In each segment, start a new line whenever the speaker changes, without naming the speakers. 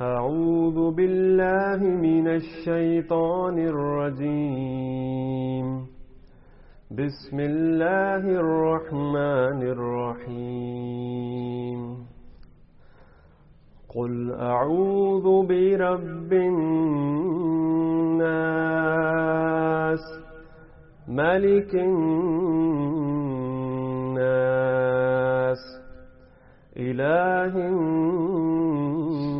أعوذ بالله من الشيطان الرجيم. بسم الله الرحمن الرحيم. قل أعوذ برب الناس ملك الناس إله الناس.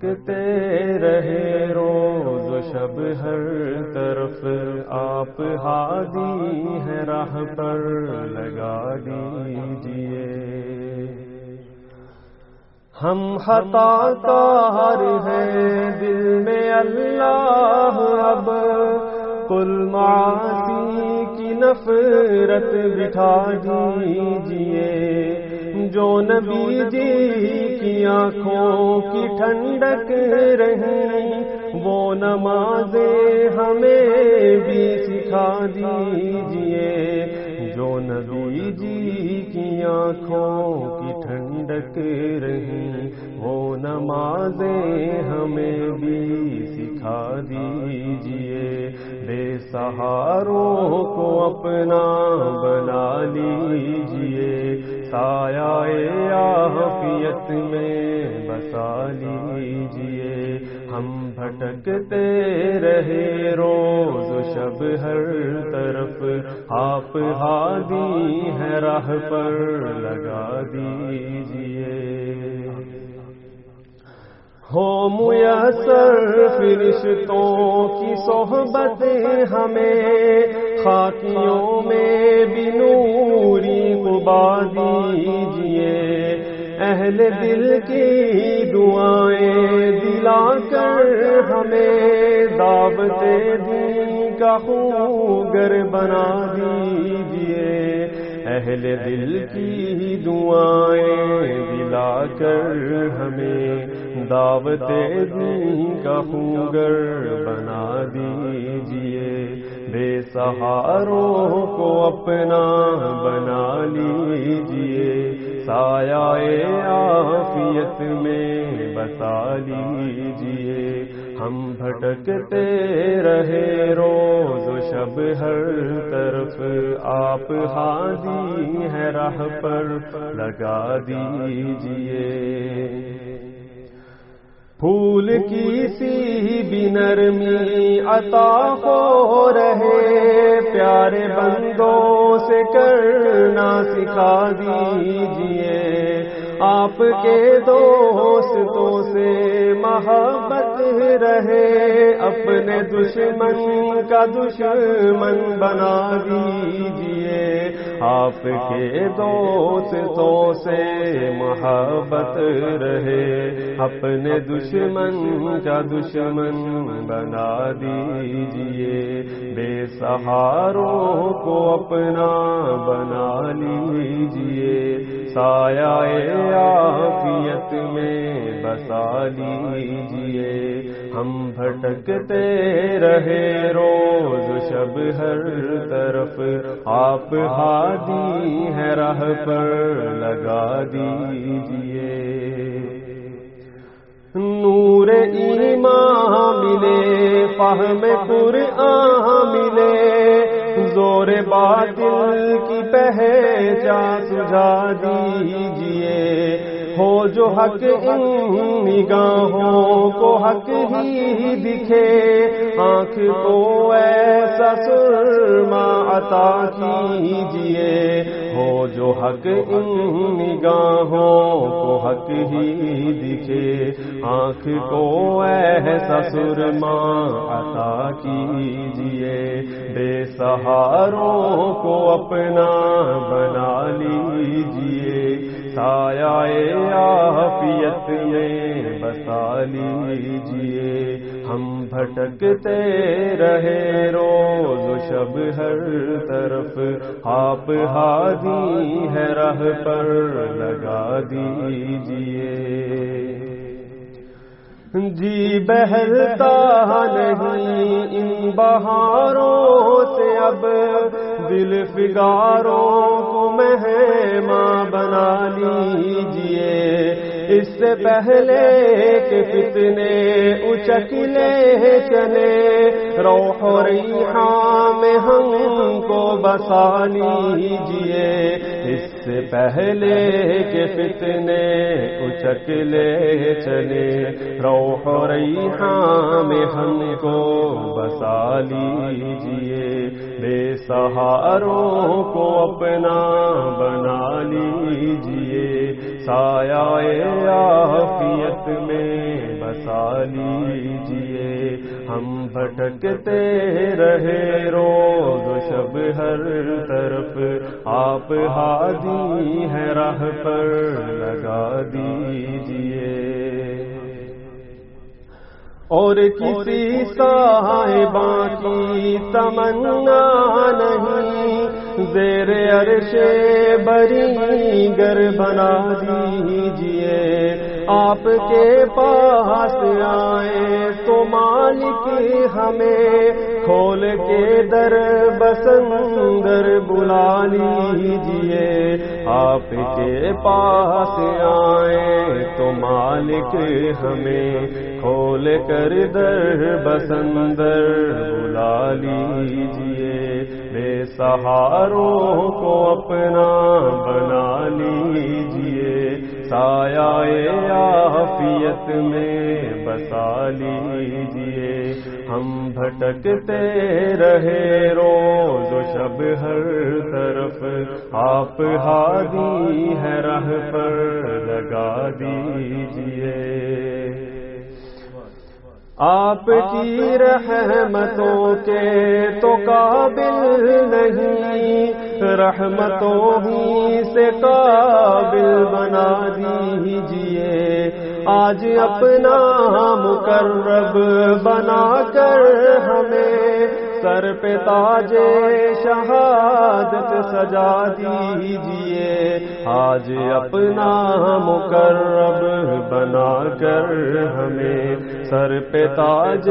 بھٹکتے رہے روز و شب ہر طرف۔ آپ ہادی ہے راہ پر، لگا دیجیے۔ ہم خطا کار ہیں دل میں اللہ۔ اب کل معاصی کی نفرت بٹھا دیجیے۔ جو نبی جی کی آنکھوں کی ٹھنڈک رہی، وہ نمازیں ہمیں بھی سکھا دیجیے۔ جو نبی جی کی آنکھوں کی ٹھنڈک رہی، وہ نمازیں ہمیں بھی سکھا دیجیے۔ بے سہاروں کو اپنا بنا لیجیے۔ سایہ آفیت میں بسا لیجیے۔ ہم بھٹکتے رہے روز و شب ہر طرف۔ آپ ہادی ہے راہ پر، لگا دیجیے۔ ہو میسر، فرشتوں کی صحبت ہمیں، خاکیوں میں بھی نوری قبا دیجیے اہل دل کی دعائیں دلا کر ہمیں دعوت دین کا خوگر بنا دیجیے اہل دل کی دعائیں دلا کر ہمیں دعوت دین کا خوگر بنا دیجیے بے سہاروں کو اپنا بنا لیجیے۔ سایہ آفیت میں بتا لیجیے۔ ہم بھٹکتے رہے روز و شب ہر طرف۔ آپ ہادی ہے راہ پر، لگا دیجیے۔ پھول کی سی بھی نرمی عطا ہو رہے پیارے بندوں سے کرنا سکھا دیجیے۔ آپ کے دوستوں سے محبت رہے، اپنے دشمن کا دشمن بنا دیجیے۔ آپ کے دوستوں سے محبت رہے، اپنے دشمن کا دشمن بنا دیجیے۔ بے سہاروں کو اپنا بنا لیجیے۔ سایہ آفیت میں بسا لیجیے۔ ہم بھٹکتے رہے روز شب ہر طرف۔ آپ ہادی ہے راہ پر لگا دیجیے۔ نور ایمان ملے، فہم قرآن ملے۔ زور باطل کی پہچان سجا دیجیے۔ ہو جو حق ان نگاہوں کو حق ہی دکھے، آنکھ کو ایسا سرما عطا کیجیے۔ ہو جو حق ان نگاہوں کو حق ہی دکھے، آنکھ کو ایسا سرما عطا کیجیے۔ بے سہاروں کو اپنا بنا لیجیے۔ سایہ آفیت میں بسا لیجیے ہم بھٹکتے رہے روز شب ہر طرف۔ آپ ہادی ہے راہ پر، لگا دیجیے۔ جی بہلتا نہیں ان بہاروں سے اب۔ دل فگاروں کو مہماں بنا لیجیے۔ اس سے پہلے کہ کتنے اچکلے چلے روح ریحاں میں ہم کو بسا لیجیے اس سے پہلے کہ فتنے اچکلے چلے۔ روح ریحاں میں ہم کو بسا لیجیے بے سہاروں کو اپنا بنا لیجیے سایہ آفیت میں بسا لیجیے بھٹکتے رہے روز شب ہر طرف۔ آپ ہادی ہے راہ پر، لگا دیجیے۔ اور کسی صاحباں کی تمنا نہیں، زیر عرش بری گر بنا دیجیے۔ آپ کے پاس آئے تو مالک ہمیں کھول کے در بسندر بلا لیجیے۔ آپ کے پاس آئے تو مالک ہمیں کھول کر در بسندر بلا لیجیے۔ بے سہاروں کو اپنا بنا لیجیے۔ سایہ آفیت میں، بسا لیجیے۔ ہم بھٹکتے رہے روز و شب ہر طرف۔ آپ ہادی ہے راہ پر، لگا دیجیے۔ آپ کی رحمتوں کے تو قابل نہیں۔ رحمتوں ہی سے قابل بنا دیجیے۔ آج اپنا مقرب بنا کر ہمیں سر پہ تاج شہادت سجا دیجیے۔ آج اپنا مقرب بنا کر ہمیں سر پہ تاج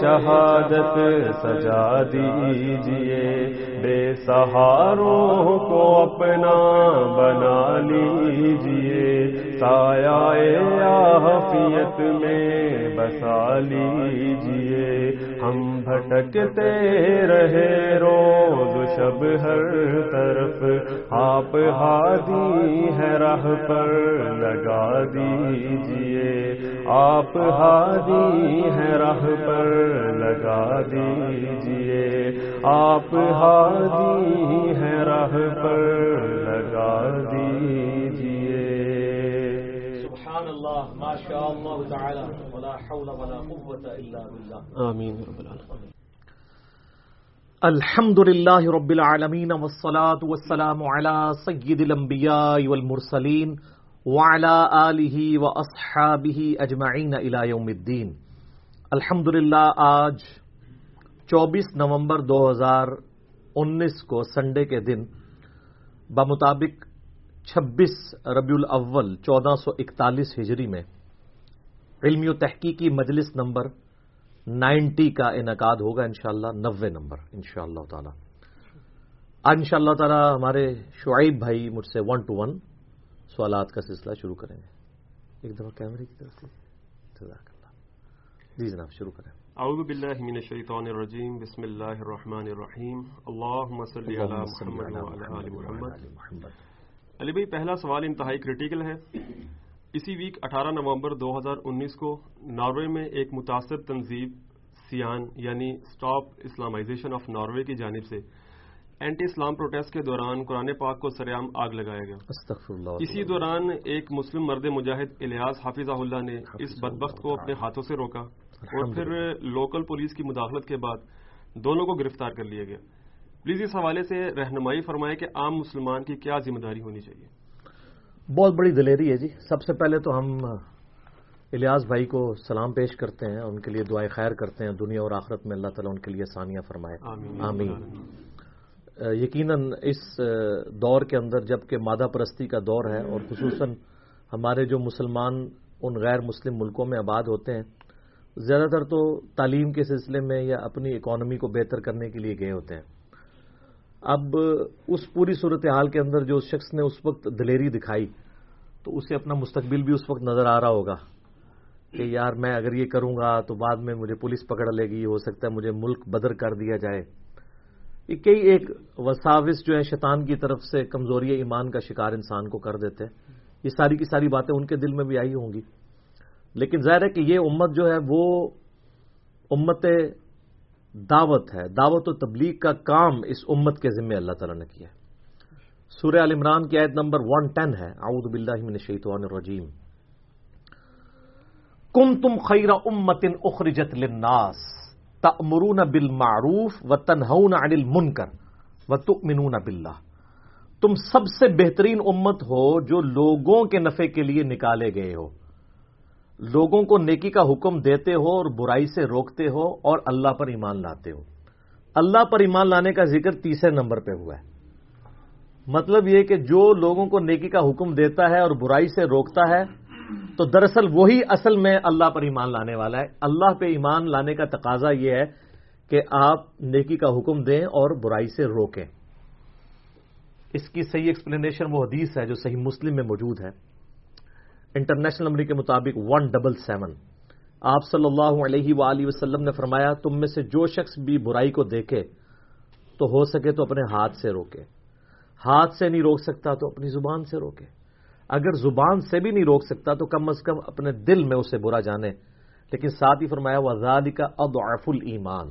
شہادت سجا دیجیے۔ بے سہاروں کو اپنا بنا لیجیے۔ سایہ آفیت میں بسا لیجیے۔ ہم بھٹکتے رہے روز شب ہر طرف۔ آپ ہادی ہے راہ پر، لگا دیجیے۔ آپ ہادی ہے راہ پر، لگا دیجیے۔ آپ ہادی ہے راہ پر، لگا
دیجیے ما شاء اللہ تعالی ولا حول ولا قوة الا بالله
آمین رب العالمین.
الحمد لله رب العالمين والصلاة والسلام على سيد الأنبياء والمرسلين وعلى آله وأصحابه أجمعين إلى يوم الدين الحمد للہ آج چوبیس نومبر دو ہزار انیس کو سنڈے کے دن بمطابق چھبیس ربیع الاول چودہ سو اکتالیس ہجری میں علمی و تحقیقی مجلس نمبر نائنٹی کا انعقاد ہوگا انشاءاللہ نوے نمبر انشاءاللہ تعالی۔ آج انشاءاللہ تعالی ہمارے شعیب بھائی مجھ سے ون ٹو ون سوالات کا سلسلہ شروع کریں گے۔ ایک دفعہ کیمرے کی طرف سے۔ اللہ جی جناب شروع کریں۔
اعوذ باللہ من الشیطان الرجیم بسم اللہ الرحمن الرحیم۔ اللہم صلی علی محمد وعلی آل محمد علی بھائی پہلا سوال انتہائی کریٹیکل ہے۔ اسی ویک اٹھارہ نومبر دو ہزار انیس کو ناروے میں ایک متاثر تنظیم سیان یعنی اسٹاپ اسلامائزیشن آف ناروے کی جانب سے اینٹی اسلام پروٹیسٹ کے دوران قرآن پاک کو سریام آگ لگایا گیا۔ اسی دوران ایک مسلم مرد مجاہد الیاس حافظہ اللہ نے اس بدبخت کو اپنے ہاتھوں سے روکا اور پھر لوکل پولیس کی مداخلت کے بعد دونوں کو گرفتار کر لیا گیا۔ پلیز اس حوالے سے رہنمائی فرمائے کہ عام مسلمان کی کیا ذمہ داری ہونی چاہیے۔
بہت بڑی دلیری ہے جی۔ سب سے پہلے تو ہم الیاس بھائی کو سلام پیش کرتے ہیں ان کے لیے دعائیں خیر کرتے ہیں دنیا اور آخرت میں اللہ تعالیٰ ان کے لیے ثانیہ فرمائے۔
آمین۔
آمین۔ یقیناً اس دور کے اندر جبکہ مادہ پرستی کا دور ہے اور خصوصاً ہمارے جو مسلمان ان غیر مسلم ملکوں میں آباد ہوتے ہیں زیادہ تر تو تعلیم کے سلسلے میں یا اپنی اکانومی کو بہتر کرنے کے لیے گئے ہوتے ہیں۔ اب اس پوری صورتحال کے اندر جو اس شخص نے اس وقت دلیری دکھائی، تو اسے اپنا مستقبل بھی اس وقت نظر آ رہا ہوگا کہ یار میں اگر یہ کروں گا تو بعد میں مجھے پولیس پکڑ لے گی، ہو سکتا ہے مجھے ملک بدر کر دیا جائے۔ یہ کئی ایک وساوس جو ہے شیطان کی طرف سے کمزوری ایمان کا شکار انسان کو کر دیتے یہ ساری کی ساری باتیں ان کے دل میں بھی آئی ہوں گی۔ لیکن ظاہر ہے کہ یہ امت جو ہے وہ امت دعوت ہے، دعوت و تبلیغ کا کام اس امت کے ذمے اللہ تعالیٰ نے کیا سورہ عال عمران کی آیت نمبر ون ٹین ہے، اعوذ باللہ من الشیطان الرجیم۔ کم تم خیر امت اخرجت للناس تأمرون بالمعروف و تنہون عن المنکر و تؤمنون باللہ۔ تم سب سے بہترین امت ہو جو لوگوں کے نفع کے لیے نکالے گئے ہو۔ لوگوں کو نیکی کا حکم دیتے ہو اور برائی سے روکتے ہو اور اللہ پر ایمان لاتے ہو۔ اللہ پر ایمان لانے کا ذکر تیسرے نمبر پہ ہوا ہے۔ مطلب یہ کہ جو لوگوں کو نیکی کا حکم دیتا ہے اور برائی سے روکتا ہے، تو دراصل وہی اصل میں اللہ پر ایمان لانے والا ہے۔ اللہ پہ ایمان لانے کا تقاضا یہ ہے کہ آپ نیکی کا حکم دیں اور برائی سے روکیں۔ اس کی صحیح ایکسپلینیشن وہ حدیث ہے جو صحیح مسلم میں موجود ہے۔ انٹرنیشنل نمبر کے مطابق ون ڈبل سیون آپ صلی اللہ علیہ وآلہ وسلم نے فرمایا، تم میں سے جو شخص بھی برائی کو دیکھے، تو ہو سکے تو اپنے ہاتھ سے روکے۔ ہاتھ سے نہیں روک سکتا تو اپنی زبان سے روکے۔ اگر زبان سے بھی نہیں روک سکتا تو کم از کم اپنے دل میں اسے برا جانے۔ لیکن ساتھ ہی فرمایا وزاد کا اضعف الایمان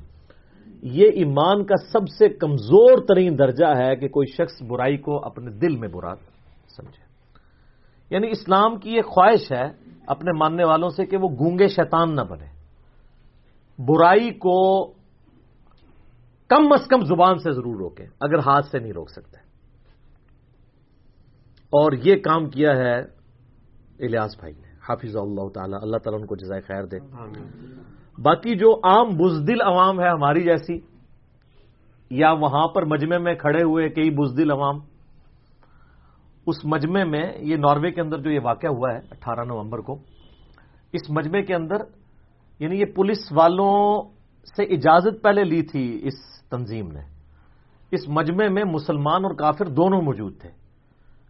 یہ ایمان کا سب سے کمزور ترین درجہ ہے کہ کوئی شخص برائی کو اپنے دل میں برا سمجھے۔ یعنی اسلام کی یہ خواہش ہے اپنے ماننے والوں سے کہ وہ گونگے شیطان نہ بنے۔ برائی کو کم از کم زبان سے ضرور روکیں اگر ہاتھ سے نہیں روک سکتے۔ اور یہ کام کیا ہے الیاس بھائی نے۔ حافظ اللہ تعالی اللہ تعالیٰ ان کو جزائے خیر دے۔ باقی جو عام بزدل عوام ہے ہماری جیسی یا وہاں پر مجمع میں کھڑے ہوئے کئی بزدل عوام اس مجمع میں یہ ناروے کے اندر جو یہ واقعہ ہوا ہے، اٹھارہ نومبر کو، اس مجمع کے اندر یعنی یہ پولیس والوں سے اجازت پہلے لی تھی اس تنظیم نے۔ اس مجمع میں مسلمان اور کافر دونوں موجود تھے۔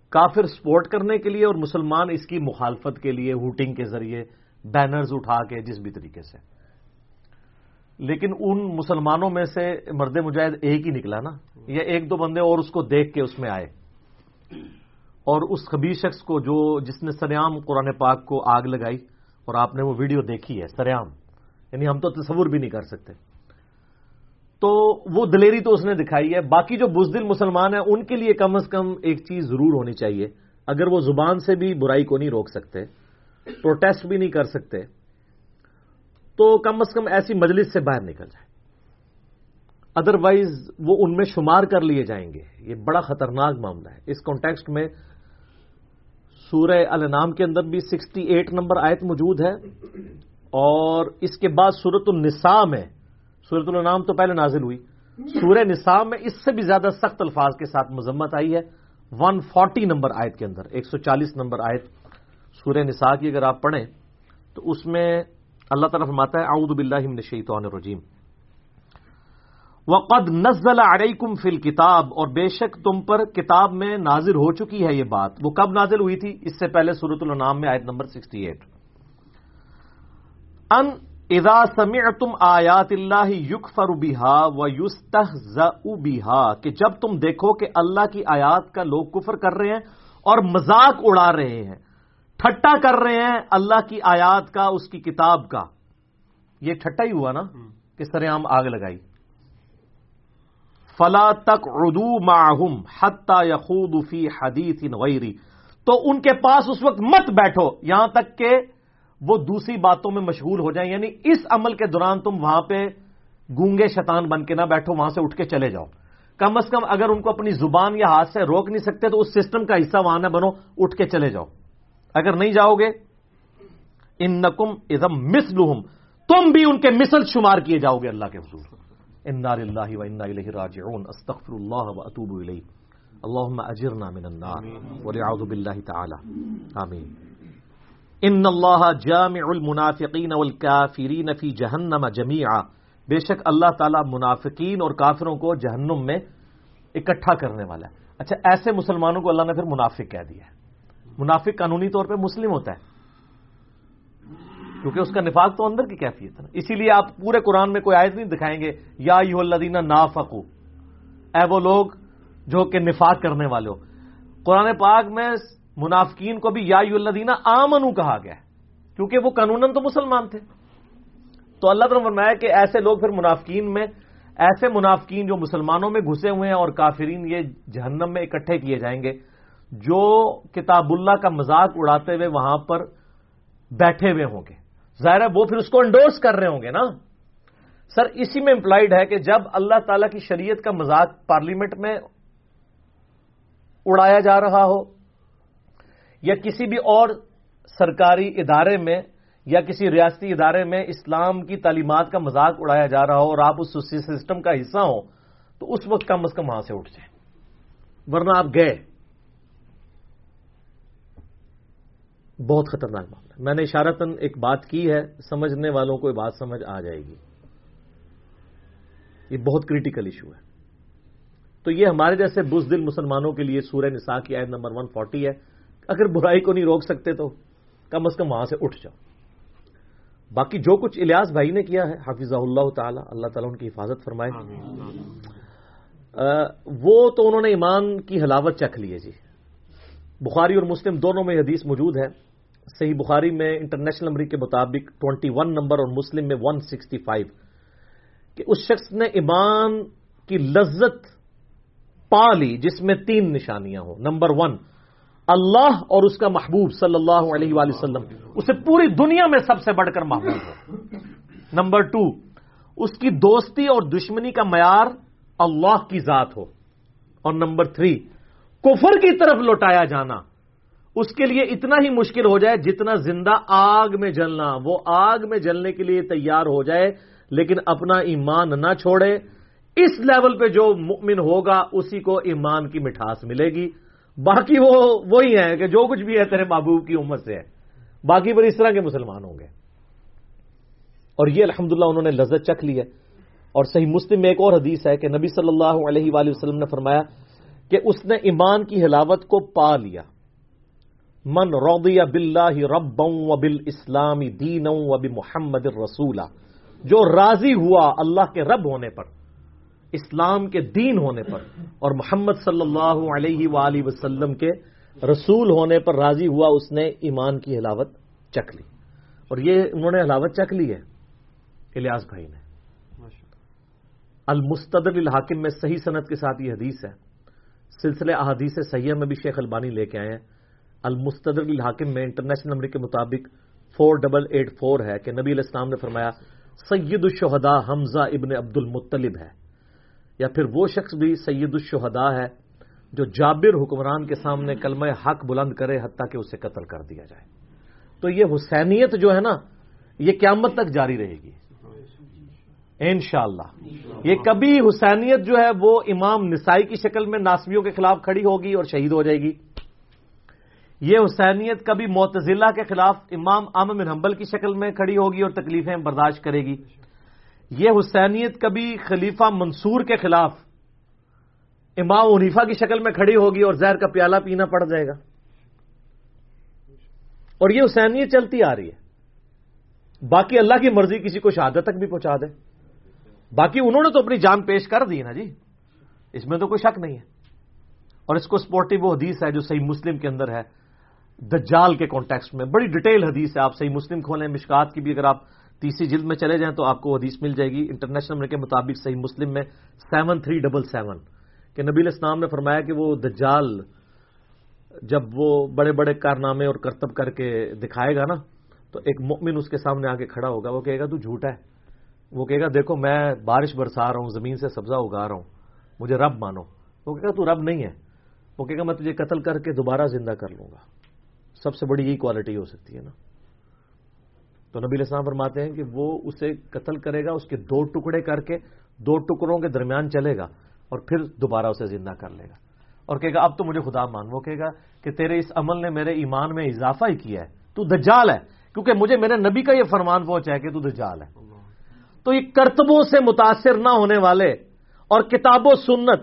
کافر سپورٹ کرنے کے لیے اور مسلمان اس کی مخالفت کے لیے، ہوٹنگ کے ذریعے، بینرز اٹھا کے، جس بھی طریقے سے۔ لیکن ان مسلمانوں میں سے مرد مجاہد ایک ہی نکلا نا، یا ایک دو بندے اور اس کو دیکھ کے اس میں آئے۔ اور اس خبیر شخص کو جو جس نے سریام قرآن پاک کو آگ لگائی اور آپ نے وہ ویڈیو دیکھی ہے سریام یعنی ہم تو تصور بھی نہیں کر سکتے۔ تو وہ دلیری تو اس نے دکھائی ہے، باقی جو بزدل مسلمان ہیں، ان کے لیے کم از کم ایک چیز ضرور ہونی چاہیے۔ اگر وہ زبان سے بھی برائی کو نہیں روک سکتے، پروٹیسٹ بھی نہیں کر سکتے، تو کم از کم ایسی مجلس سے باہر نکل جائے ادروائز وہ ان میں شمار کر لیے جائیں گے۔ یہ بڑا خطرناک معاملہ ہے۔ اس کانٹیکسٹ میں سورہ النام کے اندر بھی سکسٹی ایٹ نمبر آیت موجود ہے۔ اور اس کے بعد سورت النساء میں سورت النام تو پہلے نازل ہوئی۔ سورہ نساء میں اس سے بھی زیادہ سخت الفاظ کے ساتھ مذمت آئی ہے۔ ون فورٹی نمبر آیت کے اندر ایک سو چالیس نمبر آیت سورہ نساء کی اگر آپ پڑھیں تو اس میں اللہ تعالیٰ فرماتا ہے، اعوذ باللہ من الشیطان الرجیم۔ وقد نزل علیکم فی الکتاب اور بے شک تم پر کتاب میں نازل ہو چکی ہے یہ بات۔ وہ کب نازل ہوئی تھی؟ اس سے پہلے سورت النام میں آیت نمبر سکسٹی ایٹ۔ ان اذا سمعتم آیات اللہ یکفر بها و یستہزأ بها کہ جب تم دیکھو کہ اللہ کی آیات کا لوگ کفر کر رہے ہیں اور مذاق اڑا رہے ہیں ٹھٹا کر رہے ہیں اللہ کی آیات کا اس کی کتاب کا۔ یہ ٹھٹا ہی ہوا نا کس طرح ہم آگ لگائی۔ فلا تک اردو معہم حتہ یخود فی حدیث غیری تو ان کے پاس اس وقت مت بیٹھو، یہاں تک کہ وہ دوسری باتوں میں مشغول ہو جائیں۔ یعنی اس عمل کے دوران تم وہاں پہ گونگے شیطان بن کے نہ بیٹھو، وہاں سے اٹھ کے چلے جاؤ۔ کم از کم اگر ان کو اپنی زبان یا ہاتھ سے روک نہیں سکتے، تو اس سسٹم کا حصہ وہاں نہ بنو، اٹھ کے چلے جاؤ۔ اگر نہیں جاؤ گے ان نقم ازم مس تم بھی ان کے مثل شمار کیے جاؤ گے اللہ کے حضور۔ انا اللہ و انا الیہ راجعون استغفر اللہ و اتوب الیہ. اللهم اجرنا من النار ونعوذ بالله تعالى آمین. ان اللہ جامع المنافقین والکافرین فی جہنم جميعا بے شک اللہ تعالیٰ منافقین اور کافروں کو جہنم میں اکٹھا کرنے والا ہے۔ اچھا ایسے مسلمانوں کو اللہ نے پھر منافق کہہ دیا ہے۔ منافق قانونی طور پہ مسلم ہوتا ہے۔ کیونکہ اس کا نفاق تو اندر کی کیفیت ہے اسی لیے آپ پورے قرآن میں کوئی آیت نہیں دکھائیں گے، یا یو الدینہ نا فکو اے وہ لوگ جو کہ نفاق کرنے والے ہو۔ قرآن پاک میں منافقین کو بھی یا یو الدینہ آمنو کہا گیا ہے، کیونکہ وہ قانون تو مسلمان تھے۔ تو اللہ تعالیٰ فرمایا کہ ایسے لوگ پھر منافقین میں، ایسے منافقین جو مسلمانوں میں گھسے ہوئے ہیں اور کافرین یہ جہنم میں اکٹھے کیے جائیں گے، جو کتاب اللہ کا مذاق اڑاتے ہوئے وہاں پر بیٹھے ہوئے ہوں گے۔ ظاہر ہے وہ پھر اس کو انڈورس کر رہے ہوں گے نا؟ سر، اسی میں امپلائڈ ہے کہ جب اللہ تعالی کی شریعت کا مذاق پارلیمنٹ میں اڑایا جا رہا ہو، یا کسی بھی اور سرکاری ادارے میں، یا کسی ریاستی ادارے میں اسلام کی تعلیمات کا مذاق اڑایا جا رہا ہو اور آپ اس سسٹم کا حصہ ہو تو اس وقت کم از کم وہاں سے اٹھ جائیں۔ ورنہ آپ گئے۔ بہت خطرناک معاملہ میں نے اشارتن ایک بات کی ہے، سمجھنے والوں کو یہ بات سمجھ آ جائے گی۔ یہ بہت کریٹیکل ایشو ہے۔ تو یہ ہمارے جیسے بزدل مسلمانوں کے لیے سورہ نساء کی آیت نمبر ون فورٹی ہے۔ اگر برائی کو نہیں روک سکتے تو کم از کم وہاں سے اٹھ جاؤ۔ باقی جو کچھ الیاس بھائی نے کیا ہے حافظ اللہ تعالی، اللہ تعالیٰ ان کی حفاظت فرمائے۔ وہ تو انہوں نے ایمان کی حلاوت چکھ لیے جی۔ بخاری اور مسلم دونوں میں حدیث موجود ہے۔ صحیح بخاری میں انٹرنیشنل نمبر کے مطابق ٹوینٹی ون نمبر اور مسلم میں ون سکسٹی فائیو کہ اس شخص نے ایمان کی لذت پا لی جس میں تین نشانیاں ہوں. نمبر ون اللہ اور اس کا محبوب صلی اللہ علیہ وآلہ وسلم. اسے پوری دنیا میں سب سے بڑھ کر محبوب ہو. نمبر ٹو اس کی دوستی اور دشمنی کا معیار اللہ کی ذات ہو. اور نمبر تھری کفر کی طرف لوٹایا جانا. اس کے لیے اتنا ہی مشکل ہو جائے جتنا زندہ آگ میں جلنا۔ وہ آگ میں جلنے کے لیے تیار ہو جائے، لیکن اپنا ایمان نہ چھوڑے۔ اس لیول پہ جو مؤمن ہوگا، اسی کو ایمان کی مٹھاس ملے گی۔ باقی وہ، وہی ہیں کہ جو کچھ بھی ہے تیرے محبوب کی امت سے۔ ہے باقی پر اس طرح کے مسلمان ہوں گے۔ اور یہ الحمدللہ انہوں نے لذت چکھ لی ہے۔ اور صحیح مسلم میں ایک اور حدیث ہے کہ نبی صلی اللہ علیہ وآلہ وسلم نے فرمایا کہ اس نے ایمان کی حلاوت کو پا لیا۔ من رضی باللہ ربا و بال اسلامی دین و محمد رسولہ جو راضی ہوا اللہ کے رب ہونے پر، اسلام کے دین ہونے پر، اور محمد صلی اللہ علیہ وآلہ وسلم کے رسول ہونے پر راضی ہوا، اس نے ایمان کی حلاوت چکھ لی۔ اور یہ انہوں نے حلاوت چکھ لی ہے، الیاس بھائی نے۔ المستدر الحاکم میں صحیح صنعت کے ساتھ یہ حدیث ہے۔ سلسلے احادیث سیاح میں بھی شیخ البانی لے کے آئے ہیں۔ المستدر الحاکم میں انٹرنیشنل نمبر کے مطابق فور ڈبل ایٹ فور ہے کہ نبی علیہ السلام نے فرمایا، سید الشہداء حمزہ ابن عبد المطلب ہے۔ یا پھر وہ شخص بھی سید الشہداء ہے جو جابر حکمران کے سامنے کلمہ حق بلند کرے حتیٰ کہ اسے قتل کر دیا جائے۔ تو یہ حسینیت جو ہے نا، یہ قیامت تک جاری رہے گی۔ انشاءاللہ۔ یہ کبھی حسینیت جو ہے وہ امام نسائی کی شکل میں ناسبیوں کے خلاف کھڑی ہوگی اور شہید ہو جائے گی۔ یہ حسینیت کبھی معتزلہ کے خلاف امام عام بن حنبل کی شکل میں کھڑی ہوگی اور تکلیفیں برداشت کرے گی؟ یہ حسینیت کبھی خلیفہ منصور کے خلاف امام عنیفا کی شکل میں کھڑی ہوگی اور زہر کا پیالہ پینا پڑ جائے گا؟ اور یہ حسینیت چلتی آ رہی ہے۔ باقی اللہ کی مرضی کسی کو شہادت تک بھی پہنچا دے۔ باقی انہوں نے تو اپنی جان پیش کر دی نا جی۔ اس میں تو کوئی شک نہیں ہے۔ اور اس کو سپورٹو وہ حدیث ہے جو صحیح مسلم کے اندر ہے۔ دجال کے کانٹیکسٹ میں۔ بڑی ڈیٹیل حدیث ہے، آپ صحیح مسلم کھولیں، مشکات کی بھی اگر آپ تیسری جلد میں چلے جائیں تو آپ کو حدیث مل جائے گی۔ انٹرنیشنل کے مطابق صحیح مسلم میں سیون تھری ڈبل سیون کہ نبی اسلام نے فرمایا کہ وہ دجال جب وہ بڑے بڑے کارنامے اور کرتب کر کے دکھائے گا نا، تو ایک مؤمن اس کے سامنے آ کے کھڑا ہوگا۔ وہ کہے گا، تو جھوٹا ہے۔ وہ کہے گا، دیکھو، میں بارش برسا رہا ہوں، زمین سے سبزہ اگا رہا ہوں، مجھے رب مانو۔ وہ کہے گا، تو رب نہیں ہے۔ وہ کہے گا، میں تجھے قتل کر کے دوبارہ زندہ کر لوں گا۔ سب سے بڑی یہی کوالٹی ہو سکتی ہے نا۔ تو نبی اسلام فرماتے ہیں کہ وہ اسے قتل کرے گا، اس کے دو ٹکڑے کر کے، دو ٹکڑوں کے درمیان چلے گا اور پھر دوبارہ اسے زندہ کر لے گا۔ اور کہے گا، اب تو مجھے خدا مان۔ وہ کہے گا کہ تیرے اس عمل نے میرے ایمان میں اضافہ ہی کیا ہے۔ تو دجال ہے، کیونکہ مجھے میرے نبی کا یہ فرمان پہنچا ہے کہ تو دجال ہے۔ تو یہ کرتبوں سے متاثر نہ ہونے والے اور کتاب و سنت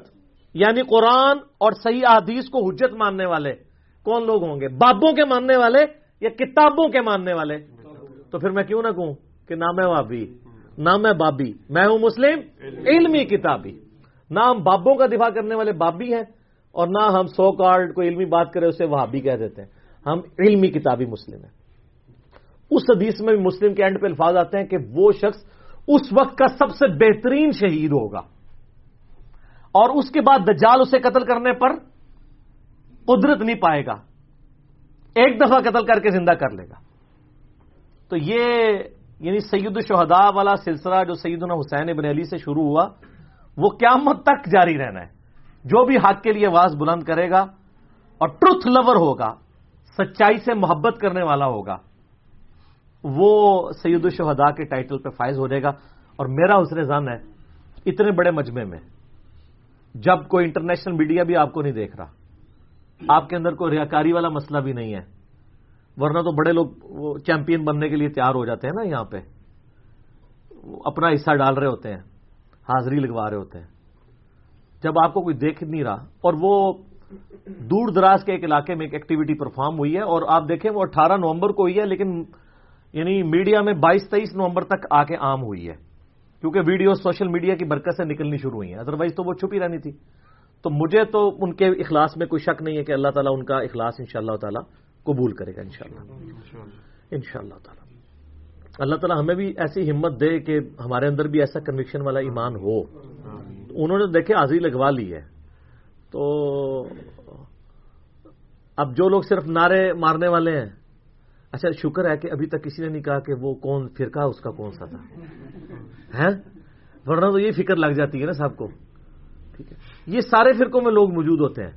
یعنی قرآن اور صحیح حدیث کو حجت ماننے والے کون لوگ ہوں گے؟ بابوں کے ماننے والے یا کتابوں کے ماننے والے؟ تو پھر میں کیوں نہ کہوں کہ نہ میں بابی نہ میں بابی میں ہوں مسلم، علمی کتابی۔ نہ ہم بابوں کا دفاع کرنے والے بابی ہیں اور نہ ہم سو کارڈ کو علمی بات کرے اسے وہابی کہہ دیتے ہیں۔ ہم علمی کتابی مسلم ہیں۔ اس حدیث میں بھی مسلم کے اینڈ پہ الفاظ آتے ہیں کہ وہ شخص اس وقت کا سب سے بہترین شہید ہوگا۔ اور اس کے بعد دجال اسے قتل کرنے پر قدرت نہیں پائے گا، ایک دفعہ قتل کر کے زندہ کر لے گا۔ تو یہ یعنی سید الشہداء والا سلسلہ جو سیدنا حسین ابن علی سے شروع ہوا، وہ قیامت تک جاری رہنا ہے۔ جو بھی حق کے لیے آواز بلند کرے گا اور ٹروتھ لور ہوگا، سچائی سے محبت کرنے والا ہوگا، وہ سید الشہداء کے ٹائٹل پہ فائز ہو جائے گا۔ اور میرا حسن زن ہے، اتنے بڑے مجمع میں، جب کوئی انٹرنیشنل میڈیا بھی آپ کو نہیں دیکھ رہا۔ آپ کے اندر کوئی ریاکاری والا مسئلہ بھی نہیں ہے۔ ورنہ تو بڑے لوگ چیمپئن بننے کے لیے تیار ہو جاتے ہیں نا یہاں پہ۔ اپنا حصہ ڈال رہے ہوتے ہیں، حاضری لگوا رہے ہوتے ہیں۔ جب آپ کو کوئی دیکھ نہیں رہا، اور وہ دور دراز کے ایک علاقے میں ایک ایکٹیویٹی پرفارم ہوئی ہے، اور آپ دیکھیں وہ اٹھارہ نومبر کو ہوئی ہے، لیکن یعنی میڈیا میں بائیس تیئیس نومبر تک آ کے عام ہوئی ہے۔ کیونکہ ویڈیو سوشل میڈیا کی برکت سے نکلنی شروع ہوئی ہیں ادروائز تو وہ چھپی رہنی تھی۔ تو مجھے تو ان کے اخلاص میں کوئی شک نہیں ہے کہ اللہ تعالیٰ ان کا اخلاص ان شاء اللہ تعالیٰ قبول کرے گا ان شاء اللہ ان شاء اللہ تعالیٰ۔ اللہ تعالیٰ ہمیں بھی ایسی ہمت دے کہ ہمارے اندر بھی ایسا کنوکشن والا ایمان ہو۔ انہوں نے دیکھے حاضری لگوا لی ہے۔ تو اب جو لوگ صرف نعرے مارنے والے ہیں اچھا شکر ہے کہ ابھی تک کسی نے نہیں کہا کہ وہ کون فرقہ اس کا کون سا تھا؟ ورنہ تو یہ فکر لگ جاتی ہے نا صاحب کو۔ یہ سارے فرقوں میں لوگ موجود ہوتے ہیں۔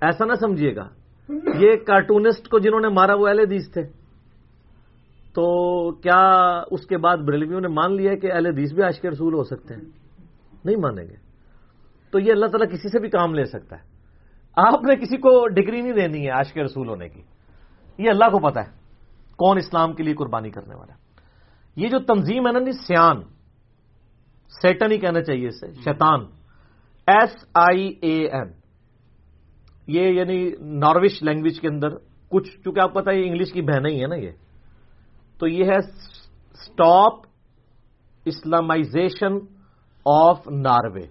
ایسا نہ سمجھیے گا۔ یہ کارٹونسٹ کو جنہوں نے مارا وہ اہل حدیث تھے۔ تو کیا اس کے بعد بریلویوں نے مان لیا کہ اہل حدیث بھی آج کے رسول ہو سکتے ہیں؟ نہیں مانیں گے۔ تو یہ اللہ تعالیٰ کسی سے بھی کام لے سکتا ہے۔ آپ نے کسی کو ڈگری نہیں دینی ہے آج کے رسول ہونے کی۔ یہ اللہ کو پتا ہے۔ کون اسلام کے لیے قربانی کرنے والا یہ جو تنظیم ہے نا جی، سیان۔ سیٹن ہی کہنا چاہیے اسے، شیطان۔ ایس آئی اے این یہ یعنی ناروش لینگویج کے اندر کچھ، چونکہ آپ پتا یہ انگلش کی بہن ہی ہے نا یہ۔ تو یہ ہے stop Islamization of Norway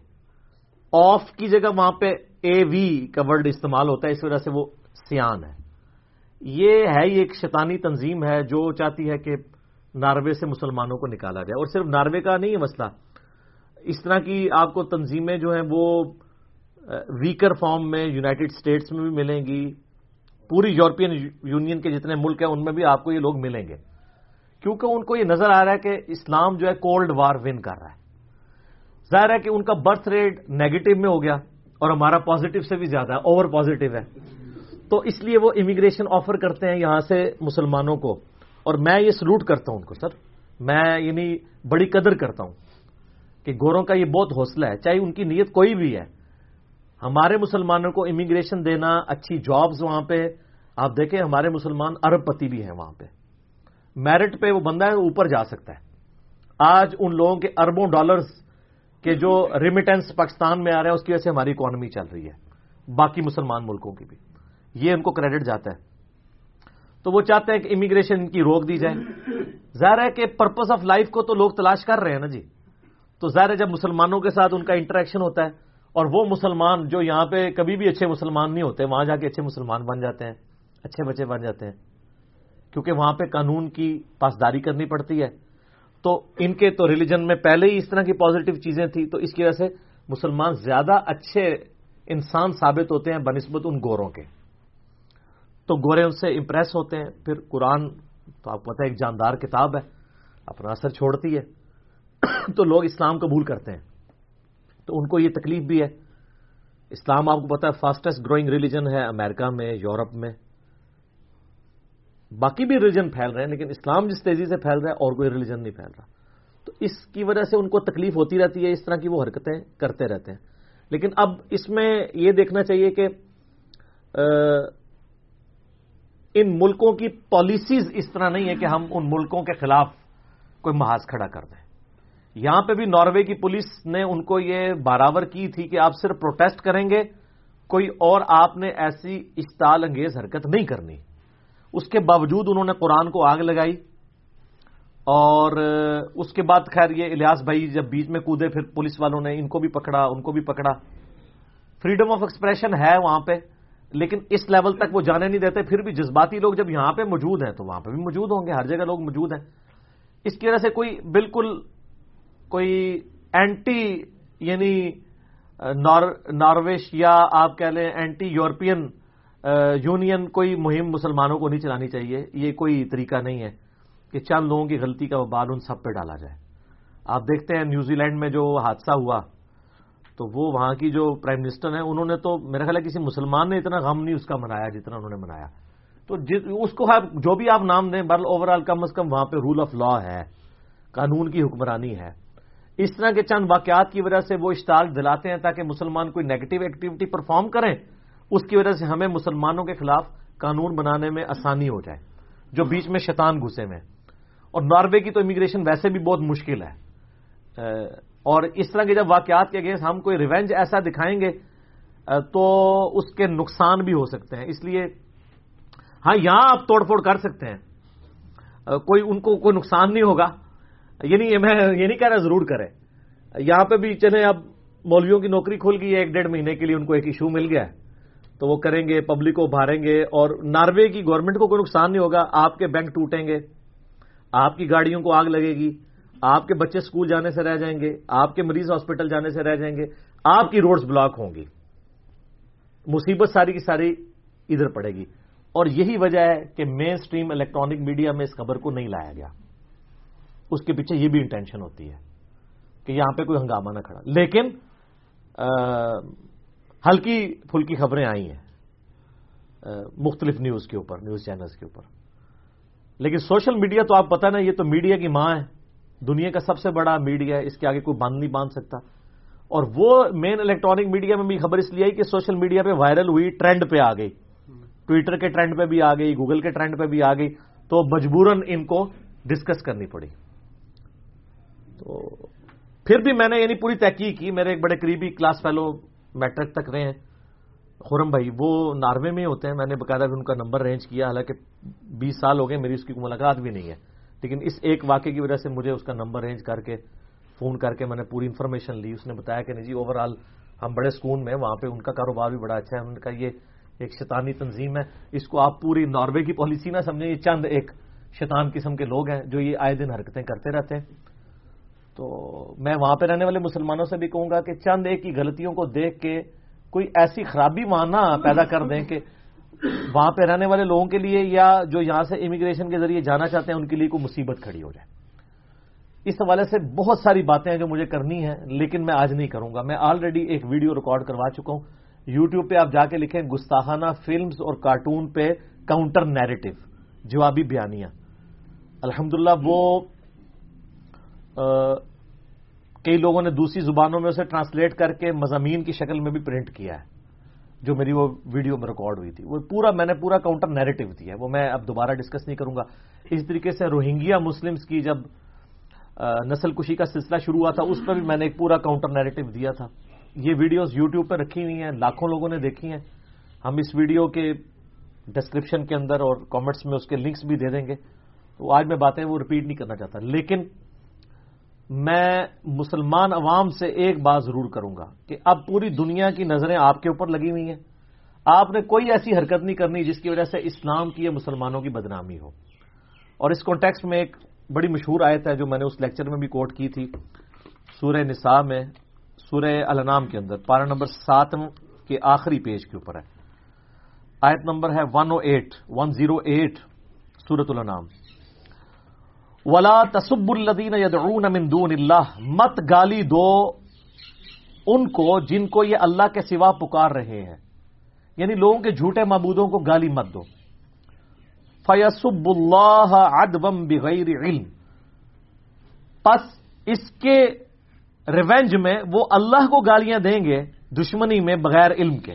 of کی جگہ وہاں پہ اے وی کا ورڈ استعمال ہوتا ہے، اس وجہ سے وہ سیان ہے۔ یہ ہے، یہ ایک شیطانی تنظیم ہے جو چاہتی ہے کہ ناروے سے مسلمانوں کو نکالا جائے۔ اور صرف ناروے کا نہیں ہے مسئلہ اس طرح کی آپ کو تنظیمیں جو ہیں وہ ویکر فارم میں یونائٹڈ اسٹیٹس میں بھی ملیں گی. پوری یورپین یونین کے جتنے ملک ہیں ان میں بھی آپ کو یہ لوگ ملیں گے. کیونکہ ان کو یہ نظر آ رہا ہے کہ اسلام جو ہے کولڈ وار ون کر رہا ہے. ظاہر ہے کہ ان کا برتھ ریٹ نیگیٹو میں ہو گیا اور ہمارا پازیٹو سے بھی زیادہ ہے اوور پازیٹو ہے. تو اس لیے وہ امیگریشن آفر کرتے ہیں یہاں سے مسلمانوں کو. اور میں یہ سلوٹ کرتا ہوں ان کو، سر. میں یعنی بڑی قدر کرتا ہوں. کہ گوروں کا یہ بہت حوصلہ ہے، چاہے ان کی نیت کوئی بھی ہے۔ ہمارے مسلمانوں کو امیگریشن دینا اچھی جابز وہاں پہ، آپ دیکھیں ہمارے مسلمان ارب پتی بھی ہیں وہاں پہ۔ میرٹ پہ وہ بندہ ہے، اوپر جا سکتا ہے۔ آج ان لوگوں کے اربوں ڈالرز کے جو ریمیٹنس پاکستان میں آ رہا ہے، اس کی وجہ سے ہماری اکانومی چل رہی ہے۔ باقی مسلمان ملکوں کی بھی۔ یہ ان کو کریڈٹ جاتا ہے۔ تو وہ چاہتے ہیں کہ امیگریشن کی روک دی جائے۔ ظاہر ہے کہ پرپز آف لائف کو تو لوگ تلاش کر رہے ہیں نا جی۔ تو ظاہر ہے جب مسلمانوں کے ساتھ ان کا انٹریکشن ہوتا ہے اور وہ مسلمان جو یہاں پہ کبھی بھی اچھے مسلمان نہیں ہوتے، وہاں جا کے اچھے مسلمان بن جاتے ہیں، اچھے بچے بن جاتے ہیں۔ کیونکہ وہاں پہ قانون کی پاسداری کرنی پڑتی ہے۔ تو ان کے تو ریلیجن میں پہلے ہی اس طرح کی پازیٹو چیزیں تھیں، تو اس کی وجہ سے مسلمان زیادہ اچھے انسان ثابت ہوتے ہیں بنسبت ان گوروں کے۔ تو گورے ان سے امپریس ہوتے ہیں۔ پھر قرآن تو آپ کو پتا ہے، ایک جاندار کتاب ہے، اپنا اثر چھوڑتی ہے۔ تو لوگ اسلام قبول کرتے ہیں۔ تو ان کو یہ تکلیف بھی ہے۔ اسلام آپ کو پتا ہے فاسٹسٹ گروئنگ ریلیجن ہے امریکہ میں، یورپ میں۔ باقی بھی ریلیجن پھیل رہے ہیں، لیکن اسلام جس تیزی سے پھیل رہا ہے اور کوئی ریلیجن نہیں پھیل رہا۔ تو اس کی وجہ سے ان کو تکلیف ہوتی رہتی ہے، اس طرح کی وہ حرکتیں کرتے رہتے ہیں۔ لیکن اب اس میں یہ دیکھنا چاہیے کہ ان ملکوں کی پالیسیز اس طرح نہیں ہے کہ ہم ان ملکوں کے خلاف کوئی محاذ کھڑا کر دیں۔ یہاں پہ بھی ناروے کی پولیس نے ان کو یہ برابر کی تھی کہ آپ صرف پروٹیسٹ کریں گے، کوئی اور آپ نے ایسی اشتعال انگیز حرکت نہیں کرنی۔ اس کے باوجود انہوں نے قرآن کو آگ لگائی۔ اور اس کے بعد خیر یہ الیاس بھائی جب بیچ میں کودے، پھر پولیس والوں نے ان کو بھی پکڑا، ان کو بھی پکڑا۔ فریڈم آف ایکسپریشن ہے وہاں پہ، لیکن اس لیول تک وہ جانے نہیں دیتے۔ پھر بھی جذباتی لوگ جب یہاں پہ موجود ہیں تو وہاں پہ بھی موجود ہوں گے، ہر جگہ لوگ موجود ہیں۔ اس کی وجہ سے کوئی بالکل کوئی اینٹی یعنی نارویش یا آپ کہہ لیں اینٹی یورپین یونین کوئی مہم مسلمانوں کو نہیں چلانی چاہیے، یہ کوئی طریقہ نہیں ہے کہ چند لوگوں کی غلطی کا بال ان سب پہ ڈالا جائے۔ آپ دیکھتے ہیں نیوزی لینڈ میں جو حادثہ ہوا، تو وہ وہاں کی جو پرائم منسٹر ہیں، انہوں نے تو میرا خیال ہے کسی مسلمان نے اتنا غم نہیں اس کا منایا جتنا انہوں نے منایا۔ تو اس کو جو بھی آپ نام دیں برل اوور آل کم از کم وہاں پہ رول آف لا ہے، قانون کی حکمرانی ہے۔ اس طرح کے چند واقعات کی وجہ سے وہ اشتعال دلاتے ہیں تاکہ مسلمان کوئی نیگیٹو ایکٹیویٹی پرفارم کریں۔ اس کی وجہ سے ہمیں مسلمانوں کے خلاف قانون بنانے میں آسانی ہو جائے، جو بیچ میں شیطان گھسے میں اور ناروے کی تو امیگریشن ویسے بھی بہت مشکل ہے۔ اور اس طرح کے جب واقعات کے اگینسٹ ہم کوئی ریونج ایسا دکھائیں گے تو اس کے نقصان بھی ہو سکتے ہیں۔ اس لیے ہاں یہاں آپ توڑ پھوڑ کر سکتے ہیں۔ کوئی ان کو کوئی نقصان نہیں ہوگا۔ یعنی میں یہ نہیں کہہ رہا ضرور کرے یہاں پہ بھی چلے اب مولویوں کی نوکری کھل گئی ہے، ایک ڈیڑھ مہینے کے لیے ان کو ایک ایشو مل گیا ہے۔ تو وہ کریں گے پبلک کو بھاریں گے اور ناروے کی گورنمنٹ کو کوئی نقصان نہیں ہوگا، آپ کے بینک ٹوٹیں گے۔ آپ کی گاڑیوں کو آگ لگے گی، آپ کے بچے اسکول جانے سے رہ جائیں گے، آپ کے مریض ہاسپٹل جانے سے رہ جائیں گے۔ آپ کی روڈز بلاک ہوں گی۔ مصیبت ساری کی ساری ادھر پڑے گی۔ اور یہی وجہ ہے کہ مین سٹریم الیکٹرانک میڈیا میں اس خبر کو نہیں لایا گیا۔ اس کے پیچھے یہ بھی انٹینشن ہوتی ہے کہ یہاں پہ کوئی ہنگامہ نہ کھڑا۔ لیکن ہلکی پھلکی خبریں آئی ہیں مختلف نیوز کے اوپر نیوز چینلز کے اوپر۔ لیکن سوشل میڈیا تو آپ پتہ نا، یہ تو میڈیا کی ماں ہے۔ دنیا کا سب سے بڑا میڈیا ہے، اس کے آگے کوئی بند نہیں باندھ سکتا۔ اور وہ مین الیکٹرانک میڈیا میں بھی خبر اس لیے آئی کہ سوشل میڈیا پہ وائرل ہوئی ٹرینڈ پہ آ گئی۔ ٹویٹر کے ٹرینڈ پہ بھی آ گئی گوگل کے ٹرینڈ پہ بھی آ گئی۔ تو مجبوراً ان کو ڈسکس کرنی پڑی۔ تو پھر بھی میں نے یعنی پوری تحقیق کی، میرے ایک بڑے قریبی کلاس فیلو میٹرک تک رہے ہیں۔ خورم بھائی، وہ ناروے میں ہوتے ہیں، میں نے باقاعدہ بھی ان کا نمبر ارینج کیا، حالانکہ بیس سال ہو گئے، میری اس کی ملاقات بھی نہیں ہے۔ لیکن اس ایک واقعے کی وجہ سے مجھے اس کا نمبر ارینج کر کے، فون کر کے میں نے پوری انفارمیشن لی۔ اس نے بتایا کہ نہیں جی اوور آل ہم بڑے سکون میں وہاں پہ ان کا کاروبار بھی بڑا اچھا ہے، ان کا یہ ایک شیطانی تنظیم ہے۔ اس کو آپ پوری ناروے کی پالیسی نہ سمجھیں، یہ چند ایک شیطان قسم کے لوگ ہیں جو یہ آئے دن حرکتیں کرتے رہتے ہیں۔ تو میں وہاں پہ رہنے والے مسلمانوں سے بھی کہوں گا کہ چند ایک کی غلطیوں کو دیکھ کے کوئی ایسی خرابی وہاں نہ پیدا کر دیں کہ وہاں پہ رہنے والے لوگوں کے لیے یا جو یہاں سے امیگریشن کے ذریعے جانا چاہتے ہیں ان کے لیے کوئی مصیبت کھڑی ہو جائے۔ اس حوالے سے بہت ساری باتیں ہیں جو مجھے کرنی ہیں، لیکن میں آج نہیں کروں گا۔ میں آلریڈی ایک ویڈیو ریکارڈ کروا چکا ہوں۔ یوٹیوب پہ آپ جا کے لکھیں گستاخانہ فلمز اور کارٹون پہ کاؤنٹر نیریٹو جوابی بیانیاں۔ الحمدللہ وہ کئی لوگوں نے دوسری زبانوں میں اسے ٹرانسلیٹ کر کے مضامین کی شکل میں بھی پرنٹ کیا ہے، جو میری وہ ویڈیو میں ریکارڈ ہوئی تھی۔ وہ پورا، میں نے پورا کاؤنٹر نیریٹو دیا ہے۔ وہ میں اب دوبارہ ڈسکس نہیں کروں گا۔ اس طریقے سے روہنگیا مسلمس کی جب نسل کشی کا سلسلہ شروع ہوا تھا، اس پہ بھی میں نے ایک پورا کاؤنٹر نیریٹو دیا تھا۔ یہ ویڈیوز یوٹیوب پہ رکھی ہوئی ہیں، لاکھوں لوگوں نے دیکھی ہیں۔ ہم اس ویڈیو کے ڈسکرپشن کے اندر اور کامنٹس میں اس کے لنکس بھی دے دیں گے۔ تو آج میں باتیں وہ رپیٹ نہیں کرنا چاہتا۔ لیکن میں مسلمان عوام سے ایک بات ضرور کروں گا کہ اب پوری دنیا کی نظریں آپ کے اوپر لگی ہوئی ہیں۔ آپ نے کوئی ایسی حرکت نہیں کرنی جس کی وجہ سے اسلام کی یا مسلمانوں کی بدنامی ہو۔ اور اس کانٹیکس میں ایک بڑی مشہور آیت ہے جو میں نے اس لیکچر میں بھی کوٹ کی تھی، سورہ نساء میں، سورہ الانام کے اندر پارا نمبر سات کے آخری پیج کے اوپر ہے۔ آیت نمبر ہے one O eight one zero eight سورت الانام ولا تصب الدین یدعون من دون اللہ، مت گالی دو ان کو جن کو یہ اللہ کے سوا پکار رہے ہیں۔ یعنی لوگوں کے جھوٹے معبودوں کو گالی مت دو۔ فیسب اللہ ادبم بغیر علم۔ پس اس کے ریونج میں وہ اللہ کو گالیاں دیں گے دشمنی میں بغیر علم کے۔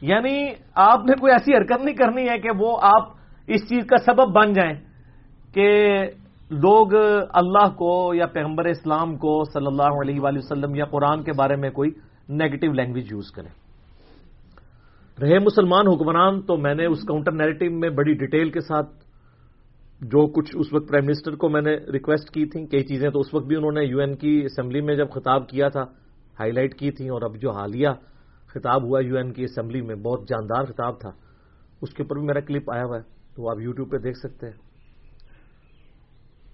یعنی آپ نے کوئی ایسی حرکت نہیں کرنی ہے کہ وہ آپ اس چیز کا سبب بن جائیں کہ لوگ اللہ کو یا پیغمبر اسلام کو صلی اللہ علیہ وآلہ وسلم یا قرآن کے بارے میں کوئی نیگیٹو لینگویج یوز کریں۔ رہے مسلمان حکمران، تو میں نے اس کاؤنٹر نیریٹو میں بڑی ڈیٹیل کے ساتھ جو کچھ اس وقت پرائم منسٹر کو میں نے ریکویسٹ کی تھیں، کئی چیزیں تو اس وقت بھی انہوں نے یو این کی اسمبلی میں جب خطاب کیا تھا ہائی لائٹ کی تھیں اور اب جو حالیہ خطاب ہوا یو این کی اسمبلی میں، بہت جاندار خطاب تھا۔ اس کے اوپر بھی میرا کلپ آیا ہوا ہے، تو آپ یوٹیوب پہ دیکھ سکتے ہیں۔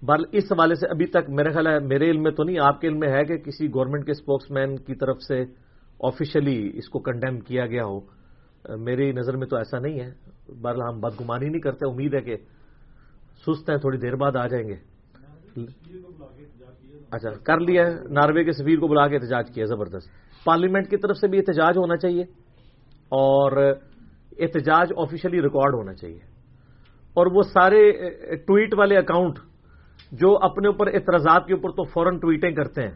بر اس حوالے سے ابھی تک میرا خیال ہے، میرے علم میں تو نہیں، آپ کے علم میں ہے کہ کسی گورنمنٹ کے اسپوکس مین کی طرف سے آفیشلی اس کو کنڈیم کیا گیا ہو۔ میری نظر میں تو ایسا نہیں ہے۔ بہرحال ہم بدگمانی نہیں کرتے، امید ہے کہ سست ہیں، تھوڑی دیر بعد آ جائیں گے۔ اچھا کر لیا، ناروے کے سفیر کو بلا کے احتجاج کیا، زبردست۔ پارلیمنٹ کی طرف سے بھی احتجاج ہونا چاہیے اور احتجاج آفیشلی ریکارڈ ہونا چاہیے۔ اور وہ سارے ٹویٹ والے اکاؤنٹ جو اپنے اوپر اعتراضات کے اوپر تو فوراً ٹویٹیں کرتے ہیں،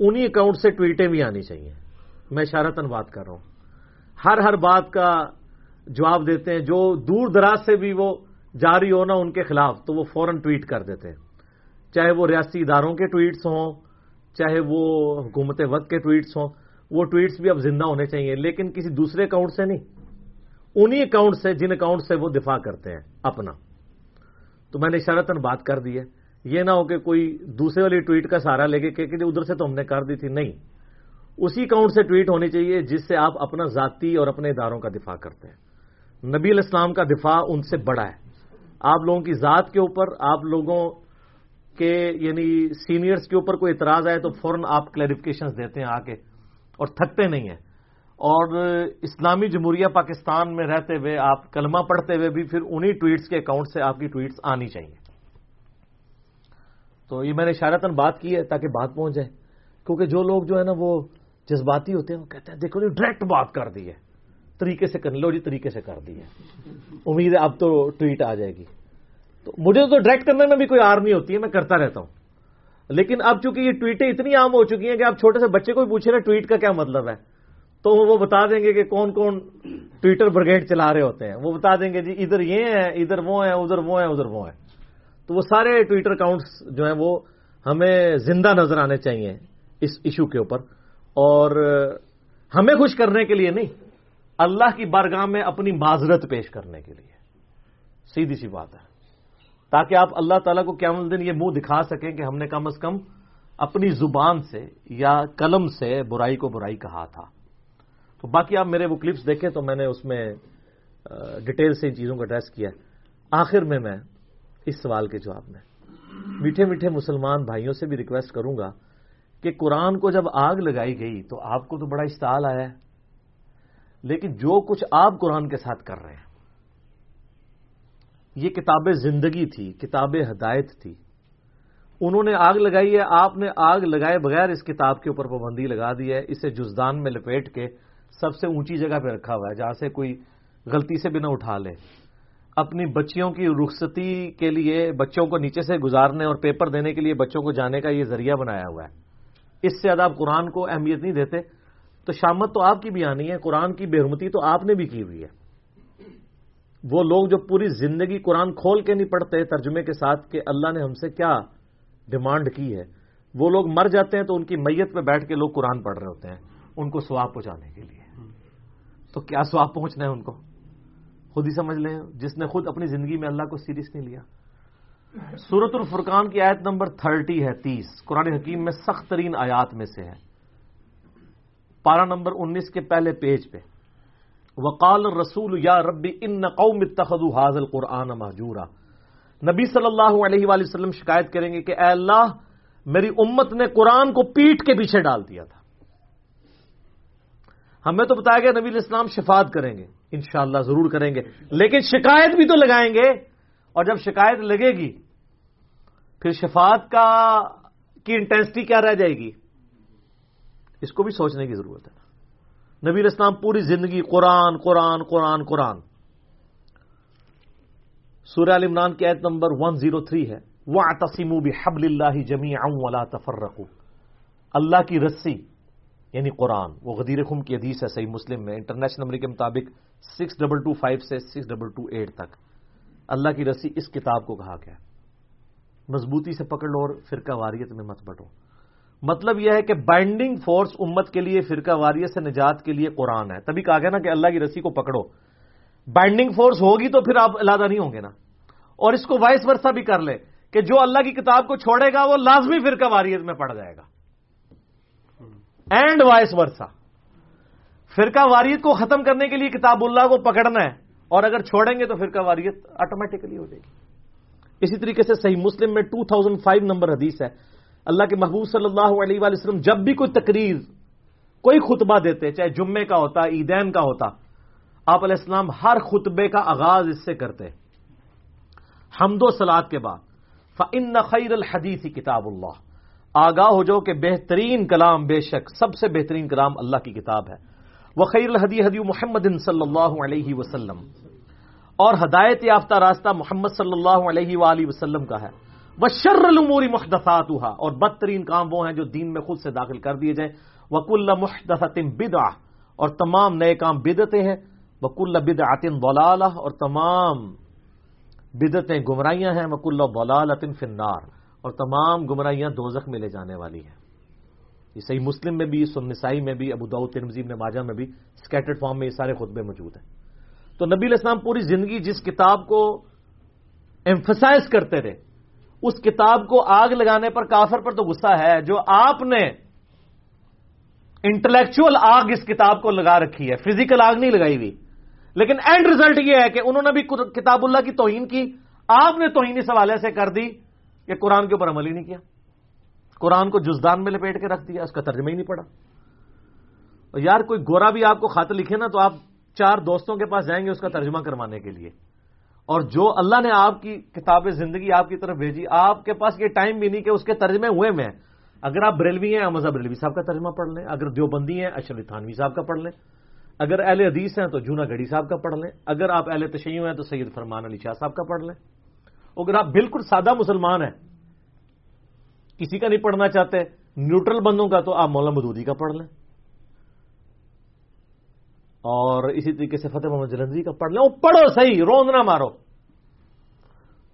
انہی اکاؤنٹ سے ٹویٹیں بھی آنی چاہیے۔ میں اشارتن بات کر رہا ہوں۔ ہر ہر بات کا جواب دیتے ہیں، جو دور دراز سے بھی وہ جاری ہونا ان کے خلاف، تو وہ فوراً ٹویٹ کر دیتے ہیں۔ چاہے وہ ریاستی اداروں کے ٹویٹس ہوں، چاہے وہ حکومت وقت کے ٹویٹس ہوں، وہ ٹویٹس بھی اب زندہ ہونے چاہیے، لیکن کسی دوسرے اکاؤنٹ سے نہیں۔ انہی اکاؤنٹ سے، جن اکاؤنٹ سے وہ دفاع کرتے ہیں، اپنا۔ تو میں نے اشارتن بات کر دی ہے۔ یہ نہ ہو کہ کوئی دوسرے والی ٹویٹ کا سہارا لے کے کہ ادھر سے تو ہم نے کر دی تھی۔ نہیں۔ اسی اکاؤنٹ سے ٹویٹ ہونی چاہیے جس سے آپ اپنا ذاتی اور اپنے اداروں کا دفاع کرتے ہیں۔ نبی الاسلام کا دفاع ان سے بڑا ہے۔ آپ لوگوں کی ذات کے اوپر، آپ لوگوں کے یعنی سینئرز کے اوپر کوئی اعتراض آئے تو فوراً آپ کلیریفکیشن دیتے ہیں آ کے اور تھکتے نہیں ہیں۔ اور اسلامی جمہوریہ پاکستان میں رہتے ہوئے، آپ کلمہ پڑھتے ہوئے بھی پھر انہی ٹویٹس کے اکاؤنٹ سے آپ کی ٹویٹس آنی چاہیے۔ تو یہ میں نے اشارتن بات کی ہے تاکہ بات پہنچ جائے۔ کیونکہ جو لوگ جو ہے نا وہ جذباتی ہوتے ہیں، وہ کہتے ہیں، دیکھو جی ڈائریکٹ بات کر دی ہے۔ طریقے سے کر لو جی طریقے سے کر دی ہے۔ امید ہے اب تو ٹویٹ آ جائے گی۔ تو مجھے تو ڈائریکٹ کرنے میں بھی کوئی آر نہیں ہوتی ہے، میں کرتا رہتا ہوں۔ لیکن اب چونکہ یہ ٹویٹیں اتنی عام ہو چکی ہیں کہ آپ چھوٹے سے بچے کو بھی پوچھے نا ٹویٹ کا کیا مطلب ہے، تو وہ بتا دیں گے کہ کون کون ٹویٹر بریگیڈ چلا رہے ہوتے ہیں۔ وہ بتا دیں گے جی ادھر یہ ہے، ادھر وہ ہیں ادھر وہ ہیں ادھر وہ ہیں تو وہ سارے ٹویٹر اکاؤنٹس جو ہیں وہ ہمیں زندہ نظر آنے چاہیے اس ایشو کے اوپر اور ہمیں خوش کرنے کے لیے نہیں، اللہ کی بارگاہ میں اپنی معذرت پیش کرنے کے لیے۔ سیدھی سی بات ہے۔ تاکہ آپ اللہ تعالیٰ کو قیام دن یہ منہ دکھا سکیں کہ ہم نے کم از کم اپنی زبان سے یا قلم سے برائی کو برائی کہا تھا۔ تو باقی آپ میرے وہ کلپس دیکھیں تو میں نے اس میں ڈیٹیل سے ان چیزوں کو ایڈریس کیا۔ آخر میں میں اس سوال کے جواب میں۔ میٹھے میٹھے مسلمان بھائیوں سے بھی ریکویسٹ کروں گا کہ قرآن کو جب آگ لگائی گئی تو آپ کو تو بڑا اشتعال آیا ہے۔ لیکن جو کچھ آپ قرآن کے ساتھ کر رہے ہیں، یہ کتاب زندگی تھی، کتاب ہدایت تھی۔ انہوں نے آگ لگائی ہے، آپ نے آگ لگائے بغیر اس کتاب کے اوپر پابندی لگا دی ہے، اسے جزدان میں لپیٹ کے سب سے اونچی جگہ پہ رکھا ہوا ہے، جہاں سے کوئی غلطی سے بھی نہ اٹھا لے۔ اپنی بچیوں کی رخصتی کے لیے بچوں کو نیچے سے گزارنے اور پیپر دینے کے لیے بچوں کو جانے کا یہ ذریعہ بنایا ہوا ہے۔ اس سے زیادہ آپ قرآن کو اہمیت نہیں دیتے۔ تو شامت تو آپ کی بھی آنی ہے، قرآن کی بے حرمتی تو آپ نے بھی کی ہوئی ہے۔ وہ لوگ جو پوری زندگی قرآن کھول کے نہیں پڑھتے، ترجمے کے ساتھ کہ اللہ نے ہم سے کیا ڈیمانڈ کی ہے۔ وہ لوگ مر جاتے ہیں تو ان کی میت پہ بیٹھ کے لوگ قرآن پڑھ رہے ہوتے ہیں، ان کو سواب پہنچانے کے لیے۔ تو کیا سواب پہنچنا ہے ان کو؟ خود ہی سمجھ لیں، جس نے خود اپنی زندگی میں اللہ کو سیریس نہیں لیا۔ سورت الفرقان کی آیت نمبر تھرٹی ہے، تیس۔ قرآن حکیم میں سخت ترین آیات میں سے ہے۔ پارا نمبر انیس کے پہلے پیج پہ۔ وقال رسول یا ربی، ان قوم اتخذوا هذا القرآن مہجورا نبی صلی اللہ علیہ وآلہ وسلم شکایت کریں گے کہ اے اللہ، میری امت نے قرآن کو پیٹ کے پیچھے ڈال دیا تھا۔ ہمیں تو بتایا گیا نبی الاسلام شفاعت کریں گے۔ انشاءاللہ ضرور کریں گے۔ لیکن شکایت بھی تو لگائیں گے۔ اور جب شکایت لگے گی، پھر شفاعت کا کی انٹینسٹی کیا رہ جائے گی؟ اس کو بھی سوچنے کی ضرورت ہے۔ نبی الاسلام پوری زندگی قرآن قرآن قرآن قرآن۔ سورہ عمران کی آیت نمبر 103 ہے۔ وہ تسیم بحبل اللہ جمی ولا اللہ کی رسی یعنی قرآن، وہ غدیر خم کی حدیث ہے، صحیح مسلم میں۔ انٹرنیشنل نمبر کے مطابق سکس ڈبل ٹو فائیو سے سکس ڈبل ٹو ایٹ تک۔ اللہ کی رسی اس کتاب کو کہا گیا مضبوطی سے پکڑ لو اور فرقہ واریت میں مت بٹو۔ مطلب یہ ہے کہ بائنڈنگ فورس امت کے لیے فرقہ واریت سے نجات کے لیے قرآن ہے۔ تبھی کہا گیا نا کہ اللہ کی رسی کو پکڑو۔ بائنڈنگ فورس ہوگی تو پھر آپ علیحدہ نہیں ہوں گے نا۔ اور اس کو وائس ورثہ بھی کر لے کہ جو اللہ کی کتاب کو چھوڑے گا وہ لازمی فرقہ واریت میں پڑ جائے گا۔ اینڈ وائس ورثہ فرقہ واریت کو ختم کرنے کے لیے کتاب اللہ کو پکڑنا ہے اور اگر چھوڑیں گے تو فرقہ واریت آٹومیٹکلی ہو جائے گی۔ اسی طریقے سے صحیح مسلم میں 2005 نمبر حدیث ہے۔ اللہ کے محبوب صلی اللہ علیہ وآلہ وسلم جب بھی کوئی تقریر، کوئی خطبہ دیتے، چاہے جمعے کا ہوتا، عیدین کا ہوتا، آپ علیہ السلام ہر خطبے کا آغاز اس سے کرتے۔ حمد و سلاد کے بعد فن خیر الحدیث کتاب اللہ آگاہ ہو جاؤ کہ بہترین کلام بے شک، سب سے بہترین کلام اللہ کی کتاب ہے۔ وہ خیر الحدی حدی محمد صلی اللہ علیہ وسلم۔ اور ہدایت یافتہ راستہ محمد صلی اللہ علیہ وآلہ وسلم کا ہے۔ وہ شر الموری محدثات اور بدترین کام وہ ہیں جو دین میں خود سے داخل کر دیے جائیں۔ وکل محدثت بدا اور تمام نئے کام بدتے ہیں۔ وکل بدعت ضلالہ۔ اور تمام بدتیں گمراہیاں ہیں۔ وکل ضلالت فنار اور تمام گمراہیاں دوزخ میں لے جانے والی ہیں۔ یہ صحیح مسلم میں بھی سنسائی میں بھی، ابو داؤ ترمزیم نے ماجہ میں بھی اسکیٹرڈ فارم میں یہ سارے خطبے موجود ہیں۔ تو نبی الاسلام پوری زندگی جس کتاب کو ایمفسائز کرتے تھے، اس کتاب کو آگ لگانے پر کافر پر تو غصہ ہے، جو آپ نے انٹلیکچل آگ اس کتاب کو لگا رکھی ہے فزیکل آگ نہیں لگائی ہوئی۔ لیکن اینڈ ریزلٹ یہ ہے کہ انہوں نے بھی کتاب اللہ کی توہین کی، آپ نے توہین اس حوالے سے کر دی کہ قرآن کے اوپر عمل ہی نہیں کیا۔ قرآن کو جزدان میں لپیٹ کے رکھ دیا، اس کا ترجمہ ہی نہیں پڑا۔ یار کوئی گورا بھی آپ کو خط لکھے نا تو آپ چار دوستوں کے پاس جائیں گے اس کا ترجمہ کروانے کے لیے۔ اور جو اللہ نے آپ کی کتاب زندگی آپ کی طرف بھیجی، آپ کے پاس یہ ٹائم بھی نہیں کہ اس کے ترجمے ہوئے میں۔ اگر آپ بریلوی ہیں مذہب بریلوی صاحب کا ترجمہ پڑھ لیں۔ اگر دیوبندی ہیں، اشرف تھانوی صاحب کا پڑھ لیں۔ اگر اہل حدیث ہیں تو جونا گڑی صاحب کا پڑھ لیں۔ اگر آپ اہل تشیع ہیں تو سید فرمان علی شاہ صاحب کا پڑھ لیں۔ اگر آپ بالکل سادہ مسلمان ہیں کسی کا نہیں پڑھنا چاہتے نیوٹرل بندوں کا، تو آپ مولانا مدودی کا پڑھ لیں۔ اور اسی طریقے سے فتح محمد جلندری کا پڑھ لیں۔ وہ پڑھو صحیح، روند نہ مارو۔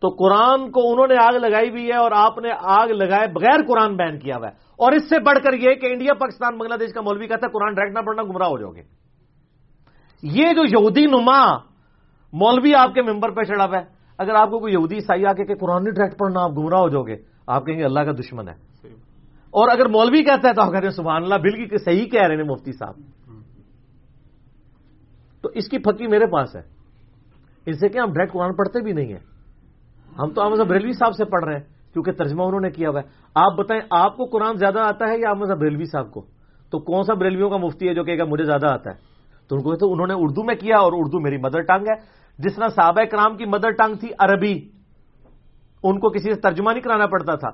تو قرآن کو انہوں نے آگ لگائی ہوئی ہے اور آپ نے آگ لگائے بغیر قرآن بین کیا ہوا ہے۔ اور اس سے بڑھ کر یہ کہ انڈیا، پاکستان، بنگلہ دیش کا مولوی کہتا ہے، قرآن ڈائریکٹ نہ پڑھنا، گمراہ ہو جاؤ گے۔ یہ جو یہودی نما مولوی آپ کے ممبر پہ چڑھا ہوا ہے، اگر آپ کو کوئی یہودی عیسائی آ کے کہ قرآن ڈائریکٹ پڑھنا، آپ گمراہ ہو جاؤ گے۔ آپ کہیں گے اللہ کا دشمن ہے۔ اور اگر مولوی کہتا ہے تو آپ کہتے ہیں سبحان اللہ بل کی صحیح کہہ رہے ہیں مفتی صاحب۔ تو اس کی پھکی میرے پاس ہے۔ اس سے کہ ہم ڈائریکٹ قرآن پڑھتے بھی نہیں ہیں؟ ہم تو احمد بریلوی صاحب سے پڑھ رہے ہیں کیونکہ ترجمہ انہوں نے کیا ہوا ہے۔ آپ بتائیں آپ کو قرآن زیادہ آتا ہے یا احمد بریلوی صاحب کو؟ تو کون سا بریلویوں کا مفتی ہے جو کہ مجھے زیادہ آتا ہے؟ تو ان کو تو انہوں نے اردو میں کیا اور اردو میری مدر ٹنگ ہے۔ جس طرح صحابہ کرام کی مدر ٹنگ تھی عربی۔ ان کو کسی سے ترجمہ نہیں کرانا پڑتا تھا۔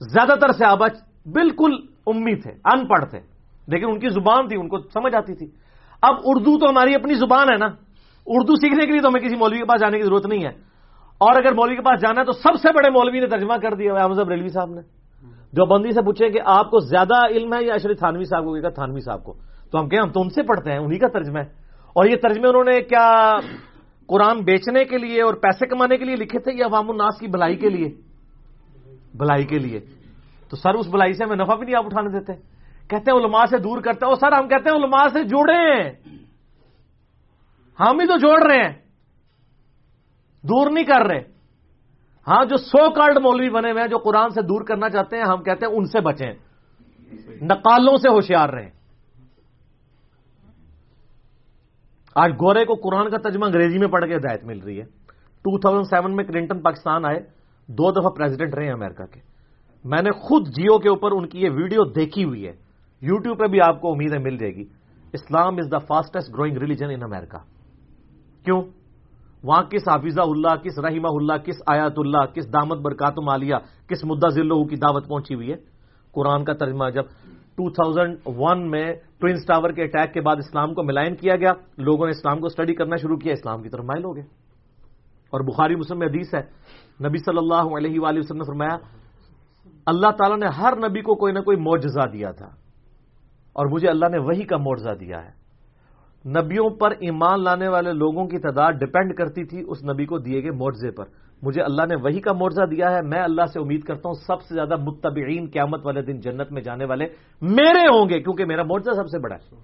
زیادہ تر صحابہ بالکل امی تھے، ان پڑھ تھے۔ لیکن ان کی زبان تھی، ان کو سمجھ آتی تھی۔ اب اردو تو ہماری اپنی زبان ہے نا۔ اردو سیکھنے کے لیے تو ہمیں کسی مولوی کے پاس جانے کی ضرورت نہیں ہے۔ اور اگر مولوی کے پاس جانا ہے تو سب سے بڑے مولوی نے ترجمہ کر دیا۔ احمد ریلوی صاحب نے۔ جو بندی سے پوچھیں کہ آپ کو زیادہ علم ہے یا اشرف تھانوی صاحب کو؟ تھانوی صاحب کو۔ تو ہم کہیں ہم تو ان سے پڑھتے ہیں، انہی کا ترجمہ ہے۔ اور یہ ترجمے انہوں نے کیا قرآن بیچنے کے لیے اور پیسے کمانے کے لیے لکھے تھے یا عوام الناس کی بھلائی کے لیے؟ بھلائی کے لیے۔ تو سر اس بھلائی سے ہمیں نفع بھی نہیں آپ اٹھانے دیتے۔ کہتے ہیں علماء سے دور کرتے ہیں۔ اور سر ہم کہتے ہیں علماء سے جڑے ہیں۔ ہم ہی تو جوڑ رہے ہیں۔ دور نہیں کر رہے۔ ہاں جو سو کارڈ مولوی بنے ہوئے ہیں، جو قرآن سے دور کرنا چاہتے ہیں، ہم کہتے ہیں ان سے بچیں۔ نقالوں سے ہوشیار رہیں۔ آج گورے کو قرآن کا ترجمہ انگریزی میں پڑھ کے ہدایت مل رہی ہے۔ ٹو تھاؤزینڈ سیون میں کلنٹن پاکستان آئے، دو دفعہ پریزیڈنٹ رہے ہیں امریکہ کے۔ میں نے خود جیو کے اوپر ان کی یہ ویڈیو دیکھی ہوئی ہے۔ یوٹیوب پہ بھی آپ کو امیدیں مل جائے گی۔ Islam is the fastest growing religion in America کیوں؟ وہاں کس حافظہ اللہ، کس رحمہ اللہ، کس آیات اللہ، کس دامت برکات مالیہ، کس مدعا ذلو کی دعوت پہنچی ہوئی ہے؟ قرآن کا ترجمہ جب 2001 میں ٹوئنس ٹاور کے اٹیک کے بعد اسلام کو ملائن کیا گیا۔ لوگوں نے اسلام کو اسٹڈی کرنا شروع کیا، اسلام کی طرف مائل ہو گئے۔ اور بخاری مسلم میں حدیث ہے۔ نبی صلی اللہ علیہ وآلہ وسلم نے فرمایا، اللہ تعالیٰ نے ہر نبی کو کوئی نہ کوئی معجزہ دیا تھا۔ اور مجھے اللہ نے وہی کا معجزہ دیا ہے۔ نبیوں پر ایمان لانے والے لوگوں کی تعداد ڈپینڈ کرتی تھی اس نبی کو دیے گئے معجزے پر۔ مجھے اللہ نے وہی کا معجزہ دیا ہے، میں اللہ سے امید کرتا ہوں سب سے زیادہ متبعین قیامت والے دن جنت میں جانے والے میرے ہوں گے، کیونکہ میرا معجزہ سب سے بڑا ہے۔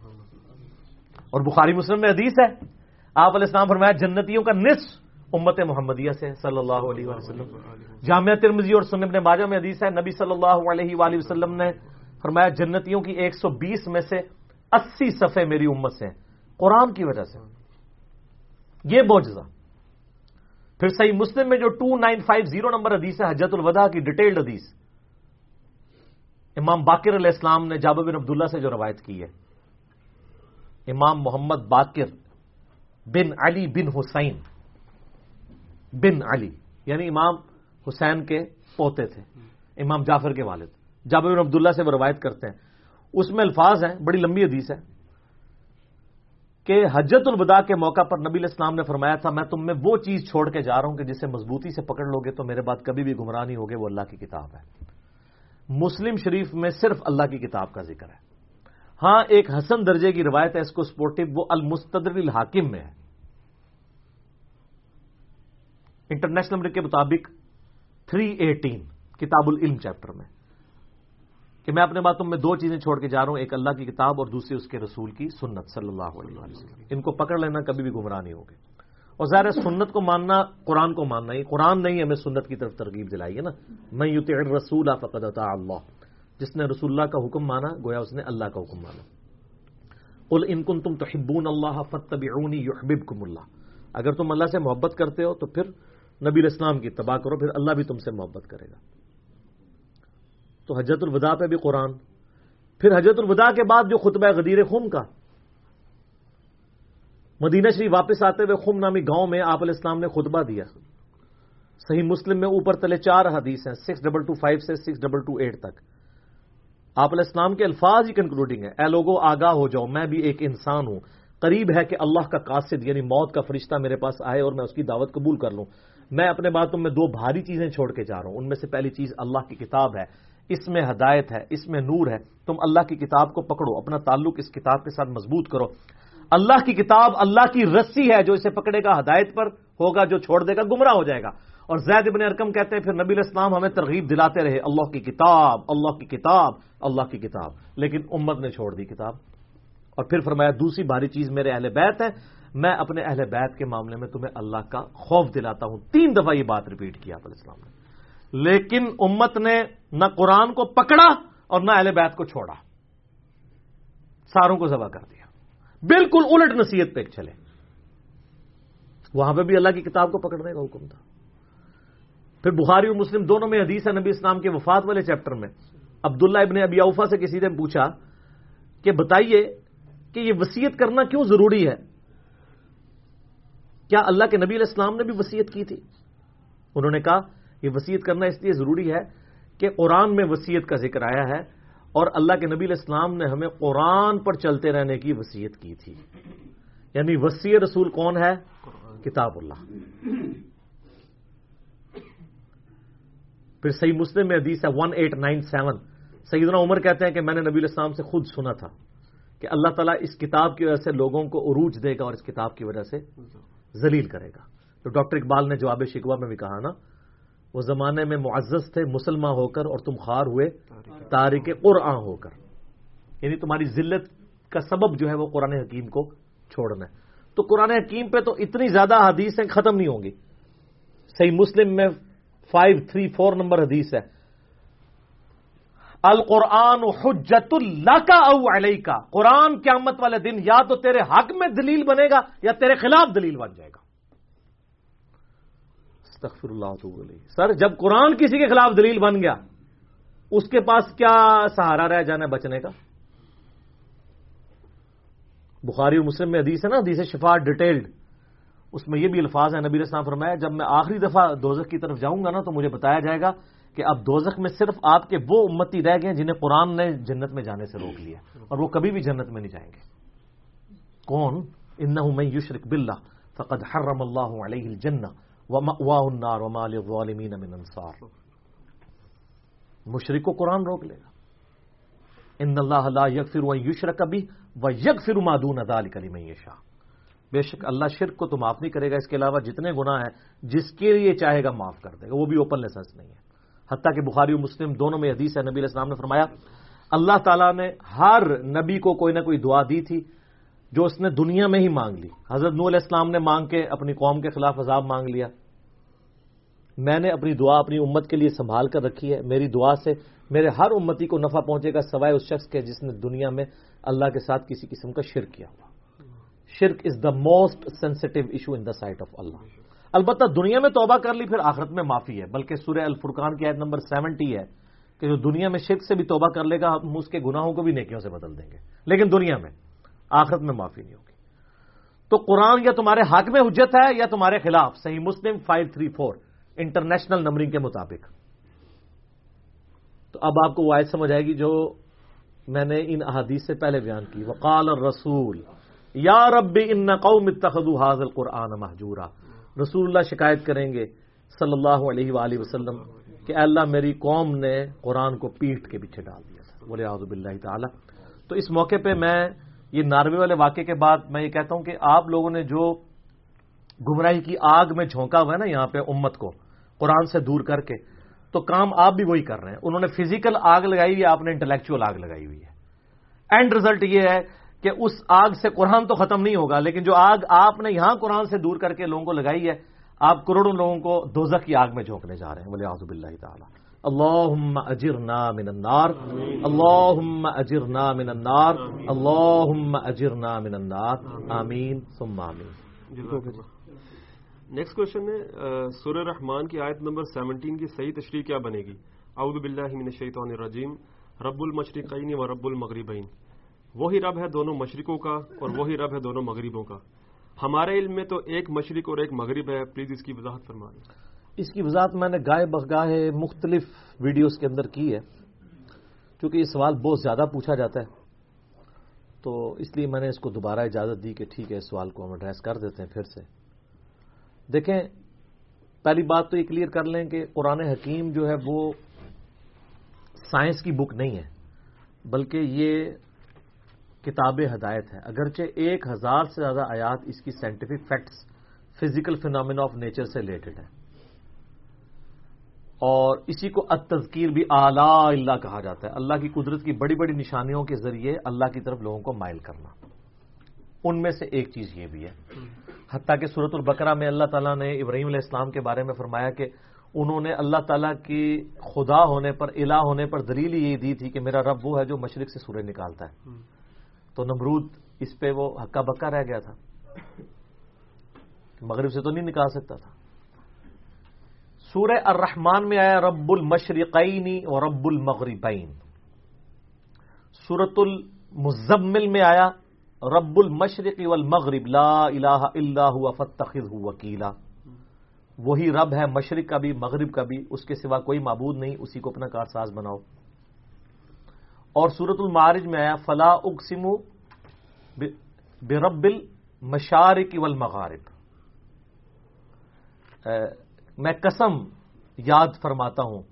اور بخاری مسلم میں حدیث ہے، آپ علیہ السلام فرمایا، جنتیوں کا نصف امت محمدیہ سے صلی اللہ علیہ وسلم۔ جامعہ ترمزی اور سنب نے باجہ میں حدیث ہے، نبی صلی اللہ علیہ وآلہ وسلم نے فرمایا، جنتیوں کی ایک سو بیس میں سے اسی صفحے میری امت سے ہیں۔ قرآن کی وجہ سے۔ یہ معجزہ۔ پھر صحیح مسلم میں جو two nine five zero number حدیث ہے، حجت الوداع کی ڈیٹیلڈ حدیث۔ امام باقر علیہ السلام نے جابر بن عبداللہ سے جو روایت کی ہے۔ امام محمد باقر بن علی بن حسین۔ بن علی یعنی امام حسین کے پوتے تھے۔ امام جعفر کے والد۔ جابر بن عبداللہ سے وہ روایت کرتے ہیں۔ اس میں الفاظ ہیں، بڑی لمبی حدیث ہے۔ کہ حجت الوداع کے موقع پر نبی الاسلام نے فرمایا تھا، میں تم میں وہ چیز چھوڑ کے جا رہا ہوں کہ جسے مضبوطی سے پکڑ لو گے تو میرے بعد کبھی بھی گمراہ نہیں ہوگے، وہ اللہ کی کتاب ہے۔ مسلم شریف میں صرف اللہ کی کتاب کا ذکر ہے۔ ہاں ایک حسن درجے کی روایت ہے، اس کو سپورٹو وہ المستدر الحاکم میں ہے۔ انٹرنیشنل نمبر کے مطابق 318 کتاب العلم چیپٹر میں۔ کہ میں اپنے باتوں میں دو چیزیں چھوڑ کے جا رہا ہوں، ایک اللہ کی کتاب اور دوسری اس کے رسول کی سنت صلی اللہ علیہ وسلم ان کو پکڑ لینا کبھی بھی گمراہ نہیں ہوگے۔ اور ظاہر سنت کو ماننا، قرآن کو ماننا ہی قرآن نہیں ہمیں سنت کی طرف ترغیب دلائی ہے نا۔ میں یوت رسول فقد اللہ۔ جس نے رسول اللہ کا حکم مانا، گویا اس نے اللہ کا حکم مانا۔ قل ان کن تم تحبون اللہ فتبعونی یحببکم اللہ۔ اگر تم اللہ سے محبت کرتے ہو تو پھر نبی الاسلام کی تباہ کرو، پھر اللہ بھی تم سے محبت کرے گا۔ تو حجت الوداع پہ بھی قرآن۔ پھر حجت الوداع کے بعد جو خطبہ غدیر خم کا۔ مدینہ شریف واپس آتے ہوئے خم نامی گاؤں میں آپ علیہ السلام نے خطبہ دیا۔ صحیح مسلم میں اوپر تلے چار حدیث ہیں سکس ڈبل ٹو فائیو سے سکس ڈبل ٹو ایٹ تک۔ آپ علیہ السلام کے الفاظ ہی کنکلوڈنگ ہے اے لوگوں آگاہ ہو جاؤ، میں بھی ایک انسان ہوں۔ قریب ہے کہ اللہ کا قاصد یعنی موت کا فرشتہ میرے پاس آئے اور میں اس کی دعوت قبول کر لوں۔ میں اپنے باتوں میں دو بھاری چیزیں چھوڑ کے جا رہا ہوں۔ ان میں سے پہلی چیز اللہ کی کتاب ہے۔ اس میں ہدایت ہے، اس میں نور ہے۔ تم اللہ کی کتاب کو پکڑو، اپنا تعلق اس کتاب کے ساتھ مضبوط کرو۔ اللہ کی کتاب اللہ کی رسی ہے، جو اسے پکڑے گا، ہدایت پر ہوگا، جو چھوڑ دے گا، گمراہ ہو جائے گا۔ اور زید ابن ارکم کہتے ہیں، پھر نبی الاسلام ہمیں ترغیب دلاتے رہے، اللہ کی کتاب، اللہ کی کتاب، اللہ کی کتاب۔ لیکن امت نے چھوڑ دی کتاب۔ اور پھر فرمایا، دوسری بھاری چیز میرے اہل بیت ہے، میں اپنے اہل بیت کے معاملے میں تمہیں اللہ کا خوف دلاتا ہوں۔ تین دفعہ یہ بات ریپیٹ کیا السلام نے لیکن امت نے نہ قرآن کو پکڑا اور نہ اہل بیت کو چھوڑا۔ ساروں کو ذبح کر دیا۔ بالکل الٹ نصیحت پہ چلے۔ وہاں پہ بھی اللہ کی کتاب کو پکڑنے کا حکم تھا۔ پھر بخاری اور مسلم دونوں میں حدیث ہے نبی اسلام کے وفات والے چیپٹر میں۔ عبداللہ ابن ابی اوفا سے کسی نے پوچھا کہ بتائیے کہ یہ وسیعت کرنا کیوں ضروری ہے؟ کیا اللہ کے نبی علیہ السلام نے بھی وسیعت کی تھی؟ انہوں نے کہا، یہ وسیعت کرنا اس لیے ضروری ہے کہ قرآن میں وسیعت کا ذکر آیا ہے اور اللہ کے نبی علیہ السلام نے ہمیں قرآن پر چلتے رہنے کی وسیعت کی تھی۔ یعنی وسیع رسول کون ہے؟ کتاب اللہ۔ پھر صحیح مسلم میں حدیث ہے ون ایٹ نائن سیون سیدنا عمر کہتے ہیں کہ میں نے نبی علیہ السلام سے خود سنا تھا کہ اللہ تعالیٰ اس کتاب کی وجہ سے لوگوں کو عروج دے گا اور اس کتاب کی وجہ سے ذلیل کرے گا۔ تو ڈاکٹر اقبال نے جواب شکوا میں بھی کہا نا وہ زمانے میں معزز تھے مسلمان ہو کر اور تم خار ہوئے تاریخ قرآن ہو کر۔ یعنی تمہاری ذلت کا سبب جو ہے وہ قرآن حکیم کو چھوڑنا ہے۔ تو قرآن حکیم پہ تو اتنی زیادہ حدیثیں ختم نہیں ہوں گی۔ صحیح مسلم میں فائیو تھری فور نمبر حدیث ہے۔ القرآن حجت اللہ کا او علیہ کا قرآن قیامت والے دن یا تو تیرے حق میں دلیل بنے گا یا تیرے خلاف دلیل بن جائے گا۔ استغفر اللہ علیہ۔ سر، جب قرآن کسی کے خلاف دلیل بن گیا، اس کے پاس کیا سہارا رہ جانا بچنے کا؟ بخاری اور مسلم میں حدیث ہے نا، حدیث شفا ڈیٹیلڈ۔ اس میں یہ بھی الفاظ ہیں، نبی اسلام فرمایا، جب میں آخری دفعہ دوزخ کی طرف جاؤں گا نا، تو مجھے بتایا جائے گا کہ اب دوزخ میں صرف آپ کے وہ امتی رہ گئے جنہیں قرآن نے جنت میں جانے سے روک لیا اور وہ کبھی بھی جنت میں نہیں جائیں گے۔ کون؟ ان میں یشرک بلّہ فقد حرم اللہ علیہ الجنہ۔ النار وما للظالمین من انصار مشرق کو قرآن روک لے گا۔ ان اللہ لا یغفر و یشرک بھی و یغفر ما دون ذلک لمن یشاء بے شک اللہ شرک کو تو معاف نہیں کرے گا، اس کے علاوہ جتنے گناہ ہیں، جس کے لیے چاہے گا معاف کر دے گا۔ وہ بھی اوپن لائسنس نہیں ہے۔ حتیٰ کہ بخاری و مسلم دونوں میں حدیث ہے، نبی علیہ السلام نے فرمایا، اللہ تعالیٰ نے ہر نبی کو کوئی نہ کوئی دعا دی تھی۔ جو اس نے دنیا میں ہی مانگ لی۔ حضرت نو علیہ السلام نے مانگ کے اپنی قوم کے خلاف عذاب مانگ لیا۔ میں نے اپنی دعا اپنی امت کے لیے سنبھال کر رکھی ہے۔ میری دعا سے میرے ہر امتی کو نفع پہنچے گا سوائے اس شخص کے جس نے دنیا میں اللہ کے ساتھ کسی قسم کا شرک کیا ہوا۔ شرک is the most sensitive issue in the sight of اللہ البتہ دنیا میں توبہ کر لی، پھر آخرت میں معافی ہے۔ بلکہ سورہ الفرقان کی عید نمبر سیونٹی ہے کہ جو دنیا میں شرک سے بھی توبہ کر لے گا، ہم اس کے گناہوں کو بھی نیکیوں سے بدل دیں گے۔ لیکن دنیا میں آخرت میں معافی نہیں ہوگی۔ تو قرآن یا تمہارے حق میں حجت ہے یا تمہارے خلاف، صحیح مسلم five three four, international numbering کے مطابق۔ تو اب آپ کو وہ آیت سمجھ آئے گی جو میں نے ان احادیث سے پہلے بیان کی۔ وقال الرسول، یا رب ان قوم اتخذوا هذا القرآن محجورا۔ رسول اللہ شکایت کریں گے صلی اللہ علیہ وآلہ وسلم کہ اللہ میری قوم نے قرآن کو پیٹ کے پیچھے ڈال دیا تھا۔ بولے آزب اللہ تعالی تو اس موقع پہ میں یہ ناروے والے واقعے کے بعد میں یہ کہتا ہوں کہ آپ لوگوں نے جو گمراہی کی آگ میں جھونکا ہوا ہے نا یہاں پہ امت کو، قرآن سے دور کر کے، تو کام آپ بھی وہی کر رہے ہیں۔ انہوں نے فزیکل آگ لگائی ہوئی ہے، آپ نے انٹلیکچوئل آگ لگائی ہوئی ہے۔ اینڈ ریزلٹ یہ ہے کہ اس آگ سے قرآن تو ختم نہیں ہوگا، لیکن جو آگ آپ نے یہاں قرآن سے دور کر کے لوگوں کو لگائی ہے، آپ کروڑوں لوگوں کو دوزخ کی آگ میں جھونکنے جا رہے ہیں۔ بولے آزب اللہ تعالیٰ اللہ اجر نام انار اللہ اجر نام انار اللہ اجر نام انار آمین، ثم آمین۔
نیکسٹ کوشچن ہے سورہ رحمان کی آیت نمبر سیونٹین کی صحیح تشریح کیا بنے گی؟ اعوذ باللہ من الشیطان الرجیم، رب المشرقین و رب المغربین۔ وہی رب ہے دونوں مشرقوں کا اور وہی رب ہے دونوں مغربوں کا۔ ہمارے علم میں تو ایک مشرق اور ایک مغرب ہے، پلیز اس کی وضاحت فرما دیں
اس کی وضاحت میں نے گائے بغاہ مختلف ویڈیوز کے اندر کی ہے، کیونکہ یہ سوال بہت زیادہ پوچھا جاتا ہے۔ تو اس لیے میں نے اس کو دوبارہ اجازت دی کہ ٹھیک ہے، اس سوال کو ہم ایڈریس کر دیتے ہیں پھر سے۔ دیکھیں، پہلی بات تو یہ کلیئر کر لیں کہ قرآن حکیم جو ہے وہ سائنس کی بک نہیں ہے، بلکہ یہ کتاب ہدایت ہے۔ اگرچہ ایک ہزار سے زیادہ آیات اس کی scientific facts physical phenomena of nature سے ریلیٹڈ ہے اور اسی کو تذکیر بھی اعلی اللہ کہا جاتا ہے۔ اللہ کی قدرت کی بڑی بڑی نشانیوں کے ذریعے اللہ کی طرف لوگوں کو مائل کرنا۔ ان میں سے ایک چیز یہ بھی ہے۔ حتیٰ کہ صورت البقرہ میں اللہ تعالیٰ نے ابراہیم علیہ السلام کے بارے میں فرمایا کہ انہوں نے اللہ تعالیٰ کی خدا ہونے پر، الہ ہونے پر دلیل یہ دی تھی کہ میرا رب وہ ہے جو مشرق سے سورج نکالتا ہے۔ تو نمرود اس پہ وہ ہکا بکا رہ گیا تھا۔ مغرب سے تو نہیں نکال سکتا تھا۔ سورہ الرحمان میں آیا رب المشرقین اور رب المغربین۔ سورت المزمل میں آیا رب المشرق والمغرب، لا الہ الا ہوا فتخذ وکیلا۔ وہی رب ہے، مشرق کا بھی، مغرب کا بھی، اس کے سوا کوئی معبود نہیں، اسی کو اپنا کارساز بناؤ۔ اور سورت المعارج میں آیا فلا اقسم برب المشارق والمغارب۔ میں قسم یاد فرماتا ہوں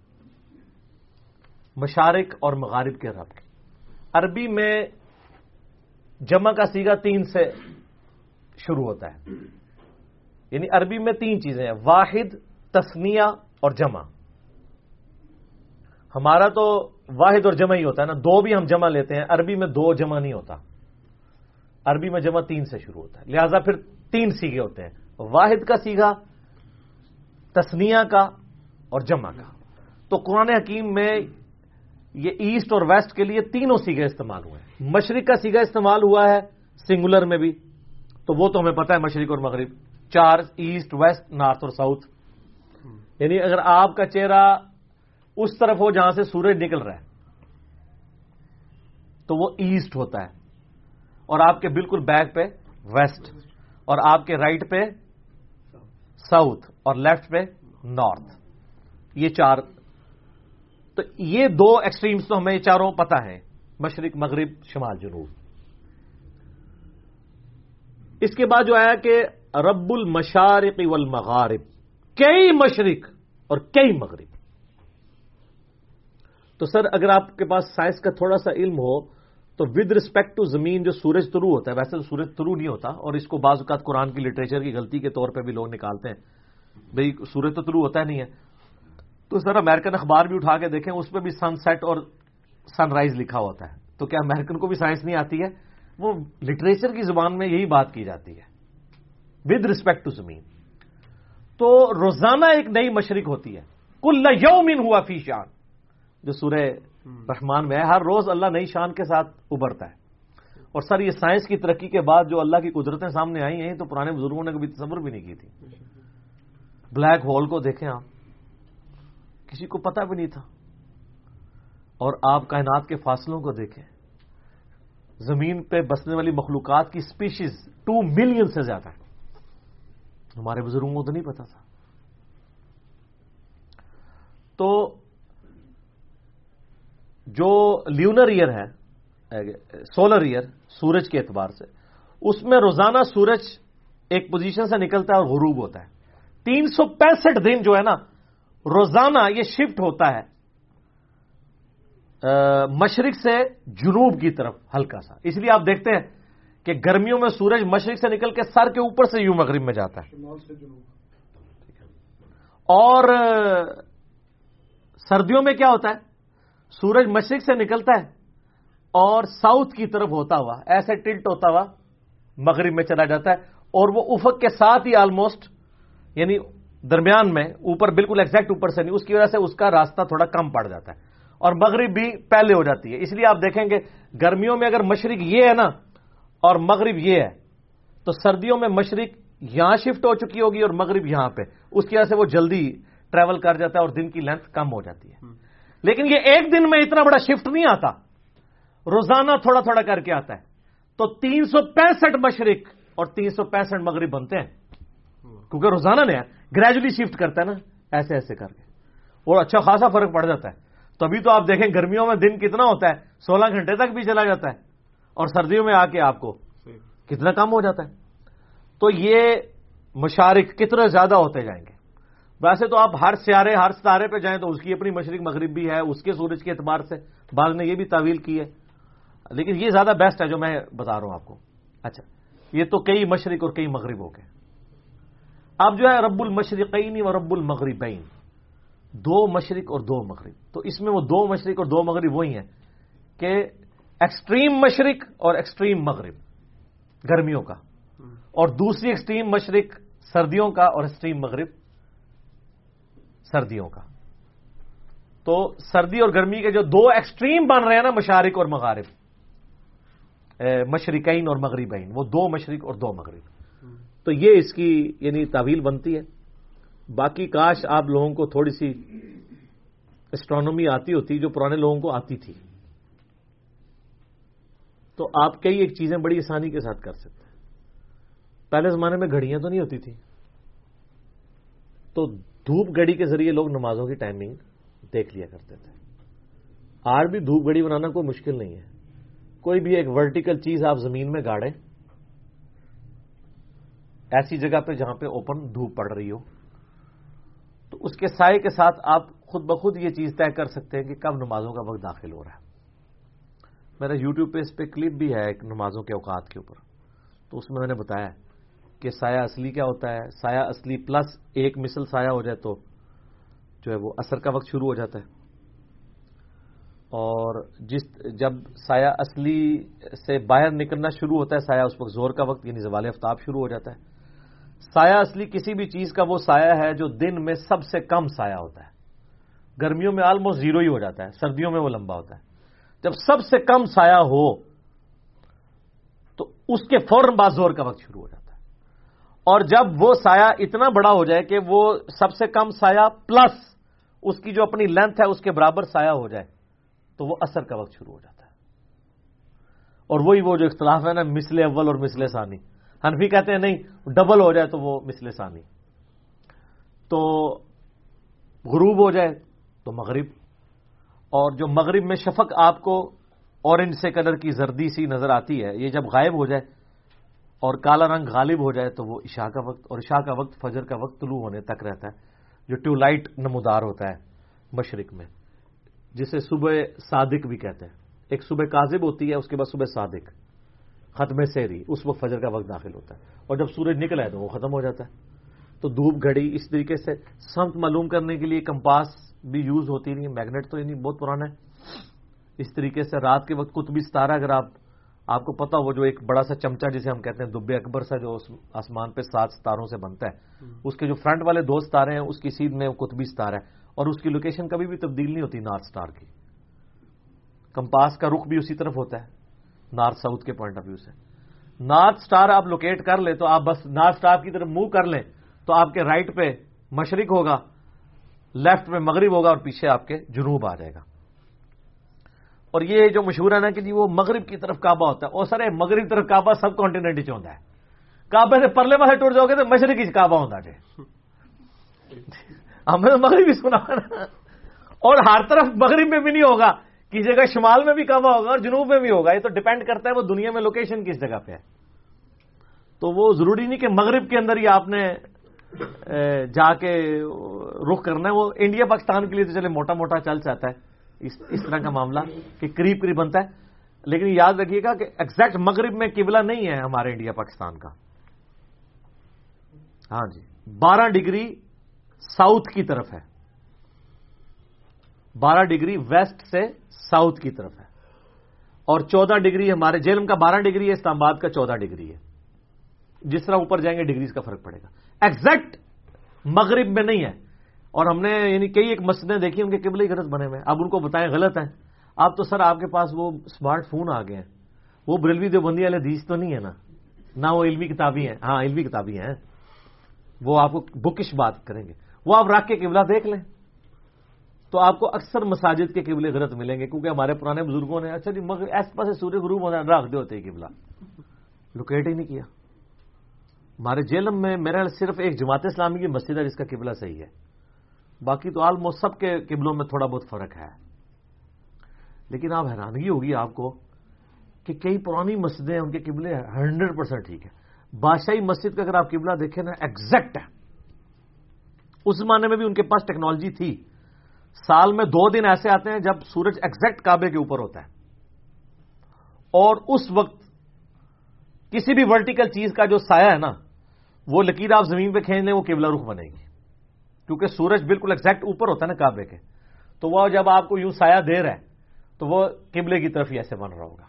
مشارق اور مغارب کے رب کی عربی میں جمع کا سیگا تین سے شروع ہوتا ہے۔ یعنی عربی میں تین چیزیں ہیں، واحد تسنیہ اور جمع۔ ہمارا تو واحد اور جمع ہی ہوتا ہے نا، دو بھی ہم جمع لیتے ہیں، عربی میں دو جمع نہیں ہوتا۔ عربی میں جمع تین سے شروع ہوتا ہے۔ لہذا پھر تین سیگے ہوتے ہیں۔ واحد کا سیگا تسنیا کا اور جمع کا۔ تو قرآن حکیم میں یہ ایسٹ اور ویسٹ کے لیے تینوں سیگے استعمال ہوئے ہیں۔ مشرق کا سیگا استعمال ہوا ہے سنگولر میں بھی۔ تو وہ تو ہمیں پتا ہے مشرق اور مغرب۔ چار ایسٹ، ویسٹ، نارتھ اور ساؤتھ۔ یعنی اگر آپ کا چہرہ اس طرف ہو جہاں سے سورج نکل رہا ہے، تو وہ ایسٹ ہوتا ہے۔ اور آپ کے بالکل بیک پہ ویسٹ، اور آپ کے رائٹ پہ ساؤتھ۔ اور لیفٹ پہ نارتھ۔ یہ چار۔ تو یہ دو ایکسٹریمز تو ہمیں یہ چاروں پتہ ہیں، مشرق، مغرب، شمال، جنوب۔ اس کے بعد جو آیا کہ رب المشارق والمغارب، کئی مشرق اور کئی مغرب۔ تو سر، اگر آپ کے پاس سائنس کا تھوڑا سا علم ہو، تو ود ریسپیکٹ ٹو زمین جو سورج ترو ہوتا ہے، ویسے تو سورج ترو نہیں ہوتا، اور اس کو بعض اوقات قرآن کی لٹریچر کی غلطی کے طور پہ بھی لوگ نکالتے ہیں۔ بھئی سورج تو ترو ہوتا نہیں ہے۔ تو سر امیرکن اخبار بھی اٹھا کے دیکھیں، اس پہ بھی سن سیٹ اور سن رائز لکھا ہوتا ہے۔ تو کیا امیرکن کو بھی سائنس نہیں آتی ہے؟ وہ لٹریچر کی زبان میں یہی بات کی جاتی ہے۔ ود ریسپیکٹ ٹو زمین تو روزانہ ایک نئی مشرق ہوتی ہے۔ کل یومن ہوا فی شان۔ جو سورہ رحمان میں ہے، ہر روز اللہ نئی شان کے ساتھ ابھرتا ہے۔ اور سر، یہ سائنس کی ترقی کے بعد جو اللہ کی قدرتیں سامنے آئی ہیں تو پرانے بزرگوں نے کبھی تصور بھی نہیں کی تھی۔ بلیک ہول کو دیکھیں آپ، کسی کو پتا بھی نہیں تھا۔ اور آپ کائنات کے فاصلوں کو دیکھیں، زمین پہ بسنے والی مخلوقات کی اسپیشیز ٹو ملین سے زیادہ ہے ہمارے بزرگوں کو تو نہیں پتا تھا۔ تو جو لیونر ایئر ہے سولر ایئر سورج کے اعتبار سے، اس میں روزانہ سورج ایک پوزیشن سے نکلتا ہے اور غروب ہوتا ہے۔ تین سو پینسٹھ دن جو ہے نا روزانہ یہ شفٹ ہوتا ہے مشرق سے جنوب کی طرف ہلکا سا۔ اس لیے آپ دیکھتے ہیں کہ گرمیوں میں سورج مشرق سے نکل کے سر کے اوپر سے یوں مغرب میں جاتا ہے۔ اور سردیوں میں کیا ہوتا ہے؟ سورج مشرق سے نکلتا ہے اور ساؤتھ کی طرف ہوتا ہوا ایسے ٹلٹ ہوتا ہوا مغرب میں چلا جاتا ہے اور وہ افق کے ساتھ ہی آلموسٹ یعنی درمیان میں اوپر بالکل ایگزیکٹ اوپر سے نہیں، اس کی وجہ سے اس کا راستہ تھوڑا کم پڑ جاتا ہے اور مغرب بھی پہلے ہو جاتی ہے۔ اس لیے آپ دیکھیں گے گرمیوں میں اگر مشرق یہ ہے نا اور مغرب یہ ہے، تو سردیوں میں مشرق یہاں شفٹ ہو چکی ہوگی اور مغرب یہاں پہ۔ اس کی وجہ سے وہ جلدی ٹریول کر جاتا ہے اور دن کی لینتھ کم ہو جاتی ہے۔ لیکن یہ ایک دن میں اتنا بڑا شفٹ نہیں آتا، روزانہ تھوڑا تھوڑا کر کے آتا ہے۔ تو تین سو پینسٹھ مشرق اور تین سو پینسٹھ مغرب بنتے ہیں۔ کیونکہ روزانہ نیا گریجولی شفٹ کرتا ہے نا ایسے ایسے کر کے۔ اور اچھا خاصا فرق پڑ جاتا ہے۔ تبھی تو آپ دیکھیں گرمیوں میں دن کتنا ہوتا ہے سولہ گھنٹے تک بھی چلا جاتا ہے۔ اور سردیوں میں آ کے آپ کو کتنا کم ہو جاتا ہے۔ تو یہ مشارق کتنے زیادہ ہوتے جائیں گے۔ ویسے تو آپ ہر سیارے ہر ستارے پہ جائیں تو اس کی اپنی مشرق مغرب بھی ہے اس کے سورج کے اعتبار سے۔ بعض نے یہ بھی تعویل کی ہے۔ لیکن یہ زیادہ بیسٹ ہے جو میں بتا رہا ہوں آپ کو۔ اچھا یہ تو کئی مشرق اور کئی مغرب ہو گئے۔ اب جو ہے رب المشرقین و رب المغربین۔ دو مشرق اور دو مغرب۔ تو اس میں وہ دو مشرق اور دو مغرب وہی ہیں کہ ایکسٹریم مشرق اور ایکسٹریم مغرب، گرمیوں کا۔ اور دوسری ایکسٹریم مشرق، سردیوں کا، اور ایکسٹریم مغرب، سردیوں کا۔ تو سردی اور گرمی کے جو دو ایکسٹریم بن رہے ہیں نا، مشارق اور مغارب مشرقین اور مغربین، وہ دو مشرق اور دو مغرب۔ تو یہ اس کی یعنی تعویل بنتی ہے۔ باقی کاش آپ لوگوں کو تھوڑی سی اسٹرانومی آتی ہوتی جو پرانے لوگوں کو آتی تھی۔ تو آپ کئی ایک چیزیں بڑی آسانی کے ساتھ کر سکتے ہیں۔ پہلے زمانے میں گھڑیاں تو نہیں ہوتی تھی تو دھوپ گھڑی کے ذریعے لوگ نمازوں کی ٹائمنگ دیکھ لیا کرتے تھے۔ آج بھی دھوپ گھڑی بنانا کوئی مشکل نہیں ہے۔ کوئی بھی ایک ورٹیکل چیز آپ زمین میں گاڑیں۔ ایسی جگہ پہ جہاں پہ اوپن دھوپ پڑ رہی ہو۔ تو اس کے سائے کے ساتھ آپ خود بخود یہ چیز طے کر سکتے ہیں کہ کب نمازوں کا وقت داخل ہو رہا ہے۔ میرا یوٹیوب پہ اس پہ کلپ بھی ہے ایک نمازوں کے اوقات کے اوپر۔ تو اس میں میں نے بتایا کہ سایہ اصلی کیا ہوتا ہے۔ سایہ اصلی پلس ایک مثل سایہ ہو جائے تو جو ہے وہ اثر کا وقت شروع ہو جاتا ہے۔ اور جس جب سایہ اصلی سے باہر نکلنا شروع ہوتا ہے، سایہ اس وقت زور کا وقت یعنی زوال افتاب شروع ہو جاتا ہے۔ سایہ اصلی کسی بھی چیز کا وہ سایہ ہے جو دن میں سب سے کم سایہ ہوتا ہے۔ گرمیوں میں آلموسٹ زیرو ہی ہو جاتا ہے، سردیوں میں وہ لمبا ہوتا ہے۔ جب سب سے کم سایہ ہو، تو اس کے فوراً بعد زور کا وقت شروع ہو جاتا ہے۔ اور جب وہ سایہ اتنا بڑا ہو جائے کہ وہ سب سے کم سایہ پلس اس کی جو اپنی لینتھ ہے، اس کے برابر سایہ ہو جائے، تو وہ اثر کا وقت شروع ہو جاتا ہے۔ اور وہی وہ جو اختلاف ہے نا مسل اول اور مسل ثانی۔ حنفی کہتے ہیں نہیں، ڈبل ہو جائے تو وہ مسل ثانی۔ تو غروب ہو جائے تو مغرب۔ اور جو مغرب میں شفق آپ کو اورنج سے کلر کی زردی سی نظر آتی ہے، یہ جب غائب ہو جائے اور کالا رنگ غالب ہو جائے تو وہ عشاء کا وقت اور عشاء کا وقت فجر کا وقت طلوع ہونے تک رہتا ہے، جو ٹیو لائٹ نمودار ہوتا ہے مشرق میں، جسے صبح صادق بھی کہتے ہیں۔ ایک صبح کاذب ہوتی ہے، اس کے بعد صبح صادق۔ ختم سیری اس وقت فجر کا وقت داخل ہوتا ہے۔ اور جب سورج نکل آئے تو وہ ختم ہو جاتا ہے۔ تو دھوپ گھڑی اس طریقے سے سمت معلوم کرنے کے لیے کمپاس بھی یوز ہوتی نہیں میگنیٹ تو یعنی بہت پرانا ہے۔ اس طریقے سے رات کے وقت کتبی ستارہ اگر آپ آپ کو پتا ہو جو ایک بڑا سا چمچا جسے ہم کہتے ہیں دبے اکبر سا جو آسمان پہ سات ستاروں سے بنتا ہے۔ اس کے جو فرنٹ والے دو ستارے ہیں اس کی سیدھ میں کتبی ستارہ ہے۔ اور اس کی لوکیشن کبھی بھی تبدیل نہیں ہوتی نارتھ سٹار کی۔ کمپاس کا رخ بھی اسی طرف ہوتا ہے۔ نارتھ ساؤتھ کے پوائنٹ آف ویو سے۔ نارتھ سٹار آپ لوکیٹ کر لیں تو آپ بس نارتھ سٹار کی طرف موو کر لیں تو آپ کے رائٹ پہ مشرق ہوگا لیفٹ میں مغرب ہوگا اور پیچھے آپ کے جنوب آ جائے گا۔ اور یہ جو مشہور ہے نا کہ جی وہ مغرب کی طرف کعبہ ہوتا ہے۔ اور سر، مغرب طرف کعبہ سب کانٹینٹ چاہتا ہے۔ کعبے سے پرلے پاسے ٹوٹ جاؤ گے تو مشرق ہی کعبہ ہوتا جی ہمیں تو مغرب ہی سنا۔ اور ہر طرف مغرب میں بھی نہیں ہوگا۔ کسی جگہ شمال میں بھی کعبہ ہوگا اور جنوب میں بھی ہوگا، یہ تو ڈپینڈ کرتا ہے وہ دنیا میں لوکیشن کس جگہ پہ ہے۔ تو وہ ضروری نہیں کہ مغرب کے اندر ہی آپ نے جا کے رخ کرنا ہے۔ وہ انڈیا، پاکستان کے لیے تو چلے، موٹا موٹا چل جاتا ہے۔ اس طرح کا معاملہ کہ قریب قریب بنتا ہے۔ لیکن یاد رکھیے گا کہ ایگزیکٹ مغرب میں قبلہ نہیں ہے ہمارے انڈیا، پاکستان کا۔ ہاں جی بارہ ڈگری ساؤتھ کی طرف ہے۔ بارہ ڈگری ویسٹ سے ساؤتھ کی طرف ہے۔ اور چودہ ڈگری ہمارے جیلم کا بارہ ڈگری ہے، اسلام آباد کا چودہ ڈگری ہے۔ جس طرح اوپر جائیں گے ڈگریز کا فرق پڑے گا۔ ایگزیکٹ مغرب میں نہیں ہے۔ اور ہم نے یعنی کئی ایک مسجدیں دیکھی، ان کے قبل ہی غلط بنے ہوئے۔ اب ان کو بتائیں غلط ہیں۔ اب تو سر، آپ کے پاس وہ اسمارٹ فون آ گئے ہیں۔ وہ بریلوی دیوبندی والے دیش تو نہیں ہے نا۔ نہ وہ علمی کتابی ہیں۔ ہاں علمی کتابی ہیں۔ وہ آپ کو بکش بات کریں گے۔ وہ آپ رکھ کے قبلہ دیکھ لیں۔ تو آپ کو اکثر مساجد کے قبلے غلط ملیں گے کیونکہ ہمارے پرانے بزرگوں نے اچھا جی مگر ایس پاس سورج غروب ہونا رکھ دے ہوتے قبلہ۔ لوکیٹ ہی نہیں کیا۔ ہمارے جیلم میں میرا صرف ایک جماعت اسلامی کی مسجد ہے جس کا قبلہ صحیح ہے۔ باقی تو آلموسٹ سب کے قبلوں میں تھوڑا بہت فرق ہے۔ لیکن آپ حیرانگی ہوگی آپ کو کہ کئی پرانی مسجدیں ان کے قبلے ہنڈریڈ پرسینٹ ٹھیک ہے بادشاہی مسجد کا اگر آپ قبلہ دیکھیں نا ایگزیکٹ ہے۔ اس زمانے میں بھی ان کے پاس ٹیکنالوجی تھی۔ سال میں دو دن ایسے آتے ہیں جب سورج ایگزیکٹ کعبے کے اوپر ہوتا ہے۔ اور اس وقت کسی بھی ورٹیکل چیز کا جو سایہ ہے نا، وہ لکیر آپ زمین پہ کھینچ لیں، وہ قبلہ رخ بنے گی۔ کیونکہ سورج بالکل ایگزیکٹ اوپر ہوتا ہے نا کعبے کے۔ تو وہ جب آپ کو یوں سایہ دے رہا ہے، تو وہ قبلے کی طرف ہی ایسے بن رہا ہوگا۔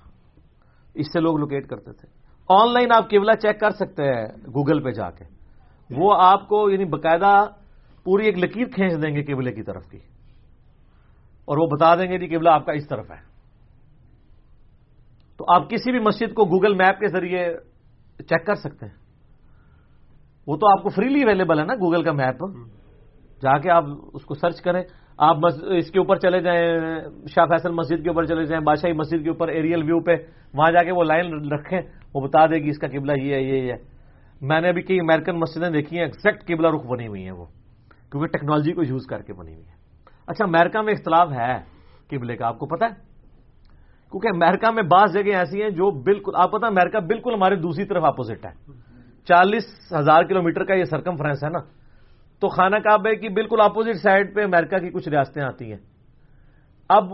اس سے لوگ لوکیٹ کرتے تھے۔ آن لائن آپ قبلہ چیک کر سکتے ہیں گوگل پہ جا کے۔ وہ آپ کو یعنی باقاعدہ پوری ایک لکیر کھینچ دیں گے قبلے کی طرف کی۔ اور وہ بتا دیں گے جی قبلہ آپ کا اس طرف ہے۔ تو آپ کسی بھی مسجد کو گوگل میپ کے ذریعے چیک کر سکتے ہیں۔ وہ تو آپ کو فریلی اویلیبل ہے نا گوگل کا میپ جا کے آپ اس کو سرچ کریں۔ آپ اس کے اوپر چلے جائیں، شاہ فیصل مسجد کے اوپر چلے جائیں، بادشاہی مسجد کے اوپر ایریل ویو پہ، وہاں جا کے وہ لائن رکھیں۔ وہ بتا دے گی اس کا قبلہ یہ ہے یہ ہے۔ میں نے ابھی کئی امیرکن مسجدیں دیکھی ہیں ایکزیکٹ قبلہ رخ بنی ہوئی ہیں وہ۔ کیونکہ ٹیکنالوجی کو یوز کر کے بنی ہوئی ہے اچھا امیرکا میں اختلاف ہے، قبلے کا، آپ کو پتا ہے؟ کیونکہ امیرکا میں بعض جگہ ایسی ہیں جو بالکل، آپ پتا امیرکا بالکل ہمارے دوسری طرف اپوزٹ ہے۔ چالیس ہزار کلو میٹر کا یہ سرکم فرنس ہے نا۔ تو خانہ کعبے کی بالکل اپوزٹ سائڈ پہ امریکہ کی کچھ ریاستیں آتی ہیں۔ اب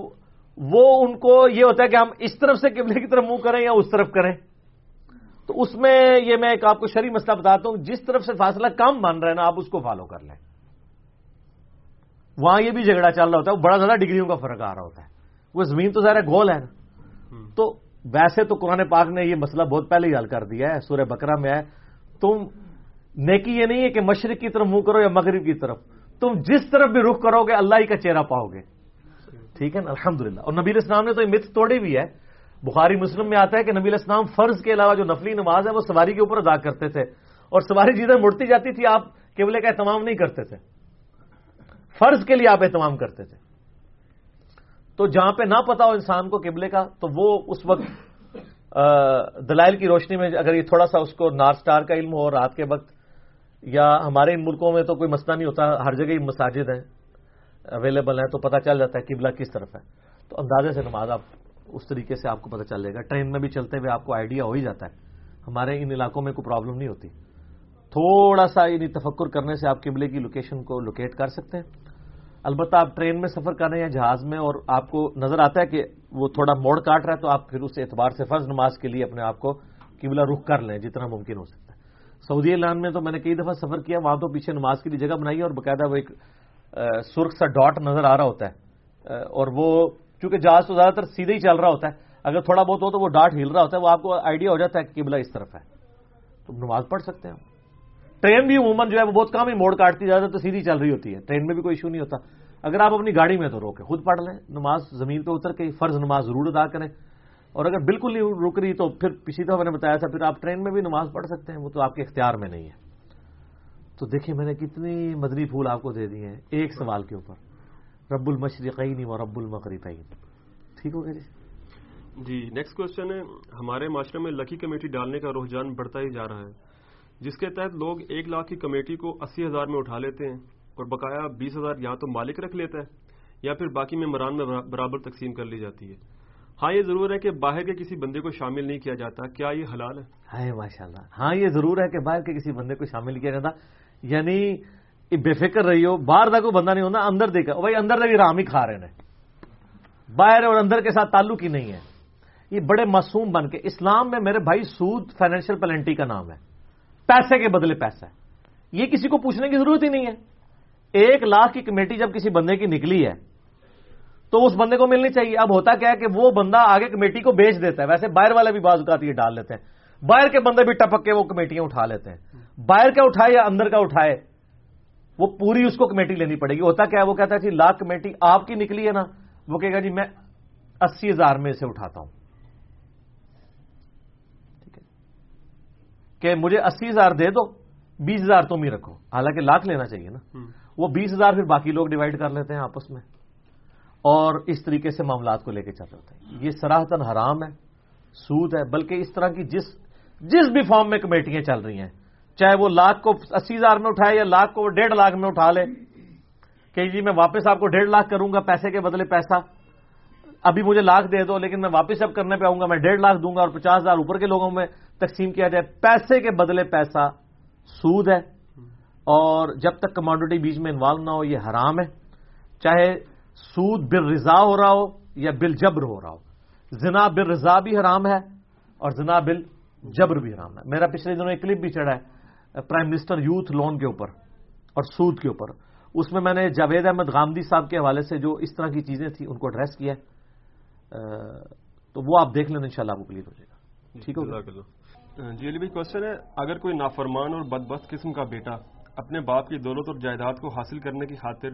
وہ ان کو یہ ہوتا ہے کہ ہم اس طرف سے قبلے کی طرف منہ کریں یا اس طرف کریں۔ تو اس میں یہ میں ایک آپ کو شری مسئلہ بتاتا ہوں، جس طرف سے فاصلہ کم مان رہے ہیں نا، آپ اس کو فالو کر لیں۔ وہاں یہ بھی جھگڑا چل رہا ہوتا ہے بڑا زیادہ ڈگریوں کا فرق آ رہا ہوتا ہے۔ وہ زمین تو ظاہر گول ہے نا۔ تو ویسے تو قرآن پاک نے یہ مسئلہ بہت پہلے ہی حل کر دیا ہے سورہ بکرا میں ہے۔ تم نیکی یہ نہیں ہے کہ مشرق کی طرف منہ کرو یا مغرب کی طرف۔ تم جس طرف بھی رخ کرو گے اللہ ہی کا چہرہ پاؤ گے۔ ٹھیک ہے نا؟ الحمد اور نبی اسلام نے تو یہ مت توڑی بھی ہے۔ بخاری مسلم میں آتا ہے کہ نبی اسلام فرض کے علاوہ جو نفلی نماز ہے وہ سواری کے اوپر ادا کرتے تھے۔ اور سواری جدھر مڑتی جاتی تھی آپ قبلے کا اہتمام نہیں کرتے تھے۔ فرض کے لیے آپ اہتمام کرتے تھے۔ تو جہاں پہ نہ پتا ہو انسان کو قبلے کا، تو وہ اس وقت دلائل کی روشنی میں اگر یہ تھوڑا سا اس کو نار سٹار کا علم ہو رات کے وقت، یا ہمارے ان ملکوں میں تو کوئی مسئلہ نہیں ہوتا، ہر جگہ ہی مساجد ہیں اویلیبل ہیں، تو پتہ چل جاتا ہے قبلہ کس طرف ہے۔ تو اندازے سے نماز آپ اس طریقے سے آپ کو پتہ چل جائے گا۔ ٹرین میں بھی چلتے ہوئے آپ کو آئیڈیا ہو ہی جاتا ہے۔ ہمارے ان علاقوں میں کوئی پرابلم نہیں ہوتی۔ تھوڑا سا یعنی تفکر کرنے سے آپ قبلے کی لوکیشن کو لوکیٹ کر سکتے ہیں۔ البتہ آپ ٹرین میں سفر کر رہے ہیں یا جہاز میں اور آپ کو نظر آتا ہے کہ وہ تھوڑا موڑ کاٹ رہا ہے تو آپ پھر اس اعتبار سے فرض نماز کے لیے اپنے آپ کو قبلہ رخ کر لیں جتنا ممکن ہو سکتا ہے۔ سعودی اعلان میں تو میں نے کئی دفعہ سفر کیا، وہاں تو پیچھے نماز کے لیے جگہ بنائی ہے اور باقاعدہ وہ ایک سرخ سا ڈاٹ نظر آ رہا ہوتا ہے۔ اور وہ چونکہ جہاز تو زیادہ تر سیدھے ہی چل رہا ہوتا ہے۔ اگر تھوڑا بہت ہو تو وہ ڈاٹ ہل رہا ہوتا ہے، وہ آپ کو آئیڈیا ہو جاتا ہے کہ قبلہ اس طرف ہے۔ تو نماز پڑھ سکتے ہیں۔ ٹرین بھی عموماً جو ہے وہ بہت کم ہی موڑ کاٹتی جاتا ہے تو سیدھی چل رہی ہوتی ہے۔ ٹرین میں بھی کوئی ایشو نہیں ہوتا۔ اگر آپ اپنی گاڑی میں تو روکیں، خود پڑھ لیں، نماز زمین پہ اتر کے فرض نماز ضرور ادا کریں۔ اور اگر بالکل نہیں رک رہی تو پھر پچھلی دفعہ میں نے بتایا تھا، پھر آپ ٹرین میں بھی نماز پڑھ سکتے ہیں، وہ تو آپ کے اختیار میں نہیں ہے۔ تو دیکھیں میں نے کتنی مدری پھول آپ کو دے دیے ہیں ایک سوال کے اوپر۔ رب المشرقین و رب المغربین۔ ٹھیک ہو گیا جی؟
جی نیکسٹ کوشچن ہے، ہمارے معاشرے میں لکی کمیٹی ڈالنے کا رجحان بڑھتا ہی جا رہا ہے۔ جس کے تحت لوگ ایک لاکھ کی کمیٹی کو اسی ہزار میں اٹھا لیتے ہیں اور بقایا بیس ہزار یا تو مالک رکھ لیتا ہے یا پھر باقی میں مران میں برابر تقسیم کر لی جاتی ہے۔ ہاں یہ ضرور ہے کہ باہر کے کسی بندے کو شامل نہیں کیا جاتا۔ کیا یہ حلال ہے؟
ماشاء اللہ ہاں یہ ضرور ہے کہ باہر کے کسی بندے کو شامل کیا جاتا۔ یعنی بے فکر رہی ہو، باہر کا کوئی بندہ نہیں ہوتا، اندر دیکھا۔ بھائی، اندر بھی رام ہی کھا رہے ہیں باہر اور اندر کے ساتھ تعلق ہی نہیں ہے۔ یہ بڑے معصوم بن کے۔ اسلام میں میرے بھائی سود فائنینشیل پلنٹی کا نام ہے۔ پیسے کے بدلے پیسہ یہ کسی کو پوچھنے کی ضرورت ہی نہیں ہے۔ ایک لاکھ کی کمیٹی جب کسی بندے کی نکلی ہے، تو اس بندے کو ملنی چاہیے۔ اب ہوتا کیا ہے کہ وہ بندہ آگے کمیٹی کو بیچ دیتا ہے۔ ویسے باہر والے بھی بعض اوقات یہ ڈال لیتے ہیں۔ باہر کے بندے بھی ٹپک کے وہ کمیٹیاں اٹھا لیتے ہیں۔ باہر کا اٹھائے یا اندر کا اٹھائے، وہ پوری اس کو کمیٹی لینی پڑے گی۔ ہوتا کیا ہے؟ وہ کہتا ہے جی لاکھ کمیٹی آپ کی نکلی ہے نا۔ وہ کہے گا جی میں اسی ہزار میں سے اٹھاتا ہوں ٹھیک ہے کہ مجھے اسی ہزار دے دو بیس ہزار تم ہی رکھو۔ حالانکہ لاکھ لینا چاہیے نا۔ وہ بیس ہزار پھر باقی لوگ ڈیوائڈ کر لیتے ہیں آپس میں۔ اور اس طریقے سے معاملات کو لے کے چل رہے ہیں۔ یہ سراہتن حرام ہے سود ہے بلکہ اس طرح کی جس جس بھی فارم میں کمیٹیاں چل رہی ہیں چاہے وہ لاکھ کو اسی ہزار میں اٹھائے یا لاکھ کو ڈیڑھ لاکھ میں اٹھا لے کہ جی میں واپس آپ کو ڈیڑھ لاکھ کروں گا پیسے کے بدلے پیسہ ابھی مجھے لاکھ دے دو لیکن میں واپس اب کرنے پہ آؤں گا میں ڈیڑھ لاکھ دوں گا اور پچاس ہزار اوپر کے لوگوں میں تقسیم کیا جائے پیسے کے بدلے پیسہ سود ہے۔ اور جب تک کمانڈیٹی بیچ میں انوالو نہ ہو یہ حرام ہے۔ چاہے سود بل رضا ہو رہا ہو یا بل جبر ہو رہا ہو۔ زنا بل رضا بھی حرام ہے اور زنا بل جبر بھی حرام ہے۔ میرا پچھلے دنوں ایک کلپ بھی چڑھا ہے پرائم منسٹر یوتھ لون کے اوپر اور سود کے اوپر۔ اس میں میں نے جاوید احمد غامدی صاحب کے حوالے سے جو اس طرح کی چیزیں تھیں ان کو ایڈریس کیا تو وہ آپ دیکھ لیں ان شاء اللہ وہ کلیئر ہو جائے گا۔ ٹھیک
ہوگا جی علی بھائی کوشچن ہے اگر کوئی نافرمان اور بدبخت قسم کا بیٹا اپنے باپ کی دولت اور جائیداد کو حاصل کرنے کی خاطر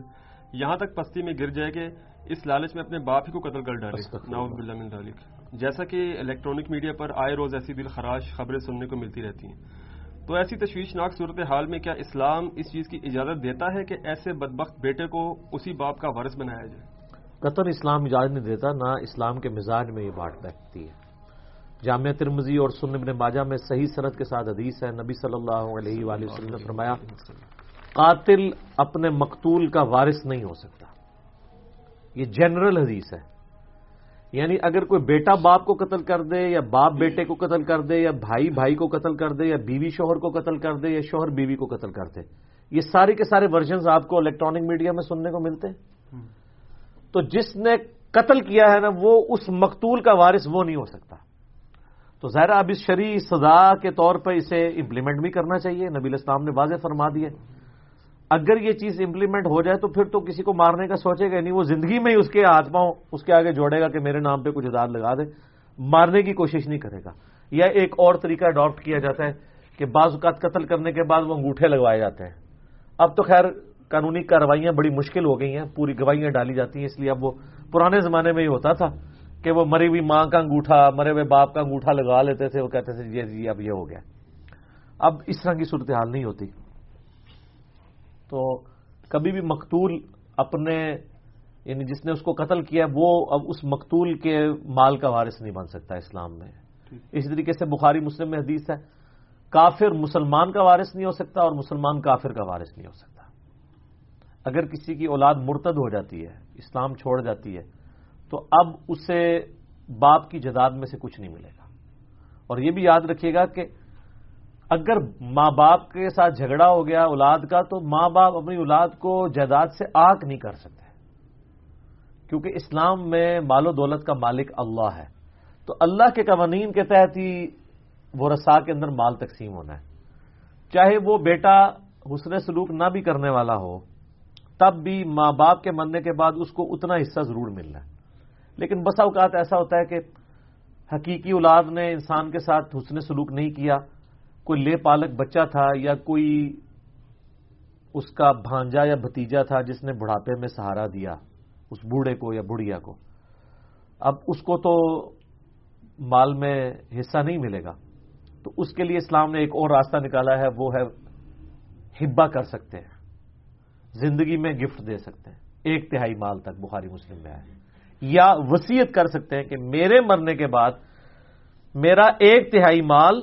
یہاں تک پستی میں گر جائے کہ اس لالچ میں اپنے باپ ہی کو قتل کر ڈالے۔ ناؤز بلّہ من ڈالک جیسا کہ الیکٹرانک میڈیا پر آئے روز ایسی دل خراش خبریں سننے کو ملتی رہتی ہیں۔ تو ایسی تشویشناک صورت حال میں کیا اسلام اس چیز کی اجازت دیتا ہے کہ ایسے بدبخت بیٹے کو اسی باپ کا ورث بنایا جائے؟
قطر اسلام اجازت نہیں دیتا نہ اسلام کے مزاج میں یہ بات بیٹھتی ہے۔ جامعہ ترمزی اور سن ابن ماجہ میں صحیح صنعت کے ساتھ حدیث ہے۔ نبی صلی اللہ علیہ وآلہ وسلم نے فرمایا، قاتل اپنے مقتول کا وارث نہیں ہو سکتا۔ یہ جنرل حدیث ہے۔ یعنی اگر کوئی بیٹا باپ کو قتل کر دے یا باپ بیٹے کو قتل کر دے یا بھائی بھائی کو قتل کر دے یا بیوی شوہر کو قتل کر دے یا شوہر بیوی کو قتل کر دے، یہ سارے کے سارے ورژنز آپ کو الیکٹرانک میڈیا میں سننے کو ملتے۔ ہیں تو جس نے قتل کیا ہے نا، وہ اس مقتول کا وارث وہ نہیں ہو سکتا۔ تو ظاہر اب اس شرعی سزا کے طور پہ اسے امپلیمنٹ بھی کرنا چاہیے۔ نبی اسلام نے واضح فرما دیے اگر یہ چیز امپلیمنٹ ہو جائے تو پھر تو کسی کو مارنے کا سوچے گا نہیں، وہ زندگی میں ہی اس کے ہاتھ پاؤں اس کے آگے جوڑے گا کہ میرے نام پہ کچھ ادار لگا دے۔ مارنے کی کوشش نہیں کرے گا۔ یا ایک اور طریقہ اڈاپٹ کیا جاتا ہے کہ بعض اوقات قتل کرنے کے بعد وہ انگوٹھے لگوائے جاتے ہیں۔ اب تو خیر قانونی کاروائیاں بڑی مشکل ہو گئی ہیں، پوری گواہیاں ڈالی جاتی ہیں، اس لیے اب وہ پرانے زمانے میں ہی ہوتا تھا۔ کہ وہ مری ہوئی ماں کا انگوٹھا مرے ہوئے باپ کا انگوٹھا لگا لیتے تھے وہ کہتے تھے جی جی اب یہ ہو گیا۔ اب اس طرح کی صورتحال نہیں ہوتی۔ تو کبھی بھی مقتول اپنے یعنی جس نے اس کو قتل کیا وہ اب اس مقتول کے مال کا وارث نہیں بن سکتا اسلام میں۔ اسی طریقے سے بخاری مسلم میں حدیث ہے کافر مسلمان کا وارث نہیں ہو سکتا اور مسلمان کافر کا وارث نہیں ہو سکتا۔ اگر کسی کی اولاد مرتد ہو جاتی ہے اسلام چھوڑ جاتی ہے تو اب اسے باپ کی جداد میں سے کچھ نہیں ملے گا۔ اور یہ بھی یاد رکھیے گا کہ اگر ماں باپ کے ساتھ جھگڑا ہو گیا اولاد کا، تو ماں باپ اپنی اولاد کو جائیداد سے آگ نہیں کر سکتے۔ کیونکہ اسلام میں مال و دولت کا مالک اللہ ہے۔ تو اللہ کے قوانین کے تحت ہی وہ رسا کے اندر مال تقسیم ہونا ہے۔ چاہے وہ بیٹا حسن سلوک نہ بھی کرنے والا ہو، تب بھی ماں باپ کے مرنے کے بعد اس کو اتنا حصہ ضرور ملنا ہے۔ لیکن بسا اوقات ایسا ہوتا ہے کہ حقیقی اولاد نے انسان کے ساتھ حسن سلوک نہیں کیا، کوئی لے پالک بچہ تھا یا کوئی اس کا بھانجا یا بھتیجا تھا جس نے بڑھاپے میں سہارا دیا، اس بوڑھے کو یا بڑھیا کو۔ اب اس کو تو مال میں حصہ نہیں ملے گا۔ تو اس کے لیے اسلام نے ایک اور راستہ نکالا ہے، وہ ہے ہبا کر سکتے ہیں۔ زندگی میں گفٹ دے سکتے ہیں۔ ایک تہائی مال تک بخاری مسلم میں آئے۔ یا وسیعت کر سکتے ہیں کہ میرے مرنے کے بعد میرا ایک تہائی مال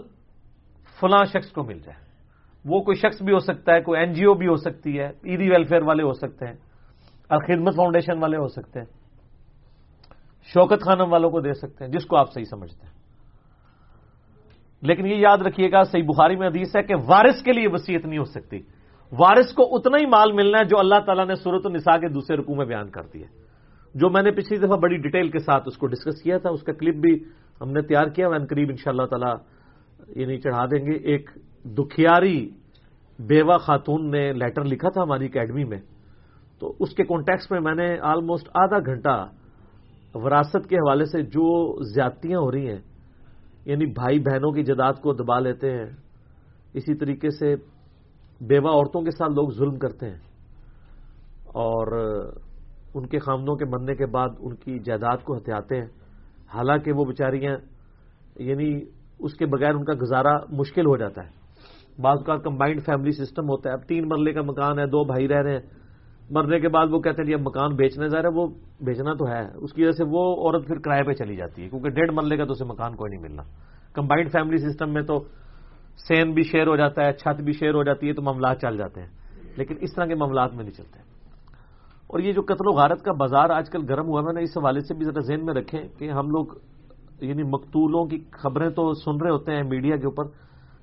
فلاں شخص کو مل جائے۔ وہ کوئی شخص بھی ہو سکتا ہے، کوئی این جی او بھی ہو سکتی ہے ایری ویلفیئر والے ہو سکتے ہیں الخدمت فاؤنڈیشن والے ہو سکتے ہیں۔ شوکت خانم والوں کو دے سکتے ہیں، جس کو آپ صحیح سمجھتے ہیں۔ لیکن یہ یاد رکھیے گا، صحیح بخاری میں حدیث ہے کہ وارث کے لیے وسیعت نہیں ہو سکتی۔ وارث کو اتنا ہی مال ملنا ہے جو اللہ تعالیٰ نے صورت النساء کے دوسرے رقو میں بیان کر دیا جو میں نے پچھلی دفعہ بڑی ڈیٹیل کے ساتھ اس کو ڈسکس کیا تھا، اس کا کلپ بھی ہم نے تیار کیا وین قریب ان شاء اللہ تعالیٰ یہ نہیں چڑھا دیں گے۔ ایک دکھیاری بیوہ خاتون نے لیٹر لکھا تھا ہماری اکیڈمی میں۔ تو اس کے کانٹیکس میں میں نے آلموسٹ آدھا گھنٹہ وراثت کے حوالے سے جو زیادتیاں ہو رہی ہیں یعنی بھائی بہنوں کی جداد کو دبا لیتے ہیں، اسی طریقے سے بیوہ عورتوں کے ساتھ لوگ ظلم کرتے ہیں۔ اور ان کے خامدوں کے مرنے کے بعد ان کی جائیداد کو ہتھیاتے ہیں۔ حالانکہ وہ بیچاریاں یعنی اس کے بغیر ان کا گزارا مشکل ہو جاتا ہے۔ بعض کا کمبائنڈ فیملی سسٹم ہوتا ہے۔ اب تین مرلے کا مکان ہے، دو بھائی رہ رہے ہیں۔ مرنے کے بعد وہ کہتے ہیں جی اب مکان بیچنے جا رہے وہ بیچنا تو ہے۔ اس کی وجہ سے وہ عورت پھر کرائے پہ چلی جاتی ہے، کیونکہ ڈیڑھ مرلے کا تو اسے مکان کوئی نہیں ملنا۔ کمبائنڈ فیملی سسٹم میں تو سین بھی شیئر ہو جاتا ہے، چھت بھی شیئر ہو جاتی ہے، تو معاملات چل جاتے ہیں۔ لیکن اس طرح کے معاملات میں نہیں چلتے۔ اور یہ جو قتل و غارت کا بازار آج کل گرم ہوا میں نے اس حوالے سے بھی ذرا ذہن میں رکھیں کہ ہم لوگ یعنی مقتولوں کی خبریں تو سن رہے ہوتے ہیں میڈیا کے اوپر،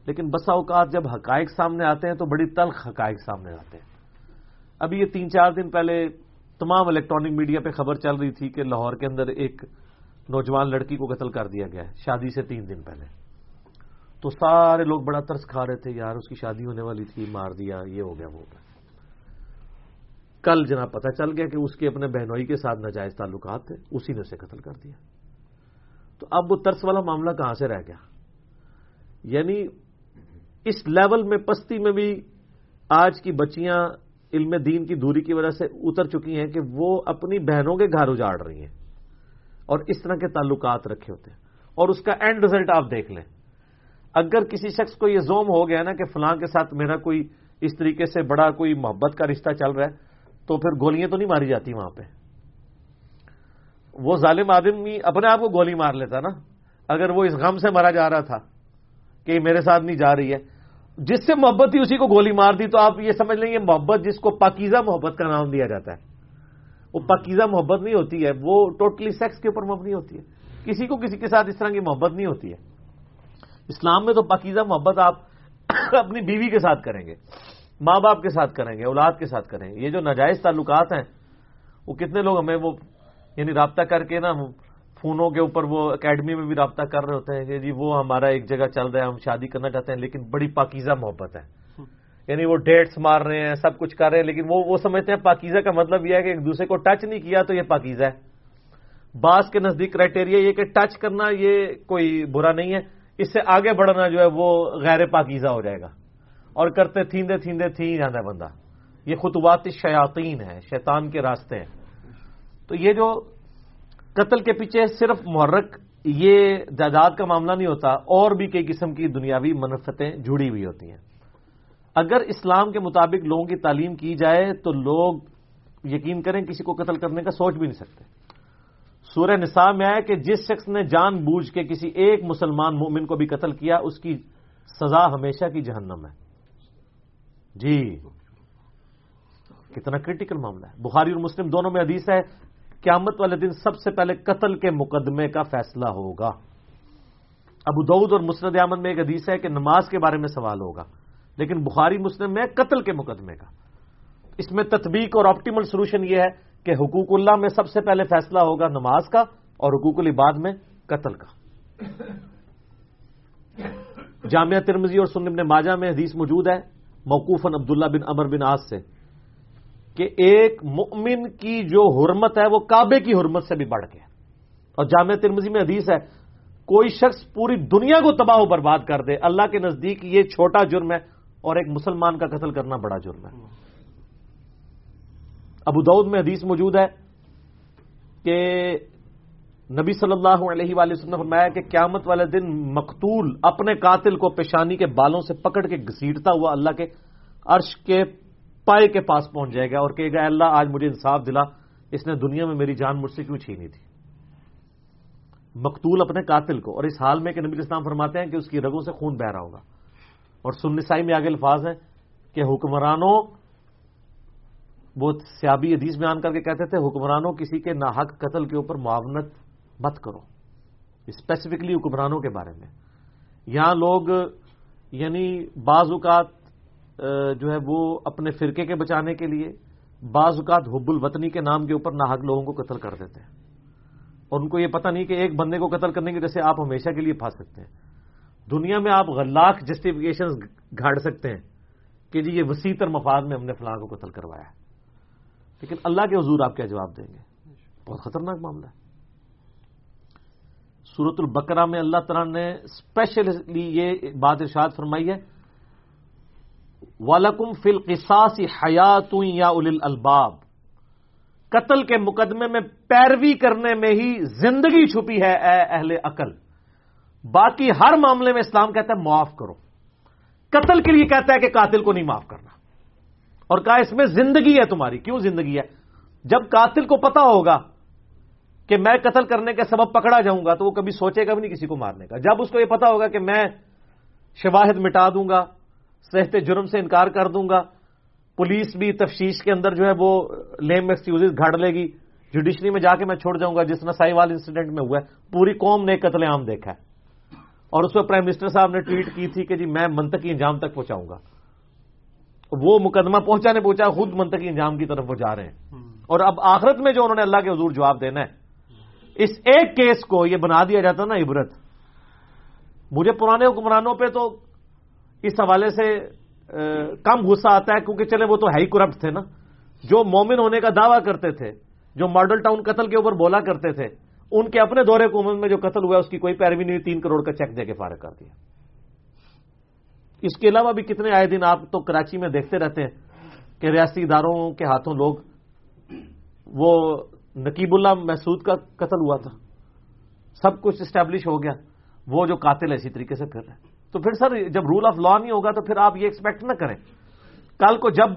لیکن بسا اوقات جب حقائق سامنے آتے ہیں تو بڑی تلخ حقائق سامنے آتے ہیں۔ ابھی یہ تین چار دن پہلے تمام الیکٹرانک میڈیا پہ خبر چل رہی تھی کہ لاہور کے اندر ایک نوجوان لڑکی کو قتل کر دیا گیا ہے، شادی سے تین دن پہلے۔ تو سارے لوگ بڑا ترس کھا رہے تھے، یار اس کی شادی ہونے والی تھی، مار دیا، یہ ہو گیا، وہ ہو گیا۔ کل جناب پتہ چل گیا کہ اس کے اپنے بہنوئی کے ساتھ ناجائز تعلقات تھے، اسی نے اسے قتل کر دیا۔ تو اب وہ ترس والا معاملہ کہاں سے رہ گیا؟ یعنی اس لیول میں پستی میں بھی آج کی بچیاں علم دین کی دوری کی وجہ سے اتر چکی ہیں کہ وہ اپنی بہنوں کے گھر اجاڑ رہی ہیں اور اس طرح کے تعلقات رکھے ہوتے ہیں۔ اور اس کا اینڈ رزلٹ آپ دیکھ لیں۔ اگر کسی شخص کو یہ زوم ہو گیا نا کہ فلاں کے ساتھ میرا کوئی اس طریقے سے بڑا کوئی محبت کا رشتہ چل رہا ہے تو پھر گولیاں تو نہیں ماری جاتی وہاں پہ۔ وہ ظالم آدمی اپنے آپ کو گولی مار لیتا نا۔ اگر وہ اس غم سے مرا جا رہا تھا کہ میرے ساتھ نہیں جا رہی ہے۔ جس سے محبت تھی اسی کو گولی مار دی۔ تو آپ یہ سمجھ لیں گے، محبت جس کو پاکیزہ محبت کا نام دیا جاتا ہے۔ وہ پاکیزہ محبت نہیں ہوتی ہے، وہ ٹوٹلی سیکس کے اوپر مبنی ہوتی ہے۔ کسی کو کسی کے ساتھ اس طرح کی محبت نہیں ہوتی ہے۔ اسلام میں تو پاکیزہ محبت آپ اپنی بیوی کے ساتھ کریں گے۔ ماں باپ کے ساتھ کریں گے، اولاد کے ساتھ کریں گے۔ یہ جو ناجائز تعلقات ہیں، وہ کتنے لوگ ہمیں وہ یعنی رابطہ کر کے نا فونوں کے اوپر وہ اکیڈمی میں بھی رابطہ کر رہے ہوتے ہیں کہ جی وہ ہمارا ایک جگہ چل رہا ہے، ہم شادی کرنا چاہتے ہیں، لیکن بڑی پاکیزہ محبت ہے۔ یعنی وہ ڈیٹس مار رہے ہیں، سب کچھ کر رہے ہیں، لیکن وہ وہ سمجھتے ہیں پاکیزہ کا مطلب یہ ہے کہ ایک دوسرے کو ٹچ نہیں کیا تو یہ پاکیزہ ہے۔ بعض کے نزدیک کرائٹیریا یہ کہ ٹچ کرنا یہ کوئی برا نہیں ہے، اس سے آگے بڑھنا جو ہے وہ غیر پاکیزہ ہو جائے گا۔ اور کرتے تھیندے تھیندے تھی جانا ہے بندہ۔ یہ خطوات شیاطین ہیں، شیطان کے راستے ہیں۔ تو یہ جو قتل کے پیچھے صرف محرک، یہ جائیداد کا معاملہ نہیں ہوتا، اور بھی کئی قسم کی دنیاوی منفتیں جڑی ہوئی ہوتی ہیں۔ اگر اسلام کے مطابق لوگوں کی تعلیم کی جائے تو لوگ یقین کریں کسی کو قتل کرنے کا سوچ بھی نہیں سکتے۔ سورہ نساء میں آیا کہ جس شخص نے جان بوجھ کے کسی ایک مسلمان مومن کو بھی قتل کیا، اس کی سزا ہمیشہ کی جہنم ہے۔ جی۔ کتنا کریٹیکل معاملہ ہے۔ بخاری اور مسلم دونوں میں حدیث ہے، قیامت والے دن سب سے پہلے قتل کے مقدمے کا فیصلہ ہوگا۔ ابو دعود اور مسرد احمد میں ایک حدیث ہے کہ نماز کے بارے میں سوال ہوگا، لیکن بخاری مسلم میں قتل کے مقدمے کا۔ اس میں تطبیق اور آپٹیمل سولوشن یہ ہے کہ حقوق اللہ میں سب سے پہلے فیصلہ ہوگا نماز کا اور حقوق العباد میں قتل کا۔ جامعہ ترمزی اور سنم نے ماجہ میں حدیث موجود ہے موقوفن عبداللہ بن امر بن آس سے، کہ ایک مؤمن کی جو حرمت ہے، وہ کعبے کی حرمت سے بھی بڑھ کے اور جامعہ ترمزی میں حدیث ہے، کوئی شخص پوری دنیا کو تباہ و برباد کر دے، اللہ کے نزدیک یہ چھوٹا جرم ہے اور ایک مسلمان کا قتل کرنا بڑا جرم ہے۔ ابو دعود میں حدیث موجود ہے کہ نبی صلی اللہ علیہ وآلہ وسلم نے فرمایا کہ قیامت والے دن مقتول اپنے قاتل کو پیشانی کے بالوں سے پکڑ کے گھسیٹتا ہوا اللہ کے عرش کے پائے کے پاس پہنچ جائے گا اور کہے گا اللہ، آج مجھے انصاف دلا، اس نے دنیا میں میری جان مجھ سے کیوں چھینی تھی؟ مقتول اپنے قاتل کو، اور اس حال میں کہ نبی اسلام فرماتے ہیں کہ اس کی رگوں سے خون بہ رہا ہوگا۔ اور سنسائی میں آگے الفاظ ہیں کہ حکمرانوں، وہ سیابی حدیث بیان کر کے کہتے تھے، حکمرانوں کسی کے ناحق قتل کے اوپر معاونت مت کرو۔ اسپیسیفکلی حکمرانوں کے بارے میں۔ یہاں لوگ یعنی بعض اوقات جو ہے وہ اپنے فرقے کے بچانے کے لیے بعض اوقات حب الوطنی کے نام کے اوپر ناحق لوگوں کو قتل کر دیتے ہیں۔ اور ان کو یہ پتہ نہیں کہ ایک بندے کو قتل کرنے کی وجہ سے آپ ہمیشہ کے لیے پھنس سکتے ہیں۔ دنیا میں آپ لاکھ جسٹیفکیشن گھاڑ سکتے ہیں کہ جی یہ وسیع تر مفاد میں ہم نے فلاں کو قتل کروایا ہے۔ لیکن اللہ کے حضور آپ کیا جواب دیں گے؟ بہت خطرناک معاملہ ہے۔ سورت البقرہ میں اللہ تعالیٰ نے اسپیشلی یہ بات ارشاد فرمائی ہے والم فل قصاص حیات یا ال الباب قتل کے مقدمے میں پیروی کرنے میں ہی زندگی چھپی ہے، اے اہل عقل۔ باقی ہر معاملے میں اسلام کہتا ہے معاف کرو۔ قتل کے لیے کہتا ہے کہ قاتل کو نہیں معاف کرنا۔ اور کہا اس میں زندگی ہے تمہاری۔ کیوں زندگی ہے؟ جب قاتل کو پتا ہوگا کہ میں قتل کرنے کے سبب پکڑا جاؤں گا تو وہ کبھی سوچے گا بھی نہیں کسی کو مارنے کا۔ جب اس کو یہ پتا ہوگا کہ میں شواہد مٹا دوں گا صحت جرم سے انکار کر دوں گا پولیس بھی تفشیش کے اندر جو ہے وہ لیم ایکسکیوز گھڑ لے گی۔ جوڈیشری میں جا کے میں چھوڑ جاؤں گا جس نسائی وال انسیڈنٹ میں ہوا ہے۔ پوری قوم نے قتل عام دیکھا ہے۔ اور اس پہ پرائم منسٹر صاحب نے ٹویٹ کی تھی کہ جی میں منطقی انجام تک پہنچاؤں گا۔ وہ مقدمہ پہنچا نہیں پہنچا خود منطقی انجام کی طرف وہ جا رہے ہیں۔ اور اب آخرت میں جو انہوں نے اللہ کے حضور جواب دینا ہے اس ایک کیس کو یہ بنا دیا جاتا نا عبرت۔ مجھے پرانے حکمرانوں پہ تو اس حوالے سے کم غصہ آتا ہے، کیونکہ چلے وہ تو ہائی کرپٹ تھے نا۔ جو مومن ہونے کا دعویٰ کرتے تھے، جو ماڈل ٹاؤن قتل کے اوپر بولا کرتے تھے، ان کے اپنے دورے حکومت میں جو قتل ہوا اس کی کوئی پیروی نہیں تین کروڑ کا چیک دے کے فارغ کر دیا۔ اس کے علاوہ بھی کتنے آئے دن آپ تو کراچی میں دیکھتے رہتے ہیں کہ ریاستی اداروں کے ہاتھوں لوگ وہ نقیب اللہ محسود کا قتل ہوا تھا۔ سب کچھ اسٹیبلش ہو گیا۔ وہ جو قاتل ہے اسی طریقے سے پھر رہے۔ تو پھر سر، جب رول آف لا نہیں ہوگا تو پھر آپ یہ ایکسپیکٹ نہ کریں۔ کل کو جب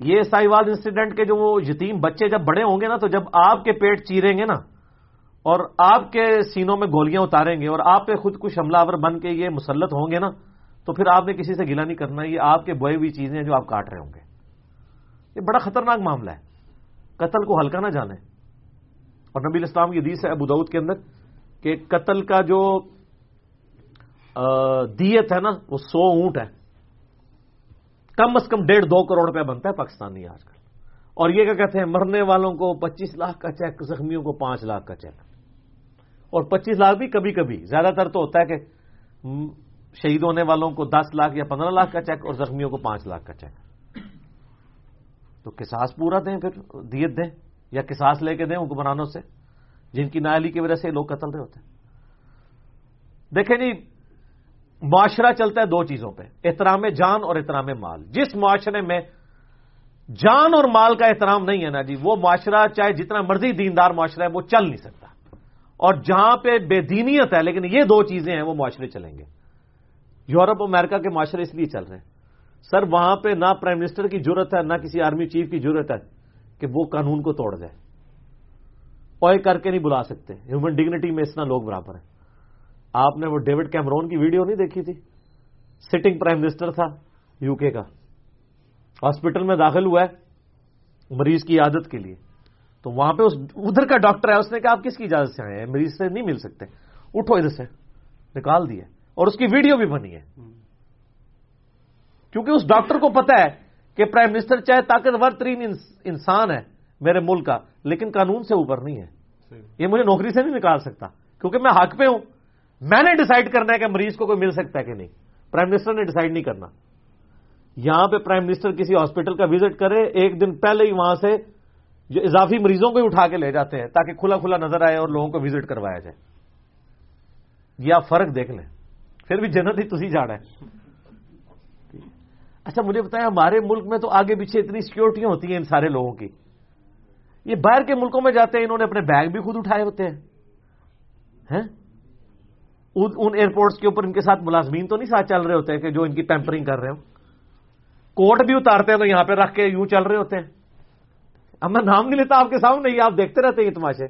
یہ سائیوال انسیڈنٹ کے جو وہ یتیم بچے جب بڑے ہوں گے نا، تو جب آپ کے پیٹ چیریں گے نا، اور آپ کے سینوں میں گولیاں اتاریں گے، اور آپ پہ خود کچھ حملہ آور بن کے یہ مسلط ہوں گے نا، تو پھر آپ نے کسی سے گلا نہیں کرنا، یہ آپ کے بوئے ہوئی چیزیں جو آپ کاٹ رہے ہوں گے۔ یہ بڑا خطرناک معاملہ ہے۔ قتل کو ہلکا نہ جانے اور نبی الاسلام کی حدیث ہے ابو دعود کے اندر کہ قتل کا جو دیت ہے نا، وہ سو اونٹ ہے کم از کم ڈیڑھ دو کروڑ روپے بنتا ہے پاکستانی آج کل۔ اور یہ کیا کہتے ہیں، مرنے والوں کو پچیس لاکھ کا چیک، زخمیوں کو پانچ لاکھ کا چیک۔ اور پچیس لاکھ بھی کبھی کبھی، زیادہ تر تو ہوتا ہے کہ شہید ہونے والوں کو دس لاکھ یا پندرہ لاکھ کا چیک اور زخمیوں کو پانچ لاکھ کا چیک۔ تو کساس پورا دیں پھر، دیت دیں۔ یا کساس لے کے دیں حکمرانوں سے، جن کی نالی کی وجہ سے لوگ قتل رہے ہوتے ہیں۔ دیکھیں جی معاشرہ چلتا ہے دو چیزوں پہ، احترام جان اور احترام مال۔ جس معاشرے میں جان اور مال کا احترام نہیں ہے نا جی وہ معاشرہ چاہے جتنا مرضی دیندار معاشرہ ہے، وہ چل نہیں سکتا۔ اور جہاں پہ بے دینیت ہے، لیکن یہ دو چیزیں ہیں، وہ معاشرے چلیں گے۔ یورپ امریکہ کے معاشرے اس لیے چل رہے ہیں۔ سر، وہاں پہ نہ پرائم منسٹر کی ضرورت ہے، نہ کسی آرمی چیف کی ضرورت ہے۔ کہ وہ قانون کو توڑ جائے۔ اوئے کر کے نہیں بلا سکتے۔ ہیومن ڈگنیٹی میں اتنا لوگ برابر ہیں۔ آپ نے وہ ڈیوڈ کیمرون کی ویڈیو نہیں دیکھی تھی؟ سٹنگ پرائم منسٹر تھا یو کے کا۔ ہاسپٹل میں داخل ہوا ہے مریض کی عادت کے لیے۔ تو وہاں پہ اس ادھر کا ڈاکٹر ہے اس نے کہا آپ کس کی اجازت سے آئے ہیں؟ مریض سے نہیں مل سکتے۔ اٹھو ادھر سے۔ نکال دیے۔ اور اس کی ویڈیو بھی بنی ہے۔ کیونکہ اس ڈاکٹر کو پتا ہے کہ پرائم منسٹر چاہے طاقتور ترین انسان ہے میرے ملک کا لیکن قانون سے اوپر نہیں ہے۔ یہ مجھے نوکری سے نہیں نکال سکتا کیونکہ میں حق پہ ہوں۔ میں نے ڈیسائیڈ کرنا ہے کہ مریض کو کوئی مل سکتا ہے کہ نہیں۔ پرائم منسٹر نے ڈیسائیڈ نہیں کرنا۔ یہاں پہ پرائم منسٹر کسی ہاسپٹل کا وزٹ کرے ایک دن پہلے ہی وہاں سے جو اضافی مریضوں کو ہی اٹھا کے لے جاتے ہیں تاکہ کھلا کھلا نظر آئے اور لوگوں کو وزٹ کروایا جائے۔ یہ آپ فرق دیکھ لیں۔ پھر بھی جنت ہی تھی جانا ہے۔ اچھا مجھے بتائیں، ہمارے ملک میں تو آگے پیچھے اتنی سیکورٹیاں ہوتی ہیں ان سارے لوگوں کی۔ یہ باہر کے ملکوں میں جاتے ہیں، انہوں نے اپنے بیگ بھی خود اٹھائے ہوتے ہیں۔ ان ایئرپورٹس کے اوپر ان کے ساتھ ملازمین تو نہیں ساتھ چل رہے ہوتے ہیں کہ جو ان کی پیمپرنگ کر رہے ہوں۔ کوٹ بھی اتارتے ہیں تو یہاں پہ رکھ کے یوں چل رہے ہوتے ہیں۔ اب میں نام نہیں لیتا، آپ کے سامنے آپ دیکھتے رہتے ہیں یہ تماشے۔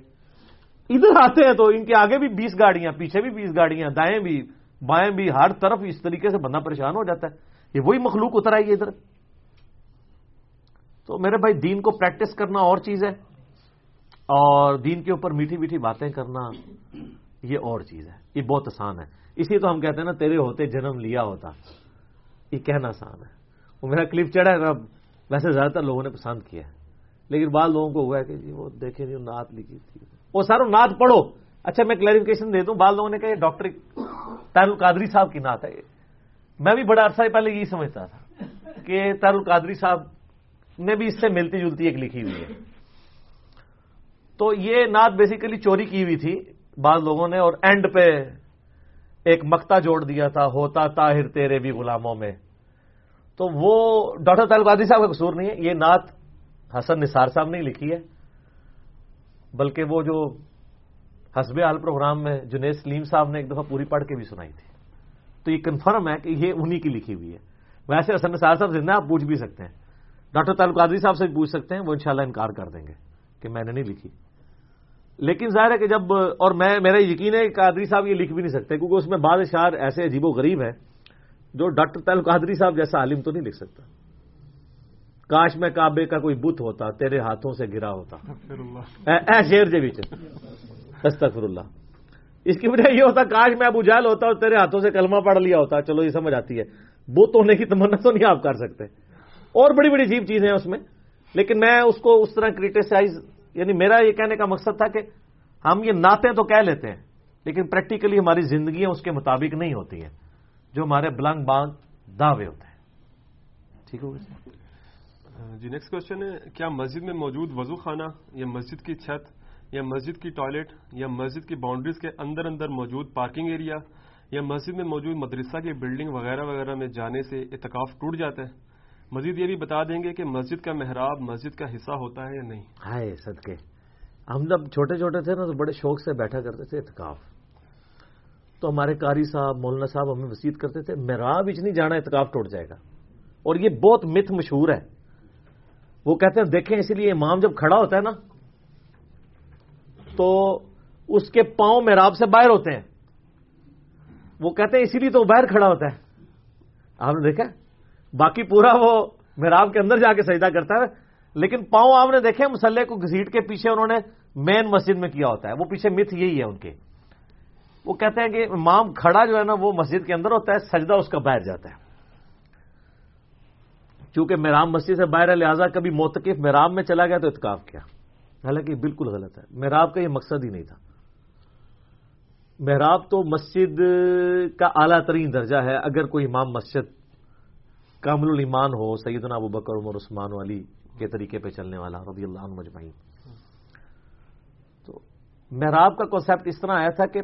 ادھر آتے ہیں تو ان کے آگے بھی بیس گاڑیاں، پیچھے بھی بیس گاڑیاں، دائیں بھی، بائیں بھی، ہر طرف اس طریقے سے بندہ پریشان ہو جاتا ہے۔ یہ وہی مخلوق اتر آئی ہے ادھر۔ تو میرے بھائی، دین کو پریکٹس کرنا اور چیز ہے۔ اور دین کے اوپر میٹھی میٹھی باتیں کرنا، یہ اور چیز ہے۔ یہ بہت آسان ہے۔ اسی تو ہم کہتے ہیں نا، تیرے ہوتے جنم لیا ہوتا۔ یہ کہنا آسان ہے۔ وہ میرا کلپ چڑھا ہے ویسے زیادہ تر لوگوں نے پسند کیا ہے۔ لیکن بعض لوگوں کو ہوا ہے کہ جی وہ دیکھیں نہیں نعت لکھی تھی۔ وہ ساروں نعت پڑھو۔ اچھا میں کلیریفکیشن دے دوں۔ بعض لوگوں نے کہا، یہ ڈاکٹر تیر القادری صاحب کی نعت ہے۔ میں بھی بڑا عرصہ پہلے یہی سمجھتا تھا کہ تیر القادری صاحب نے بھی اس سے ملتی جلتی ایک لکھی ہوئی ہے۔ تو یہ نعت بیسیکلی چوری کی ہوئی تھی بعض لوگوں نے اور اینڈ پہ ایک مکتا جوڑ دیا تھا، ہوتا طاہر تیرے بھی غلاموں میں۔ تو وہ ڈاکٹر تعلق قادری صاحب کا قصور نہیں ہے، یہ نعت حسن نثار صاحب نے لکھی ہے۔ بلکہ وہ جو حسب حال پروگرام میں جنید سلیم صاحب نے ایک دفعہ پوری پڑھ کے بھی سنائی تھی۔ تو یہ کنفرم ہے کہ یہ انہی کی لکھی ہوئی ہے۔ ویسے حسن نثار صاحب زندہ آپ پوچھ بھی سکتے ہیں۔ ڈاکٹر تعلق قادری صاحب سے بھی پوچھ سکتے ہیں وہ انشاءاللہ انکار کر دیں گے کہ میں نے نہیں لکھی۔ لیکن ظاہر ہے کہ جب اور میں میرا یقین ہے کہ قادری صاحب یہ لکھ بھی نہیں سکتے کیونکہ اس میں بعض اشعار ایسے عجیب و غریب ہیں جو ڈاکٹر تعلق قادری صاحب جیسا عالم تو نہیں لکھ سکتا۔ کاش میں کعبے کا کوئی بت ہوتا تیرے ہاتھوں سے گرا ہوتا۔ اے شیر جی استغفر اللہ۔ اس کی وجہ یہ ہوتا کاش میں ابو جال ہوتا اور تیرے ہاتھوں سے کلمہ پڑھ لیا ہوتا، چلو یہ سمجھ آتی ہے۔ بت ہونے کی تمنا تو نہیں آپ کر سکتے۔ اور بڑی بڑی عجیب چیزیں ہیں اس میں۔ لیکن میں اس کو اس طرح کریٹیسائز یعنی میرا یہ کہنے کا مقصد تھا کہ ہم یہ نعتیں تو کہہ لیتے ہیں، لیکن پریکٹیکلی ہماری زندگیاں اس کے مطابق نہیں ہوتی ہیں، جو ہمارے بلنگ بانگ دعوے ہوتے ہیں۔ ٹھیک ہوگا
جی نیکسٹ کوشچن ہے، کیا مسجد میں موجود وضو خانہ یا مسجد کی چھت یا مسجد کی ٹوائلٹ یا مسجد کی باؤنڈریز کے اندر اندر موجود پارکنگ ایریا یا مسجد میں موجود مدرسہ کی بلڈنگ وغیرہ وغیرہ میں جانے سے اتکاف ٹوٹ جاتا ہے۔ مزید یہ بھی بتا دیں گے کہ مسجد کا محراب مسجد کا حصہ ہوتا ہے یا نہیں۔
ہائے، صدقے۔ ہم جب چھوٹے چھوٹے تھے نا تو بڑے شوق سے بیٹھا کرتے تھے اتکاف تو ہمارے قاری صاحب، مولانا صاحب ہمیں وسیعت کرتے تھے، محراب اچ نہیں جانا اتکاف ٹوٹ جائے گا۔ اور یہ بہت مت مشہور ہے۔ وہ کہتے ہیں، دیکھیں، اسی لیے امام جب کھڑا ہوتا ہے نا تو اس کے پاؤں محراب سے باہر ہوتے ہیں۔ وہ کہتے ہیں اسی لیے تو وہ باہر کھڑا ہوتا ہے۔ آپ نے دیکھا؟ باقی پورا وہ محراب کے اندر جا کے سجدہ کرتا ہے۔ لیکن پاؤں آپ نے دیکھے، مسلح کو گھسیٹ کے پیچھے انہوں نے مین مسجد میں کیا ہوتا ہے۔ وہ پیچھے مت یہی ہے ان کے۔ وہ کہتے ہیں کہ امام کھڑا جو ہے نا، وہ مسجد کے اندر ہوتا ہے، سجدہ اس کا باہر جاتا ہے۔ چونکہ میرام مسجد سے باہر لہٰذا کبھی موتقف میرام میں چلا گیا تو اتکاف کیا۔ حالانکہ بالکل غلط ہے۔ میراب کا یہ مقصد ہی نہیں تھا۔ محراب تو مسجد کا اعلیٰ ترین درجہ ہے۔ اگر کوئی امام مسجد کامل الایمان ہو، سیدنا ابو بکر، عمر، عثمان، علی کے طریقے پہ چلنے والا، رضی اللہ عنہ مجمعین تو محراب کا کانسیپٹ اس طرح آیا تھا کہ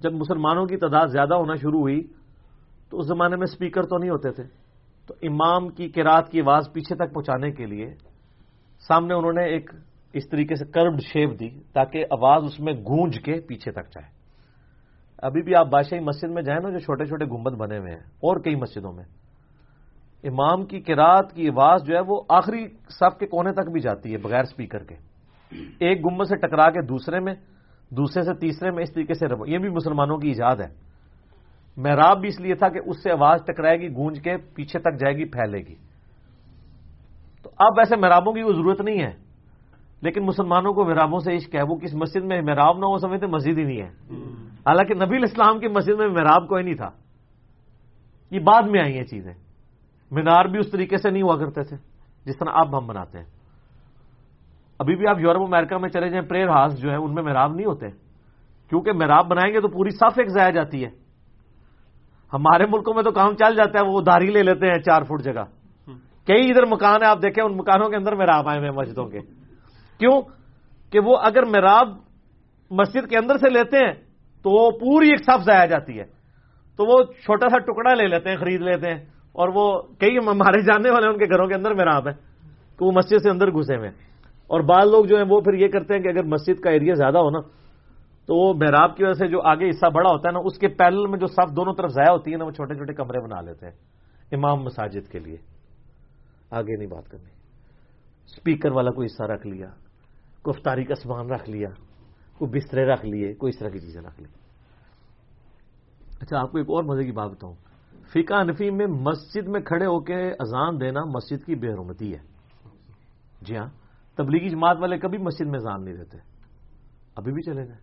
جب مسلمانوں کی تعداد زیادہ ہونا شروع ہوئی، تو اس زمانے میں سپیکر تو نہیں ہوتے تھے۔ تو امام کی کراط کی آواز پیچھے تک پہنچانے کے لیے سامنے انہوں نے ایک اس طریقے سے کربڈ شیپ دی تاکہ آواز اس میں گونج کے پیچھے تک جائے۔ ابھی بھی آپ بادشاہی مسجد میں جائیں نا جو چھوٹے چھوٹے گنبد بنے ہوئے ہیں، اور کئی مسجدوں میں۔ امام کی کراط کی آواز جو ہے وہ آخری صف کے کونے تک بھی جاتی ہے بغیر سپیکر کے۔ ایک گنبد سے ٹکرا کے دوسرے میں، دوسرے سے تیسرے میں اس طریقے سے یہ بھی مسلمانوں کی ایجاد ہے۔ محراب بھی اس لیے تھا کہ اس سے آواز ٹکرائے گی، گونج کے پیچھے تک جائے گی، پھیلے گی۔ تو اب ایسے محرابوں کی وہ ضرورت نہیں ہے۔ لیکن مسلمانوں کو محرابوں سے عشق ہے۔ وہ کس مسجد میں محراب نہ ہو سمجھتے مسجد ہی نہیں ہے۔ حالانکہ نبی الاسلام کی مسجد میں محراب کوئی نہیں تھا۔ یہ بعد میں آئی ہیں چیزیں۔ مینار بھی اس طریقے سے نہیں ہوا کرتے تھے جس طرح اب ہم بناتے ہیں۔ ابھی بھی آپ یورپ امریکہ میں چلے جائیں پریئر ہاؤس جو ہے ان میں محراب نہیں ہوتے۔ کیونکہ محراب بنائیں گے تو پوری صف ایک ضائع جاتی ہے۔ ہمارے ملکوں میں تو کام چل جاتا ہے وہ ادھاری لے لیتے ہیں چار فٹ جگہ۔ کئی ادھر مکان ہے آپ دیکھیں ان مکانوں کے اندر محراب آئے ہوئے مسجدوں کے۔ کیوں کہ وہ اگر محراب مسجد کے اندر سے لیتے ہیں تو وہ پوری ایک صف ضائع جاتی ہے۔ تو وہ چھوٹا سا ٹکڑا لے لیتے ہیں، خرید لیتے ہیں اور وہ کئی ہمارے جاننے والے ان کے گھروں کے اندر محراب ہے کہ وہ مسجد سے اندر گھسے ہوئے اور بعض لوگ جو ہیں وہ پھر یہ کرتے ہیں کہ اگر مسجد کا ایریا زیادہ ہو نا، تو وہ محراب کی وجہ سے جو آگے حصہ بڑا ہوتا ہے نا، اس کے پیرل میں جو صف دونوں طرف ضائع ہوتی ہے نا، وہ چھوٹے چھوٹے کمرے بنا لیتے ہیں۔ امام مساجد کے لیے۔ آگے نہیں بات کرنی۔ اسپیکر والا کوئی حصہ رکھ لیا۔ گفتاری کا سامان رکھ لیا، کوئی بسترے رکھ لیے، کوئی اس طرح کی چیزیں رکھ لی اچھا آپ کو ایک اور مزے کی بات بتاؤں۔ فقہ انفی میں مسجد میں کھڑے ہو کے اذان دینا مسجد کی بے حرمتی ہے۔ جی ہاں تبلیغی جماعت والے کبھی مسجد میں اذان نہیں دیتے۔ ابھی بھی چلے گئے۔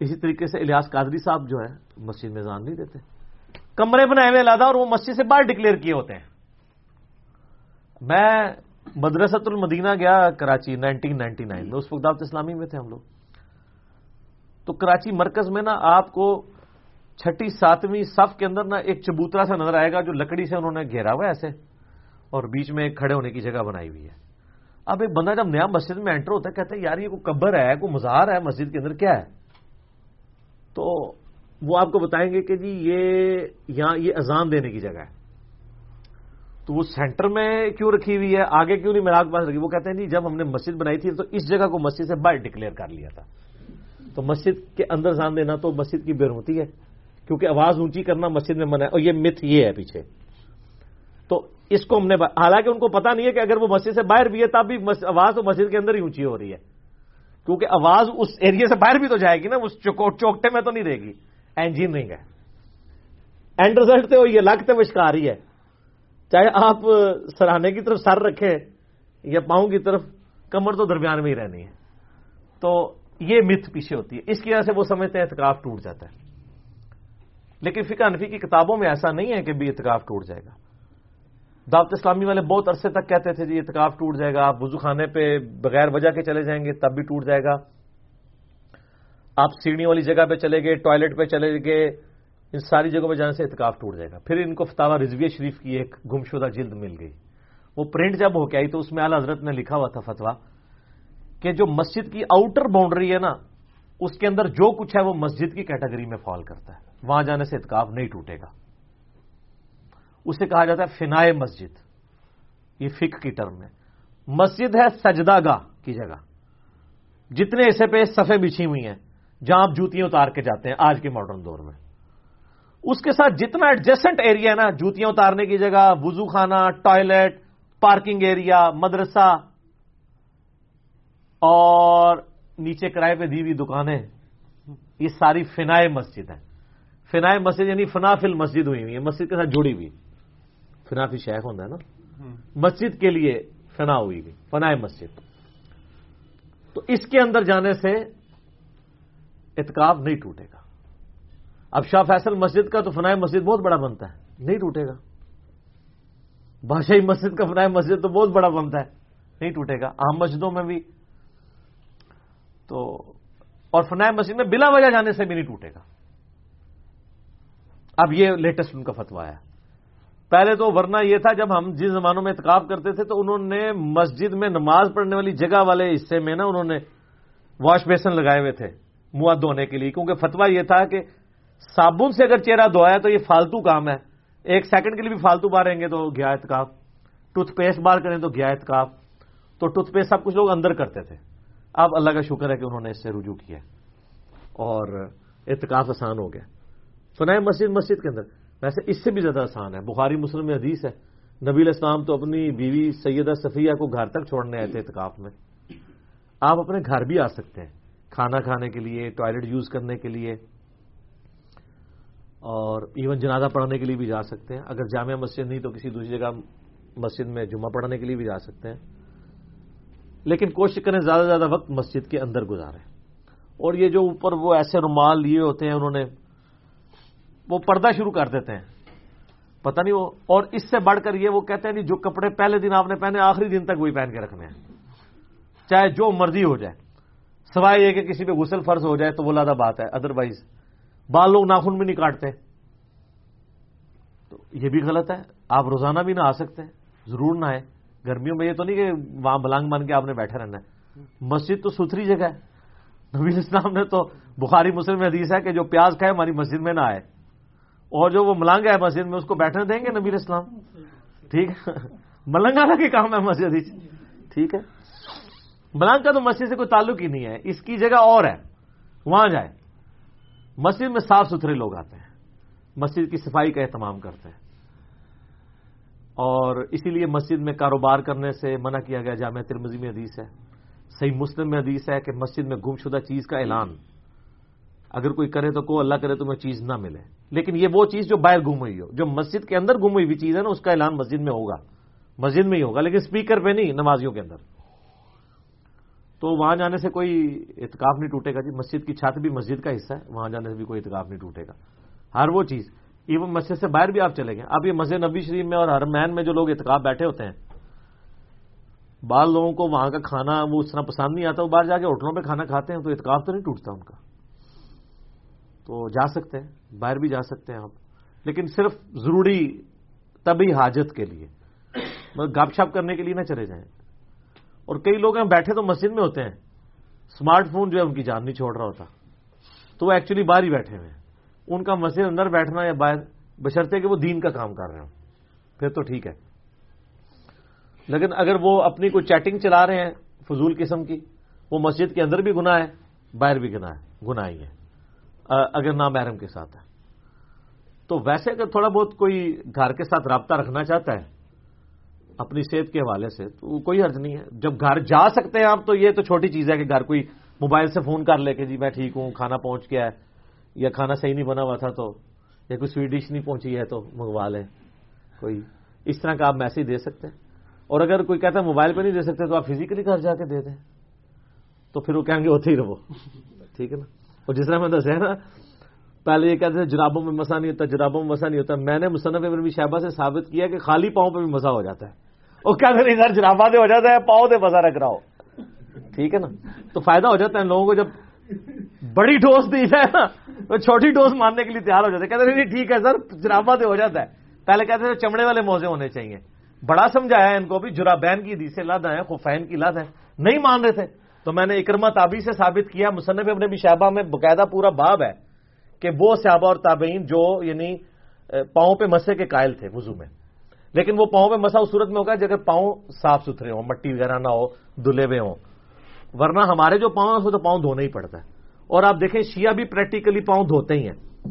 اسی طریقے سے الیاس قادری صاحب جو ہے، مسجد میں اذان نہیں دیتے۔ کمرے بنائے ہوئے لادا اور وہ مسجد سے باہر ڈکلیئر کیے ہوتے ہیں۔ میں مدرسۃ المدینہ گیا کراچی نائنٹین نائنٹی نائن میں اس وقت دعوت اسلامی میں تھے ہم لوگ۔ تو کراچی مرکز میں نا آپ کو چھٹی ساتویں صف کے اندر نا ایک چبوترا سا نظر آئے گا جو لکڑی سے انہوں نے گھیرا ہوا ہے ایسے۔ اور بیچ میں ایک کھڑے ہونے کی جگہ بنائی ہوئی ہے۔ اب ایک بندہ جب نیا مسجد میں انٹر ہوتا ہے، کہتا ہے، یار، یہ کوئی قبر ہے، کوئی مزار ہے، مسجد کے اندر کیا ہے؟ تو وہ آپ کو بتائیں گے کہ جی یہ یہاں یہ اذان دینے کی جگہ ہے۔ تو وہ سینٹر میں کیوں رکھی ہوئی ہے؟ آگے کیوں نہیں میرا پاس رکھی؟ وہ کہتے ہیں جی جب ہم نے مسجد بنائی تھی تو اس جگہ کو مسجد سے باہر ڈکلیئر کر لیا تھا۔ تو مسجد کے اندر اذان دینا تو مسجد کی بےروتی ہے، کیونکہ آواز اونچی کرنا مسجد میں منع ہے۔ اور یہ مت یہ ہے پیچھے۔ تو اس کو ہم نے حالانکہ ان کو پتا نہیں ہے کہ اگر وہ مسجد سے باہر بھی ہے، تب بھی آواز تو مسجد کے اندر ہی اونچی ہو رہی ہے۔ کیونکہ آواز اس ایریا سے باہر بھی تو جائے گی نا اس چوکٹے میں تو نہیں رہے گی۔ انجینئرنگ ہے۔ اینڈ ریزلٹ تو یہ لگتے وہ شکار ہے۔ چاہے آپ سراہنے کی طرف سر رکھیں یا پاؤں کی طرف، کمر تو درمیان میں ہی رہنی ہے۔ تو یہ مت پیچھے ہوتی ہے۔ اس کی وجہ سے وہ سمجھتے ہیں اعتکاف ٹوٹ جاتا ہے۔ لیکن فقہ انفی کی کتابوں میں ایسا نہیں ہے کہ بھی اعتکاف ٹوٹ جائے گا۔ دعوت اسلامی والے بہت عرصے تک کہتے تھے جی اعتکاف ٹوٹ جائے گا، آپ وضو خانے پہ بغیر وجہ کے چلے جائیں گے تب بھی ٹوٹ جائے گا۔ آپ سیڑھی والی جگہ پہ چلے گئے، ٹوائلٹ پہ چلے گئے ان ساری جگہوں پہ جانے سے اعتکاف ٹوٹ جائے گا۔ پھر ان کو فتح رضویہ شریف کی ایک گمشدہ جلد مل گئی۔ وہ پرنٹ جب ہو کے آئی تو اس میں اعلی حضرت نے لکھا ہوا تھا فتوا کہ جو مسجد کی آؤٹر باؤنڈری ہے نا، اس کے اندر جو کچھ ہے وہ مسجد کی کیٹیگری میں فال کرتا ہے۔ وہاں جانے سے اتکاف نہیں ٹوٹے گا۔ اسے کہا جاتا ہے فنائے مسجد۔ یہ فک کی ٹرم ہے۔ مسجد ہے سجدہ گاہ کی جگہ۔ جتنے ایسے پہ سفے بچھی ہوئی ہیں، جہاں آپ جوتیاں اتار کے جاتے ہیں آج کے ماڈرن دور میں۔ اس کے ساتھ جتنا ایڈجسٹنٹ ایریا ہے نا جوتیاں اتارنے کی جگہ وزو خانہ ٹوائلٹ پارکنگ ایریا مدرسہ اور نیچے کرائے پہ دی ہوئی دکانیں یہ ساری فنائے مسجد ہیں۔ فنائے مسجد یعنی فنافل مسجد ہوئی ہوئی ہے مسجد کے ساتھ جڑی ہوئی فنافی شیخ ہوتا ہے نا۔ مسجد کے لیے فنا ہوئی ہوئی فنائے مسجد۔ تو اس کے اندر جانے سے اتکاب نہیں ٹوٹے گا۔ اب شاہ فیصل مسجد کا تو فنائے مسجد بہت بڑا بنتا ہے۔ نہیں ٹوٹے گا۔ بادشاہی مسجد کا فنائے مسجد تو بہت بڑا بنتا ہے۔ نہیں ٹوٹے گا۔ عام مسجدوں میں بھی۔ تو اور فنائے مسجد میں بلا وجہ جانے سے بھی نہیں ٹوٹے گا۔ اب یہ لیٹسٹ ان کا فتوا ہے۔ پہلے تو ورنہ یہ تھا جب ہم جس زمانوں میں اتقاف کرتے تھے تو انہوں نے مسجد میں نماز پڑھنے والی جگہ والے حصے میں نا انہوں نے واش بیسن لگائے ہوئے تھے۔ منہ دھونے کے لیے کیونکہ فتوا یہ تھا کہ صابن سے اگر چہرہ دھویا تو یہ فالتو کام ہے۔ ایک سیکنڈ کے لیے بھی فالتو ماریں گے تو گیا اعتکاف۔ ٹوتھ پیسٹ بار کریں تو گیا اعتکاف۔ تو ٹوتھ پیسٹ سب کچھ لوگ اندر کرتے تھے۔ اب اللہ کا شکر ہے کہ انہوں نے اس سے رجوع کیا اور اعتکاف آسان ہو گیا۔ تو نئے مسجد مسجد کے اندر۔ ویسے اس سے بھی زیادہ آسان ہے۔ بخاری، مسلم میں حدیث ہے۔ نبی الاسلام تو اپنی بیوی سیدہ صفیہ کو گھر تک چھوڑنے آئے تھے اعتکاف میں۔ آپ اپنے گھر بھی آ سکتے ہیں۔ کھانا کھانے کے لیے، ٹوائلٹ یوز کرنے کے لیے۔ اور ایون جنازہ پڑھنے کے لیے بھی جا سکتے ہیں۔ اگر جامع مسجد نہیں تو کسی دوسری جگہ مسجد میں جمعہ پڑھنے کے لیے بھی جا سکتے ہیں۔ لیکن کوشش کریں زیادہ سے زیادہ وقت مسجد کے اندر گزاریں۔ اور یہ جو اوپر وہ ایسے رومال لیے ہوتے ہیں، انہوں نے وہ پردہ شروع کر دیتے ہیں۔ پتہ نہیں وہ، اور اس سے بڑھ کر یہ وہ کہتے ہیں جو کپڑے پہلے دن آپ نے پہنے، آخری دن تک وہی پہن کے رکھنے ہیں۔ چاہے جو مرضی ہو جائے، سوائے یہ کہ کسی پہ غسل فرض ہو جائے تو وہ لادہ بات ہے۔ ادر بال لوگ ناخن بھی نہیں کاٹتے تو یہ بھی غلط ہے۔ آپ روزانہ بھی نہ آ سکتے ہیں۔ ضرور نہ آئے گرمیوں میں یہ تو نہیں کہ وہاں بلانگ بن کے آپ نے بیٹھے رہنا ہے۔ مسجد تو ستھری جگہ ہے۔ نبی اسلام نے تو بخاری مسلم میں حدیث ہے کہ جو پیاز کھائے ہماری مسجد میں نہ آئے۔ اور جو وہ ملنگ ہے مسجد میں، اس کو بیٹھنے دیں گے نبی اسلام؟ ٹھیک ہے۔ ملنگا کا کام ہے مسجد ٹھیک ہے۔ ملنگ کا تو مسجد سے کوئی تعلق ہی نہیں ہے۔ اس کی جگہ اور ہے۔ وہاں جائے مسجد میں صاف ستھرے لوگ آتے ہیں۔ مسجد کی صفائی کا اہتمام کرتے ہیں۔ اور اسی لیے مسجد میں کاروبار کرنے سے منع کیا گیا، جامعہ ترمزی میں حدیث ہے۔ صحیح مسلم میں حدیث ہے کہ مسجد میں گم شدہ چیز کا اعلان۔ اگر کوئی کرے تو کو اللہ کرے تو میں چیز نہ ملے۔ لیکن یہ وہ چیز جو باہر گم ہوئی ہو، جو مسجد کے اندر گم ہوئی ہوئی چیز ہے نا، اس کا اعلان مسجد میں ہوگا۔ مسجد میں ہی ہوگا، لیکن اسپیکر پہ نہیں، نمازیوں کے اندر۔ تو وہاں جانے سے کوئی اعتکاف نہیں ٹوٹے گا جی مسجد کی چھت بھی مسجد کا حصہ ہے، وہاں جانے سے بھی کوئی اعتکاف نہیں ٹوٹے گا۔ ہر وہ چیز۔ ایون مسجد سے باہر بھی آپ چلے گئے۔ اب یہ مسجد نبی شریف میں اور ہر مین میں جو لوگ اعتکاف بیٹھے ہوتے ہیں، بعض لوگوں کو وہاں کا کھانا وہ اس طرح پسند نہیں آتا، وہ باہر جا کے ہوٹلوں پہ کھانا کھاتے ہیں تو اعتکاف تو نہیں ٹوٹتا ان کا۔ تو جا سکتے ہیں، باہر بھی جا سکتے ہیں آپ۔ لیکن صرف ضروری تبھی حاجت کے لیے مطلب گپ شپ کرنے کے لیے نہ چلے جائیں۔ اور کئی لوگ ہیں بیٹھے تو مسجد میں ہوتے ہیں۔ اسمارٹ فون جو ہے ان کی جان نہیں چھوڑ رہا ہوتا۔ تو وہ ایکچولی باہر ہی بیٹھے ہوئے ہیں۔ ان کا مسجد اندر بیٹھنا یا باہر بشرتے کہ وہ دین کا کام کر رہے ہوں۔ پھر تو ٹھیک ہے۔ لیکن اگر وہ اپنی کوئی چیٹنگ چلا رہے ہیں فضول قسم کی، وہ مسجد کے اندر بھی گناہ ہے، باہر بھی گناہ ہے، گناہ ہی ہے۔ اگر نامحرم کے ساتھ ہے۔ تو ویسے اگر تھوڑا بہت کوئی گھر کے ساتھ رابطہ رکھنا چاہتا ہے اپنی صحت کے حوالے سے، تو کوئی حرض نہیں ہے۔ جب گھر جا سکتے ہیں آپ، تو یہ تو چھوٹی چیز ہے کہ گھر کوئی موبائل سے فون کر لے کہ جی میں ٹھیک ہوں، کھانا پہنچ گیا ہے، یا کھانا صحیح نہیں بنا ہوا تھا تو، یا کوئی سویٹ ڈش نہیں پہنچی ہے تو منگوا لیں۔ کوئی اس طرح کا آپ میسج دے سکتے ہیں۔ اور اگر کوئی کہتا ہے موبائل پہ نہیں دے سکتے، تو آپ فزیکلی گھر جا کے دے دیں۔ تو پھر وہ کہیں گے ہوتے ہی رہو۔ ٹھیک ہے نا؟ اور جس طرح میں دسے نا، پہلے یہ کہتے تھے، جرابوں میں مسا نہیں ہوتا، جرابوں میں مسا نہیں ہوتا۔ میں نے مصنف ابن شہبہ سے ثابت کیا کہ خالی پاؤں پہ بھی مزہ ہو جاتا ہے۔ اور کہتے نہیں سر جرابا دے ہو جاتا ہے، پاؤں دے مزہ رکھ رہا ہو ٹھیک ہے نا؟ تو فائدہ ہو جاتا ہے لوگوں کو جب بڑی ڈوز دی ہے نا چھوٹی ڈوز ماننے کے لیے تیار ہو جاتے کہتے نہیں، ٹھیک ہے سر جرابا دے ہو جاتا ہے۔ پہلے کہتے تھے، چمڑے والے موزے ہونے چاہیے۔ بڑا سمجھایا ان کو بھی، جرابین کی دی سے لد ہے خفین کی لد ہے نہیں مان رہے تھے۔ تو میں نے اکرما تابی سے ثابت کیا، مصنف اپنے بھی شہبہ میں باقاعدہ پورا باب ہے کہ وہ صحابہ اور تابعین جو یعنی پاؤں پہ مسے کے قائل تھے وضو میں۔ لیکن وہ پاؤں پہ مسا اس صورت میں ہوگا جگہ پاؤں صاف ستھرے ہوں، مٹی وغیرہ نہ ہو دلے ہوئے ہوں۔ ورنہ ہمارے جو پاؤں ہیں تو پاؤں دھونا ہی پڑتا ہے۔ اور آپ دیکھیں، شیعہ بھی پریکٹیکلی پاؤں دھوتے ہی ہیں۔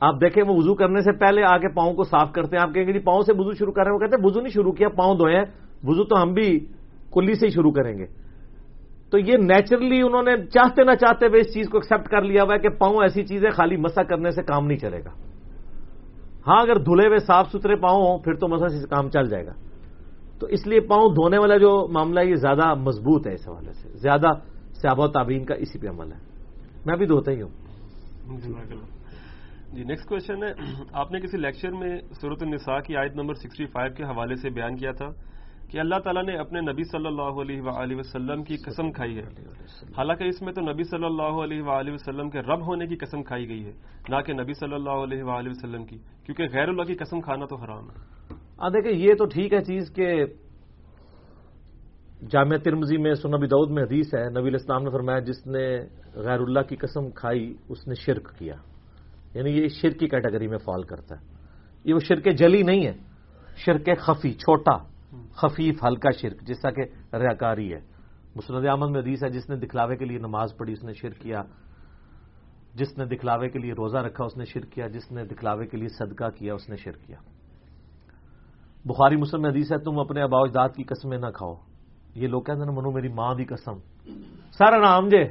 آپ دیکھیں، وہ وضو کرنے سے پہلے آگے پاؤں کو صاف کرتے ہیں۔ آپ کہیں گے جی پاؤں سے وضو شروع کر رہے ہیں۔ وہ کہتے ہیں، وضو نہیں شروع کیا، پاؤں دھوئے ہیں۔ وضو تو ہم بھی کلی سے ہی شروع کریں گے۔ تو یہ نیچرلی انہوں نے چاہتے نہ چاہتے ہوئے اس چیز کو ایکسپٹ کر لیا ہوا ہے کہ پاؤں ایسی چیز ہے، خالی مسا کرنے سے کام نہیں چلے گا۔ ہاں اگر دھلے ہوئے صاف ستھرے پاؤں ہوں، پھر تو مسئلہ کام چل جائے گا۔ تو اس لیے پاؤں دھونے والا جو معاملہ ہے، یہ زیادہ مضبوط ہے اس حوالے سے۔ زیادہ سیاب و تعبین کا اسی پہ عمل ہے۔ میں بھی دھوتا ہی ہوں۔
جی نیکسٹ کوشچن ہے۔ آپ نے کسی لیکچر میں صورت النساء کی آیت نمبر سکسٹی فائیو کے حوالے سے بیان کیا تھا۔ کہ اللہ تعالیٰ نے اپنے نبی صلی اللہ علیہ وآلہ وسلم کی قسم کھائی ہے۔ حالانکہ اس میں تو نبی صلی اللہ علیہ وآلہ وسلم کے رب ہونے کی قسم کھائی گئی ہے، نہ کہ نبی صلی اللہ علیہ وآلہ وسلم کی، کیونکہ غیر اللہ کی قسم کھانا تو حرام ہے۔
دیکھیں، یہ تو ٹھیک ہے چیز کہ جامعہ ترمزی میں سنبی دعود میں حدیث ہے، نبی الاسلام نے فرمایا، جس نے غیر اللہ کی قسم کھائی، اس نے شرک کیا۔ یعنی یہ شرک کی کیٹیگری میں فال کرتا ہے۔ یہ وہ شرک جلی نہیں ہے، شرک خفی، چھوٹا۔ خفیف ہلکا شرک جیسا کہ ریاکاری ہے۔ مسند احمد میں حدیث ہے، جس نے دکھلاوے کے لیے نماز پڑھی، اس نے شرک کیا۔ جس نے دکھلاوے کے لیے روزہ رکھا، اس نے شرک کیا۔ جس نے دکھلاوے کے لیے صدقہ کیا، اس نے شرک کیا۔ بخاری مسلم میں حدیث ہے، تم اپنے ابا اجداد کی قسمیں نہ کھاؤ۔ یہ لوگ کہتے ہیں، منو میری ماں دی قسم۔ سارا نام جے۔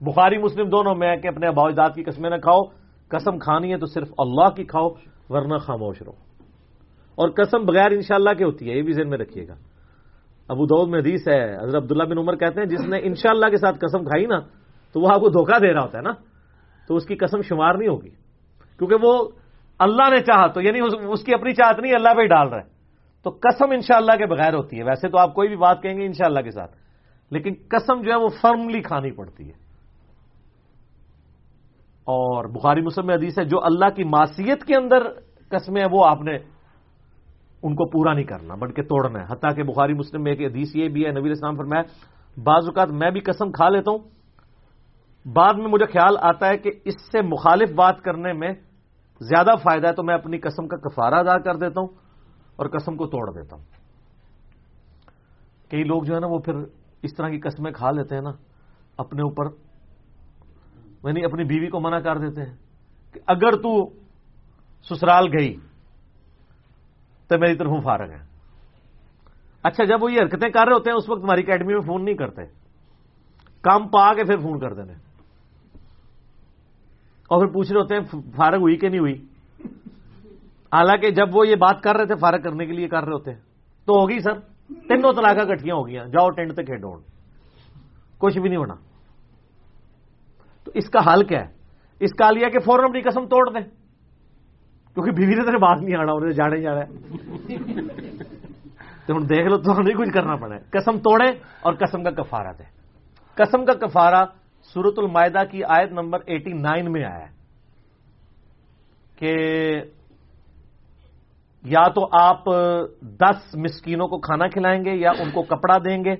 بخاری مسلم دونوں میں کہ اپنے ابا اجداد کی قسمیں نہ کھاؤ۔ قسم کھانی ہے تو صرف اللہ کی کھاؤ، ورنہ خاموش رہو۔ اور قسم بغیر انشاءاللہ کے ہوتی ہے، یہ بھی ذہن میں رکھیے گا۔ ابو دعود میں حدیث ہے، حضرت عبداللہ بن عمر کہتے ہیں، جس نے انشاءاللہ کے ساتھ قسم کھائی نا، تو وہ آپ کو دھوکہ دے رہا ہوتا ہے نا، تو اس کی قسم شمار نہیں ہوگی۔ کیونکہ وہ اللہ نے چاہا تو یعنی اس کی اپنی چاہت نہیں، اللہ پہ ہی ڈال رہا ہے تو قسم انشاءاللہ کے بغیر ہوتی ہے۔ ویسے تو آپ کوئی بھی بات کہیں گے انشاءاللہ کے ساتھ، لیکن قسم جو ہے وہ فرملی کھانی پڑتی ہے۔ اور بخاری مسلم میں حدیث ہے، جو اللہ کی معصیت کے اندر قسمیں ہیں، وہ آپ نے ان کو پورا نہیں کرنا، بلکہ توڑنا ہے۔ حتیٰ کہ بخاری مسلم میں ایک حدیث یہ بھی ہے، نبی اسلام پر میں بعض اوقات میں بھی قسم کھا لیتا ہوں، بعد میں مجھے خیال آتا ہے کہ اس سے مخالف بات کرنے میں زیادہ فائدہ ہے تو میں اپنی قسم کا کفارہ ادا کر دیتا ہوں اور قسم کو توڑ دیتا ہوں۔ کئی لوگ جو ہے نا، وہ پھر اس طرح کی قسمیں کھا لیتے ہیں نا، اپنے اوپر یعنی اپنی بیوی کو منع کر دیتے ہیں کہ اگر تو سسرال گئی تو میری طرف فارغ ہے اچھا جب وہ یہ حرکتیں کر رہے ہوتے ہیں، اس وقت ہماری اکیڈمی میں فون نہیں کرتے۔ کام پا کے پھر فون کر دینے اور پھر پوچھ رہے ہوتے ہیں فارغ ہوئی کہ نہیں ہوئی؟ حالانکہ جب وہ یہ بات کر رہے تھے، فارغ کرنے کے لیے کر رہے ہوتے ہیں۔ تو ہوگی سر، تینوں طلاقہ کٹیاں ہو گیا جاؤ ٹینٹ سے کھیڈو کچھ بھی نہیں ہونا۔ تو اس کا حل کیا ہے؟ اس کا لیا کہ فوراً اپنی قسم توڑ دیں۔ کیونکہ بیوی نے تیرے بات نہیں آنا انہیں جانے جا رہا ہے۔ تو ہوں دیکھ لو تو کچھ کرنا پڑے قسم توڑے اور قسم کا کفارہ دے۔ قسم کا کفارہ سورت المائدہ کی آیت نمبر ایٹی نائن میں آیا ہے کہ یا تو آپ دس مسکینوں کو کھانا کھلائیں گے یا ان کو کپڑا دیں گے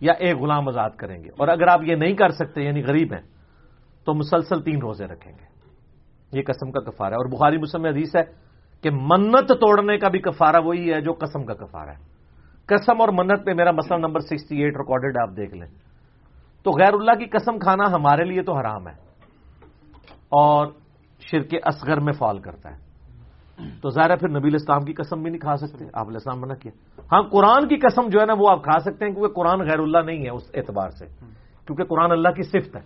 یا ایک غلام آزاد کریں گے۔ اور اگر آپ یہ نہیں کر سکتے یعنی غریب ہیں، تو مسلسل تین روزے رکھیں گے۔ یہ قسم کا کفارہ ہے۔ اور بخاری مسلم میں حدیث ہے کہ منت توڑنے کا بھی کفارہ وہی ہے جو قسم کا کفارہ ہے۔ قسم اور منت پہ میرا مسئلہ نمبر سکسٹی ایٹ ریکارڈیڈ آپ دیکھ لیں۔ تو غیر اللہ کی قسم کھانا ہمارے لیے تو حرام ہے۔ اور شرک اصغر میں فال کرتا ہے۔ تو ظاہر ہے پھر نبی اسلام کی قسم بھی نہیں کھا سکتے۔ آپ السلام منع کیا ہاں قرآن کی قسم جو ہے نا وہ آپ کھا سکتے ہیں کیونکہ قرآن غیر اللہ نہیں ہے اس اعتبار سے۔ کیونکہ قرآن اللہ کی صفت ہے۔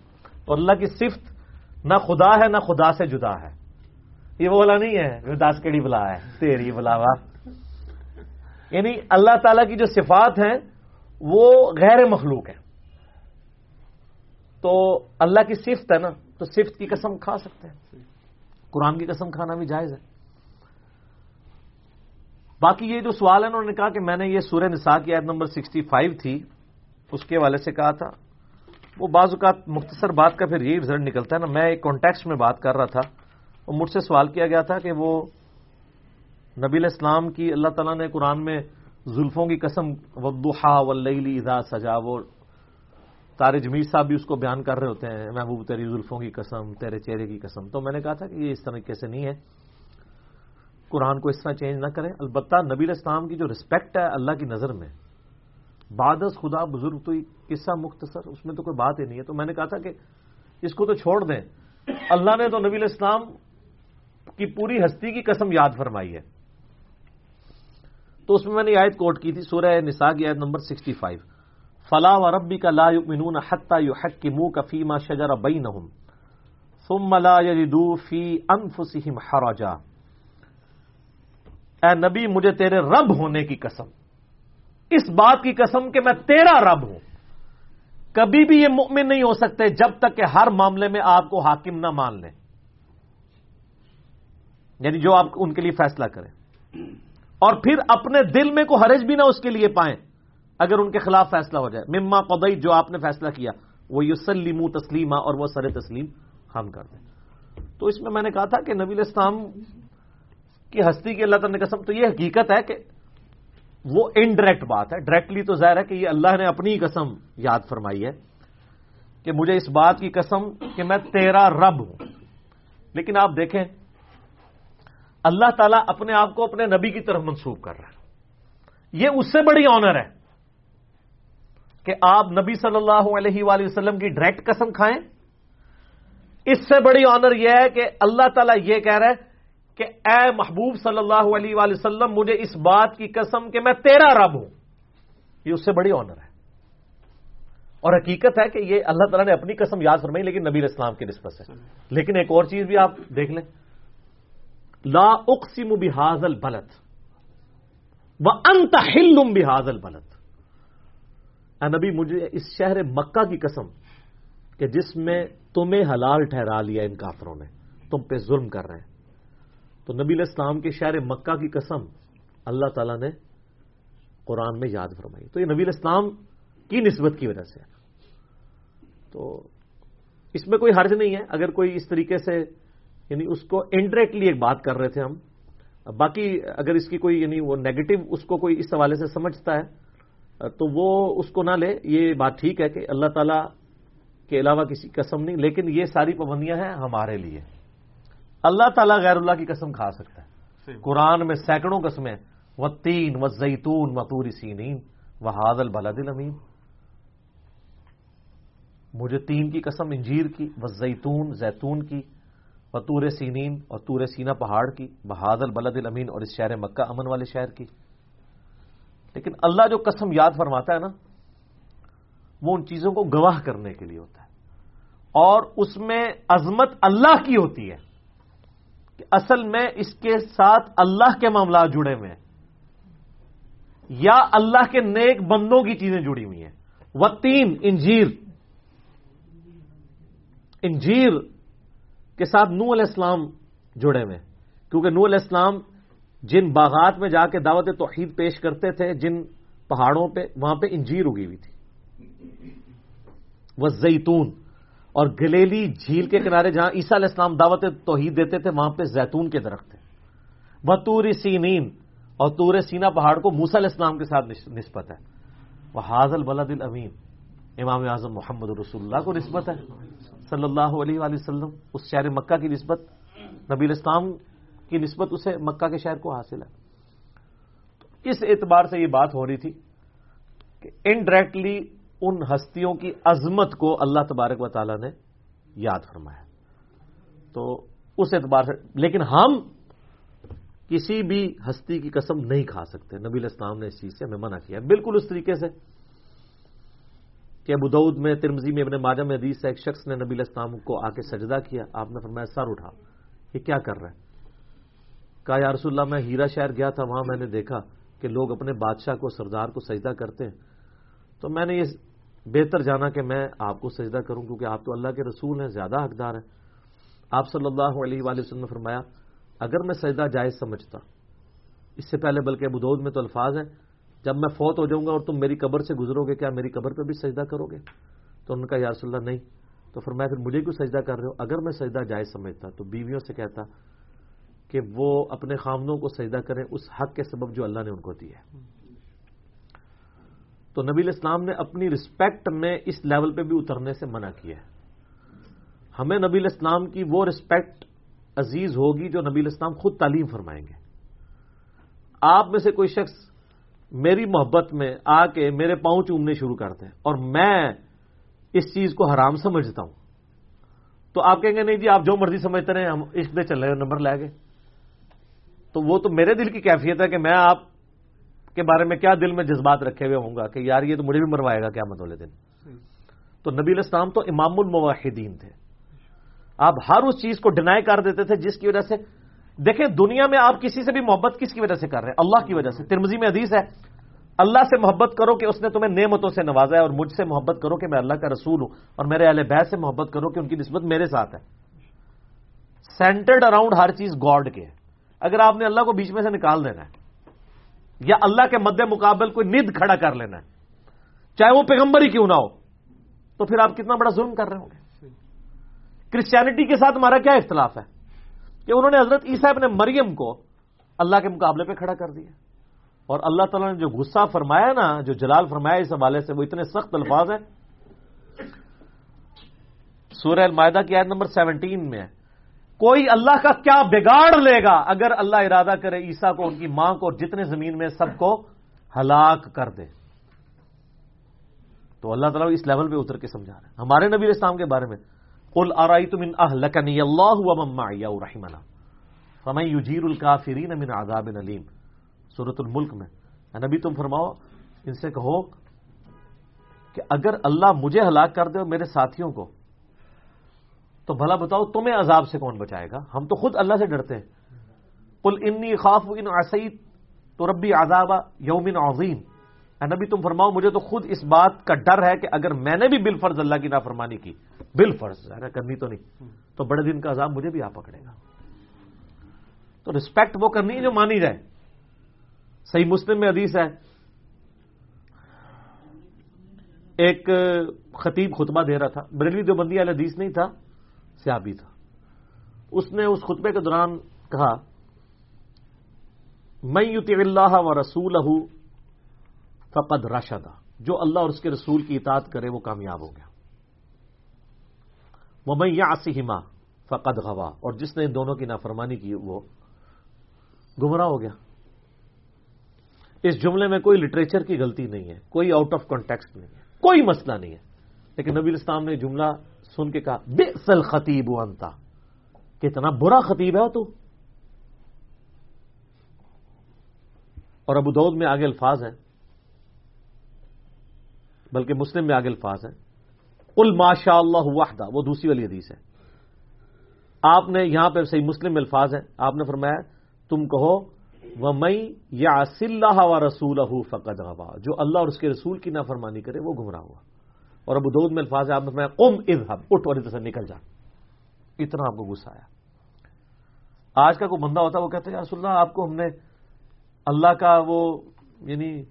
اور اللہ کی صفت نہ خدا ہے، نہ خدا سے جدا ہے۔ یہ وہ والا نہیں ہے داس کیڑی بلا ہے، تیری بلاوا۔ یعنی اللہ تعالی کی جو صفات ہیں، وہ غیر مخلوق ہے تو اللہ کی صفت ہے نا، تو صفت کی قسم کھا سکتے ہیں۔ قرآن کی قسم کھانا بھی جائز ہے۔ باقی یہ جو سوال ہے، انہوں نے کہا کہ میں نے یہ سورہ نساء کی آیت نمبر سکسٹی فائیو تھی، اس کے والے سے کہا تھا۔ وہ بعض اوقات مختصر بات کا پھر یہی رزلٹ نکلتا ہے نا، میں ایک کانٹیکس میں بات کر رہا تھا اور مجھ سے سوال کیا گیا تھا کہ وہ نبی اسلام کی اللہ تعالیٰ نے قرآن میں زلفوں کی قسم ودوحا ولی اذا سجا وہ تارے جمیل صاحب بھی اس کو بیان کر رہے ہوتے ہیں محبوب تیری زلفوں کی قسم، تیرے چہرے کی قسم۔ تو میں نے کہا تھا کہ یہ اس طریقے سے نہیں ہے۔ قرآن کو اس طرح چینج نہ کریں۔ البتہ نبی اسلام کی جو رسپیکٹ ہے اللہ کی نظر میں بادس خدا بزرگ تو قصہ مختصر، اس میں تو کوئی بات ہی نہیں ہے۔ تو میں نے کہا تھا کہ اس کو تو چھوڑ دیں۔ اللہ نے تو نبی اسلام کی پوری ہستی کی قسم یاد فرمائی ہے۔ تو اس میں میں نے آیت کوٹ کی تھی، سورہ نساء کی آیت نمبر سکسٹی فائیو۔ فلاح و ربی کا لا یؤمنون حتی یحق کی منہ کا فیما شجر بینہم ثم لا یجدو فی انفسہم حرجا۔ اے نبی، مجھے تیرے رب ہونے کی قسم۔ اس بات کی قسم کہ میں تیرا رب ہوں۔ کبھی بھی یہ مؤمن نہیں ہو سکتے جب تک کہ ہر معاملے میں آپ کو حاکم نہ مان لیں۔ یعنی جو آپ ان کے لیے فیصلہ کریں۔ اور پھر اپنے دل میں کو حرج بھی نہ اس کے لیے پائیں، اگر ان کے خلاف فیصلہ ہو جائے۔ مما قدئی جو آپ نے فیصلہ کیا، وہ یوسلیم تسلیمہ اور وہ سر تسلیم ہم کر دیں۔ تو اس میں میں نے کہا تھا کہ نبی اسلام کی ہستی کی اللہ تعالیٰ نے قسم، تو یہ حقیقت ہے کہ وہ انڈائریکٹ بات ہے. ڈائریکٹلی تو ظاہر ہے کہ یہ اللہ نے اپنی قسم یاد فرمائی ہے کہ مجھے اس بات کی قسم کہ میں تیرا رب ہوں. لیکن آپ دیکھیں، اللہ تعالیٰ اپنے آپ کو اپنے نبی کی طرف منسوخ کر رہا ہے. یہ اس سے بڑی آنر ہے کہ آپ نبی صلی اللہ علیہ وآلہ وسلم کی ڈائریکٹ قسم کھائیں. اس سے بڑی آنر یہ ہے کہ اللہ تعالیٰ یہ کہہ رہا ہے کہ اے محبوب صلی اللہ علیہ وآلہ وسلم، مجھے اس بات کی قسم کہ میں تیرا رب ہوں۔ یہ اس سے بڑی آنر ہے۔ اور حقیقت ہے کہ یہ اللہ تعالیٰ نے اپنی قسم یاد فرمائی، لیکن نبی اسلام کی نسبت سے۔ لیکن ایک اور چیز بھی آپ دیکھ لیں۔ لا اقسم بحاظ البلد و انت حلم بحاظ البلد۔ اے نبی، مجھے اس شہر مکہ کی قسم کہ جس میں تمہیں حلال ٹھہرا لیا ان کافروں نے، تم پہ ظلم کر رہے ہیں۔ تو نبی الاسلام کے شہر مکہ کی قسم اللہ تعالیٰ نے قرآن میں یاد فرمائی۔ تو یہ نبی الاسلام کی نسبت کی وجہ سے تو اس میں کوئی حرج نہیں ہے۔ اگر کوئی اس طریقے سے یعنی اس کو انڈائریکٹلی ایک بات کر رہے تھے ہم، باقی اگر اس کی کوئی یعنی وہ نیگیٹو اس کو کوئی اس حوالے سے سمجھتا ہے، تو وہ اس کو نہ لے۔ یہ بات ٹھیک ہے کہ اللہ تعالی کے علاوہ کسی قسم نہیں، لیکن یہ ساری پابندیاں ہیں ہمارے لیے۔ اللہ تعالیٰ غیر اللہ کی قسم کھا سکتا ہے۔ قرآن میں سینکڑوں قسمیں و تین و زیتون و توری سینین و حادل بلاد امین مجھے تین کی قسم انجیر کی و زیتون زیتون کی و تور سینین اور تور سینا پہاڑ کی بہاد البلد الامین اور اس شہر مکہ امن والے شہر کی۔ لیکن اللہ جو قسم یاد فرماتا ہے نا وہ ان چیزوں کو گواہ کرنے کے لیے ہوتا ہے۔ اور اس میں عظمت اللہ کی ہوتی ہے۔ کہ اصل میں اس کے ساتھ اللہ کے معاملات جڑے ہوئے ہیں۔ یا اللہ کے نیک بندوں کی چیزیں جڑی ہوئی ہیں۔ وہ تین انجیر انجیر کے ساتھ نو علیہ السلام جڑے ہوئے کیونکہ نو علیہ السلام جن باغات میں جا کے دعوت توحید پیش کرتے تھے، جن پہاڑوں پہ، وہاں پہ انجیر اگی ہوئی تھی۔ وہ زیتون اور گلیلی جھیل کے کنارے جہاں عیسیٰ علیہ السلام دعوت توحید دیتے تھے، وہاں پہ زیتون کے درخت تھے۔ وہ سینین اور تور سینا پہاڑ کو موسا علیہ السلام کے ساتھ نسبت ہے۔ وہ حاضل بلد الامین، امام اعظم محمد رسول اللہ کو نسبت ہے۔ صلی اللہ علیہ وآلہ وسلم، اس شہر مکہ کی نسبت، نبی الاسلام کی نسبت اسے مکہ کے شہر کو حاصل ہے۔ اس اعتبار سے یہ بات ہو رہی تھی کہ انڈائریکٹلی ان ہستیوں کی عظمت کو اللہ تبارک و تعالی نے یاد فرمایا۔ تو اس اعتبار سے، لیکن ہم کسی بھی ہستی کی قسم نہیں کھا سکتے۔ نبی الاسلام نے اس چیز سے ہمیں منع کیا۔ بالکل اس طریقے سے کہ ابو دعود میں ترمزی میں اپنے ماجہ میں حدیث سے ایک شخص نے نبی الاسلام کو آ کے سجدہ کیا۔ آپ نے فرمایا، سر اٹھا۔ یہ کیا کر رہا ہے؟ کہا، یا رسول اللہ، میں ہیرا شہر گیا تھا، وہاں میں نے دیکھا کہ لوگ اپنے بادشاہ کو، سردار کو سجدہ کرتے ہیں۔ تو میں نے یہ بہتر جانا کہ میں آپ کو سجدہ کروں، کیونکہ آپ تو اللہ کے رسول ہیں، زیادہ حقدار ہیں۔ آپ صلی اللہ علیہ وآلہ وسلم نے فرمایا، اگر میں سجدہ جائز سمجھتا، اس سے پہلے بلکہ ابود میں تو الفاظ ہیں، جب میں فوت ہو جاؤں گا اور تم میری قبر سے گزرو گے کیا میری قبر پہ بھی سجدہ کرو گے؟ تو ان کا یا رسول اللہ، نہیں۔ تو فرمایا، پھر مجھے کیوں سجدہ کر رہے ہو؟ اگر میں سجدہ جائز سمجھتا، تو بیویوں سے کہتا کہ وہ اپنے خامدوں کو سجدہ کریں، اس حق کے سبب جو اللہ نے ان کو دی ہے۔ تو نبی الاسلام نے اپنی رسپیکٹ میں اس لیول پہ بھی اترنے سے منع کیا ہے۔ ہمیں نبی الاسلام کی وہ رسپیکٹ عزیز ہوگی جو نبی الاسلام خود تعلیم فرمائیں گے۔ آپ میں سے کوئی شخص میری محبت میں آ کے میرے پاؤں چومنے شروع کرتے ہیں اور میں اس چیز کو حرام سمجھتا ہوں۔ تو آپ کہیں گے نہیں جی آپ جو مرضی سمجھتے رہے ہم عشق دے چل رہے نمبر لے گئے۔ تو وہ تو میرے دل کی کیفیت ہے کہ میں آپ کے بارے میں کیا دل میں جذبات رکھے ہوئے ہوں گا کہ یار یہ تو مجھے بھی مروائے گا کیا مت دن۔ تو نبی الاسلام تو امام المواحدین تھے۔ آپ ہر اس چیز کو ڈینائی کر دیتے تھے جس کی وجہ سے دیکھیں دنیا میں آپ کسی سے بھی محبت کس کی وجہ سے کر رہے ہیں؟ اللہ کی وجہ سے۔ ترمزی میں حدیث ہے اللہ سے محبت کرو کہ اس نے تمہیں نعمتوں سے نوازا ہے اور مجھ سے محبت کرو کہ میں اللہ کا رسول ہوں اور میرے اہل بیت سے محبت کرو کہ ان کی نسبت میرے ساتھ ہے۔ سینٹرڈ اراؤنڈ ہر چیز گاڈ کے۔ اگر آپ نے اللہ کو بیچ میں سے نکال دینا ہے یا اللہ کے مد مقابل کوئی ند کھڑا کر لینا ہے۔ چاہے وہ پیغمبر ہی کیوں نہ ہو۔ تو پھر آپ کتنا بڑا ظلم کر رہے ہوں گے؟ کرسچینٹی کے ساتھ ہمارا کیا اختلاف ہے؟ کہ انہوں نے حضرت عیسیٰ اپنے مریم کو اللہ کے مقابلے پہ کھڑا کر دیا۔ اور اللہ تعالیٰ نے جو غصہ فرمایا نا، جو جلال فرمایا اس حوالے سے، وہ اتنے سخت الفاظ ہیں۔ سورہ المائدہ کی آیت نمبر سیونٹین میں ہے۔ کوئی اللہ کا کیا بگاڑ لے گا اگر اللہ ارادہ کرے عیسیٰ کو ان کی ماں کو جتنے زمین میں سب کو ہلاک کر دے تو اللہ تعالیٰ اس لیول پہ اتر کے سمجھا رہے ہیں۔ ہمارے نبی اسلام کے بارے میں قل آرائی تم ان اہلکنی اللہ رحم اللہ فمن یجیر الکافرین من عذاب علیم۔ صورت الملک میں نبی تم فرماؤ، ان سے کہو کہ اگر اللہ مجھے ہلاک کر دے میرے ساتھیوں کو تو بھلا بتاؤ تمہیں عذاب سے کون بچائے گا؟ ہم تو خود اللہ سے ڈرتے ہیں۔ قل انی خاف ان عصیت تو ربی عذاب یومن عظیم۔ اے نبی، تم فرماؤ، مجھے تو خود اس بات کا ڈر ہے کہ اگر میں نے بھی بال فرض اللہ کی نافرمانی کی بال فرض کرنی تو نہیں، تو بڑے دن کا عذاب مجھے بھی آ پکڑے گا۔ تو رسپیکٹ وہ کرنی ہے جو مانی جائے۔ صحیح مسلم میں حدیث ہے۔ ایک خطیب خطبہ دے رہا تھا۔ بریلوی جو بندی والا حدیث نہیں تھا۔ سیابی تھا۔ اس نے اس خطبے کے دوران کہا میں یوتی اللہ و رسول فقد راشدہ جو اللہ اور اس کے رسول کی اطاعت کرے، وہ کامیاب ہو گیا۔ وہ میں یا فقد غوا۔ اور جس نے ان دونوں کی نافرمانی کی، وہ گمراہ ہو گیا۔ اس جملے میں کوئی لٹریچر کی غلطی نہیں ہے، کوئی آؤٹ آف کانٹیکسٹ نہیں ہے، کوئی مسئلہ نہیں ہے۔ لیکن نبی اسلام نے جملہ سن کے کہا بے سل خطیب انتا کتنا برا خطیب ہے تو۔ اور ابو دود میں آگے الفاظ ہیں، بلکہ مسلم میں آگے الفاظ ہیں۔ کل ماشاء اللہ واحدہ وہ دوسری والی حدیث ہے۔ آپ نے یہاں پہ صحیح مسلم میں الفاظ ہیں۔ آپ نے فرمایا، تم کہو وہ مئی یا اللہ و رسول فقد غوا جو اللہ اور اس کے رسول کی نافرمانی کرے، وہ گمراہ ہوا۔ اور ابو دود میں الفاظ آپ نے قم اذهب، اٹھ والی طرح نکل جا۔ اتنا آپ کو غصہ آیا۔ آج کا کوئی بندہ ہوتا وہ کہتے ہیں رسول اللہ، آپ کو ہم نے اللہ کا وہ یعنی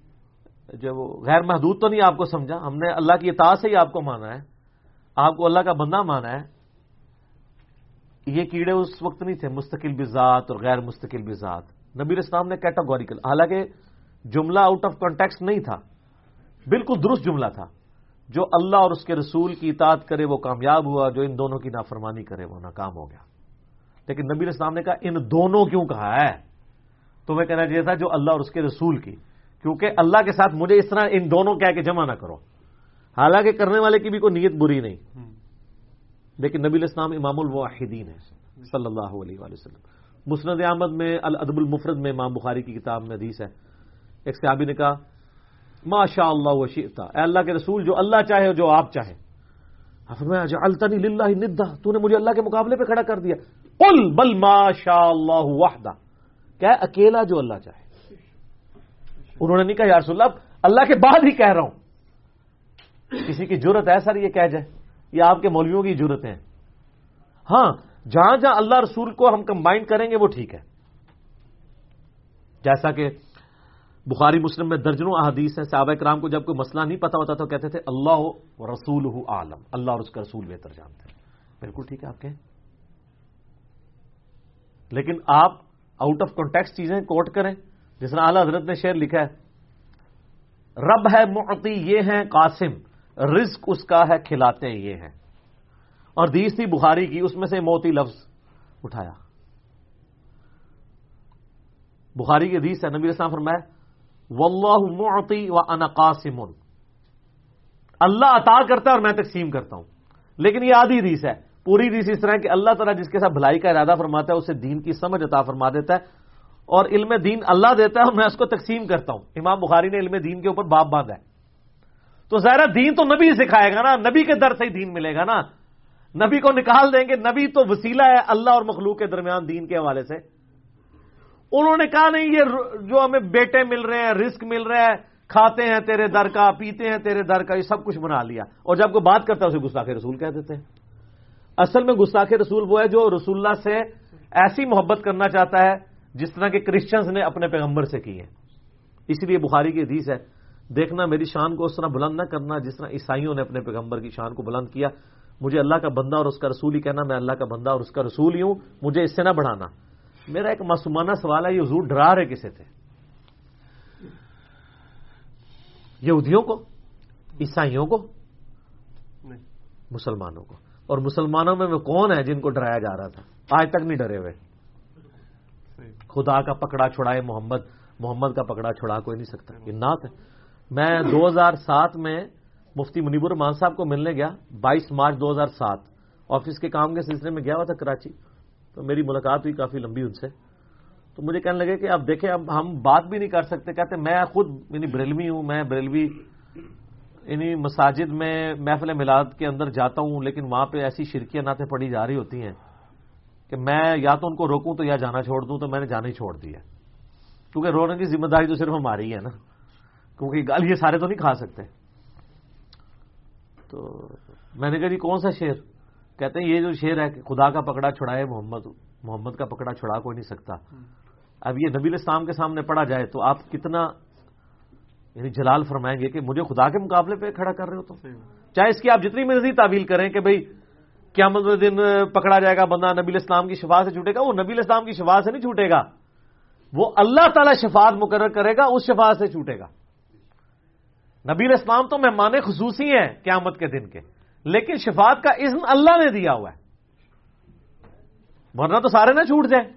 جو وہ غیر محدود تو نہیں آپ کو سمجھا؟ ہم نے اللہ کی اطاعت سے ہی آپ کو مانا ہے۔ آپ کو اللہ کا بندہ مانا ہے۔ یہ کیڑے اس وقت نہیں تھے، مستقل بزاد اور غیر مستقل بزاد نبیر اسلام نے کیٹاگوریکل حالانکہ جملہ آؤٹ آف کانٹیکس نہیں تھا، بالکل درست جملہ تھا۔ جو اللہ اور اس کے رسول کی اطاعت کرے وہ کامیاب ہوا جو ان دونوں کی نافرمانی کرے وہ ناکام ہو گیا۔ لیکن نبی اسلام نے کہا ان دونوں کیوں کہا ہے؟ تو میں کہنا چاہیے تھا جو اللہ اور اس کے رسول کی کیونکہ اللہ کے ساتھ مجھے اس طرح ان دونوں کہہ کے جمع نہ کرو۔ حالانکہ کرنے والے کی بھی کوئی نیت بری نہیں۔ لیکن نبی اسلام امام الواحدین ہے صلی اللہ علیہ وآلہ وسلم۔ مسند احمد میں الادب المفرد میں امام بخاری کی کتاب میں حدیث ہے۔ ایک صحابی نے کہا ما شاء اللہ و شیتا اے اللہ کے رسول، جو اللہ چاہے جو آپ چاہے۔ الطنی للہ ندا۔ تو نے مجھے اللہ کے مقابلے پہ کھڑا کر دیا۔ قل بل ما شاء اللہ وحدہ۔ کہ اکیلا جو اللہ چاہے۔ انہوں نے نہیں کہا، یا رسول اللہ اللہ کے بعد ہی کہہ رہا ہوں۔ کسی کی ضرورت ہے سر، یہ کہہ جائے۔ یہ آپ کے مولویوں کی ضرورت ہے ہاں جہاں جہاں اللہ رسول کو ہم کمبائن کریں گے، وہ ٹھیک ہے۔ جیسا کہ بخاری مسلم میں درجنوں احادیث ہیں، صحابہ کرام کو جب کوئی مسئلہ نہیں پتا ہوتا تو کہتے تھے، اللہ رسول عالم اللہ اور اس کا رسول بہتر جانتے ہیں۔ بالکل ٹھیک ہے آپ کہیں لیکن آپ آؤٹ آف کانٹیکس چیزیں کوٹ کریں، جس طرح اعلی حضرت نے شعر لکھا ہے، رب ہے معطی، یہ ہیں قاسم، رزق اس کا ہے، کھلاتے یہ ہیں۔ اور دیس تھی بخاری کی، اس میں سے موتی لفظ اٹھایا۔ بخاری کی حدیث ہے، نبی اسلام فرمایا واللہ معطی و انا قاسم. اللہ عطا کرتا ہے اور میں تقسیم کرتا ہوں. لیکن یہ آدھی حدیث ہے. پوری حدیث اس طرح کہ اللہ تعالیٰ جس کے ساتھ بھلائی کا ارادہ فرماتا ہے، اسے دین کی سمجھ عطا فرما دیتا ہے اور علم دین اللہ دیتا ہے اور میں اس کو تقسیم کرتا ہوں. امام بخاری نے علم دین کے اوپر باپ باندھا ہے. تو ظاہر دین تو نبی سکھائے گا نا، نبی کے در سے ہی دین ملے گا نا. نبی کو نکال دیں گے، نبی تو وسیلہ ہے اللہ اور مخلوق کے درمیان دین کے حوالے سے. انہوں نے کہا نہیں، یہ جو ہمیں بیٹے مل رہے ہیں رسک مل رہا ہے، کھاتے ہیں تیرے در کا، پیتے ہیں تیرے در کا، یہ سب کچھ بنا لیا۔ اور جب کوئی بات کرتا ہے، اسے گستاخ رسول کہہ دیتے ہیں۔ اصل میں گستاخ رسول وہ ہے جو رسول اللہ سے ایسی محبت کرنا چاہتا ہے، جس طرح کے کرسچنز نے اپنے پیغمبر سے کی ہے۔ اسی لیے بخاری کی حدیث ہے، دیکھنا میری شان کو اس طرح بلند نہ کرنا، جس طرح عیسائیوں نے اپنے پیغمبر کی شان کو بلند کیا۔ مجھے اللہ کا بندہ اور اس کا رسول ہی کہنا، میں اللہ کا بندہ اور اس کا رسول ہی ہوں، مجھے اس سے نہ بڑھانا۔ میرا ایک معصومانہ سوال ہے یہ حضور ڈرا رہے کسے تھے؟ یہودیوں کو؟ عیسائیوں کو؟ مسلمانوں کو۔ اور مسلمانوں میں وہ کون ہے جن کو ڈرایا جا رہا تھا؟ آج تک نہیں ڈرے ہوئے۔ خدا کا پکڑا چھڑائے محمد محمد کا پکڑا چھڑا کوئی نہیں سکتا۔ یہ نعت ہے۔ میں دو ہزار سات میں مفتی منیب الرحمان صاحب کو ملنے گیا بائیس مارچ دو ہزار سات۔ آفس کے کام کے سلسلے میں گیا ہوا تھا کراچی۔ تو میری ملاقات ہوئی کافی لمبی ان سے۔ تو مجھے کہنے لگے کہ اب دیکھیں، اب ہم بات بھی نہیں کر سکتے۔ کہتے میں خود یعنی بریلوی ہوں، میں بریلوی یعنی مساجد میں محفل میلاد کے اندر جاتا ہوں، لیکن وہاں پہ ایسی شرکیاں نعتیں پڑی جا رہی ہوتی ہیں کہ میں یا تو ان کو روکوں تو یا جانا چھوڑ دوں، تو میں نے جانا ہی چھوڑ دیا۔ کیونکہ رونے کی ذمہ داری تو صرف ہماری ہے نا۔ کیونکہ گل یہ سارے تو نہیں کھا سکتے۔ تو میں نے کہا جی کون سا شیر کہتے ہیں یہ جو شیر ہے کہ خدا کا پکڑا چھڑائے محمد محمد کا پکڑا چھڑا کوئی نہیں سکتا۔ اب یہ نبی اسلام کے سامنے پڑا جائے تو آپ کتنا یعنی جلال فرمائیں گے کہ مجھے خدا کے مقابلے پہ کھڑا کر رہے ہو تو چاہے اس کی آپ جتنی مرضی تعویل کریں کہ بھائی کیا مطلب دن پکڑا جائے گا بندہ نبی اسلام کی شفا سے چھوٹے گا وہ نبی اسلام کی شفا سے نہیں چھوٹے گا۔ وہ اللہ تعالی شفاعت مقرر کرے گا اس شفا سے چھوٹے گا۔ نبی اسلام تو مہمان خصوصی ہیں قیامت کے دن کے۔ لیکن شفاعت کا اذن اللہ نے دیا ہوا ہے۔ ورنہ تو سارے نہ چھوٹ جائیں۔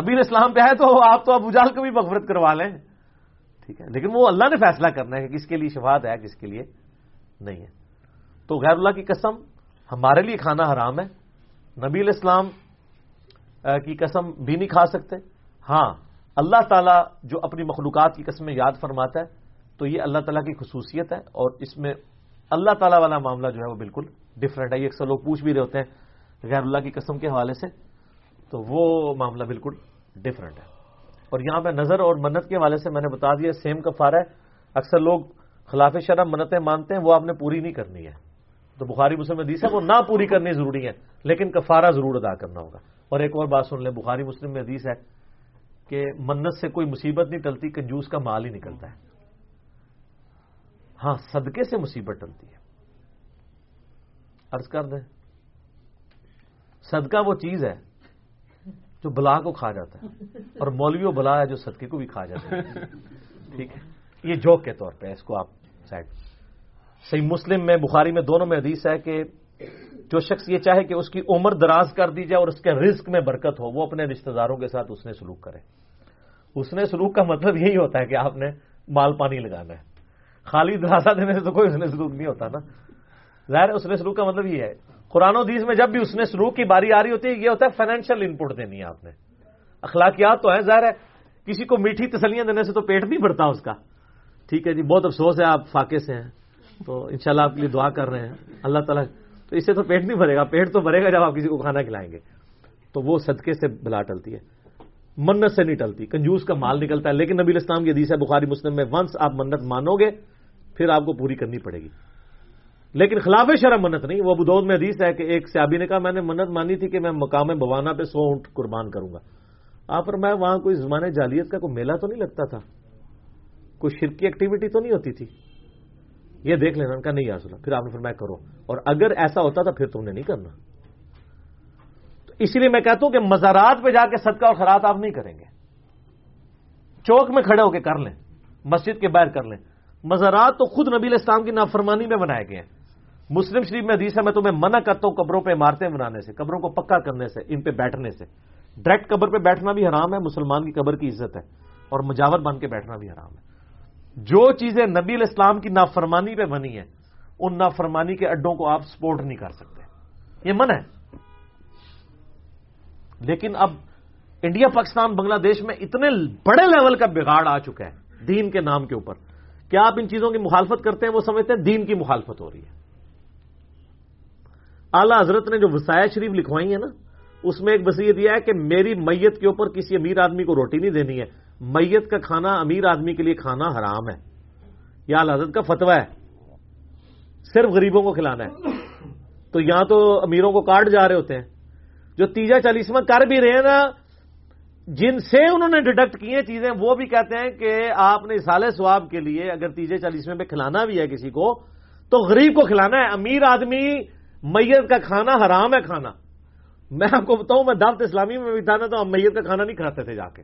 نبی اسلام پہ ہے تو آپ تو ابو جال کو بھی مغفرت کروا لیں۔ ٹھیک ہے۔ لیکن وہ اللہ نے فیصلہ کرنا ہے کہ کس کے لیے شفاعت ہے، کس کے لیے نہیں ہے۔ تو غیر اللہ کی قسم، ہمارے لیے کھانا حرام ہے۔ نبی الاسلام کی قسم بھی نہیں کھا سکتے۔ ہاں اللہ تعالیٰ جو اپنی مخلوقات کی قسمیں یاد فرماتا ہے، تو یہ اللہ تعالیٰ کی خصوصیت ہے اور اس میں اللہ تعالیٰ والا معاملہ جو ہے وہ بالکل ڈفرینٹ ہے۔ یہ اکثر لوگ پوچھ بھی رہے ہوتے ہیں غیر اللہ کی قسم کے حوالے سے، تو وہ معاملہ بالکل ڈفرینٹ ہے۔ اور یہاں پہ نظر اور منت کے حوالے سے میں نے بتا دیا سیم کفارہ ہے۔ اکثر لوگ خلاف شرم منتیں مانتے ہیں، وہ آپ نے پوری نہیں کرنی ہے۔ تو بخاری مسلم حدیث ہے، وہ نہ پوری کرنی ضروری ہے، لیکن کفارہ ضرور ادا کرنا ہوگا۔ اور ایک اور بات سن لیں، بخاری مسلم میں حدیث ہے کہ منت سے کوئی مصیبت نہیں ٹلتی، کنجوس کا مال ہی نکلتا ہے۔ ہاں صدقے سے مصیبت ٹلتی ہے۔ عرض کر دیں، صدقہ وہ چیز ہے جو بلا کو کھا جاتا ہے اور مولوی و بلا ہے جو صدقے کو بھی کھا جاتا ہے۔ ٹھیک ہے؟ یہ جوک کے طور پہ اس کو آپ سائڈ۔ صحیح مسلم میں، بخاری میں دونوں میں حدیث ہے کہ جو شخص یہ چاہے کہ اس کی عمر دراز کر دی جائے اور اس کے رزق میں برکت ہو، وہ اپنے رشتہ داروں کے ساتھ اس نے سلوک کرے۔ اس نے سلوک کا مطلب یہی ہوتا ہے کہ آپ نے مال پانی لگانا ہے۔ خالی دراسا دینے سے تو کوئی اس نے سلوک نہیں ہوتا نا۔ ظاہر ہے اس نے سلوک کا مطلب یہ ہے۔ قرآن و حدیث میں جب بھی اس نے سلوک کی باری آ رہی ہوتی ہے، یہ ہوتا ہے فائنینشیل ان پٹ دینی ہے آپ نے۔ اخلاقیات تو ہے ظاہر ہے کسی کو میٹھی تسلیاں دینے سے تو پیٹ نہیں بھرتا اس کا۔ ٹھیک ہے جی بہت افسوس ہے، آپ فاقے سے ہیں۔ تو انشاءاللہ آپ کے لیے دعا کر رہے ہیں۔ اللہ تعالیٰ، تو اس سے تو پیٹ نہیں بھرے گا، پیٹ تو بھرے گا جب آپ کسی کو کھانا کھلائیں گے۔ تو وہ صدقے سے بلا ٹلتی ہے۔ منت سے نہیں ٹلتی، کنجوس کا مال نکلتا ہے۔ لیکن نبی اسلام کی حدیث ہے، بخاری مسلم میں ونس آپ منت مانو گے پھر آپ کو پوری کرنی پڑے گی۔ لیکن خلاف شرم منت نہیں، وہ بدود میں حدیث ہے کہ ایک سیابی نے کہا، میں نے منت مانی تھی کہ میں مقام بوانا پہ سو اونٹ قربان کروں گا۔ آپ پر میں وہاں کوئی زمانے جالیت کا کوئی میلہ تو نہیں لگتا تھا؟ کوئی شرکی ایکٹیویٹی تو نہیں ہوتی تھی؟ یہ دیکھ لینا، ان کا نہیں آسلا پھر آپ نے فرمایا، کرو۔ اور اگر ایسا ہوتا تھا پھر تم نے نہیں کرنا۔ تو اسی لیے میں کہتا ہوں کہ مزارات پہ جا کے صدقہ اور خرات آپ نہیں کریں گے۔ چوک میں کھڑے ہو کے کر لیں، مسجد کے باہر کر لیں۔ مزارات تو خود نبی اسلام کی نافرمانی میں بنائے گئے ہیں۔ مسلم شریف میں حدیث ہے، میں تمہیں منع کرتا ہوں قبروں پہ عمارتیں بنانے سے، قبروں کو پکا کرنے سے، ان پہ بیٹھنے سے۔ ڈائریکٹ قبر پہ بیٹھنا بھی حرام ہے، مسلمان کی قبر کی عزت ہے، اور مجاور بن کے بیٹھنا بھی حرام ہے۔ جو چیزیں نبی الاسلام کی نافرمانی پہ بنی ہیں، ان نافرمانی کے اڈوں کو آپ سپورٹ نہیں کر سکتے۔ یہ من ہے۔ لیکن اب انڈیا، پاکستان، بنگلہ دیش میں اتنے بڑے لیول کا بگاڑ آ چکا ہے، دین کے نام کے اوپر۔ کیا آپ ان چیزوں کی مخالفت کرتے ہیں؟ وہ سمجھتے ہیں دین کی مخالفت ہو رہی ہے۔ اعلی حضرت نے جو وسایہ شریف لکھوائی ہے نا، اس میں ایک وسیعت یہ ہے کہ میری میت کے اوپر کسی امیر آدمی کو روٹی نہیں دینی ہے۔ میت کا کھانا امیر آدمی کے لیے کھانا حرام ہے۔ یا حضرت کا فتوا ہے۔ صرف غریبوں کو کھلانا ہے۔ تو یہاں تو امیروں کو کاٹ جا رہے ہوتے ہیں۔ جو تیجا چالیسواں کر بھی رہے ہیں نا جن سے انہوں نے ڈیڈکٹ کی ہیں چیزیں، وہ بھی کہتے ہیں کہ آپ نے سال سواب کے لیے اگر تیجے چالیسویں پہ کھلانا بھی ہے کسی کو، تو غریب کو کھلانا ہے۔ امیر آدمی میت کا کھانا حرام ہے کھانا۔ میں آپ کو بتاؤں، میں دعوت اسلامی میں بھی تھا نا، تو ہم میت کا کھانا نہیں کھاتے تھے جا کے۔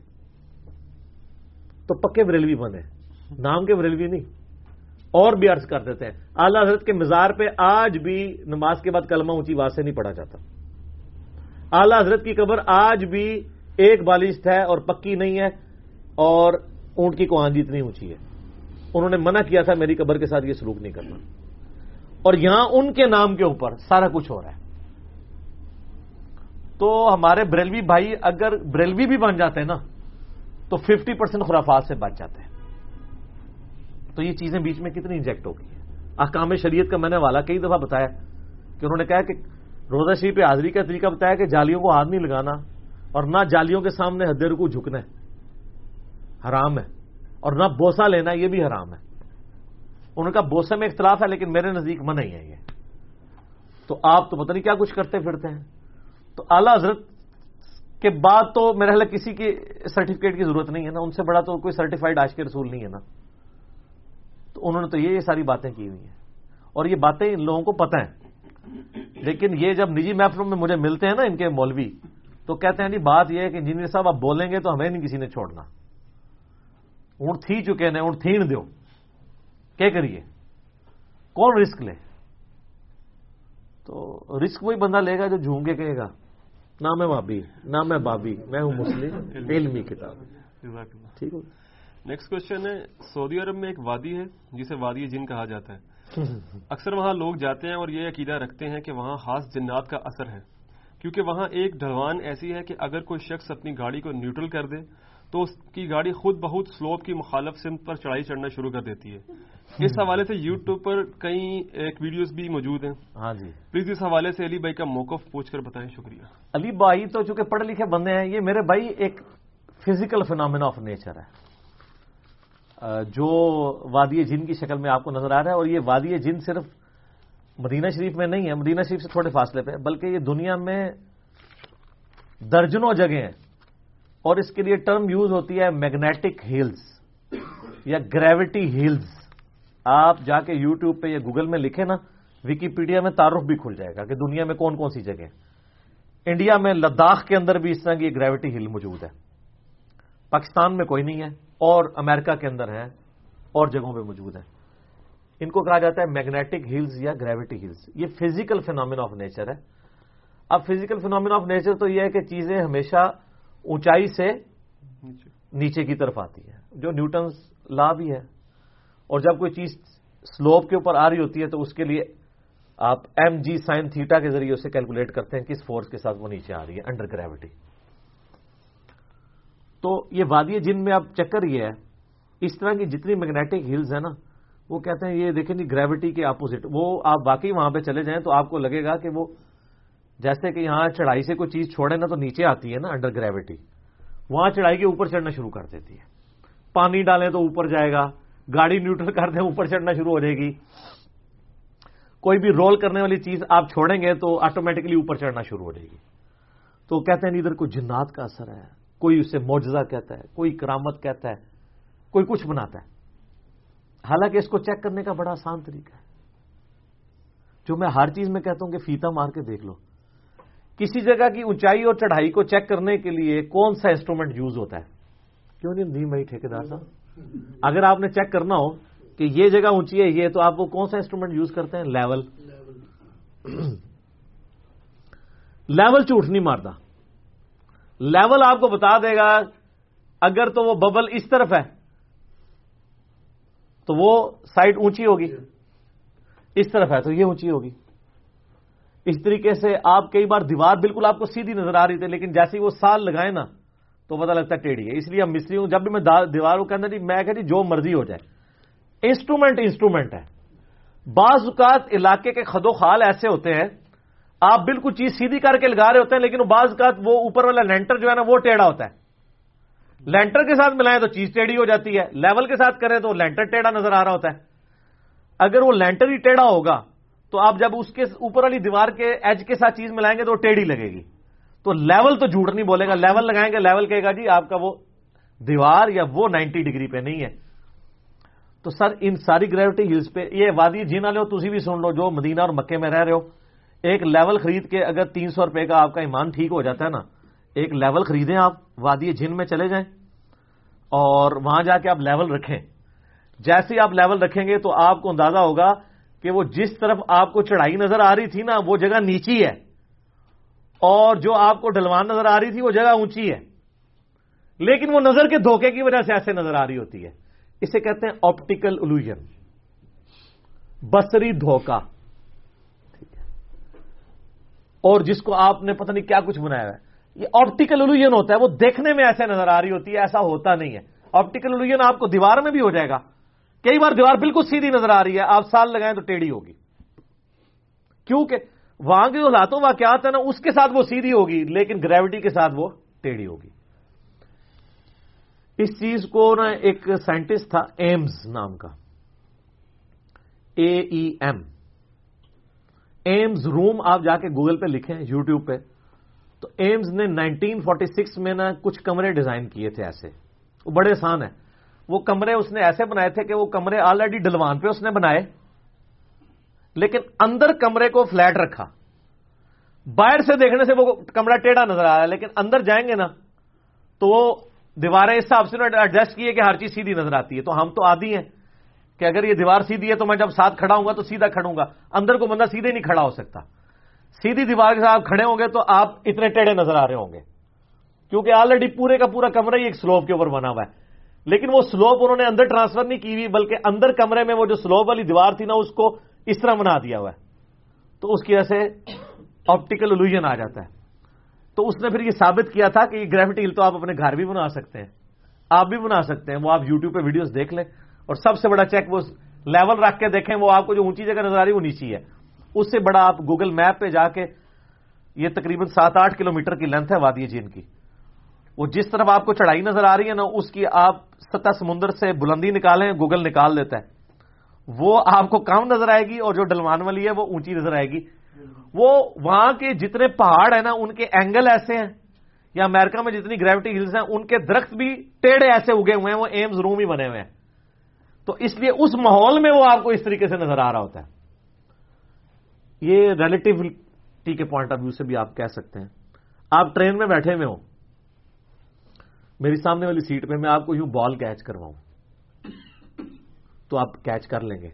تو پکے بریلوی بنے۔ نام کے بریلوی نہیں۔ اور بھی عرض کر دیتے ہیں۔ اعلی حضرت کے مزار پہ آج بھی نماز کے بعد کلمہ اونچی بات سے نہیں پڑھا جاتا۔ اعلی حضرت کی قبر آج بھی ایک بالشت ہے اور پکی نہیں ہے اور اونٹ کی کوانجی اتنی اونچی ہے۔ انہوں نے منع کیا تھا میری قبر کے ساتھ یہ سلوک نہیں کرنا۔ اور یہاں ان کے نام کے اوپر سارا کچھ ہو رہا ہے۔ تو ہمارے بریلوی بھائی اگر بریلوی بھی بن جاتے ہیں نا، تو ففٹی پرسینٹ خرافات سے بچ جاتے ہیں۔ تو یہ چیزیں بیچ میں کتنی انجیکٹ ہو گئی ہیں۔ احکام شریعت کا میں نے والا کئی دفعہ بتایا کہ انہوں نے کہا کہ روزہ شریف پہ حاضری کا طریقہ بتایا کہ جالیوں کو ہاتھ نہیں لگانا۔ اور نہ جالیوں کے سامنے حد رکو جھکنا ہے۔ حرام ہے۔ اور نہ بوسا لینا یہ بھی حرام ہے۔ ان کا بوسے میں اختلاف ہے لیکن میرے نزدیک منع ہی ہے یہ۔ تو آپ تو پتہ نہیں کیا کچھ کرتے پھرتے ہیں۔ تو اعلی حضرت کے بعد تو میرے خیال کسی کی سرٹیفکیٹ کی ضرورت نہیں ہے نا۔ ان سے بڑا تو کوئی سرٹیفائڈ آج کے رسول نہیں ہے نا۔ تو انہوں نے تو یہ ساری باتیں کی ہوئی ہیں۔ اور یہ باتیں ان لوگوں کو پتہ ہیں۔ لیکن یہ جب نجی محفلوں میں مجھے ملتے ہیں نا ان کے مولوی تو کہتے ہیں جی بات یہ ہے کہ انجینئر صاحب آپ بولیں گے تو ہمیں نہیں کسی نے چھوڑنا۔ اونٹ تھی چکے نے اونٹ تھین دو کیا کریے؟ کون رسک لے؟ تو رسک وہی بندہ لے گا جو جھونگے کہے گا نہ میں بابی نہ میں بابی میں ہوں مسلم علمی کتاب۔ ٹھیک ہو
نیکسٹ کوشچن ہے سعودی عرب میں ایک وادی ہے جسے وادی جن کہا جاتا ہے۔ اکثر وہاں لوگ جاتے ہیں اور یہ عقیدہ رکھتے ہیں کہ وہاں خاص جنات کا اثر ہے۔ کیونکہ وہاں ایک ڈھلوان ایسی ہے کہ اگر کوئی شخص اپنی گاڑی کو نیوٹرل کر دے تو اس کی گاڑی خود بہت سلوپ کی مخالف سمت پر چڑھائی چڑھنا شروع کر دیتی ہے۔ اس حوالے سے یوٹیوب پر کئی ایک ویڈیوز بھی موجود ہیں۔
ہاں جی۔
پلیز اس حوالے سے علی بھائی کا موقف پوچھ کر بتائیں شکریہ۔
علی بھائی تو چونکہ پڑھے لکھے بندے ہیں یہ میرے بھائی ایک فزیکل فینامنا آف نیچر ہے۔ جو وادی جن کی شکل میں آپ کو نظر آ رہا ہے اور یہ وادی جن صرف مدینہ شریف میں نہیں ہے، مدینہ شریف سے تھوڑے فاصلے پہ بلکہ یہ دنیا میں درجنوں جگہ ہیں۔ اور اس کے لیے ٹرم یوز ہوتی ہے میگنیٹک ہلز یا گریوٹی ہلز آپ جا کے یوٹیوب پہ یا گوگل میں لکھیں نا وکیپیڈیا میں تعارف بھی کھل جائے گا کہ دنیا میں کون کون سی جگہ انڈیا میں لداخ کے اندر بھی اس طرح کی گریوٹی ہل موجود ہے۔ پاکستان میں کوئی نہیں ہے، اور امریکہ کے اندر ہے، اور جگہوں پہ موجود ہے۔ ان کو کہا جاتا ہے میگنیٹک ہلز یا گریوٹی ہلز یہ فزیکل فینومین آف نیچر ہے۔ اب فزیکل فینومین آف نیچر تو یہ ہے کہ چیزیں ہمیشہ اونچائی سے نیچے۔ کی طرف آتی ہے جو نیوٹنز لا بھی ہے اور جب کوئی چیز سلوپ کے اوپر آ رہی ہوتی ہے تو اس کے لیے آپ ایم جی سائن تھیٹا کے ذریعے اسے کیلکولیٹ کرتے ہیں کس فورس کے ساتھ وہ نیچے آ رہی ہے انڈر گریوٹی تو یہ وادی جن میں اب چکر یہ ہے اس طرح کی جتنی میگنیٹک ہلز ہیں نا وہ کہتے ہیں، یہ دیکھیں جی گریوٹی کے اپوزٹ وہ آپ واقعی وہاں پہ چلے جائیں تو آپ کو لگے گا کہ وہ جیسے کہ یہاں چڑھائی سے کوئی چیز چھوڑے نا تو نیچے آتی ہے نا انڈر گریوٹی وہاں چڑھائی کے اوپر چڑھنا شروع کر دیتی ہے۔ پانی ڈالیں تو اوپر جائے گا، گاڑی نیوٹرل کر دیں، اوپر چڑھنا شروع ہو جائے گی۔ کوئی بھی رول کرنے والی چیز آپ چھوڑیں گے تو آٹومیٹکلی اوپر چڑھنا شروع ہو جائے گی۔ تو کہتے ہیں جی، ادھر کوئی جنات کا اثر ہے، کوئی اسے معجزہ کہتا ہے، کوئی کرامت کہتا ہے، کوئی کچھ بناتا ہے۔ حالانکہ اس کو چیک کرنے کا بڑا آسان طریقہ ہے۔ جو میں ہر چیز میں کہتا ہوں کہ فیتا مار کے دیکھ لو۔ کسی جگہ کی اونچائی اور چڑھائی کو چیک کرنے کے لیے کون سا انسٹرومنٹ یوز ہوتا ہے؟ کیوں نہیں؟ نہیں بھائی، ٹھیکیدار صاحب۔ اگر آپ نے چیک کرنا ہو کہ یہ جگہ اونچی ہے، یہ تو آپ وہ کون سا انسٹرومنٹ یوز کرتے ہیں؟ لیول۔ لیول جھوٹ نہیں مارتا۔ لیول آپ کو بتا دے گا، اگر تو وہ ببل اس طرف ہے۔ تو وہ سائڈ اونچی ہوگی۔ اس طرف ہے تو یہ اونچی ہوگی۔ اس طریقے سے آپ کئی بار دیوار بالکل آپ کو سیدھی نظر آ رہی تھی لیکن جیسے وہ سال لگائے نا تو پتا لگتا ہے ٹیڑھی ہے۔ اس لیے ہم مستری ہوں جب بھی میں دیوار کو کہنا جی میں کہ جی جو مرضی ہو جائے۔ انسٹرومنٹ انسٹرومنٹ ہے۔ بعض اوقات علاقے کے خد و خال ایسے ہوتے ہیں آپ بالکل چیز سیدھی کر کے لگا رہے ہوتے ہیں لیکن بعض اوقات وہ اوپر والا لینٹر جو ہے نا وہ ٹیڑھا ہوتا ہے۔ لینٹر کے ساتھ ملائیں تو چیز ٹیڑھی ہو جاتی ہے، لیول کے ساتھ کریں تو لینٹر ٹیڑھا نظر آ رہا ہوتا ہے۔ اگر وہ لینٹر ہی ٹیڑھا ہوگا، تو آپ جب اس کے اوپر والی دیوار کے ایج کے ساتھ چیز ملائیں گے تو وہ ٹیڑھی لگے گی۔ تو لیول تو جھوٹ نہیں بولے گا، لیول لگائیں گے، لیول کہے گا جی آپ کا وہ دیوار یا وہ نائنٹی ڈگری پہ نہیں ہے۔ تو سر، ان ساری گریوٹی ہلز پہ، یہ وادی جن والے ہو تھی بھی سن لو، جو مدینہ اور مکے میں رہ رہے ہو، ایک لیول خرید کے اگر تین سو روپے کا آپ کا ایمان ٹھیک ہو جاتا ہے نا ایک لیول خریدیں آپ، وادی جن میں چلے جائیں اور وہاں جا کے آپ لیول رکھیں۔ جیسے ہی آپ لیول رکھیں گے تو آپ کو اندازہ ہوگا کہ وہ جس طرف آپ کو چڑھائی نظر آ رہی تھی نا، وہ جگہ نیچی ہے۔ اور جو آپ کو ڈلوان نظر آ رہی تھی، وہ جگہ اونچی ہے۔ لیکن وہ نظر کے دھوکے کی وجہ سے ایسے نظر آ رہی ہوتی ہے۔ اسے کہتے ہیں آپٹیکل الوژن بسری دھوکا اور جس کو آپ نے پتہ نہیں کیا کچھ بنایا ہے۔ یہ آپٹیکل الوژن ہوتا ہے، وہ دیکھنے میں ایسے نظر آ رہی ہوتی ہے، ایسا ہوتا نہیں ہے۔ آپٹیکل الوژن آپ کو دیوار میں بھی ہو جائے گا۔ کئی بار دیوار بالکل سیدھی نظر آ رہی ہے، آپ سال لگائیں تو ٹیڑھی ہوگی۔ کیونکہ وہاں کے جو لاتوں واقعات ہیں نا، اس کے ساتھ وہ سیدھی ہوگی، لیکن گریوٹی کے ساتھ وہ ٹیڑھی ہوگی۔ اس چیز کو نا ایک سائنٹسٹ تھا ایمز نام کا۔ اے ای ایم ایمز روم آپ جا کے گوگل پہ لکھیں یوٹیوب پہ۔ تو ایمز نے نائنٹین فورٹی سکس میں نا کچھ کمرے ڈیزائن کیے تھے ایسے۔ وہ بڑے آسان ہیں۔ وہ کمرے اس نے ایسے بنائے تھے کہ وہ کمرے آلریڈی ڈلوان پہ اس نے بنائے۔ لیکن اندر کمرے کو فلیٹ رکھا۔ باہر سے دیکھنے سے وہ کمرہ ٹیڑھا نظر آ رہا ہے، لیکن اندر جائیں گے نا، تو وہ دیواریں اس حساب سے ایڈجسٹ کیے کہ ہر چیز سیدھی نظر آتی ہے۔ تو ہم تو آدھی ہیں کہ اگر یہ دیوار سیدھی ہے تو میں جب ساتھ کھڑا ہوں گا تو سیدھا کھڑوں گا۔ اندر کو بندہ سیدھے نہیں کھڑا ہو سکتا۔ سیدھی دیوار کے ساتھ کھڑے ہوں گے تو آپ اتنے ٹیڑھے نظر آ رہے ہوں گے۔ کیونکہ آلریڈی پورے کا پورا کمرہ ہی ایک سلوپ کے اوپر بنا ہوا ہے۔ لیکن وہ سلوپ انہوں نے اندر ٹرانسفر نہیں کی ہوئی، بلکہ اندر کمرے میں وہ جو سلوپ والی دیوار تھی نا، اس کو اس طرح بنا دیا ہوا ہے۔ تو اس کی وجہ سے آپٹیکل الوژن آ جاتا ہے۔ تو اس نے پھر یہ ثابت کیا تھا کہ یہ گریوٹی ہل تو آپ اپنے گھر بھی بنا سکتے ہیں۔ آپ بھی بنا سکتے ہیں۔ وہ آپ یوٹیوب پہ ویڈیوز دیکھ لیں۔ اور سب سے بڑا چیک وہ لیول رکھ کے دیکھیں، وہ آپ کو جو اونچی جگہ نظر آ رہی ہے، وہ نیچی ہے۔ اس سے بڑا آپ گوگل میپ پہ جا کے یہ تقریباً سات آٹھ کلو میٹر کی لینتھ ہے وادی جین کی۔ وہ جس طرف آپ کو چڑھائی نظر آ رہی ہے نا، اس کی آپ سطح سمندر سے بلندی نکالیں، گوگل نکال دیتا ہے وہ آپ کو کم نظر آئے گی اور جو ڈلوان والی ہے، وہ اونچی نظر آئے گی۔ وہ وہاں کے جتنے پہاڑ ہیں نا، ان کے اینگل ایسے ہیں۔ یا امریکہ میں جتنی گریوٹی ہلز ہیں، ان کے درخت بھی ٹیڑھے ایسے اگے ہوئے ہیں، وہ ایمز روم ہی بنے ہوئے ہیں۔ تو اس لیے اس ماحول میں وہ آپ کو اس طریقے سے نظر آ رہا ہوتا ہے۔ یہ ریلیٹیوٹی کے پوائنٹ آف ویو سے بھی آپ کہہ سکتے ہیں۔ آپ ٹرین میں بیٹھے ہوئے ہوں۔ میری سامنے والی سیٹ پہ میں آپ کو یوں بال کیچ کرواؤں۔ تو آپ کیچ کر لیں گے۔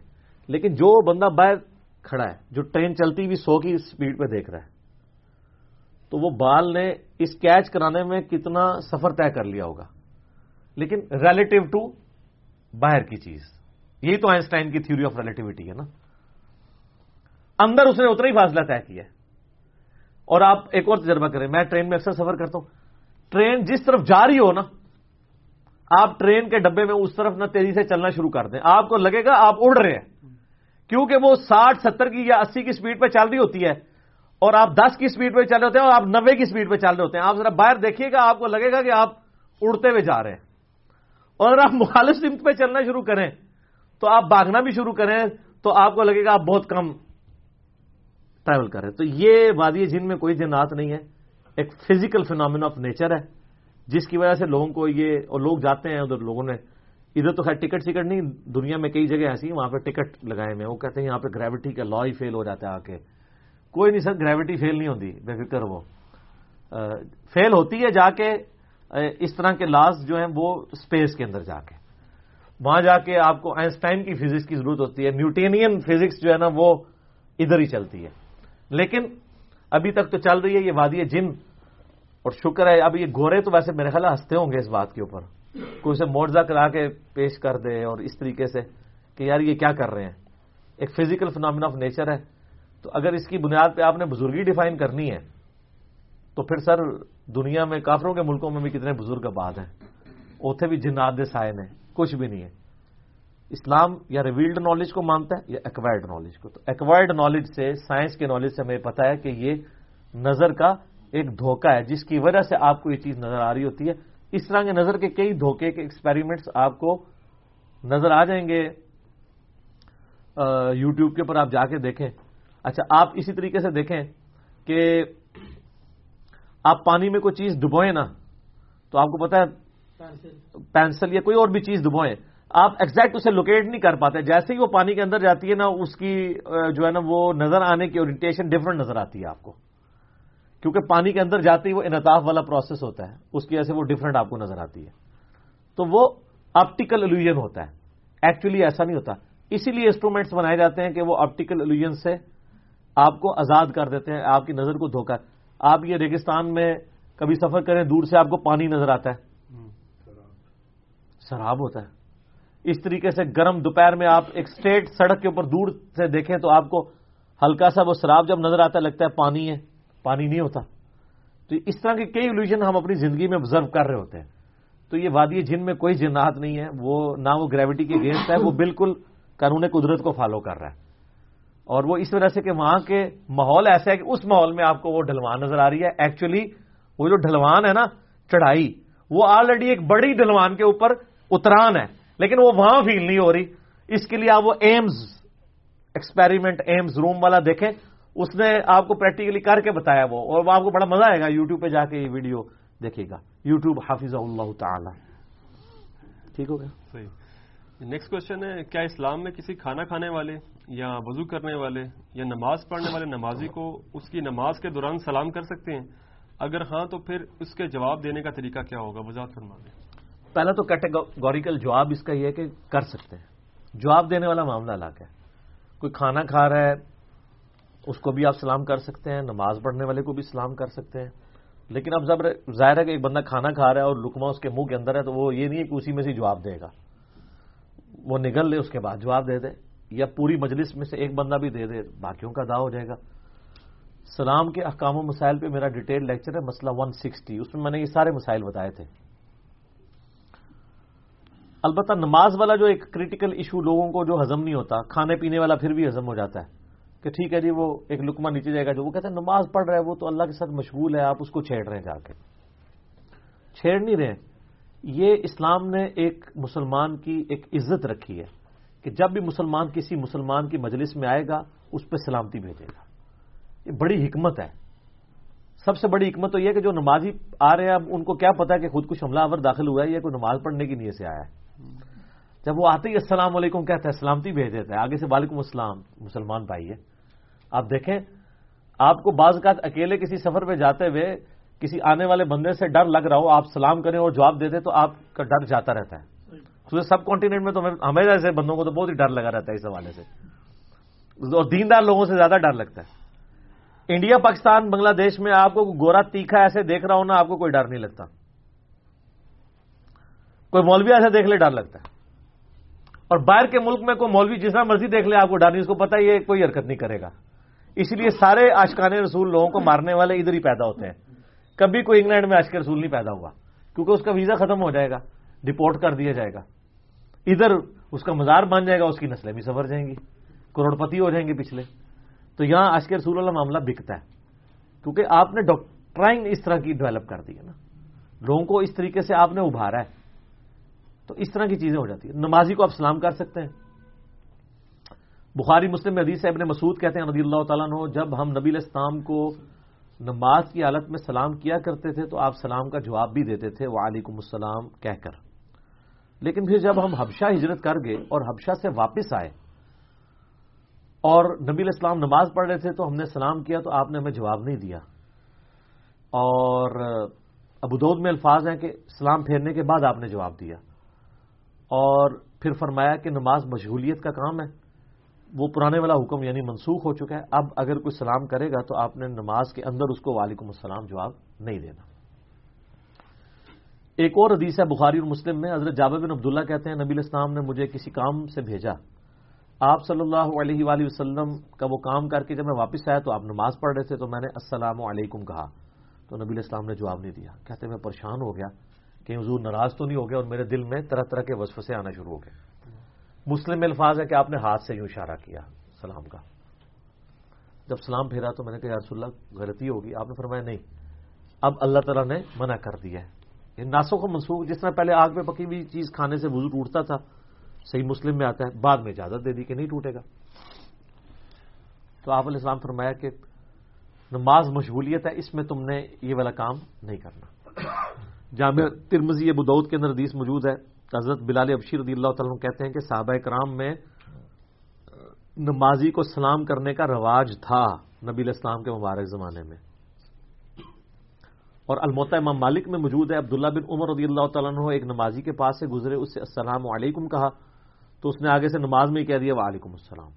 لیکن جو بندہ باہر کھڑا ہے، جو ٹرین چلتی ہوئی سو کی اسپیڈ پہ دیکھ رہا ہے، تو وہ بال نے اس کیچ کرانے میں کتنا سفر طے کر لیا ہوگا۔ لیکن ریلیٹو ٹو باہر کی چیز۔ یہی تو آئنسٹائن کی تھیوری آف ریلیٹیوٹی ہے نا۔ اندر اس نے اتنا ہی فاصلہ طے کیا اور آپ ایک اور تجربہ کریں، میں ٹرین میں اکثر سفر کرتا ہوں۔ ٹرین جس طرف جا رہی ہو نا، آپ ٹرین کے ڈبے میں اس طرف نہ تیزی سے چلنا شروع کر دیں۔ آپ کو لگے گا آپ اڑ رہے ہیں، کیونکہ وہ ساٹھ، ستر کی یا اسی کی سپیڈ پہ چل رہی ہوتی ہے۔ اور آپ دس کی سپیڈ پہ چل رہے ہوتے ہیں اور آپ نبے کی سپیڈ پہ چل رہے ہوتے ہیں۔ آپ ذرا باہر دیکھیے گا، آپ کو لگے گا کہ آپ اڑتے ہوئے جا رہے ہیں۔ اور اگر آپ مخالف سمت پہ چلنا شروع کریں، تو آپ بھاگنا بھی شروع کریں، تو آپ کو لگے گا آپ بہت کم ٹریول کر رہے ہیں۔ تو یہ وادی جن میں کوئی جنات نہیں ہے۔ ایک فزیکل فینامین آف نیچر ہے، جس کی وجہ سے لوگوں کو یہ، اور لوگ جاتے ہیں ادھر لوگوں نے۔ ادھر تو خیر ٹکٹ سکٹ نہیں، دنیا میں کئی جگہ ایسی ہیں وہاں پہ ٹکٹ لگائے ہوئے وہ کہتے ہیں یہاں پہ گریوٹی کا لا ہی فیل ہو جاتا ہے آ کے۔ کوئی نہیں سر گریوٹی فیل نہیں ہوتی، بے فکر وہ فیل ہوتی ہے جا کے اس طرح کے لاس جو ہیں وہ اسپیس کے اندر جا کے۔ وہاں جا کے آپ کو آئنسٹائن کی فزکس کی ضرورت ہوتی ہے۔ نیوٹینین فزکس جو ہے نا وہ ادھر ہی چلتی ہے۔ لیکن ابھی تک تو چل رہی ہے یہ وادی جن اور شکر ہے اب یہ گورے تو ویسے میرے خیال ہنستے ہوں گے اس بات کے اوپر۔ کوئی اسے موڑزہ کرا کے پیش کر دے اور اس طریقے سے کہ یار یہ کیا کر رہے ہیں۔ ایک فزیکل فنامین آف نیچر ہے۔ تو اگر اس کی بنیاد پہ آپ نے بزرگی ڈیفائن کرنی ہے، تو پھر سر دنیا میں کافروں کے ملکوں میں بھی کتنے بزرگ آباد ہیں۔ اوتھے بھی جنات سائن ہیں کچھ بھی نہیں ہے۔ اسلام یا ریویلڈ نالج کو مانتا ہے یا ایکوائرڈ نالج کو۔ تو ایکوائرڈ نالج سے سائنس کے نالج سے ہمیں پتا ہے کہ یہ نظر کا ایک دھوکہ ہے جس کی وجہ سے آپ کو یہ چیز نظر آ رہی ہوتی ہے۔ اس طرح کے نظر کے کئی دھوکے کے ایکسپیریمنٹس آپ کو نظر آ جائیں گے۔ یوٹیوب کے اوپر آپ جا کے دیکھیں۔ اچھا آپ اسی طریقے سے دیکھیں کہ آپ پانی میں کوئی چیز ڈبوئیں نا تو آپ کو پتا ہے پینسل یا کوئی اور بھی چیز ڈبوئیں۔ آپ ایگزیکٹ اسے لوکیٹ نہیں کر پاتے۔ جیسے ہی وہ پانی کے اندر جاتی ہے نا اس کی جو ہے نا وہ نظر آنے کی اورینٹیشن ڈفرنٹ نظر آتی ہے آپ کو۔ کیونکہ پانی کے اندر جاتے ہی وہ انعطاف والا پروسیس ہوتا ہے۔ اس کی وجہ سے وہ ڈفرنٹ آپ کو نظر آتی ہے۔ تو وہ آپٹیکل الوژن ہوتا ہے۔ ایکچولی ایسا نہیں ہوتا۔ اسی لیے انسٹرومینٹس بنائے جاتے ہیں کہ وہ آپٹیکل الوژن سے آپ کو آزاد کر دیتے ہیں آپ کی نظر کو دھوکا آپ یہ ریگستان میں کبھی سفر کریں دور سے آپ کو پانی نظر آتا ہے۔ شراب ہوتا ہے۔ اس طریقے سے گرم دوپہر میں آپ ایک اسٹیٹ سڑک کے اوپر دور سے دیکھیں تو آپ کو ہلکا سا وہ شراب جب نظر آتا ہے، لگتا ہے پانی ہے، پانی نہیں ہوتا۔ تو اس طرح کے کئی الوژن ہم اپنی زندگی میں آبزرو کر رہے ہوتے ہیں۔ تو یہ وادی جن میں کوئی جنات نہیں ہے، وہ نہ وہ گریوٹی کے اگینسٹ ہے، وہ بالکل قانون قدرت کو فالو کر رہا ہے۔ اور وہ اس وجہ سے کہ وہاں کے ماحول ایسا ہے کہ اس ماحول میں آپ کو وہ ڈھلوان نظر آ رہی ہے۔ ایکچولی وہ جو ڈھلوان ہے نا، چڑھائی، وہ آلریڈی ایک بڑی ڈھلوان کے اوپر اتران ہے۔ لیکن وہ وہاں فیل نہیں ہو رہی۔ اس کے لیے آپ وہ ایمز ایکسپیریمنٹ ایمز روم والا دیکھیں۔ اس نے آپ کو پریکٹیکلی کر کے بتایا وہ۔ اور وہ آپ کو بڑا مزہ آئے گا یوٹیوب پہ جا کے یہ ویڈیو دیکھے گا۔ یوٹیوب حافظ اللہ تعالی۔ ٹھیک ہو گیا؟
صحیح۔ نیکسٹ کوشچن ہے، کیا اسلام میں کسی کھانا کھانے والے یا وضو کرنے والے یا نماز پڑھنے والے نمازی کو اس کی نماز کے دوران سلام کر سکتے ہیں؟ اگر ہاں تو پھر اس کے جواب دینے کا طریقہ کیا ہوگا؟ وضاحت فرما دیں۔
پہلا تو کیٹیگوریکل جواب اس کا یہ ہے کہ کر سکتے ہیں۔ جواب دینے والا معاملہ الگ ہے۔ کوئی کھانا کھا رہا ہے، اس کو بھی آپ سلام کر سکتے ہیں، نماز پڑھنے والے کو بھی سلام کر سکتے ہیں۔ لیکن اب جب ظاہر ہے کہ ایک بندہ کھانا کھا رہا ہے اور لکما اس کے منہ کے اندر ہے تو وہ یہ نہیں ہے کہ اسی میں سے جواب دے گا۔ وہ نگل لے، اس کے بعد جواب دے دے۔ یا پوری مجلس میں سے ایک بندہ بھی دے دے، باقیوں کا ادا ہو جائے گا۔ سلام کے احکام و مسائل پہ میرا ڈیٹیل لیکچر ہے مسئلہ ون سکسٹی اس میں میں نے یہ سارے مسائل بتائے تھے۔ البتہ نماز والا جو ایک کریٹیکل ایشو لوگوں کو جو ہزم نہیں ہوتا، کھانے پینے والا پھر بھی ہزم ہو جاتا ہے۔ کہ ٹھیک ہے جی وہ ایک لکما نیچے جائے گا جو وہ کہتے ہیں نماز پڑھ رہا ہے وہ تو اللہ کے ساتھ مشغول ہے، آپ اس کو چھیڑ رہے ہیں جا کے۔ چھیڑ نہیں رہے۔ یہ اسلام نے ایک مسلمان کی ایک عزت رکھی ہے کہ جب بھی مسلمان کسی مسلمان کی مجلس میں آئے گا، اس پہ سلامتی بھیجے گا۔ یہ بڑی حکمت ہے۔ سب سے بڑی حکمت تو یہ کہ جو نمازی آ رہے ہیں، اب ان کو کیا پتا کہ خود کچھ حملہ آور داخل ہوا ہے یا کوئی نماز پڑھنے کی نیت سے آیا ہے۔ جب وہ آتے ہی السلام علیکم کہتا ہے سلامتی بھیج دیتا ہے آگے سے وعلیکم السلام مسلمان بھائی ہے۔ آپ دیکھیں آپ کو بعض کا اکیلے کسی سفر پہ جاتے ہوئے کسی آنے والے بندے سے ڈر لگ رہا ہو آپ سلام کریں اور جواب دیں تو آپ کا ڈر جاتا رہتا ہے۔ سب کانٹیننٹ میں تو ہمیں جیسے بندوں کو تو بہت ہی ڈر لگا رہتا ہے اس حوالے سے۔ اور دیندار لوگوں سے زیادہ ڈر لگتا ہے۔ انڈیا پاکستان بنگلہ دیش میں آپ کو گورا تیکھا ایسے دیکھ رہا ہو نا آپ کو کوئی ڈر نہیں لگتا۔ کوئی مولوی ایسے دیکھ لے ڈر لگتا ہے۔ اور باہر کے ملک میں کوئی مولوی جس طرح مرضی دیکھ لے، آپ کو ڈر نہیں، اس کو پتا یہ کوئی حرکت نہیں کرے گا۔ اس لیے سارے آشکان رسول لوگوں کو مارنے والے ادھر ہی پیدا ہوتے ہیں۔ کبھی کوئی انگلینڈ میں آشک رسول نہیں پیدا ہوا، کیونکہ اس کا ویزا ختم ہو جائے گا، ڈپورٹ کر دیا جائے گا۔ ادھر اس کا مزار بن جائے گا، اس کی نسلیں بھی سفر جائیں گی کروڑ پتی ہو جائیں گے پچھلے۔ تو یہاں آشک رسول والا معاملہ بکتا ہے۔ کیونکہ آپ نے ڈاکٹرائن اس طرح کی ڈیولپ کر دی ہے نا۔ لوگوں کو اس طریقے سے آپ نے ابھارا ہے۔ تو اس طرح کی چیزیں ہو جاتی ہیں۔ نمازی کو آپ سلام کر سکتے ہیں۔ بخاری مسلم حدیث ابن مسعود کہتے ہیں رضی اللہ تعالیٰ عنہ، جب ہم نبی الاسلام کو نماز کی حالت میں سلام کیا کرتے تھے تو آپ سلام کا جواب بھی دیتے تھے، وعلیکم السلام کہہ کر۔ لیکن پھر جب ہم حبشہ ہجرت کر گئے اور حبشہ سے واپس آئے اور نبی الاسلام نماز پڑھ رہے تھے تو ہم نے سلام کیا تو آپ نے ہمیں جواب نہیں دیا۔ اور ابودود میں الفاظ ہیں کہ سلام پھیرنے کے بعد آپ نے جواب دیا۔ اور پھر فرمایا کہ نماز مشغولیت کا کام ہے۔ وہ پرانے والا حکم یعنی منسوخ ہو چکا ہے۔ اب اگر کوئی سلام کرے گا تو آپ نے نماز کے اندر اس کو وعلیکم السلام جواب نہیں دینا۔ ایک اور حدیث ہے بخاری اور مسلم میں۔ حضرت جابر بن عبداللہ کہتے ہیں، نبی الاسلام نے مجھے کسی کام سے بھیجا۔ آپ صلی اللہ علیہ وآلہ وسلم کا وہ کام کر کے جب میں واپس آیا تو آپ نماز پڑھ رہے تھے تو میں نے السلام علیکم کہا۔ تو نبی الاسلام نے جواب نہیں دیا۔ کہتے میں پریشان ہو گیا۔ کہ حضور ناراض تو نہیں ہو گیا اور میرے دل میں طرح طرح کے وسوسے آنا شروع ہو گئے۔ مسلم میں الفاظ ہے کہ آپ نے ہاتھ سے یوں اشارہ کیا، سلام کا۔ جب سلام پھیرا تو میں نے کہا، یا رسول اللہ، غلطی ہوگی۔ آپ نے فرمایا، نہیں۔ اب اللہ تعالیٰ نے منع کر دیا ہے۔ یہ ناسوں کو منسوخ، جس طرح پہلے آگ میں پکی ہوئی چیز کھانے سے وضو ٹوٹتا تھا، صحیح مسلم میں آتا ہے۔ بعد میں اجازت دے دی کہ نہیں ٹوٹے گا۔ تو آپ علیہ السلام فرمایا کہ نماز مشغولیت ہے، اس میں تم نے یہ والا کام نہیں کرنا۔ جامع ترمزی بدعود کے اندر حدیث موجود ہے۔ حضرت بلال ابشیر رضی اللہ تعالیٰ کہتے ہیں کہ صحابہ کرام میں نمازی کو سلام کرنے کا رواج تھا نبی الاسلام کے مبارک زمانے میں۔ اور الموتا امام مالک میں موجود ہے۔ عبداللہ بن عمر رضی اللہ تعالیٰ عنہ ایک نمازی کے پاس سے گزرے اس سے السلام علیکم کہا۔ تو اس نے آگے سے نماز میں ہی کہہ دیا، وعلیکم السلام۔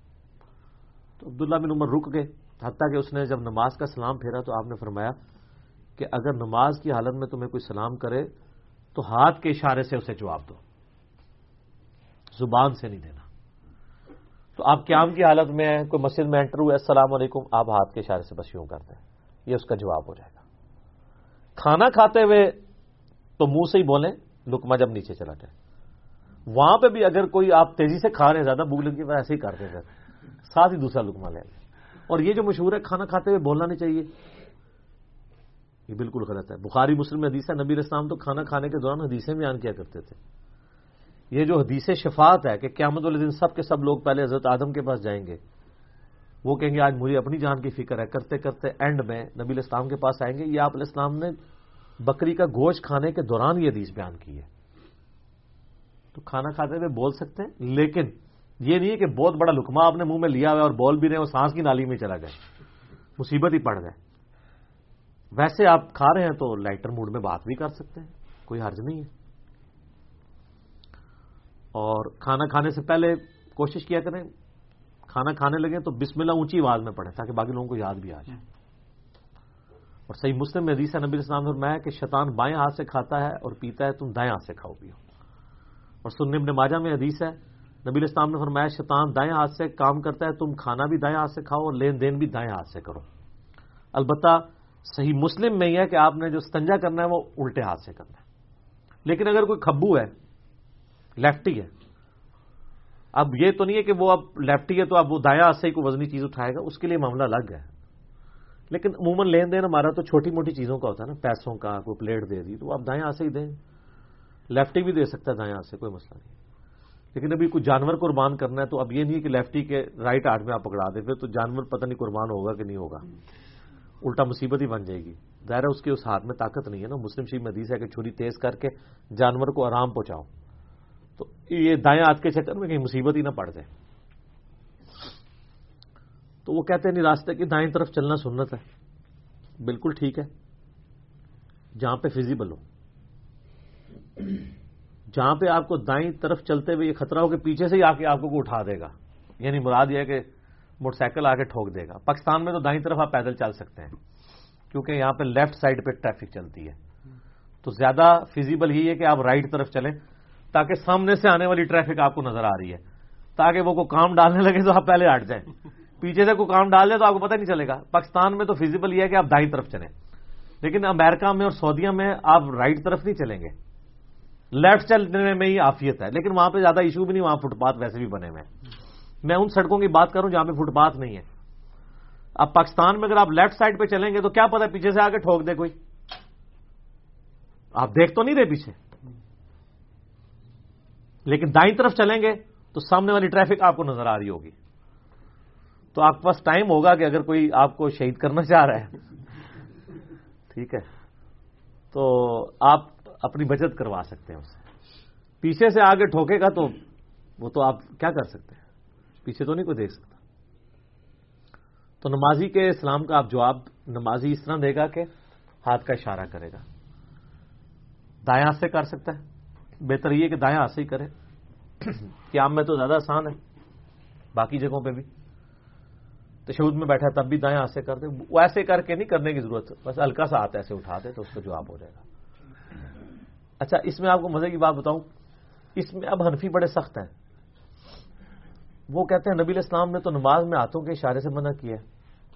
تو عبداللہ بن عمر رک گئے، حتیٰ کہ اس نے جب نماز کا سلام پھیرا تو آپ نے فرمایا کہ اگر نماز کی حالت میں تمہیں کوئی سلام کرے تو ہاتھ کے اشارے سے اسے جواب دو۔ زبان سے نہیں دینا۔ تو آپ قیام کی حالت میں کوئی مسجد میں انٹر ہوئے، السلام علیکم، آپ ہاتھ کے اشارے سے بس یوں کرتے ہیں یہ اس کا جواب ہو جائے گا۔ کھانا کھاتے ہوئے تو منہ سے ہی بولیں لکما جب نیچے چلا جائے۔ وہاں پہ بھی اگر کوئی آپ تیزی سے کھا رہے ہیں، زیادہ بھوک لگی تو ایسے ہی کرتے ہیں ساتھ ہی دوسرا لکما لے لیں۔ اور یہ جو مشہور ہے، کھانا کھاتے ہوئے بولنا نہیں چاہیے۔ یہ بالکل غلط ہے۔ بخاری، مسلم حدیث ہے، نبی اسلام تو کھانا کھانے کے دوران حدیثیں بیان کیا کرتے تھے۔ یہ جو حدیث شفاعت ہے کہ قیامت والے دن سب کے سب لوگ پہلے حضرت آدم کے پاس جائیں گے، وہ کہیں گے، آج مجھے اپنی جان کی فکر ہے۔ کرتے کرتے اینڈ میں نبی الاسلام کے پاس آئیں گے۔ یہ آپ الاسلام نے بکری کا گوشت کھانے کے دوران یہ حدیث بیان کی ہے۔ تو کھانا کھاتے ہوئے بول سکتے ہیں، لیکن یہ نہیں ہے کہ بہت بڑا لکما آپ نے منہ میں لیا ہوا اور بول بھی رہے اور سانس کی نالی میں چلا گئے۔ مصیبت ہی پڑ گئے ویسے آپ کھا رہے ہیں تو لائٹر موڈ میں بات بھی کر سکتے ہیں، کوئی حرج نہیں ہے۔ اور کھانا کھانے سے پہلے کوشش کیا کریں، کھانا کھانے لگے تو بسم اللہ اونچی آواز میں پڑھیں تاکہ باقی لوگوں کو یاد بھی آ جائے۔ اور صحیح مسلم میں حدیث نبی اسلام فرمایا کہ شیطان بائیں ہاتھ سے کھاتا ہے اور پیتا ہے، تم دائیں ہاتھ سے کھاؤ پیو اور سننے ابن ماجہ میں حدیث ہے، نبی اسلام نے فرمایا شیطان دائیں ہاتھ سے کام کرتا ہے، تم کھانا بھی دائیں ہاتھ سے کھاؤ اور لین دین بھی دائیں ہاتھ سے کرو۔ البتہ صحیح مسلم میں یہ ہے کہ آپ نے جو استنجا کرنا ہے وہ الٹے ہاتھ سے کرنا ہے۔ لیکن اگر کوئی کھبو ہے، لیفٹی ہے، اب یہ تو نہیں ہے کہ وہ اب لیفٹی ہے تو اب وہ دایا ہاتھ سے ہی کوئی وزنی چیز اٹھائے گا، اس کے لیے معاملہ الگ ہے۔ لیکن عموماً لین دین ہمارا تو چھوٹی موٹی چیزوں کا ہوتا ہے نا، پیسوں کا، کوئی پلیٹ دے دی، تو آپ دائیں ہاتھ سے ہی دیں۔ لیفٹی بھی دے سکتا ہے دائیں ہاتھ سے، کوئی مسئلہ نہیں۔ لیکن ابھی کوئی جانور قربان کرنا ہے تو اب یہ نہیں کہ لیفٹی کے رائٹ ہاتھ میں آپ پکڑا دیں، پھر تو جانور پتہ نہیں قربان ہوگا کہ نہیں ہوگا۔ الٹا مصیبت ہی بن جائے گی۔ ظاہر ہے اس کے اس ہاتھ میں طاقت نہیں ہے نا۔ مسلم شیخ حدیث ہے کہ چھری تیز کر کے جانور کو آرام پہنچاؤ۔ تو یہ دائیں ہاتھ کے چکر میں کہیں مصیبت ہی نہ پڑ جائے۔ تو وہ کہتے ہیں نہیں راستے کی دائیں طرف چلنا سنت ہے۔ بالکل ٹھیک ہے۔ جہاں پہ فزیبل ہو۔ جہاں پہ آپ کو دائیں طرف چلتے ہوئے یہ خطرہ ہو کہ پیچھے سے ہی آ کے آپ کو اٹھا دے گا۔ یعنی مراد یہ ہے کہ موٹر سائیکل آ کے ٹھوک دے گا۔ پاکستان میں تو دائیں طرف آپ پیدل چل سکتے ہیں، کیونکہ یہاں پہ لیفٹ سائڈ پہ ٹریفک چلتی ہے۔ تو زیادہ فیزیبل ہی ہے کہ آپ رائٹ طرف چلیں، تاکہ سامنے سے آنے والی ٹریفک آپ کو نظر آ رہی ہے۔ تاکہ وہ کوئی کام ڈالنے لگے تو آپ پہلے ہٹ جائیں۔ پیچھے سے کوئی کام ڈال دیں تو آپ کو پتہ نہیں چلے گا۔ پاکستان میں تو فیزیبل یہ ہے کہ آپ دائیں طرف چلیں۔ لیکن امریکہ میں اور سعودیہ میں آپ رائٹ طرف نہیں چلیں گے۔ لیفٹ چلنے میں ہی آفیت ہے، لیکن وہاں پہ زیادہ ایشو بھی نہیں، وہاں فٹ پاتھ ویسے بھی بنے ہوئے میں ان سڑکوں کی بات کروں جہاں پہ فٹ پاتھ نہیں ہے۔ اب پاکستان میں اگر آپ لیفٹ سائڈ پہ چلیں گے تو کیا پتا پیچھے سے آ کے ٹھوک دے کوئی۔ آپ دیکھ تو نہیں رہے پیچھے۔ لیکن دائیں طرف چلیں گے تو سامنے والی ٹریفک آپ کو نظر آ رہی ہوگی۔ تو آپ کے پاس ٹائم ہوگا کہ اگر کوئی آپ کو شہید کرنا چاہ رہا ہے۔ ٹھیک ہے۔ تو آپ اپنی بچت کروا سکتے ہیں اس سے۔ پیچھے سے آگے ٹھوکے گا تو وہ تو آپ کیا کر سکتے ہیں؟ پیچھے تو نہیں کوئی دیکھ سکتا۔ تو نمازی کے اسلام کا آپ جواب نمازی اس طرح دے گا کہ ہاتھ کا اشارہ کرے گا۔ دائیں ہاتھ سے کر سکتا ہے۔ بہتر یہ کہ دائیں ہاتھ سے ہی کرے۔ قیام میں تو زیادہ آسان ہے۔ باقی جگہوں پہ بھی۔ تشود میں بیٹھا تب بھی دائیں ہاتھ سے کر دے۔ وہ ایسے کر کے نہیں کرنے کی ضرورت۔ بس ہلکا سا ہاتھ ایسے اٹھا دے تو اس کا جواب ہو جائے گا۔ اچھا اس میں آپ کو مزے کی بات بتاؤں۔ اس میں اب حنفی بڑے سخت ہیں۔ وہ کہتے ہیں نبی اسلام نے تو نماز میں ہاتھوں کے اشارے سے منع کیا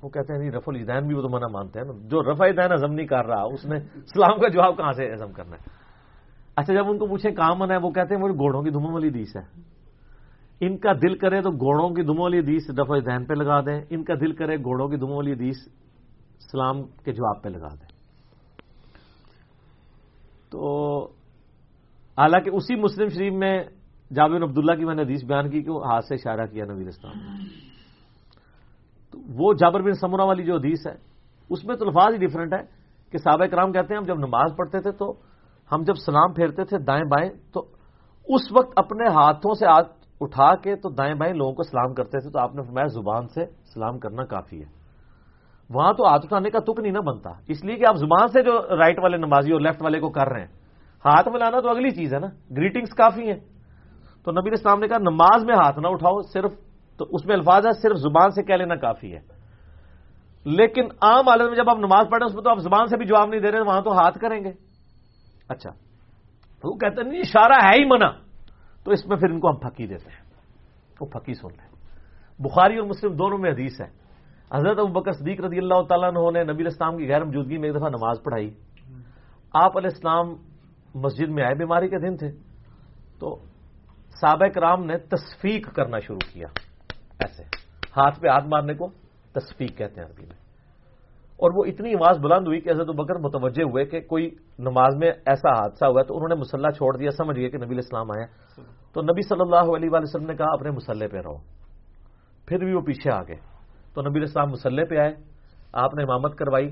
وہ کہتے ہیں نہیں رف الدین بھی وہ تو منع مانتے ہیں نا۔ جو رفع دین عزم نہیں کر رہا، اس نے اسلام کا جواب کہاں سے عزم کرنا ہے؟ اچھا جب ان کو پوچھیں کہاں منع ہے، وہ کہتے ہیں وہ گھوڑوں کی دھوموں والی دیس ہے۔ ان کا دل کرے تو گھوڑوں کی دھوموں والی دیس رفع دین پہ لگا دیں۔ ان کا دل کرے گھوڑوں کی دھوموں والی دیس اسلام کے جواب پہ لگا دیں۔ تو حالانکہ اسی مسلم شریف میں جابر عبداللہ کی میں نے حدیث بیان کی کہ وہ ہاتھ سے اشارہ کیا نبی اسلام تو وہ جابر بن سمرا والی جو حدیث ہے، اس میں تو الفاظ ہی ڈفرینٹ ہے کہ صحابہ کرام کہتے ہیں، ہم جب نماز پڑھتے تھے تو ہم جب سلام پھیرتے تھے دائیں بائیں، تو اس وقت اپنے ہاتھوں سے ہاتھ اٹھا کے تو دائیں بائیں لوگوں کو سلام کرتے تھے۔ تو آپ نے فرمایا زبان سے سلام کرنا کافی ہے۔ وہاں تو ہاتھ اٹھانے کا تک نہیں نہ بنتا۔ اس لیے کہ آپ زبان سے جو رائٹ والے نمازی اور لیفٹ والے کو کر رہے ہیں، ہاتھ ملانا تو اگلی چیز ہے نا۔ گریٹنگز کافی ہیں۔ تو نبی اسلام نے کہا نماز میں ہاتھ نہ اٹھاؤ، صرف تو اس میں الفاظ ہے صرف زبان سے کہہ لینا کافی ہے۔ لیکن عام حالت میں جب آپ نماز پڑھیں اس میں تو آپ زبان سے بھی جواب نہیں دے رہے، وہاں تو ہاتھ کریں گے۔ اچھا وہ کہتے ہیں، نہیں، اشارہ ہے ہی منع۔ تو اس میں پھر ان کو ہم پھکی دیتے ہیں۔ وہ پھکی سن لیں بخاری اور مسلم دونوں میں حدیث ہے۔ حضرت ابو بکر صدیق رضی اللہ تعالیٰ عنہ نے نبی اسلام کی غیر موجودگی میں ایک دفعہ نماز پڑھائی۔ آپ علیہ السلام مسجد میں آئے، بیماری کے دن تھے۔ تو سابق رام نے تصفیق کرنا شروع کیا۔ ایسے۔ ہاتھ پہ ہاتھ مارنے کو تصفیق کہتے ہیں عربی میں۔ اور وہ اتنی آواز بلند ہوئی کہ حضرت بکر متوجہ ہوئے کہ کوئی نماز میں ایسا حادثہ ہوا تو انہوں نے مسلح چھوڑ دیا، سمجھ گئے کہ نبی اسلام آیا تو نبی صلی اللہ علیہ وسلم نے کہا، اپنے مسلح پہ رہو۔ پھر بھی وہ پیچھے آ گئے۔ تو نبی اسلام مسلح پہ آئے۔ آپ نے امامت کروائی۔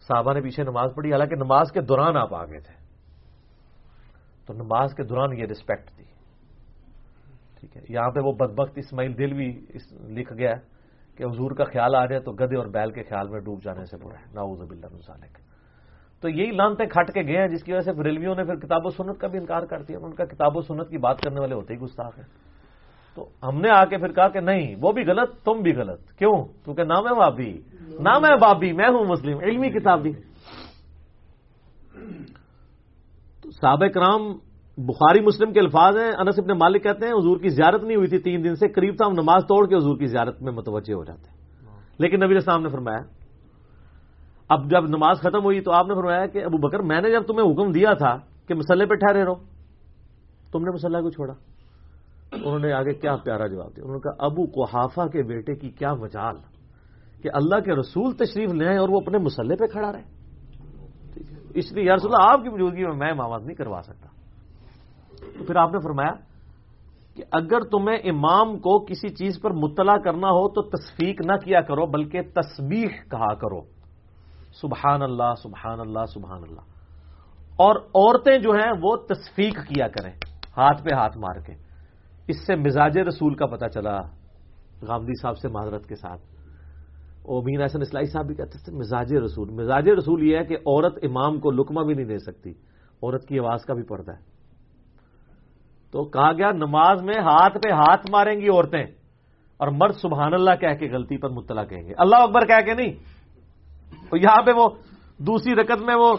صحابہ نے پیچھے نماز پڑھی، حالانکہ نماز کے دوران آپ آگے تھے۔ تو نماز کے دوران یہ رسپیکٹ تھی۔ ٹھیک ہے۔ یہاں پہ وہ بدبخت اسماعیل دل بھی لکھ گیا کہ حضور کا خیال آ جائے تو گدے اور بیل کے خیال میں ڈوب جانے سے برا ہے۔ ناؤز باللہ مسالک تو یہی لانتے کھٹ کے گئے ہیں جس کی وجہ سے ریلویوں نے پھر کتاب و سنت کا بھی انکار کر دیا۔ ان کا کتاب و سنت کی بات کرنے والے ہوتے ہی گستاخ ہیں۔ تو ہم نے آ کے پھر کہا کہ نہیں، وہ بھی غلط، تم بھی غلط۔ کیوں؟ کیونکہ نام ہے بابی نام ہے بابی، میں ہوں مسلم، علمی کتاب بھی سابق رام بخاری مسلم کے الفاظ ہیں، انس ابن مالک کہتے ہیں، حضور کی زیارت نہیں ہوئی تھی تین دن سے، قریب تھا، ہم نماز توڑ کے حضور کی زیارت میں متوجہ ہو جاتے ہیں۔ لیکن نبی اسلام نے فرمایا، اب جب نماز ختم ہوئی تو آپ نے فرمایا کہ ابو بکر، میں نے جب تمہیں حکم دیا تھا کہ مسلح پہ ٹھہرے رہو، تم نے مسلح کو چھوڑا۔ انہوں نے آگے کیا پیارا جواب دیا؟ انہوں نے کہا، ابو کوحافہ کے بیٹے کی کیا مجال کہ اللہ کے رسول تشریف لے اور وہ اپنے مسلح پہ کھڑا رہے۔ اس لیے رسول اللہ، آپ کی موجودگی میں میں امامت نہیں کروا سکتا۔ تو پھر آپ نے فرمایا کہ اگر تمہیں امام کو کسی چیز پر مطلع کرنا ہو تو تصفیق نہ کیا کرو، بلکہ تسبیح کہا کرو۔ سبحان اللہ سبحان اللہ سبحان اللہ۔ اور عورتیں جو ہیں وہ تصفیق کیا کریں، ہاتھ پہ ہاتھ مار کے۔ اس سے مزاج رسول کا پتہ چلا، غامدی صاحب سے معذرت کے ساتھ۔ اور مین احسن اسلائی صاحب بھی کہتے تھے، مزاج رسول۔ مزاج رسول یہ ہے کہ عورت امام کو لکمہ بھی نہیں دے سکتی، عورت کی آواز کا بھی پردہ ہے۔ تو کہا گیا، نماز میں ہاتھ پہ ہاتھ ماریں گی عورتیں اور مرد سبحان اللہ کہہ کے غلطی پر مطلع کہیں گے۔ اللہ اکبر کہہ کے نہیں۔ تو یہاں پہ وہ دوسری رکت میں وہ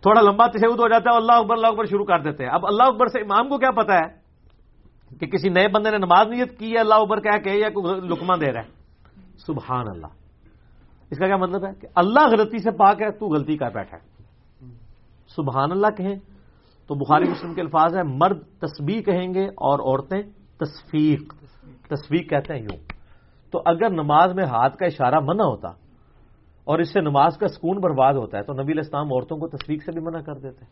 تھوڑا لمبا تشہد ہو جاتا ہے اللہ اکبر اللہ اکبر شروع کر دیتے ہیں۔ اب اللہ اکبر سے امام کو کیا پتا ہے کہ کسی نئے بندے نے نماز نیت کی ہے، اللہ اکبر کہہ کے یا لکما دے رہا ہے۔ سبحان اللہ۔ اس کا کیا مطلب ہے کہ اللہ غلطی سے پاک ہے، تو غلطی کا بیٹھا ہے۔ سبحان اللہ کہیں۔ تو بخاری مسلم کے الفاظ ہیں، مرد تسبیح کہیں گے اور عورتیں تصفیق۔ تصفیق کہتے ہیں یوں۔ تو اگر نماز میں ہاتھ کا اشارہ منع ہوتا اور اس سے نماز کا سکون برباد ہوتا ہے، تو نبی الاسلام عورتوں کو تصفیق سے بھی منع کر دیتے۔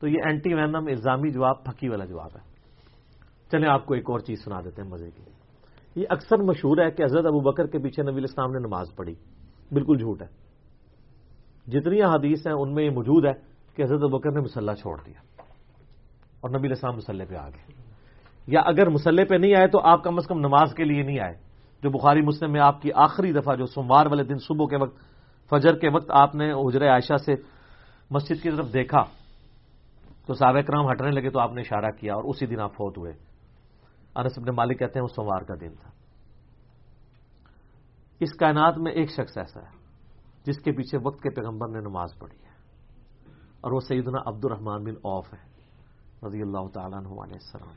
تو یہ اینٹی وینم الزامی جواب، پھکی والا جواب ہے۔ چلیں آپ کو ایک اور چیز سنا دیتے ہیں مزے کی یہ اکثر مشہور ہے کہ حضرت ابو بکر کے پیچھے نبی الاسلام نے نماز پڑھی۔ بالکل جھوٹ ہے۔ جتنی حدیث ہیں، ان میں یہ موجود ہے کہ حضرت ابو بکر نے مسلح چھوڑ دیا۔ اور نبی السلام مسلح پہ آ گئے۔ یا اگر مسلح پہ نہیں آئے تو آپ کم از کم نماز کے لیے نہیں آئے۔ جو بخاری مسلم میں آپ کی آخری دفعہ جو سوموار والے دن صبح کے وقت، فجر کے وقت آپ نے حجر عائشہ سے مسجد کی طرف دیکھا، تو صحابہ کرام ہٹنے لگے تو آپ نے اشارہ کیا اور اسی دن آپ فوت ہوئے۔ انس ابن مالک کہتے ہیں وہ سوموار کا دن تھا۔ اس کائنات میں ایک شخص ایسا ہے جس کے پیچھے وقت کے پیغمبر نے نماز پڑھی ہے اور وہ سیدنا عبد الرحمان بن اوف ہے۔ رضی اللہ تعالیٰ عنہ علیہ السلام۔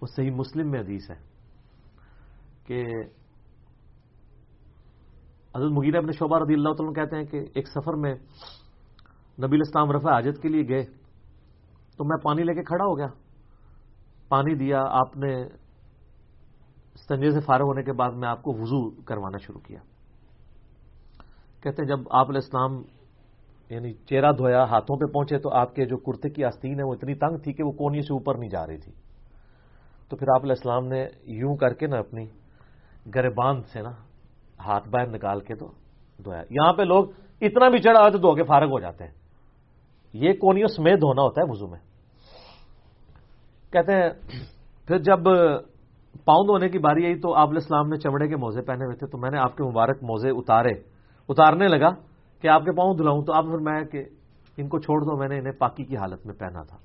وہ صحیح مسلم میں حدیث ہے کہ حضرت مغیر ابن شعبہ رضی اللہ تعالیٰ کہتے ہیں کہ ایک سفر میں نبی الاسلام رفع حاجت کے لیے گئے تو میں پانی لے کے کھڑا ہو گیا۔ پانی دیا، آپ نے سنجے سے فارغ ہونے کے بعد میں آپ کو وضو کروانا شروع کیا۔ کہتے ہیں جب آپ علیہ السلام یعنی چہرہ دھویا، ہاتھوں پہ پہنچے تو آپ کے جو کرتے کی آستین ہے وہ اتنی تنگ تھی کہ وہ کونی سے اوپر نہیں جا رہی تھی۔ تو پھر آپ علیہ السلام نے یوں کر کے نا اپنی گربان سے نا ہاتھ باہر نکال کے تو دھویا۔ یہاں پہ لوگ اتنا بھی چڑھا تو دھو کے فارغ ہو جاتے ہیں۔ یہ کونیوں سمیت دھونا ہوتا ہے وضو میں۔ کہتے ہیں، پھر جب پاؤں دھونے کی باری آئی تو آپ علیہ السلام نے چمڑے کے موزے پہنے ہوئے تھے تو میں نے آپ کے مبارک موزے اتارے۔ اتارنے لگا۔ کہ آپ کے پاؤں دھلاؤں تو آپ پھر میں کہ ان کو چھوڑ دو، میں نے انہیں پاکی کی حالت میں پہنا تھا۔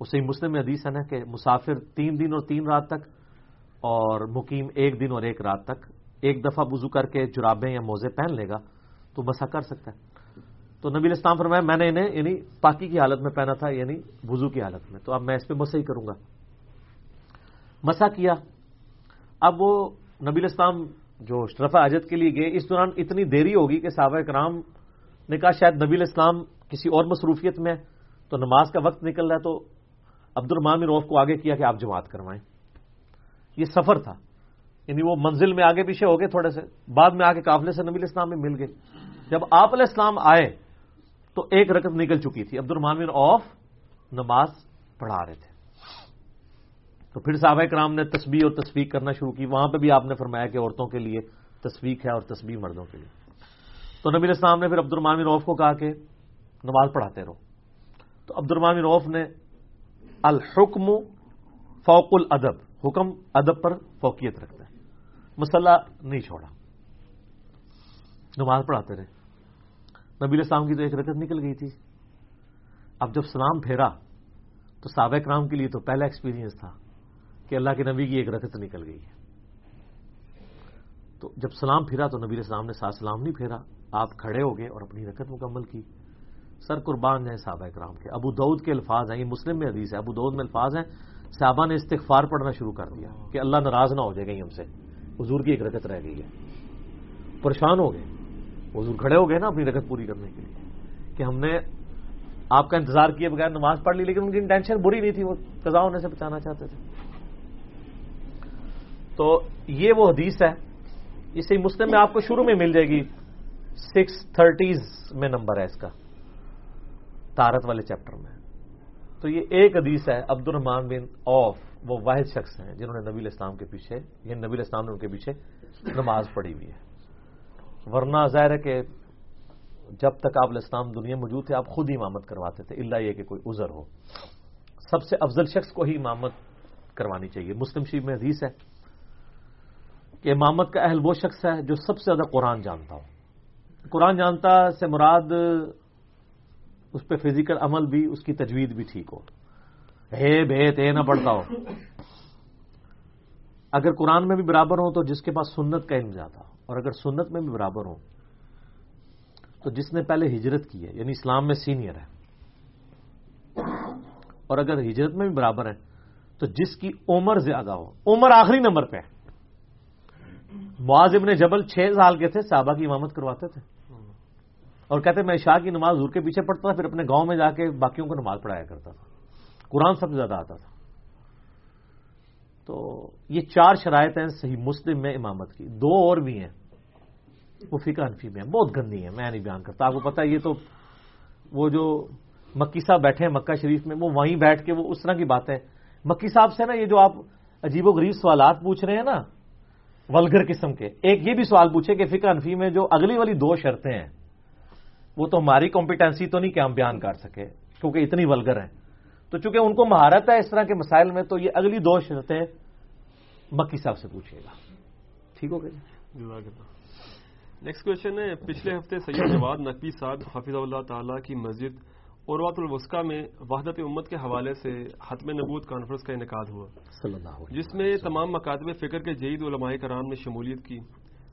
اسے مسلم حدیث ہے نا کہ مسافر تین دن اور تین رات تک اور مقیم ایک دن اور ایک رات تک ایک دفعہ وضو کر کے جرابیں یا موزے پہن لے گا تو مسا کر سکتا ہے۔ تو نبی اسلام فرمایا، میں نے انہیں یعنی پاکی کی حالت میں پہنا تھا یعنی وضو کی حالت میں۔ تو اب میں اس پہ مسا ہی کروں گا۔ مسا کیا۔ اب وہ نبی اسلام جو شرف اجت کے لیے گئے، اس دوران اتنی دیری ہوگی کہ صحابہ کرام نے کہا شاید نبی اسلام کسی اور مصروفیت میں تو نماز کا وقت نکل رہا ہے، تو عبد الرمان روف کو آگے کیا کہ آپ جماعت کروائیں۔ یہ سفر تھا۔ یعنی وہ منزل میں آگے پیچھے ہو گئے تھوڑے سے، بعد میں آگے قافلے سے نبی اسلام میں مل گئے۔ جب آپ علیہ السلام آئے، تو ایک رکت نکل چکی تھی۔ عبد الرمان آف نماز پڑھا رہے تھے۔ تو پھر صحابہ کرام نے تسبیح اور تصویر کرنا شروع کی۔ وہاں پہ بھی آپ نے فرمایا کہ عورتوں کے لیے تصویر ہے اور تصویر مردوں کے لیے۔ تو نبی اسلام نے پھر عبد الرمان روف کو کہا کہ نماز پڑھاتے رہو۔ تو عبد الرمان روف نے الحکم فوق الادب، حکم ادب پر فوقیت رکھتا ہے مسلح نہیں چھوڑا۔ نماز پڑھاتے رہے۔ نبی اسلام کی تو ایک رکت نکل گئی تھی۔ اب جب سلام پھیرا تو سابق کرام کے لیے تو پہلا ایکسپیرینس تھا۔ کہ اللہ کے نبی کی ایک رکت نکل گئی ہے۔ تو جب سلام پھرا تو نبی اسلام نے ساتھ سلام نہیں پھیرا۔ آپ کھڑے ہو گئے اور اپنی رکت مکمل کی۔ سر قربان ہیں صحابہ کرام کے۔ ابو دعود کے الفاظ ہیں۔ یہ مسلم میں حدیث ہے۔ ابو دعود میں الفاظ ہیں۔ صحابہ نے استغفار پڑھنا شروع کر دیا کہ اللہ ناراض نہ ہو جائے گی ہم سے۔ حضور کی ایک رکت رہ گئی ہے۔ پریشان ہو گئے۔ حضور کھڑے ہو گئے نا اپنی رکت پوری کرنے کے لیے کہ ہم نے آپ کا انتظار کیے بغیر نماز پڑھ لی، لیکن ان کی انٹینشن بری نہیں تھی۔ وہ قضا ہونے سے بچانا چاہتے تھے۔ تو یہ وہ حدیث ہے، اسی مسلم میں آپ کو شروع میں مل جائے گی۔ سکس تھرٹیز میں نمبر ہے اس کا، تارت والے چیپٹر میں۔ تو یہ ایک حدیث ہے عبد الرحمان بن اوف وہ واحد شخص ہیں جنہوں نے نبی اسلام کے پیچھے یعنی نبی اسلام نے ان کے پیچھے نماز پڑھی ہوئی ہے۔ ورنہ ظاہر ہے کہ جب تک آپ اسلام دنیا موجود تھے، آپ خود ہی امامت کرواتے تھے اللہ یہ کہ کوئی عذر ہو۔ سب سے افضل شخص کو ہی امامت کروانی چاہیے۔ مسلم شریف میں حدیث ہے کہ امامت کا اہل وہ شخص ہے جو سب سے زیادہ قرآن جانتا ہو۔ قرآن جانتا سے مراد اس پہ فزیکل عمل بھی، اس کی تجوید بھی ٹھیک ہو۔ ہے بھیت اے نہ پڑتا ہو۔ اگر قرآن میں بھی برابر ہو تو جس کے پاس سنت کا علم جاتا ہو، اور اگر سنت میں بھی برابر ہو تو جس نے پہلے ہجرت کی ہے یعنی اسلام میں سینئر ہے، اور اگر ہجرت میں بھی برابر ہے تو جس کی عمر زیادہ ہو۔ عمر آخری نمبر پہ ہے۔ معاذ ابن جبل چھ سال کے تھے، صحابہ کی امامت کرواتے تھے۔ اور کہتے، میں شاہ کی نماز حضور کے پیچھے پڑھتا تھا، پھر اپنے گاؤں میں جا کے باقیوں کو نماز پڑھایا کرتا تھا۔ قرآن سب سے زیادہ آتا تھا۔ تو یہ چار شرائط ہیں صحیح مسلم میں امامت کی۔ دو اور بھی ہیں۔ وہ فقہ انفی میں ہیں۔ بہت گندی ہیں، میں نہیں بیان کرتا۔ آپ کو پتا یہ تو وہ جو مکی صاحب بیٹھے ہیں مکہ شریف میں، وہ وہیں بیٹھ کے وہ اس طرح کی باتیں۔ مکی صاحب سے نا، یہ جو آپ عجیب و غریب سوالات پوچھ رہے ہیں نا ولگر قسم کے۔ ایک یہ بھی سوال پوچھے کہ فقہ انفی میں جو اگلی والی دو شرطیں ہیں، وہ تو ہماری کمپیٹنسی تو نہیں کہ ہم بیان کر سکے کیونکہ اتنی ولگر ہیں۔ تو چونکہ ان کو مہارت ہے اس طرح کے مسائل میں، تو یہ اگلی دو شرطیں مکی صاحب سے پوچھے گا۔ ٹھیک ہو گیا
نیکسٹ کوشچن ہے، پچھلے ہفتے سید جواد نقوی صاحب حافظ اللہ تعالی کی مسجد اوروات الوسقہ میں وحدت امت کے حوالے سے حتم نبوت کانفرنس کا انعقاد ہوا۔ جس میں تمام مکاتب فکر کے جید علماء کرام نے شمولیت کی۔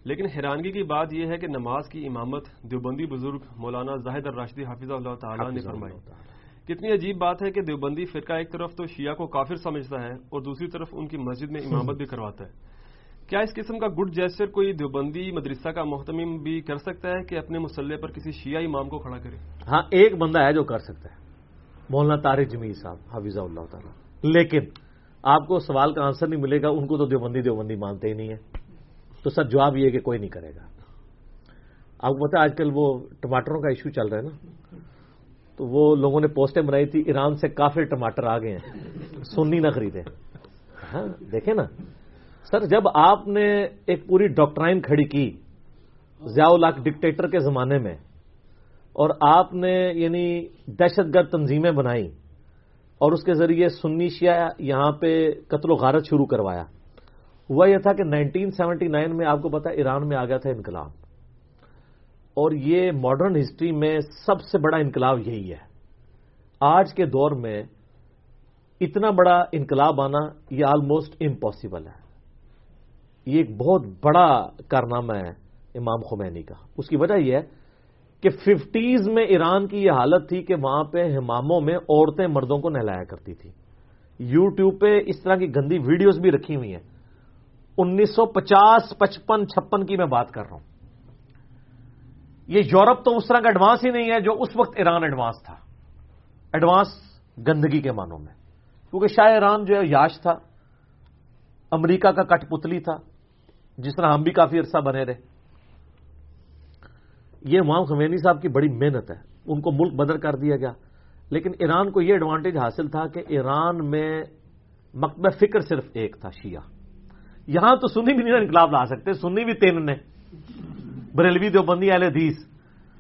لیکن حیرانگی کی بات یہ ہے کہ نماز کی امامت دیوبندی بزرگ مولانا زاہد الراشدی حافظ اللہ تعالیٰ نے فرمائی۔ کتنی عجیب بات ہے کہ دیوبندی فرقہ ایک طرف تو شیعہ کو کافر سمجھتا ہے اور دوسری طرف ان کی مسجد میں امامت بھی کرواتا ہے۔ کیا اس قسم کا گڈ جیسر کوئی دیوبندی مدرسہ کا محتمم بھی کر سکتا ہے کہ اپنے مسلح پر کسی شیعہ امام کو کھڑا کرے؟
ہاں ایک بندہ ہے جو کر سکتا ہے۔ مولانا طارق جمیل صاحب حافظ اللہ تعالیٰ۔ لیکن آپ کو سوال کا آنسر نہیں ملے گا، ان کو تو دیوبندی دیوبندی مانتے ہی نہیں ہے تو سر جواب یہ کہ کوئی نہیں کرے گا۔ آپ کو پتا آج کل وہ ٹماٹروں کا ایشو چل رہا ہے نا۔ تو وہ لوگوں نے پوسٹیں بنائی تھی، ایران سے کافی ٹماٹر آ گئے ہیں۔ سنی نہ خریدے ہاں دیکھیں نا۔ سر، جب آپ نے ایک پوری ڈاکٹرائن کھڑی کی، ضیاء الق ڈکٹیٹر کے زمانے میں، اور آپ نے یعنی دہشت گرد تنظیمیں بنائی، اور اس کے ذریعے سنی شیعہ یہاں پہ قتل و غارت شروع کروایا، ہوا یہ تھا کہ نائنٹین سیونٹی نائن میں آپ کو پتا ایران میں آ گیا تھا انقلاب۔ اور یہ ماڈرن ہسٹری میں سب سے بڑا انقلاب یہی ہے۔ آج کے دور میں اتنا بڑا انقلاب آنا یہ آلموسٹ امپاسبل ہے۔ یہ ایک بہت بڑا کارنامہ ہے امام خمینی کا۔ اس کی وجہ یہ ہے کہ ففٹیز میں ایران کی یہ حالت تھی کہ وہاں پہ ہماموں میں عورتیں مردوں کو نہلایا کرتی تھی یو ٹیوب پہ اس طرح کی گندی ویڈیوز بھی رکھی ہوئی ہیں۔ انیس سو پچاس، پچپن، چھپن کی میں بات کر رہا ہوں۔ یہ یورپ تو اس طرح کا ایڈوانس ہی نہیں ہے جو اس وقت ایران ایڈوانس تھا۔ ایڈوانس گندگی کے معنوں میں۔ کیونکہ شاہ ایران جو ہے، یاش تھا۔ امریکہ کا کٹ پتلی تھا۔ جس طرح ہم بھی کافی عرصہ بنے رہے۔ یہ امام خمینی صاحب کی بڑی محنت ہے۔ ان کو ملک بدر کر دیا گیا۔ لیکن ایران کو یہ ایڈوانٹیج حاصل تھا کہ ایران میں مکتبہ فکر صرف ایک تھا، شیعہ۔ یہاں تو سنی بھی نہیں انقلاب لا سکتے، سنی بھی تین نے۔ بریلوی دیوبندی اہل حدیث۔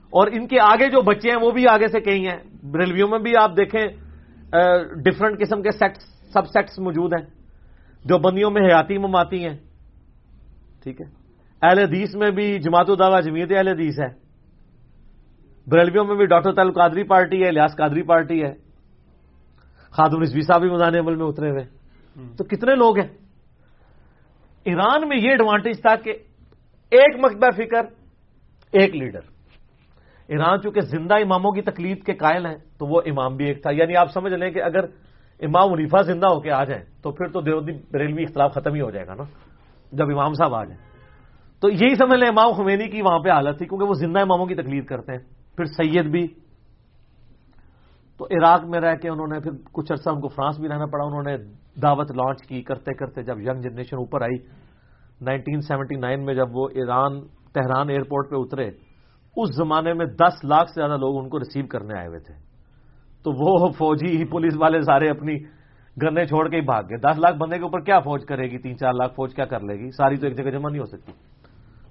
اور ان کے آگے جو بچے ہیں، وہ بھی آگے سے کئی ہیں۔ بریلویوں میں بھی آپ دیکھیں ڈفرنٹ قسم کے سیکٹس سب سیکٹس موجود ہیں۔ دیوبندیوں میں حیاتی مماتی ہیں۔ ٹھیک ہے۔ اہل حدیث میں بھی جماعت الدعوہ جمیت اہل حدیث ہے۔ بریلویوں میں بھی ڈاکٹر تعلق قادری پارٹی ہے لیاس قادری پارٹی ہے۔ خادم رضوی صاحب بھی مدان عمل میں اترے ہوئے۔ تو کتنے لوگ ہیں؟ ایران میں یہ ایڈوانٹیج تھا کہ ایک مکتبہ فکر ایک لیڈر۔ ایران چونکہ زندہ اماموں کی تکلیف کے قائل ہیں تو وہ امام بھی ایک تھا۔ یعنی آپ سمجھ لیں کہ اگر امام منیفا زندہ ہو کے آ جائیں تو پھر تو دیودی بریلوی اختلاف ختم ہی ہو جائے گا نا۔ جب امام صاحب آ جائیں۔ تو یہی سمجھ لیں امام خمینی کی وہاں پہ حالت تھی، کیونکہ وہ زندہ اماموں کی تکلیف کرتے ہیں۔ پھر سید بھی۔ تو عراق میں رہ کے انہوں نے پھر کچھ عرصہ ان کو فرانس بھی رہنا پڑا۔ انہوں نے دعوت لانچ کی کرتے کرتے جب ینگ جنریشن اوپر آئی، نائنٹین سیونٹی نائن میں جب وہ ایران، تہران ایئرپورٹ پہ اترے، اس زمانے میں دس لاکھ سے زیادہ لوگ ان کو ریسیو کرنے آئے ہوئے تھے۔ تو وہ فوجی پولیس والے سارے اپنی گنے چھوڑ کے ہی بھاگ گئے۔ دس لاکھ بندے کے اوپر کیا فوج کرے گی؟ تین چار لاکھ فوج کیا کر لے گی؟ ساری تو ایک جگہ جمع نہیں ہو سکتی۔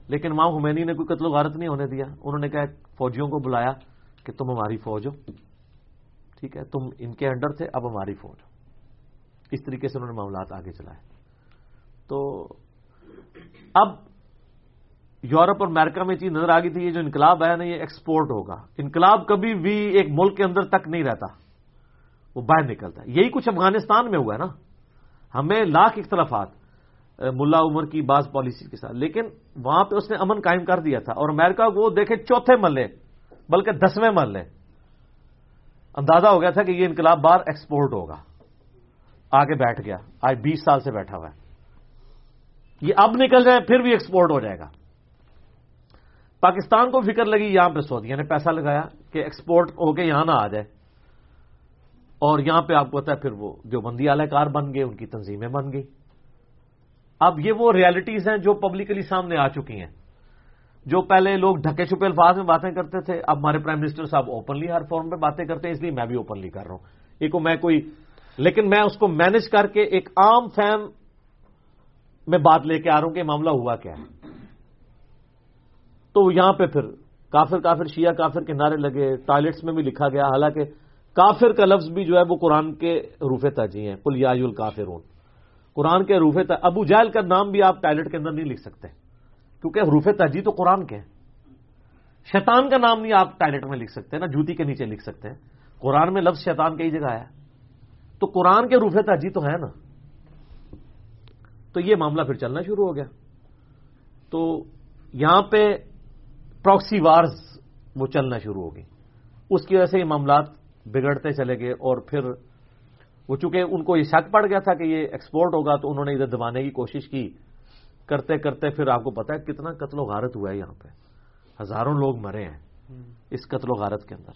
لیکن ماں خمینی نے کوئی قتل و غارت نہیں ہونے دیا۔ انہوں نے کہا فوجیوں کو بلایا کہ تم ہماری فوج ہو۔ ٹھیک ہے، تم ان کے انڈر تھے، اب ہماری فوج ہو۔ اس طریقے سے انہوں نے معاملات آگے چلائے۔ تو اب یورپ اور امریکہ میں چیز نظر آ گئی تھی، یہ جو انقلاب آیا نا، یہ ایکسپورٹ ہوگا۔ انقلاب کبھی بھی ایک ملک کے اندر تک نہیں رہتا۔ وہ باہر نکلتا ہے۔ یہی کچھ افغانستان میں ہوا ہے نا۔ ہمیں لاکھ اختلافات ملا عمر کی بعض پالیسی کے ساتھ۔ لیکن وہاں پہ اس نے امن قائم کر دیا تھا۔ اور امریکہ کو دیکھے چوتھے ملے بلکہ دسویں ملے اندازہ ہو گیا تھا کہ یہ انقلاب باہر ایکسپورٹ ہوگا۔ آگے بیٹھ گیا۔ آج بیس سال سے بیٹھا ہوا ہے۔ یہ اب نکل جائے پھر بھی ایکسپورٹ ہو جائے گا۔ پاکستان کو فکر لگی یہاں پہ سعودیہ نے یعنی پیسہ لگایا کہ ایکسپورٹ ہو کے یہاں نہ آ جائے۔ اور یہاں پہ آپ کو پتا ہے پھر وہ جو بندی اعلی کار بن گئے، ان کی تنظیمیں بن گئی اب یہ وہ ریالٹیز ہیں جو پبلکلی سامنے آ چکی ہیں۔ جو پہلے لوگ ڈھکے چھپے الفاظ میں باتیں کرتے تھے، اب ہمارے پرائم منسٹر صاحب اوپنلی ہر فارم پہ باتیں کرتے ہیں، اس لیے میں بھی اوپنلی کر رہا ہوں۔ ایک میں کوئی لیکن میں اس کو مینج کر کے ایک عام فیم میں بات لے کے آ رہا ہوں کہ معاملہ ہوا کیا ہے۔ تو یہاں پہ پھر کافر کافر شیعہ کافر کے نعرے لگے ٹوائلٹس میں بھی لکھا گیا، حالانکہ کافر کا لفظ بھی جو ہے وہ قرآن کے روف تاجی ہیں۔ کل یا الکافرون۔ قرآن کے روف ابو جہل کا نام بھی آپ ٹائلٹ کے اندر نہیں لکھ سکتے۔ کیونکہ حروف تجی تو قرآن کے ہیں۔ شیطان کا نام نہیں آپ ٹائلٹ میں لکھ سکتے نا جوتی کے نیچے لکھ سکتے۔ ہیں قرآن میں لفظ شیطان کئی جگہ آیا۔ تو قرآن کے روف تجی تو ہے نا۔ تو یہ معاملہ پھر چلنا شروع ہو گیا۔ تو یہاں پہ پراکسی وارز وہ چلنا شروع ہو گئی۔ اس کی وجہ سے یہ معاملات بگڑتے چلے گئے اور پھر وہ چونکہ ان کو یہ شک پڑ گیا تھا کہ یہ ایکسپورٹ ہوگا تو انہوں نے ادھر دبانے کی کوشش کی۔ کرتے کرتے پھر آپ کو پتا ہے کتنا قتل و غارت ہوا ہے یہاں پہ۔ ہزاروں لوگ مرے ہیں اس قتل و غارت کے اندر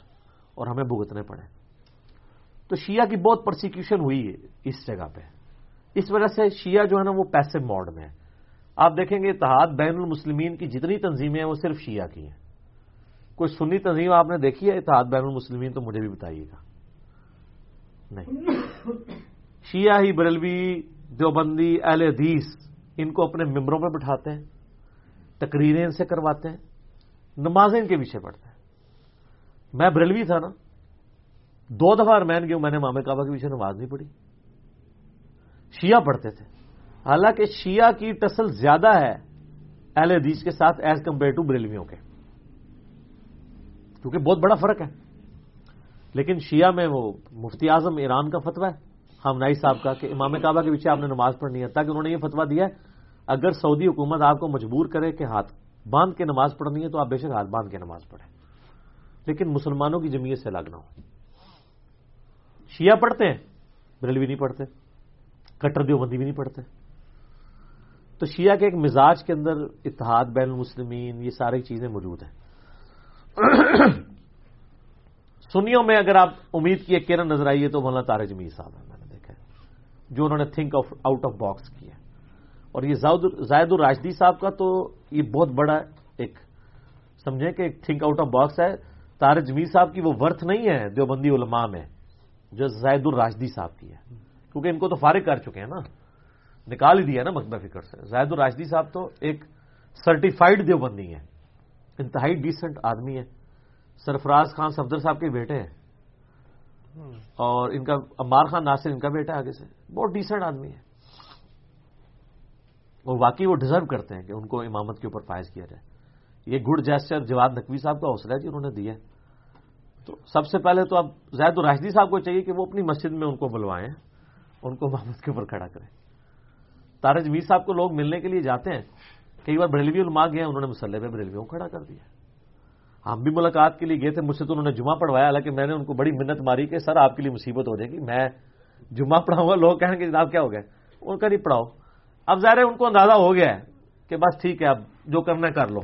اور ہمیں بھگتنے پڑے۔ تو شیعہ کی بہت پرسیکیوشن ہوئی ہے اس جگہ پہ۔ اس وجہ سے شیعہ جو ہے نا وہ پیسے موڈ میں ہے۔ آپ دیکھیں گے اتحاد بین المسلمین کی جتنی تنظیمیں ہیں وہ صرف شیعہ کی ہیں۔ کوئی سنی تنظیم آپ نے دیکھی ہے؟ اتحاد بین المسلمین تو مجھے بھی بتائیے گا۔ نہیں۔ شیعہ ہی بریلوی دیوبندی اہل حدیث ان کو اپنے ممبروں میں بٹھاتے ہیں، تقریریں ان سے کرواتے ہیں، نمازیں ان کے پیچھے پڑتے ہیں۔ میں بریلوی تھا نا، دو دفعہ ارمین گیا میں نے مامے کعبہ کے پیچھے نماز نہیں پڑھی۔ شیعہ پڑھتے تھے۔ حالانکہ شیعہ کی ٹسل زیادہ ہے اہل حدیث کے ساتھ ایز کمپیئر ٹو بریلویوں کے۔ کیونکہ بہت بڑا فرق ہے۔ لیکن شیعہ میں وہ مفتی اعظم ایران کا فتویٰ ہے۔ ہم نائی صاحب کا کہ امام کعبہ کے پیچھے آپ نے نماز پڑھنی ہے۔ تاکہ انہوں نے یہ فتویٰ دیا ہے، اگر سعودی حکومت آپ کو مجبور کرے کہ ہاتھ باندھ کے نماز پڑھنی ہے، تو آپ بے شک ہاتھ باندھ کے نماز پڑھیں۔ لیکن مسلمانوں کی جمعیت سے لگنا ہو۔ شیعہ پڑھتے ہیں، بریلوی نہیں پڑھتے، کٹر دیوبندی بھی نہیں پڑھتے۔ تو شیعہ کے ایک مزاج کے اندر اتحاد، بین المسلمین، یہ ساری چیزیں موجود ہیں۔ سنیوں میں اگر آپ امید کی ایک کرن نظر آئیے تو مولانا تارے جمیل صاحب ہیں، میں نے دیکھا ہے، جو انہوں نے تھنک آؤٹ آف باکس کیا اور یہ زائد الراشدی صاحب کا تو یہ بہت بڑا ایک، سمجھیں کہ ایک تھنک آؤٹ آف باکس ہے۔ تارے جمیل صاحب کی وہ ورتھ نہیں ہے دیوبندی علماء میں، جو زائد الراشدی صاحب کی ہے۔ کیونکہ ان کو تو فارغ کر چکے ہیں نا۔ نکال ہی دیا نا مکبہ فکر سے۔ زائد الراشدی صاحب تو ایک سرٹیفائڈ دیوبندی ہے انتہائی ڈیسنٹ آدمی ہے سرفراز خان صفدر صاحب کے بیٹے ہیں۔ اور ان کا عمار خان ناصر ان کا بیٹا ہے آگے سے۔ بہت ڈیسنٹ آدمی ہے اور واقعی وہ ڈیزرو کرتے ہیں کہ ان کو امامت کے اوپر فائز کیا جائے۔ یہ گڈ جیسچر جواد نقوی صاحب کا حوصلہ ہے جی انہوں نے دیا تو سب سے پہلے تو اب زید الراشدی صاحب کو چاہیے کہ وہ اپنی مسجد میں ان کو بلوائیں ان کو محمد کے اوپر کھڑا کریں۔ تارج میر صاحب کو لوگ ملنے کے لیے جاتے ہیں۔ کئی بار بریلوی علماء گئے انہوں نے مسلح پہ بریلویوں کو کھڑا کر دیا۔ ہم بھی ملاقات کے لیے گئے تھے مجھ سے تو انہوں نے جمعہ پڑھوایا حالانکہ میں نے ان کو بڑی منت ماری کہ سر آپ کے لیے مصیبت ہو جائے گی۔ میں جمعہ پڑھاؤں گا لوگ کہیں گے جناب کیا ہو گیا؟ ان کا نہیں پڑھاؤ۔ اب ظاہر ہے ان کو اندازہ ہو گیا ہے کہ بس ٹھیک ہے اب جو کرنا ہے کر لو۔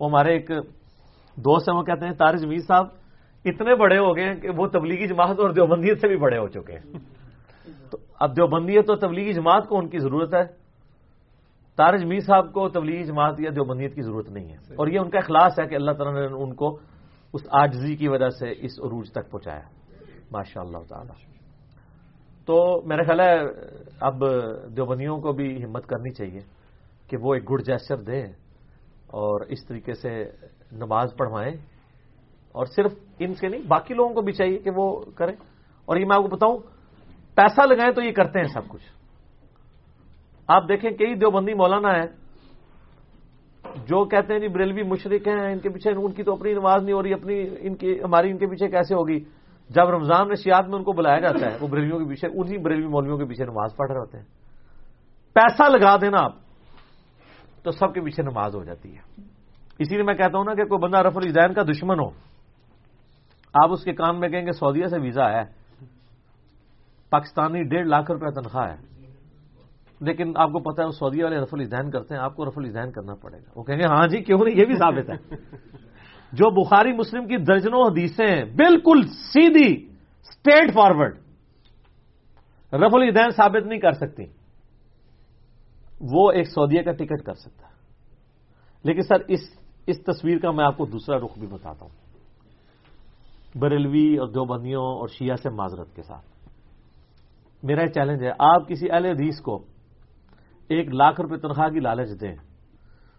وہ ہمارے ایک دوست ہیں وہ کہتے ہیں تارج میر صاحب اتنے بڑے ہو گئے ہیں کہ وہ تبلیغی جماعت اور دیوبندیت سے بھی بڑے ہو چکے ہیں۔ تو اب دیوبندیت اور تبلیغی جماعت کو ان کی ضرورت ہے۔ تارج میر صاحب کو تبلیغی جماعت یا دیوبندیت کی ضرورت نہیں ہے۔ اور یہ ان کا اخلاص ہے کہ اللہ تعالیٰ نے ان کو اس آجزی کی وجہ سے اس عروج تک پہنچایا۔ ماشاء اللہ تعالی۔ تو میرا خیال ہے اب دیوبندیوں کو بھی ہمت کرنی چاہیے کہ وہ ایک گڈ جیسچر دیں اور اس طریقے سے نماز پڑھوائیں۔ اور صرف ان سے نہیں، باقی لوگوں کو بھی چاہیے کہ وہ کریں۔ اور یہ میں آپ کو بتاؤں، پیسہ لگائیں تو یہ کرتے ہیں سب کچھ۔ آپ دیکھیں کئی دیوبندی مولانا ہے جو کہتے ہیں جی بریلوی مشرق ہیں، ان کے پیچھے ان کی تو اپنی نماز نہیں ہو رہی، اپنی ان کی، ہماری ان کے پیچھے کیسے ہوگی؟ جب رمضان میں شیاد میں ان کو بلایا جاتا ہے، وہ بریلویوں کے پیچھے، انہی بریلوی مولویوں کے پیچھے نماز پڑھ رہے ہوتے ہیں۔ پیسہ لگا دینا آپ، تو سب کے پیچھے نماز ہو جاتی ہے۔ اسی لیے میں کہتا ہوں نا کہ کوئی بندہ رف الزین کا دشمن ہو، آپ اس کے کام میں کہیں گے سعودیہ سے ویزا ہے، پاکستانی ڈیڑھ لاکھ روپے تنخواہ ہے۔ لیکن آپ کو پتا ہے وہ سعودی والے رف الزین کرتے ہیں آپ کو رف الزین کرنا پڑے گا۔ وہ کہیں گے ہاں جی کیوں نہیں؟ یہ بھی ثابت ہے۔ جو بخاری مسلم کی درجنوں حدیثیں بالکل سیدھی اسٹیٹ فارورڈ رف الدین ثابت نہیں کر سکتی۔ وہ ایک سعودیہ کا ٹکٹ کر سکتا ہے۔ لیکن سر اس اس تصویر کا میں آپ کو دوسرا رخ بھی بتاتا ہوں۔ بریلوی اور دیوبندیوں اور شیعہ سے معذرت کے ساتھ۔ میرا یہ چیلنج ہے آپ کسی اہل حدیث کو ایک لاکھ روپے تنخواہ کی لالچ دیں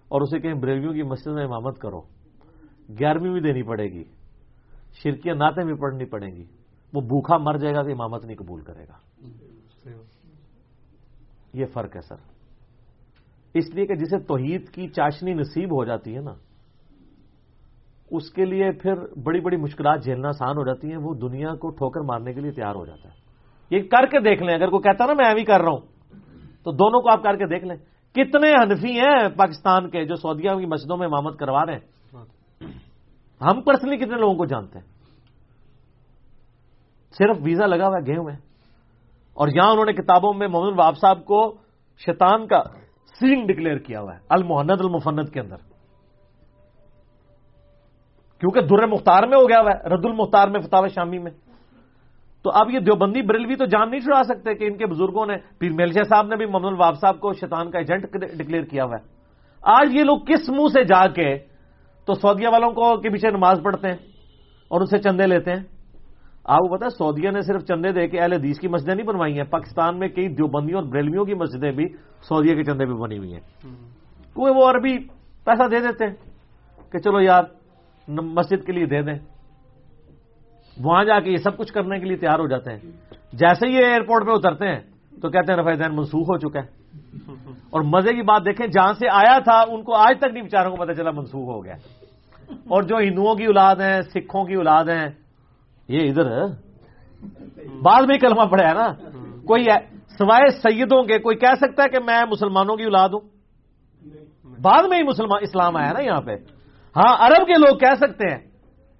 اور اسے کہیں بریلویوں کی مسجد میں امامت کرو۔ گیارہویں بھی دینی پڑے گی۔ شرکیاں نعتیں بھی پڑھنی پڑیں گی۔ وہ بھوکھا مر جائے گا کہ امامت نہیں قبول کرے گا۔ یہ فرق ہے سر۔ اس لیے کہ جسے توحید کی چاشنی نصیب ہو جاتی ہے نا، اس کے لیے پھر بڑی بڑی مشکلات جھیلنا آسان ہو جاتی ہیں، وہ دنیا کو ٹھوکر مارنے کے لیے تیار ہو جاتا ہے۔ یہ کر کے دیکھ لیں، اگر کوئی کہتا نا میں ایوی کر رہا ہوں تو دونوں کو آپ کر کے دیکھ لیں۔ کتنے حنفی ہیں پاکستان کے جو سعودیہ کی مسجدوں میں امامت کروا رہے ہیں۔ ہم پرسنلی کتنے لوگوں کو جانتے ہیں۔ صرف ویزا لگا ہوا ہے، گئے ہوئے اور یہاں انہوں نے کتابوں میں محمد واب صاحب کو شیطان کا سینگ ڈکلیئر کیا ہوا ہے، المحند المفند کے اندر۔ کیونکہ در مختار میں ہو گیا ہوا ہے، رد المختار میں فتح شامی میں۔ تو اب یہ دیوبندی بریلوی تو جان نہیں چھڑا سکتے کہ ان کے بزرگوں نے پیر میلشا صاحب نے بھی محمد الواب صاحب کو شیطان کا ایجنٹ ڈکلیئر کیا ہوا ہے۔ آج یہ لوگ کس منہ سے جا کے تو سعودیہ والوں کو کے پیچھے نماز پڑھتے ہیں اور اسے چندے لیتے ہیں؟ آپ کو پتا سعودیہ نے صرف چندے دے کے اہل حدیث کی مسجدیں نہیں بنوائی ہیں پاکستان میں کئی دیوبندیوں اور بریلویوں کی مسجدیں بھی سعودیہ کے چندے پہ بنی ہوئی ہیں۔ کیونکہ وہ عربی پیسہ دے دیتے ہیں کہ چلو یار مسجد کے لیے دے دیں۔ وہاں جا کے یہ سب کچھ کرنے کے لیے تیار ہو جاتے ہیں۔ جیسے ہی ایئرپورٹ پہ اترتے ہیں، تو کہتے ہیں رفا دین منسوخ ہو چکا ہے اور مزے کی بات دیکھیں، جہاں سے آیا تھا، ان کو آج تک نہیں بیچاروں کو پتا چلا منسوخ ہو گیا اور جو ہندوؤں کی اولاد ہیں، سکھوں کی اولاد ہیں، یہ ادھر بعد میں کلمہ پڑا ہے نا۔ کوئی سوائے سیدوں کے، کوئی کہہ سکتا ہے کہ میں مسلمانوں کی اولاد ہوں؟ بعد میں ہی مسلمان، اسلام آیا نا یہاں پہ۔ ہاں عرب کے لوگ کہہ سکتے ہیں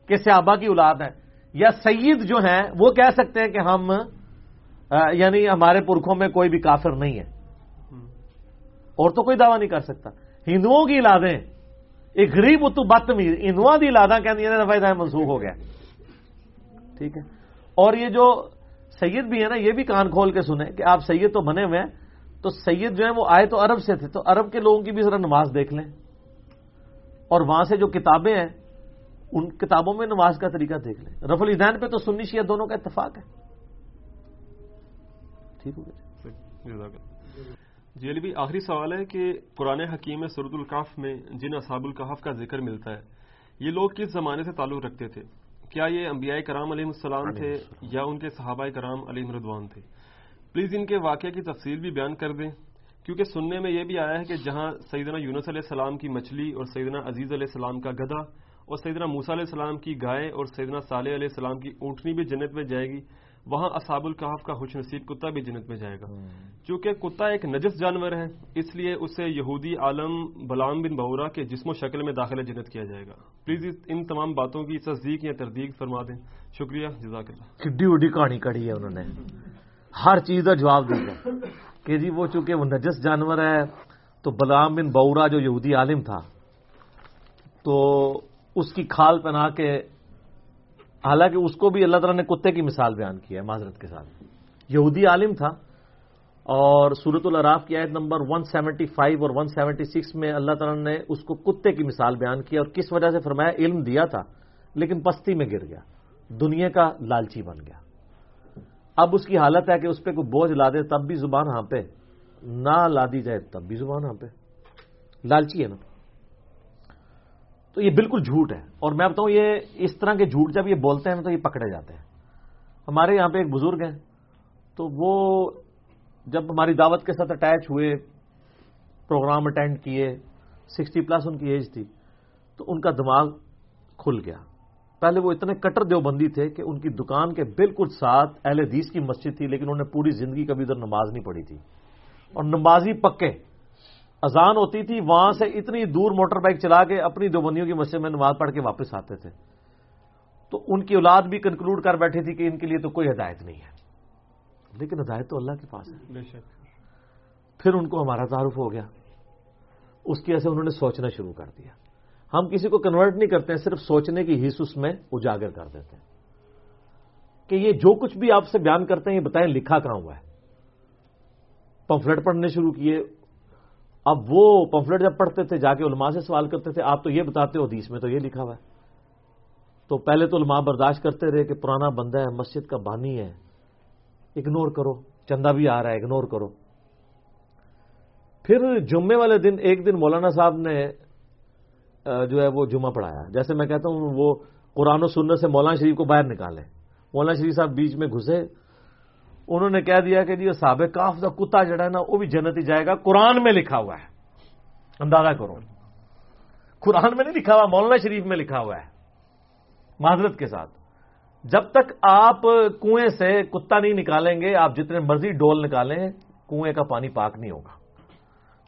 کہ صحابہ کی اولاد ہے یا سید جو ہیں، وہ کہہ سکتے ہیں کہ ہم یعنی ہمارے پرکھوں میں کوئی بھی کافر نہیں ہے۔ اور تو کوئی دعویٰ نہیں کر سکتا۔ ہندوؤں کی اولادیں ایک غریب اتو بدتمیز ہندوؤں کی الادا کہ منسوخ ہو گیا۔ ٹھیک ہے۔ اور یہ جو سید بھی ہے نا، یہ بھی کان کھول کے سنیں کہ آپ سید تو بنے ہوئے ہیں۔ تو سید جو ہے وہ آئے تو عرب سے تھے۔ تو عرب کے لوگوں کی بھی ذرا نماز دیکھ لیں۔ اور وہاں سے جو کتابیں ہیں ان کتابوں میں نماز کا طریقہ دیکھ لیں۔ رف الدین پہ تو سنی شیعہ دونوں کا اتفاق ہے۔ ٹھیک ہو گیا
جی۔ علی بھی آخری سوال ہے کہ قرآن حکیم سرد القاف میں جن اصحاب القحف کا ذکر ملتا ہے یہ لوگ کس زمانے سے تعلق رکھتے تھے؟ کیا یہ انبیاء کرام علیہ السلام تھے یا ان کے صحابہ کرام علیہ مردوان تھے؟ پلیز ان کے واقعے کی تفصیل بھی بیان کر دیں کیونکہ سننے میں یہ بھی آیا ہے کہ جہاں سیدنا یونس علیہ السلام کی مچھلی اور سیدنا عزیز علیہ السلام کا گدھا اور سیدنا موسا علیہ السلام کی گائے اور سیدنا صالح علیہ السلام کی اونٹنی بھی جنت میں جائے گی۔ وہاں اصاب القحف کا خوش نصیب کتا بھی جنت میں جائے گا۔ چونکہ کتا ایک نجس جانور ہے اس لیے اسے یہودی عالم بلام بن بورا کے جسم و شکل میں داخل جنت کیا جائے گا۔ پلیز ان تمام باتوں کی تصدیق یا تردیق فرما دیں۔ شکریہ جزاک اللہ۔
کڈی وڈی کہانی کڑی ہے انہوں نے۔ ہر چیز کا جواب دیا کہ جی وہ چونکہ وہ نجس جانور ہے تو بلام بن بورا جو یہودی عالم تھا تو اس کی کھال پہنا کے، حالانکہ اس کو بھی اللہ تعالیٰ نے کتے کی مثال بیان کی ہے، معذرت کے ساتھ۔ یہودی عالم تھا اور سورت العراف کی آیت نمبر 175 اور 176 میں اللہ تعالیٰ نے اس کو کتے کی مثال بیان کی اور کس وجہ سے فرمایا؟ علم دیا تھا، لیکن پستی میں گر گیا، دنیا کا لالچی بن گیا۔ اب اس کی حالت ہے کہ اس پہ کوئی بوجھ لا دے تب بھی زبان ہاں پہ، نہ لا دی جائے تب بھی زبان ہاں پہ۔ لالچی ہے نا۔ تو یہ بالکل جھوٹ ہے۔ اور میں بتاؤں، یہ اس طرح کے جھوٹ جب یہ بولتے ہیں تو یہ پکڑے جاتے ہیں۔ ہمارے یہاں پہ ایک بزرگ ہیں، تو وہ جب ہماری دعوت کے ساتھ اٹیچ ہوئے، پروگرام اٹینڈ کیے سکسٹی پلس ان کی ایج تھی، تو ان کا دماغ کھل گیا۔ پہلے وہ اتنے کٹر دیوبندی تھے کہ ان کی دکان کے بالکل ساتھ اہل حدیث کی مسجد تھی، لیکن انہوں نے پوری زندگی کبھی ادھر نماز نہیں پڑھی تھی۔ اور نمازی پکے اذان ہوتی تھی وہاں سے اتنی دور موٹر بائک چلا کے اپنی دو بندیوں کی مسجد میں نماز پڑھ کے واپس آتے تھے۔ تو ان کی اولاد بھی کنکلوڈ کر بیٹھی تھی کہ ان کے لیے تو کوئی ہدایت نہیں ہے۔ لیکن ہدایت تو اللہ کے پاس ہے۔ پھر ان کو ہمارا تعارف ہو گیا۔ اس کی ایسے انہوں نے سوچنا شروع کر دیا۔ ہم کسی کو کنورٹ نہیں کرتے ہیں صرف سوچنے کی حص اس میں اجاگر کر دیتے ہیں۔ کہ یہ جو کچھ بھی آپ سے بیان کرتے ہیں یہ بتائیں لکھا کہاں ہوا ہے۔ پمفلٹ پڑھنے شروع کیے۔ اب وہ پمفلٹ جب پڑھتے تھے، جا کے علماء سے سوال کرتے تھے، آپ تو یہ بتاتے ہو، حدیث میں تو یہ لکھا ہوا ہے۔ تو پہلے تو علماء برداشت کرتے رہے کہ پرانا بندہ ہے، مسجد کا بانی ہے۔ اگنور کرو، چندہ بھی آ رہا ہے اگنور کرو۔ پھر جمعے والے دن، ایک دن مولانا صاحب نے جو ہے وہ جمعہ پڑھایا۔ جیسے میں کہتا ہوں، وہ قرآن و سننے سے مولانا شریف کو باہر نکالے۔ مولانا شریف صاحب بیچ میں گھسے۔ انہوں نے کہہ دیا کہ جی سابق کاف کا کتا جڑا ہے نا، وہ بھی جنت ہی جائے گا۔ قرآن میں لکھا ہوا ہے۔ اندازہ کرو۔ قرآن میں نہیں لکھا ہوا، مولانا شریف میں لکھا ہوا ہے۔ معذرت کے ساتھ۔ جب تک آپ کنویں سے کتا نہیں نکالیں گے، آپ جتنے مرضی ڈول نکالیں، کنویں کا پانی پاک نہیں ہوگا۔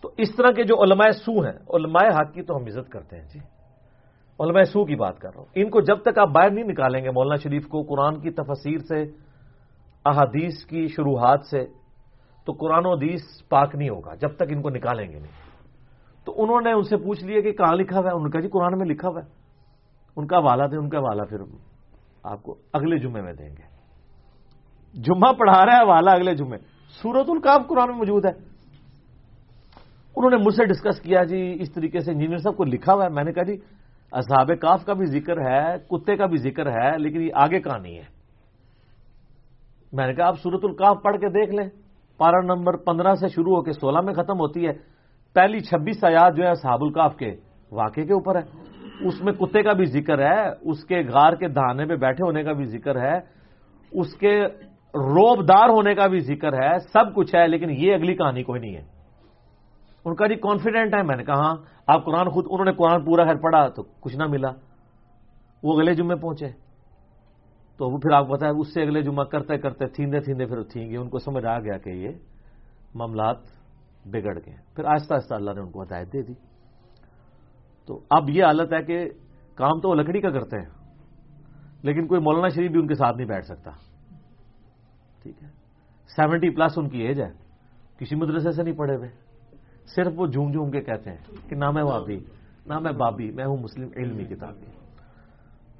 تو اس طرح کے جو علماء سو ہیں، علماء حق کی تو ہم عزت کرتے ہیں جی۔ علماء سو کی بات کر رہا ہوں۔ ان کو جب تک آپ باہر نہیں نکالیں گے، مولانا شریف کو قرآن کی تفسیر سے احادیث کی شروحات سے تو قرآن و حدیث پاک نہیں ہوگا، جب تک ان کو نکالیں گے نہیں۔ تو انہوں نے ان سے پوچھ لیا کہ کہاں لکھا ہوا ہے؟ ان کا جی قرآن میں لکھا ہوا ہے۔ ان کا والا دیں، ان کا والا پھر آپ کو اگلے جمعے میں دیں گے۔ جمعہ پڑھا رہا ہے والا اگلے جمعے۔ سورت القاف قرآن میں موجود ہے۔ انہوں نے مجھ سے ڈسکس کیا جی اس طریقے سے انجینئر صاحب کو لکھا ہوا ہے۔ میں نے کہا جی اصحاب کاف کا بھی ذکر ہے، کتے کا بھی ذکر ہے، لیکن یہ آگے کہانی ہے۔ میں نے کہا آپ سورت القاف پڑھ کے دیکھ لیں۔ پارا نمبر پندرہ سے شروع ہو کے سولہ میں ختم ہوتی ہے۔ پہلی چھبیس آیات جو ہے صحاب القاف کے واقعے کے اوپر ہے اس میں کتے کا بھی ذکر ہے، اس کے غار کے دہانے پہ بیٹھے ہونے کا بھی ذکر ہے، اس کے روب دار ہونے کا بھی ذکر ہے، سب کچھ ہے، لیکن یہ اگلی کہانی کوئی نہیں ہے۔ ان کا جی کانفیڈنٹ ہے، میں نے کہا ہاں آپ قرآن خود، انہوں نے قرآن پورا خیر پڑھا تو کچھ نہ ملا۔ وہ اگلے جمعے پہنچے۔ تو وہ پھر آپ بتائیں اس سے اگلے جمعہ کرتے کرتے تھیندے تھیندے پھر تھیں گے۔ ان کو سمجھ آ گیا کہ یہ معاملات بگڑ گئے پھر آہستہ آہستہ اللہ نے ان کو ہدایت دے دی۔ تو اب یہ حالت ہے کہ کام تو وہ لکڑی کا کرتے ہیں، لیکن کوئی مولانا شریف بھی ان کے ساتھ نہیں بیٹھ سکتا۔ ٹھیک ہے۔ سیونٹی پلس ان کی ایج ہے۔ کسی مدرسے سے نہیں پڑھے ہوئے۔ صرف وہ جھوم جھوم کے کہتے ہیں کہ نہ میں وابی نہ میں بابی، میں ہوں مسلم علمی کتابی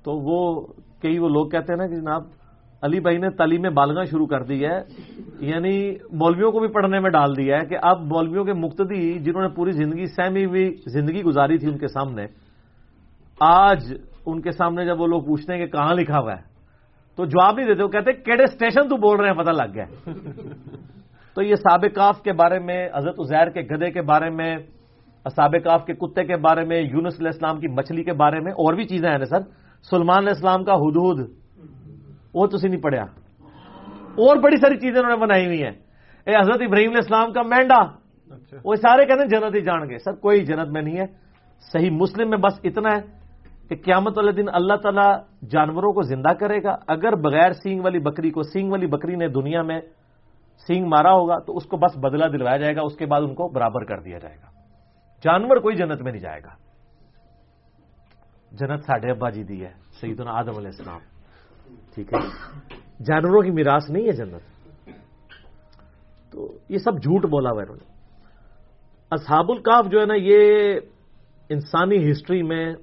تو وہ کئی وہ لوگ کہتے ہیں نا کہ جناب، علی بھائی نے تعلیم بالغاں شروع کر دی ہے یعنی مولویوں کو بھی پڑھنے میں ڈال دیا ہے کہ اب مولویوں کے مقتدی جنہوں نے پوری زندگی سہمی ہوئی زندگی گزاری تھی ان کے سامنے، آج ان کے سامنے جب وہ لوگ پوچھتے ہیں کہ کہاں لکھا ہوا ہے، تو جواب نہیں دیتے، وہ کہتے کیڑے اسٹیشن تو بول رہے ہیں، پتہ لگ گیا۔ تو یہ سابق کاف کے بارے میں، حضرت ازیر کے گدے کے بارے میں، سابق کاف کے کتے کے بارے میں، یونس علیہ السلام کی مچھلی کے بارے میں اور بھی چیزیں ہیں نا سر۔ سلمان علیہ السلام کا حدود وہ تو نہیں پڑھیا۔ اور بڑی ساری چیزیں انہوں نے بنائی ہوئی ہیں۔ اے حضرت ابراہیم علیہ السلام کا مینڈا۔ اچھا۔ وہ سارے کہتے ہیں جنت ہی جان گے۔ سر کوئی جنت میں نہیں ہے۔ صحیح مسلم میں بس اتنا ہے کہ قیامت والے دن اللہ تعالیٰ جانوروں کو زندہ کرے گا۔ اگر بغیر سینگ والی بکری کو سینگ والی بکری نے دنیا میں سینگ مارا ہوگا تو اس کو بس بدلہ دلوایا جائے گا اس کے بعد ان کو برابر کر دیا جائے گا۔ جانور کوئی جنت میں نہیں جائے گا۔ جنت ساڈے ابا جی دی ہے سیدنا آدم علیہ السلام۔ ٹھیک ہے۔ جانوروں کی میراث نہیں ہے جنت۔ تو یہ سب جھوٹ بولا ہوا انہوں نے۔ اصحاب القاف جو ہے نا، یہ انسانی ہسٹری میں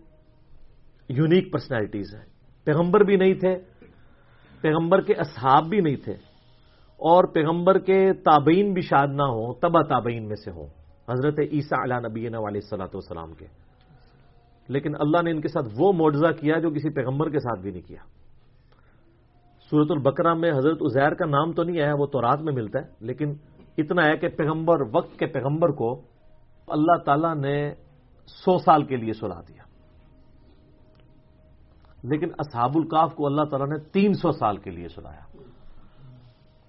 یونیک پرسنالٹیز ہیں۔ پیغمبر بھی نہیں تھے، پیغمبر کے اصحاب بھی نہیں تھے۔ اور پیغمبر کے تابعین بھی شاد نہ ہوں، تبا تابعین میں سے ہوں۔ حضرت عیسیٰ علیہ نبی علیہ صلاحت والسلام کے۔ لیکن اللہ نے ان کے ساتھ وہ معجزہ کیا جو کسی پیغمبر کے ساتھ بھی نہیں کیا۔ سورت البقرہ میں حضرت عزیر کا نام تو نہیں آیا، وہ تو رات میں ملتا ہے، لیکن اتنا ہے کہ پیغمبر، وقت کے پیغمبر کو اللہ تعالی نے سو سال کے لیے سلا دیا۔ لیکن اصحاب القاف کو اللہ تعالیٰ نے تین سو سال کے لیے سنایا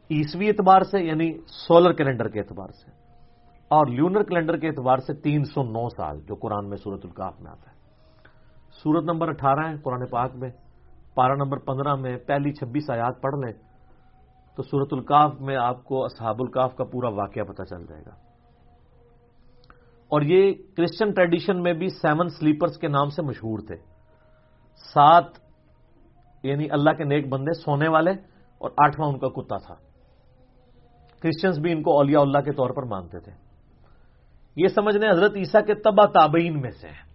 عیسوی اعتبار سے یعنی سولر کیلنڈر کے اعتبار سے، اور لیونر کیلنڈر کے اعتبار سے تین سو نو سال، جو قرآن میں سورت القاف میں آتا ہے۔ سورت نمبر اٹھارہ ہے قرآن پاک میں، پارہ نمبر پندرہ میں پہلی چھبیس آیات پڑھ لیں تو سورت القاف میں آپ کو اصحاب القاف کا پورا واقعہ پتہ چل جائے گا۔ اور یہ کرسچن ٹریڈیشن میں بھی سیون سلیپرز کے نام سے مشہور تھے۔ سات یعنی اللہ کے نیک بندے، سونے والے اور آٹھواں ان کا کتا تھا۔ کرسچنس بھی ان کو اولیاء اللہ کے طور پر مانتے تھے۔ یہ سمجھ لیں حضرت عیسیٰ کے تبا تابعین میں سے ہیں۔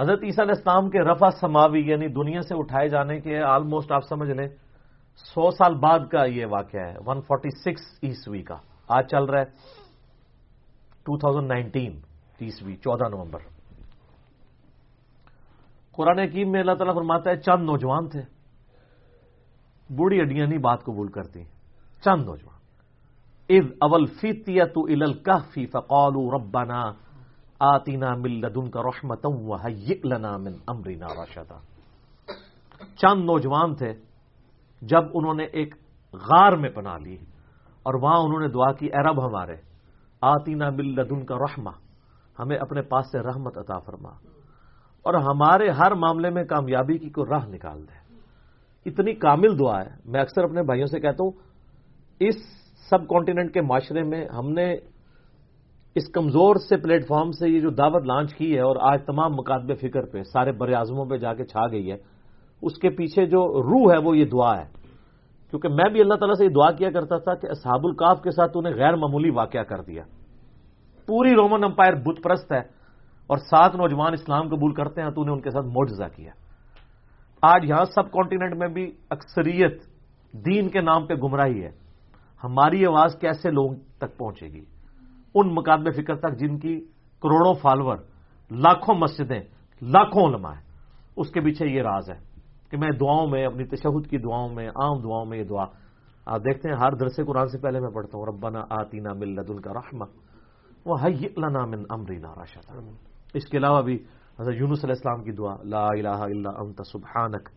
حضرت عیسیٰ علیہ السلام کے رفع سماوی یعنی دنیا سے اٹھائے جانے کے آلموسٹ آپ سمجھ لیں، سو سال بعد کا یہ واقعہ ہے ون فورٹی سکس عیسوی کا۔ آج چل رہا ہے ٹو تھاؤزینڈ نائنٹین چودہ نومبر۔ قرآن حکیم میں اللہ تعالیٰ فرماتا ہے، چند نوجوان تھے۔ بوڑھی اڈیاں نہیں بات قبول کرتی۔ چند نوجوان۔ از اول فیتیا تو ال فی فقول ربنا آتینا مل لدن کا رحمت لنا من امرینا رشدا۔ چند نوجوان تھے، جب انہوں نے ایک غار میں پناہ لی اور وہاں انہوں نے دعا کی، اے رب ہمارے، آتینا مل لدن کا رحمہ ہمیں اپنے پاس سے رحمت عطا فرما اور ہمارے ہر معاملے میں کامیابی کی کوئی راہ نکال دے۔ اتنی کامل دعا ہے۔ میں اکثر اپنے بھائیوں سے کہتا ہوں، اس سب کانٹیننٹ کے معاشرے میں ہم نے اس کمزور سے پلیٹ فارم سے یہ جو دعوت لانچ کی ہے اور آج تمام مقادب فکر پہ سارے بر اعظموں پہ جا کے چھا گئی ہے، اس کے پیچھے جو روح ہے وہ یہ دعا ہے۔ کیونکہ میں بھی اللہ تعالیٰ سے یہ دعا کیا کرتا تھا کہ اصحاب القاف کے ساتھ انہیں غیر معمولی واقعہ کر دیا۔ پوری رومن امپائر بت پرست ہے اور سات نوجوان اسلام قبول کرتے ہیں تو انہیں ان کے ساتھ موجزہ کیا۔ آج یہاں سب کانٹیننٹ میں بھی اکثریت دین کے نام پہ گمراہی ہے۔ ہماری آواز کیسے لوگوں تک پہنچے گی؟ ان مقابلے فکر تک جن کی کروڑوں فالوور لاکھوں مسجدیں لاکھوں علماء ہیں اس کے پیچھے یہ راز ہے کہ میں دعاؤں میں اپنی تشہد کی دعاؤں میں عام دعاؤں میں یہ دعا آپ دیکھتے ہیں ہر درس قرآن سے پہلے میں پڑھتا ہوں ربنا آتینا مل کا رحمہ وہ لنا من امرینا راشد اس کے علاوہ بھی حضرت یونس علیہ السلام کی دعا لا الہ الا انت سبحانک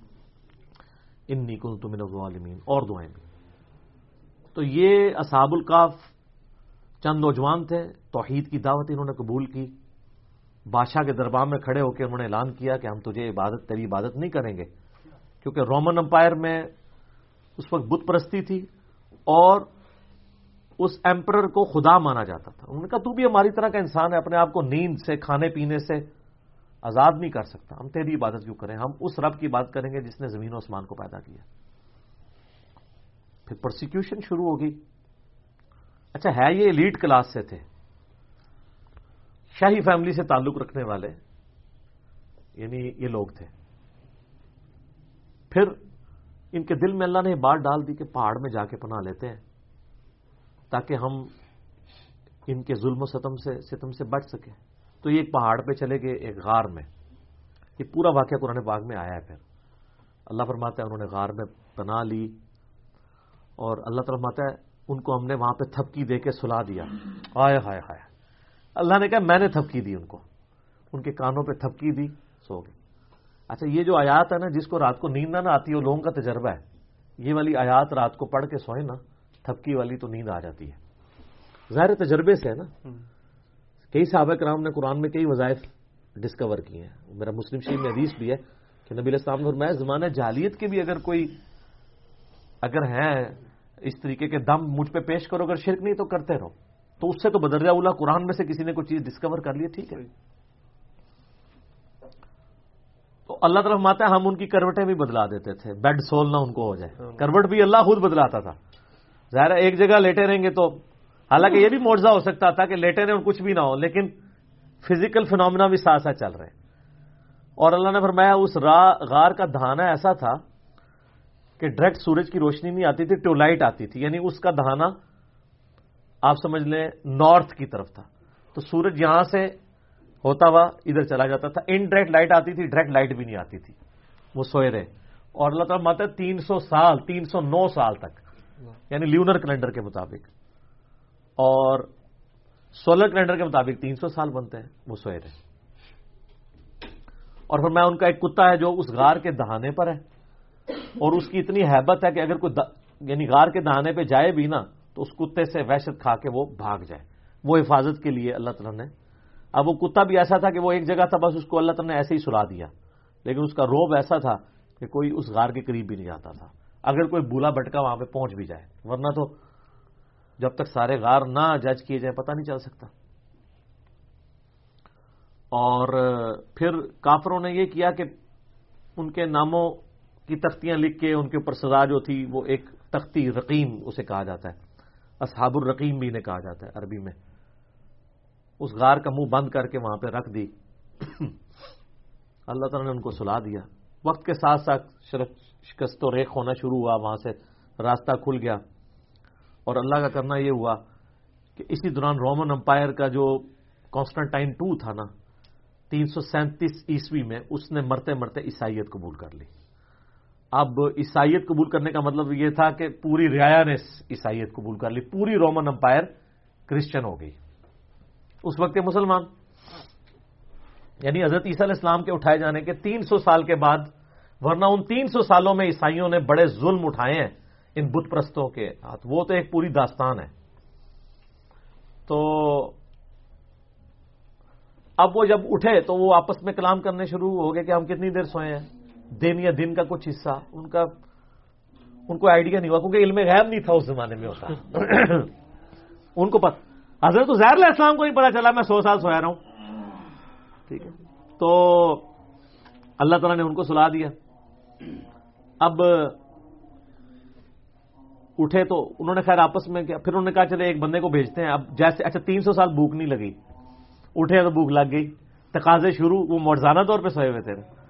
انی کنت من الظالمین اور دعائیں بھی۔ تو یہ اصحاب القاف چند نوجوان تھے، توحید کی دعوت انہوں نے قبول کی۔ بادشاہ کے دربار میں کھڑے ہو کے انہوں نے اعلان کیا کہ ہم تجھے عبادت، تیری عبادت نہیں کریں گے۔ کیونکہ رومن امپائر میں اس وقت بت پرستی تھی اور اس ایمپرر کو خدا مانا جاتا تھا۔ انہوں نے کہا، تو بھی ہماری طرح کا انسان ہے، اپنے آپ کو نیند سے، کھانے پینے سے آزاد نہیں کر سکتا۔ ہم تیری عبادت کیوں کریں؟ ہم اس رب کی بات کریں گے جس نے زمین و آسمان کو پیدا کیا۔ پھر پروسیکیوشن شروع ہوگی اچھا ہے یہ لیڈ کلاس سے تھے۔ شاہی فیملی سے تعلق رکھنے والے یعنی یہ لوگ تھے۔ پھر ان کے دل میں اللہ نے یہ بات ڈال دی کہ پہاڑ میں جا کے پناہ لیتے ہیں، تاکہ ہم ان کے ظلم و ستم سے ستم سے بچ سکیں۔ تو یہ ایک پہاڑ پہ چلے گئے ایک غار میں۔ یہ پورا واقعہ قرآن باغ میں آیا ہے۔ پھر اللہ فرماتا ہے، انہوں نے غار میں پناہ لی اور اللہ فرماتا ہے ان کو ہم نے وہاں پہ تھپکی دے کے سلا دیا۔ آئے ہائے ہائے اللہ نے کہا میں نے تھپکی دی ان کو۔ ان کے کانوں پہ تھپکی دی سو گئی اچھا یہ جو آیات ہے نا جس کو رات کو نیند نہ آتی ہے وہ لوگوں کا تجربہ ہے۔ یہ والی آیات رات کو پڑھ کے سوئے نا تھپکی والی تو نیند آ جاتی ہے۔ ظاہر تجربے سے ہے نا۔ کئی صحابہ کرام نے قرآن میں کئی وظائف ڈسکور کیے ہیں۔ میرا مسلم شریف میں حدیث بھی ہے کہ نبی السلام نے فرمایا زمانہ جالیت کے بھی اگر کوئی اگر ہیں اس طریقے کے دم مجھ پہ پیش کرو اگر شرک نہیں تو کرتے رہو۔ تو اس سے تو بدرجہ اولا قرآن میں سے کسی نے کوئی چیز ڈسکور کر لی ٹھیک ہے۔ تو اللہ طرف ماتا ہے ہم ان کی کروٹیں بھی بدلا دیتے تھے۔ بیڈ سول نہ ان کو ہو جائے۔ کروٹ بھی اللہ خود بدلاتا تھا۔ ظاہر ایک جگہ لیٹے رہیں گے تو حالانکہ یہ بھی معاوضہ ہو سکتا تھا کہ لیٹے رہیں کچھ بھی نہ ہو لیکن فزیکل فنومنا بھی ساتھ ساتھ چل رہے۔ ہیں اور اللہ نے فرمایا اس غار کا دہانا ایسا تھا کہ ڈائریکٹ سورج کی روشنی نہیں آتی تھی ٹیوب آتی تھی۔ یعنی اس کا دہانا آپ سمجھ لیں نارتھ کی طرف تھا۔ تو سورج یہاں سے ہوتا ہوا ادھر چلا جاتا تھا۔ ان ڈائریکٹ لائٹ آتی تھی ڈائریکٹ لائٹ بھی نہیں آتی تھی۔ وہ سوئے رہے۔ اور اللہ تعالیٰ ماتا تین سو سال، تین سو نو سال تک۔ یعنی لیونر کیلنڈر کے مطابق۔ اور سولر کیلنڈر کے مطابق تین سو سال بنتے ہیں، وہ سوئے رہے۔ اور پھر میں ان کا ایک کتا ہے جو اس غار کے دہانے پر ہے۔ اور اس کی اتنی حیبت ہے کہ اگر کوئی یعنی غار کے دہانے پہ جائے بھی نا، تو اس کتے سے وحشت کھا کے وہ بھاگ جائے۔ وہ حفاظت کے لیے اللہ تعالیٰ نے اب وہ کتا بھی ایسا تھا کہ وہ ایک جگہ تھا، بس اس کو اللہ تعالیٰ نے ایسے ہی سلا دیا۔ لیکن اس کا روب ایسا تھا کہ کوئی اس غار کے قریب بھی نہیں جاتا تھا۔ اگر کوئی بولا بٹکا وہاں پہ پہنچ بھی جائے، ورنہ تو جب تک سارے غار نہ جج کیے جائیں، پتہ نہیں چل سکتا۔ اور پھر کافروں نے یہ کیا کہ ان کے ناموں کی تختیاں لکھ کے ان کے اوپر سزا جو تھی وہ ایک تختی رقیم اسے کہا جاتا ہے۔ اصحاب الرقیم بھی انہیں کہا جاتا ہے عربی میں۔ اس غار کا منہ بند کر کے وہاں پہ رکھ دی۔ اللہ تعالیٰ نے ان کو سلا دیا۔ وقت کے ساتھ ساتھ شکست و ریخ ہونا شروع ہوا، وہاں سے راستہ کھل گیا۔ اور اللہ کا کرنا یہ ہوا کہ اسی دوران رومن امپائر کا جو کانسٹنٹائن ٹو تھا نا، تین سو سینتیس عیسوی میں اس نے مرتے مرتے عیسائیت قبول کر لی۔ اب عیسائیت قبول کرنے کا مطلب یہ تھا کہ پوری ریا نے عیسائیت قبول کر لی، پوری رومن امپائر کرسچن ہو گئی۔ اس وقت مسلمان یعنی حضرت عیسیٰ علیہ السلام کے اٹھائے جانے کے تین سو سال کے بعد، ورنہ ان تین سو سالوں میں عیسائیوں نے بڑے ظلم اٹھائے ہیں ان بت پرستوں کے ہاتھ۔ وہ تو ایک پوری داستان ہے۔ تو اب وہ جب اٹھے تو وہ آپس میں کلام کرنے شروع ہو گئے کہ ہم کتنی دیر سوئے ہیں؟ دن یا دن کا کچھ حصہ ان کا ان کو آئیڈیا نہیں ہوا کیونکہ علم غیب نہیں تھا اس زمانے میں ہوتا۔ ان کو پتہ حضرت تو زہر السلام کو نہیں پتا چلا میں سو سال سویا رہا ہوں۔ ٹھیک ہے۔ تو اللہ تعالیٰ نے ان کو سلا دیا۔ اب اٹھے تو انہوں نے خیر آپس میں کیا پھر انہوں نے کہا چلے ایک بندے کو بھیجتے ہیں۔ اب جیسے اچھا تین سو سال بھوک نہیں لگی۔ اٹھے تو بھوک لگ گئی۔ تقاضے شروع وہ مرزانہ طور پہ سوئے ہوئے تھے۔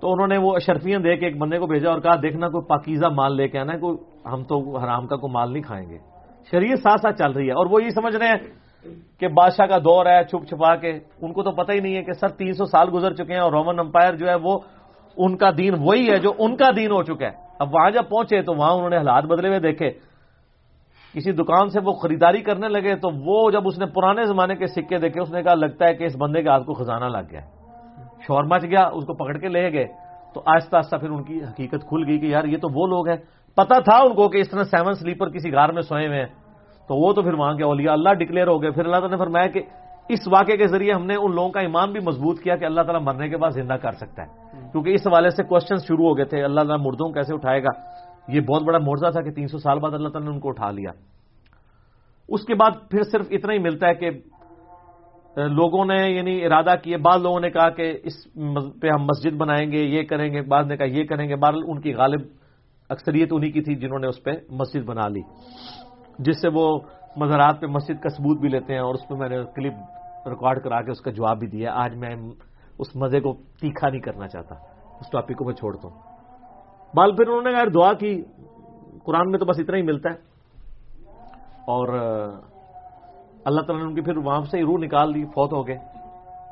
تو انہوں نے وہ اشرفیاں دے کے ایک بندے کو بھیجا اور کہا دیکھنا کوئی پاکیزہ مال لے کے آنا ہے، کوئی ہم تو حرام کا کوئی مال نہیں کھائیں گے۔ شریعت ساتھ ساتھ چل رہی ہے اور وہ یہ سمجھ رہے ہیں کہ بادشاہ کا دور ہے، چھپ چھپا کے۔ ان کو تو پتہ ہی نہیں ہے کہ سر تین سو سال گزر چکے ہیں اور رومن امپائر جو ہے وہ ان کا دین وہی ہے جو ان کا دین ہو چکا ہے۔ اب وہاں جب پہنچے تو وہاں انہوں نے حالات بدلے ہوئے دیکھے۔ کسی دکان سے وہ خریداری کرنے لگے تو وہ جب اس نے پرانے زمانے کے سکے دیکھے، اس نے کہا، لگتا ہے کہ اس بندے کے ہاتھ کو خزانہ لگ گیا ہے۔ شور مچ گیا اس کو پکڑ کے لے گئے۔ تو آہستہ آہستہ پھر ان کی حقیقت کھل گئی کہ یار یہ تو وہ لوگ ہیں۔ پتا تھا ان کو کہ اس طرح سیون سلیپر کسی گار میں سوئے ہوئے ہیں۔ تو وہ تو پھر وہاں کے اولیاء اللہ ڈکلیئر ہو گئے۔ پھر اللہ تعالیٰ نے فرمایا کہ اس واقعے کے ذریعے ہم نے ان لوگوں کا ایمان بھی مضبوط کیا کہ اللہ تعالیٰ مرنے کے بعد زندہ کر سکتا ہے۔ کیونکہ اس حوالے سے کوشچن شروع ہو گئے تھے اللہ تعالیٰ مردوں کیسے اٹھائے گا؟ یہ بہت بڑا مرزا تھا کہ تین سو سال بعد اللہ تعالیٰ نے ان کو اٹھا لیا۔ اس کے بعد پھر صرف اتنا ہی ملتا ہے کہ لوگوں نے یعنی ارادہ کیے بعض لوگوں نے کہا کہ اس پہ ہم مسجد بنائیں گے، یہ کریں گے، بعض نے کہا یہ کریں گے، بہرحال ان کی غالب اکثریت انہی کی تھی جنہوں نے اس پہ مسجد بنا لی۔ جس سے وہ مزارات پہ مسجد کا ثبوت بھی لیتے ہیں اور اس پہ میں نے کلپ ریکارڈ کرا کے اس کا جواب بھی دیا آج میں اس مزے کو تیکھا نہیں کرنا چاہتا۔ اس ٹاپک کو میں چھوڑتا ہوں۔ بال پھر انہوں نے اگر دعا کی، قرآن میں تو بس اتنا ہی ملتا ہے۔ اور اللہ تعالیٰ نے ان کی پھر وہاں سے روح نکال دی فوت ہو گئے۔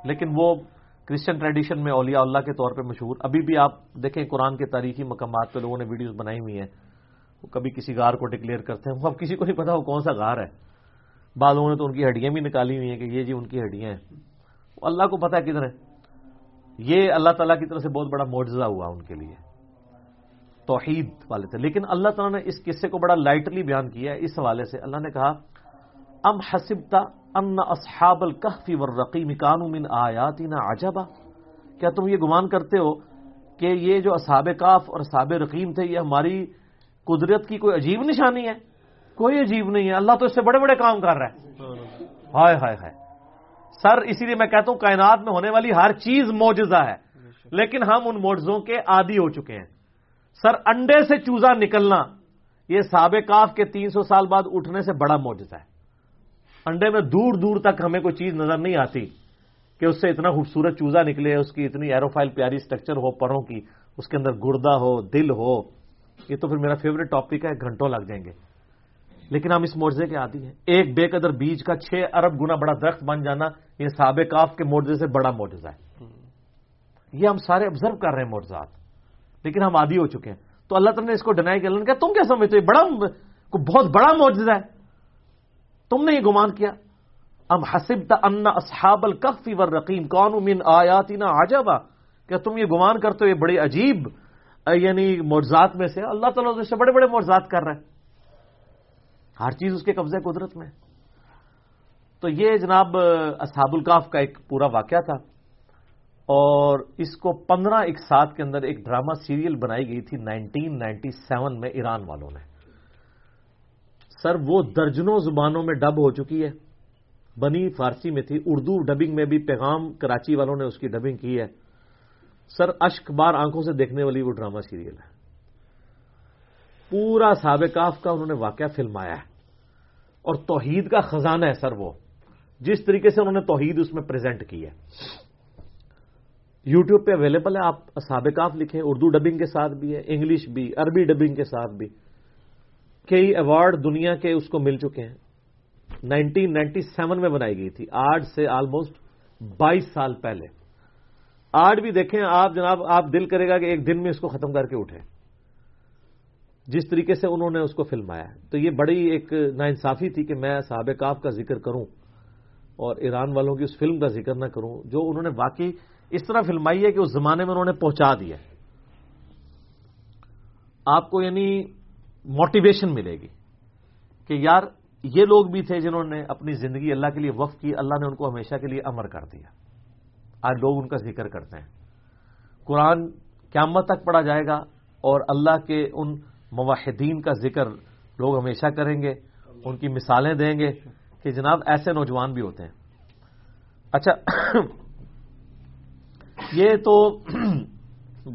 لیکن وہ کرسچن ٹریڈیشن میں اولیاء اللہ کے طور پہ مشہور۔ ابھی بھی آپ دیکھیں قرآن کے تاریخی مقامات پہ لوگوں نے ویڈیوز بنائی ہوئی ہیں۔ وہ کبھی کسی غار کو ڈکلیئر کرتے ہیں۔ وہ اب کسی کو نہیں پتا وہ کون سا غار ہے۔ بعض لوگوں نے تو ان کی ہڈیاں بھی نکالی ہوئی ہیں کہ یہ جی ان کی ہڈیاں ہیں۔ وہ اللہ کو پتا ہے کدھر ہے یہ اللہ تعالیٰ کی طرف سے بہت بڑا معجزہ ہوا ان کے لیے۔ توحید والے تھے۔ لیکن اللہ تعالیٰ نے اس قصے کو بڑا لائٹلی بیان کیا ہے۔ اس حوالے سے اللہ نے کہا ام حسبتا ان اصحاب الکحفی والرقیم کانو من آیاتنا عجبا؟ کیا تم یہ گمان کرتے ہو کہ یہ جو اصحاب کاف اور اصحاب رقیم تھے، یہ ہماری قدرت کی کوئی عجیب نشانی ہے؟ کوئی عجیب نہیں ہے۔ اللہ تو اس سے بڑے بڑے کام کر رہا ہے۔ ہائے ہائے ہائے۔ سر، اسی لیے میں کہتا ہوں کائنات میں ہونے والی ہر چیز موجزہ ہے، لیکن ہم ان موجزوں کے عادی ہو چکے ہیں۔ سر، انڈے سے چوزا نکلنا، یہ سابقاف کے تین سو سال بعد اٹھنے سے بڑا موجزہ ہے۔ انڈے میں دور دور تک ہمیں کوئی چیز نظر نہیں آتی کہ اس سے اتنا خوبصورت چوزا نکلے، اس کی اتنی ایروفائل پیاری سٹرکچر ہو، پروں کی، اس کے اندر گردہ ہو، دل ہو، یہ تو پھر میرا فیوریٹ ٹاپک ہے، گھنٹوں لگ جائیں گے۔ لیکن ہم اس معجزے کے عادی ہیں۔ ایک بے قدر بیج کا چھ ارب گنا بڑا درخت بن جانا یہ سابقاف کے معجزے سے بڑا معجزہ ہے۔ یہ ہم سارے آبزرو کر رہے ہیں معجزات۔ لیکن ہم عادی ہو چکے ہیں۔ تو اللہ تعالیٰ نے اس کو ڈینائی کیا۔ اللہ نے کہا، تم کیا سمجھتے بڑا بہت بڑا معجزہ ہے۔ تم نے یہ گمان کیا۔ ام حسب ان اصحاب الکفی ور رقیم کون من آیاتنا عجبا۔ کیا تم یہ گمان کرتے ہو یہ بڑے عجیب یعنی معجزات میں سے؟ اللہ تعالیٰ سے بڑے بڑے معجزات کر رہے ہیں۔ ہر چیز اس کے قبضے قدرت میں۔ تو یہ جناب، اصحاب الکاف کا ایک پورا واقعہ تھا۔ اور اس کو پندرہ ایک سات کے اندر ایک ڈرامہ سیریل بنائی گئی تھی نائنٹین نائنٹی سیون میں ایران والوں نے۔ سر وہ درجنوں زبانوں میں ڈب ہو چکی ہے۔ بنی فارسی میں تھی، اردو ڈبنگ میں بھی پیغام کراچی والوں نے اس کی ڈبنگ کی ہے۔ سر اشک بار آنکھوں سے دیکھنے والی وہ ڈرامہ سیریل ہے۔ پورا سابقاف کا انہوں نے واقعہ فلمایا ہے۔ اور توحید کا خزانہ ہے سر وہ۔ جس طریقے سے انہوں نے توحید اس میں پریزنٹ کی ہے۔ یوٹیوب پہ اویلیبل ہے، آپ سابقاف لکھیں، اردو ڈبنگ کے ساتھ بھی ہے، انگلش بھی، عربی ڈبنگ کے ساتھ بھی۔ کئی ایوارڈ دنیا کے اس کو مل چکے ہیں۔ نائنٹین نائنٹی سیون میں بنائی گئی تھی، آج سے آلموسٹ بائیس سال پہلے۔ آج بھی دیکھیں آپ جناب، آپ دل کرے گا کہ ایک دن میں اس کو ختم کر کے اٹھے جس طریقے سے انہوں نے اس کو فلمایا۔ تو یہ بڑی ایک ناانصافی تھی کہ میں سابقاف کا ذکر کروں اور ایران والوں کی اس فلم کا ذکر نہ کروں، جو انہوں نے واقعی اس طرح فلمائی ہے کہ اس زمانے میں انہوں نے پہنچا دیا آپ کو یعنی موٹیویشن ملے گی کہ یار یہ لوگ بھی تھے جنہوں نے اپنی زندگی اللہ کے لیے وقف کی، اللہ نے ان کو ہمیشہ کے لیے امر کر دیا۔ آج لوگ ان کا ذکر کرتے ہیں۔ قرآن قیامت تک پڑھا جائے گا اور اللہ کے ان مواحدین کا ذکر لوگ ہمیشہ کریں گے۔ ان کی مثالیں دیں گے کہ جناب ایسے نوجوان بھی ہوتے ہیں۔ اچھا یہ تو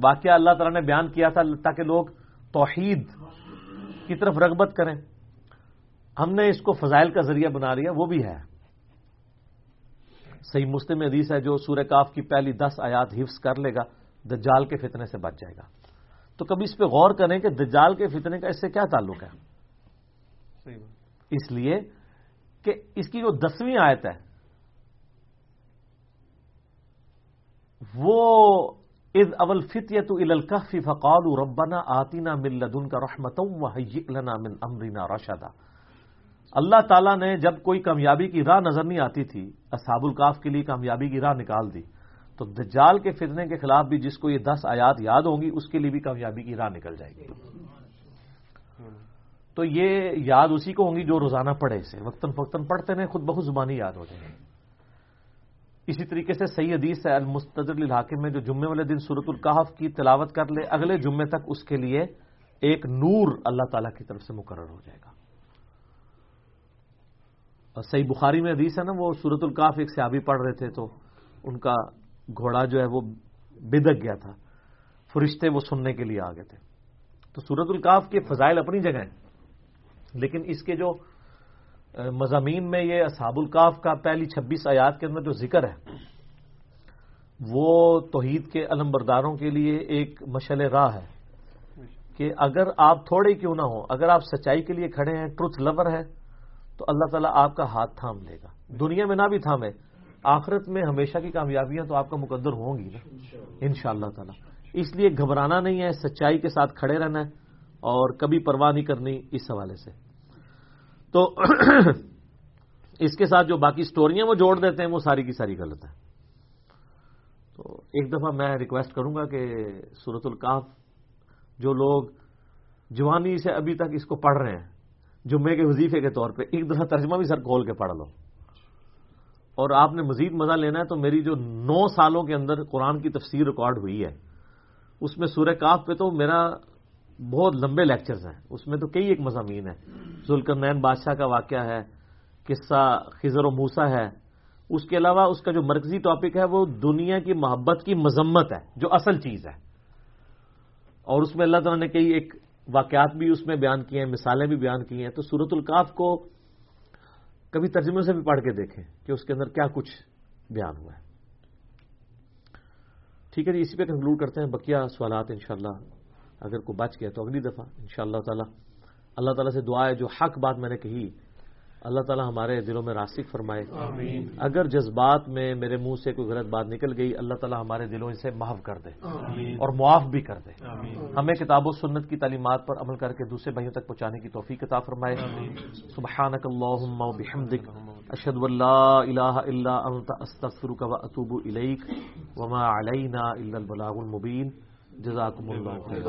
واقعہ اللہ تعالیٰ نے بیان کیا تھا تاکہ لوگ توحید کی طرف رغبت کریں۔ ہم نے اس کو فضائل کا ذریعہ بنا لیا وہ بھی ہے۔ صحیح مسلم حدیث ہے جو سورہ کاف کی پہلی دس آیات حفظ کر لے گا دجال کے فتنے سے بچ جائے گا۔ تو کبھی اس پہ غور کریں کہ دجال کے فتنے کا اس سے کیا تعلق ہے؟ اس لیے کہ اس کی جو دسویں آیت ہے وہ از اول فتیت الکفی فقال ربنا آتینا من لدن کا رحمت لنا من امرینا رشدا۔ اللہ تعالیٰ نے جب کوئی کامیابی کی راہ نظر نہیں آتی تھی، اصحاب الکاف کے لیے کامیابی کی راہ نکال دی۔ تو دجال کے فتنے کے خلاف بھی جس کو یہ دس آیات یاد ہوں گی، اس کے لیے بھی کامیابی کی راہ نکل جائے گی۔ تو یہ یاد اسی کو ہوں گی جو روزانہ پڑھے اسے۔ وقتاً فوقتاً پڑھتے رہے خود بہت زبانی یاد ہو جائیں گے اسی طریقے سے صحیح حدیث ہے، المستدر الحاقے میں جو جمعے والے دن صورت القحف کی تلاوت کر لے، اگلے جمعے تک اس کے لیے ایک نور اللہ تعالی کی طرف سے مقرر ہو جائے گا۔ صحیح بخاری میں حدیث ہے نا، وہ صورت القاف ایک صحابی پڑھ رہے تھے تو ان کا گھوڑا جو ہے وہ بدک گیا تھا، فرشتے وہ سننے کے لیے آ گئے تھے۔ تو صورت القاف کے فضائل اپنی جگہ ہیں، لیکن اس کے جو مضامین میں یہ اصحاب القاف کا پہلی چھبیس آیات کے اندر جو ذکر ہے، وہ توحید کے علم برداروں کے لیے ایک مشل راہ ہے کہ اگر آپ تھوڑے کیوں نہ ہوں، اگر آپ سچائی کے لیے کھڑے ہیں، ٹروتھ لور ہے تو اللہ تعالیٰ آپ کا ہاتھ تھام لے گا۔ دنیا میں نہ بھی تھامے، آخرت میں ہمیشہ کی کامیابیاں تو آپ کا مقدر ہوں گی نا۔ ان شاء اللہ تعالیٰ۔ اس لیے گھبرانا نہیں ہے، سچائی کے ساتھ کھڑے رہنا ہے اور کبھی پرواہ نہیں کرنی اس حوالے سے۔ تو اس کے ساتھ جو باقی سٹوریاں وہ جوڑ دیتے ہیں، وہ ساری کی ساری غلط ہے تو ایک دفعہ میں ریکویسٹ کروں گا کہ صورت القاف جو لوگ جوانی سے ابھی تک اس کو پڑھ رہے ہیں، جمعے کے وظیفے کے طور پہ ایک دفعہ ترجمہ بھی سر کھول کے پڑھ لو۔ اور آپ نے مزید مزہ لینا ہے تو میری جو نو سالوں کے اندر قرآن کی تفسیر ریکارڈ ہوئی ہے، اس میں سورہ کاف پہ تو میرا بہت لمبے لیکچرز ہیں۔ اس میں تو کئی ایک مضامین ہے ذوالکرنین بادشاہ کا واقعہ ہے، قصہ خزر و موسا ہے۔ اس کے علاوہ اس کا جو مرکزی ٹاپک ہے، وہ دنیا کی محبت کی مذمت ہے، جو اصل چیز ہے۔ اور اس میں اللہ تعالیٰ نے کئی ایک واقعات بھی اس میں بیان کیے ہیں، مثالیں بھی بیان کی ہیں۔ تو سورت القاف کو کبھی ترجمے سے بھی پڑھ کے دیکھیں کہ اس کے اندر کیا کچھ بیان ہوا ہے۔ ٹھیک ہے جی اسی پہ کنکلوڈ کرتے ہیں۔ بقیہ سوالات انشاءاللہ اگر کوئی بچ گیا تو اگلی دفعہ انشاءاللہ تعالی۔ اللہ تعالیٰ سے دعا ہے جو حق بات میں نے کہی اللہ تعالیٰ ہمارے دلوں میں راسک فرمائے۔
آمین۔
اگر جذبات میں میرے منہ سے کوئی غلط بات نکل گئی اللہ تعالیٰ ہمارے دلوں سے معاف کر دے۔
آمین۔
اور معاف بھی کر دے۔
آمین۔
ہمیں کتاب و سنت کی تعلیمات پر عمل کر کے دوسرے بھائیوں تک پہنچانے کی توفیق عطا فرمائے۔ سبحانک اللہم و بحمدک اشہد ان لا الہ الا انت استغفرک و اتوب الیک وما علینا الا البلاغ المبین۔ جزاکم اللہ خیر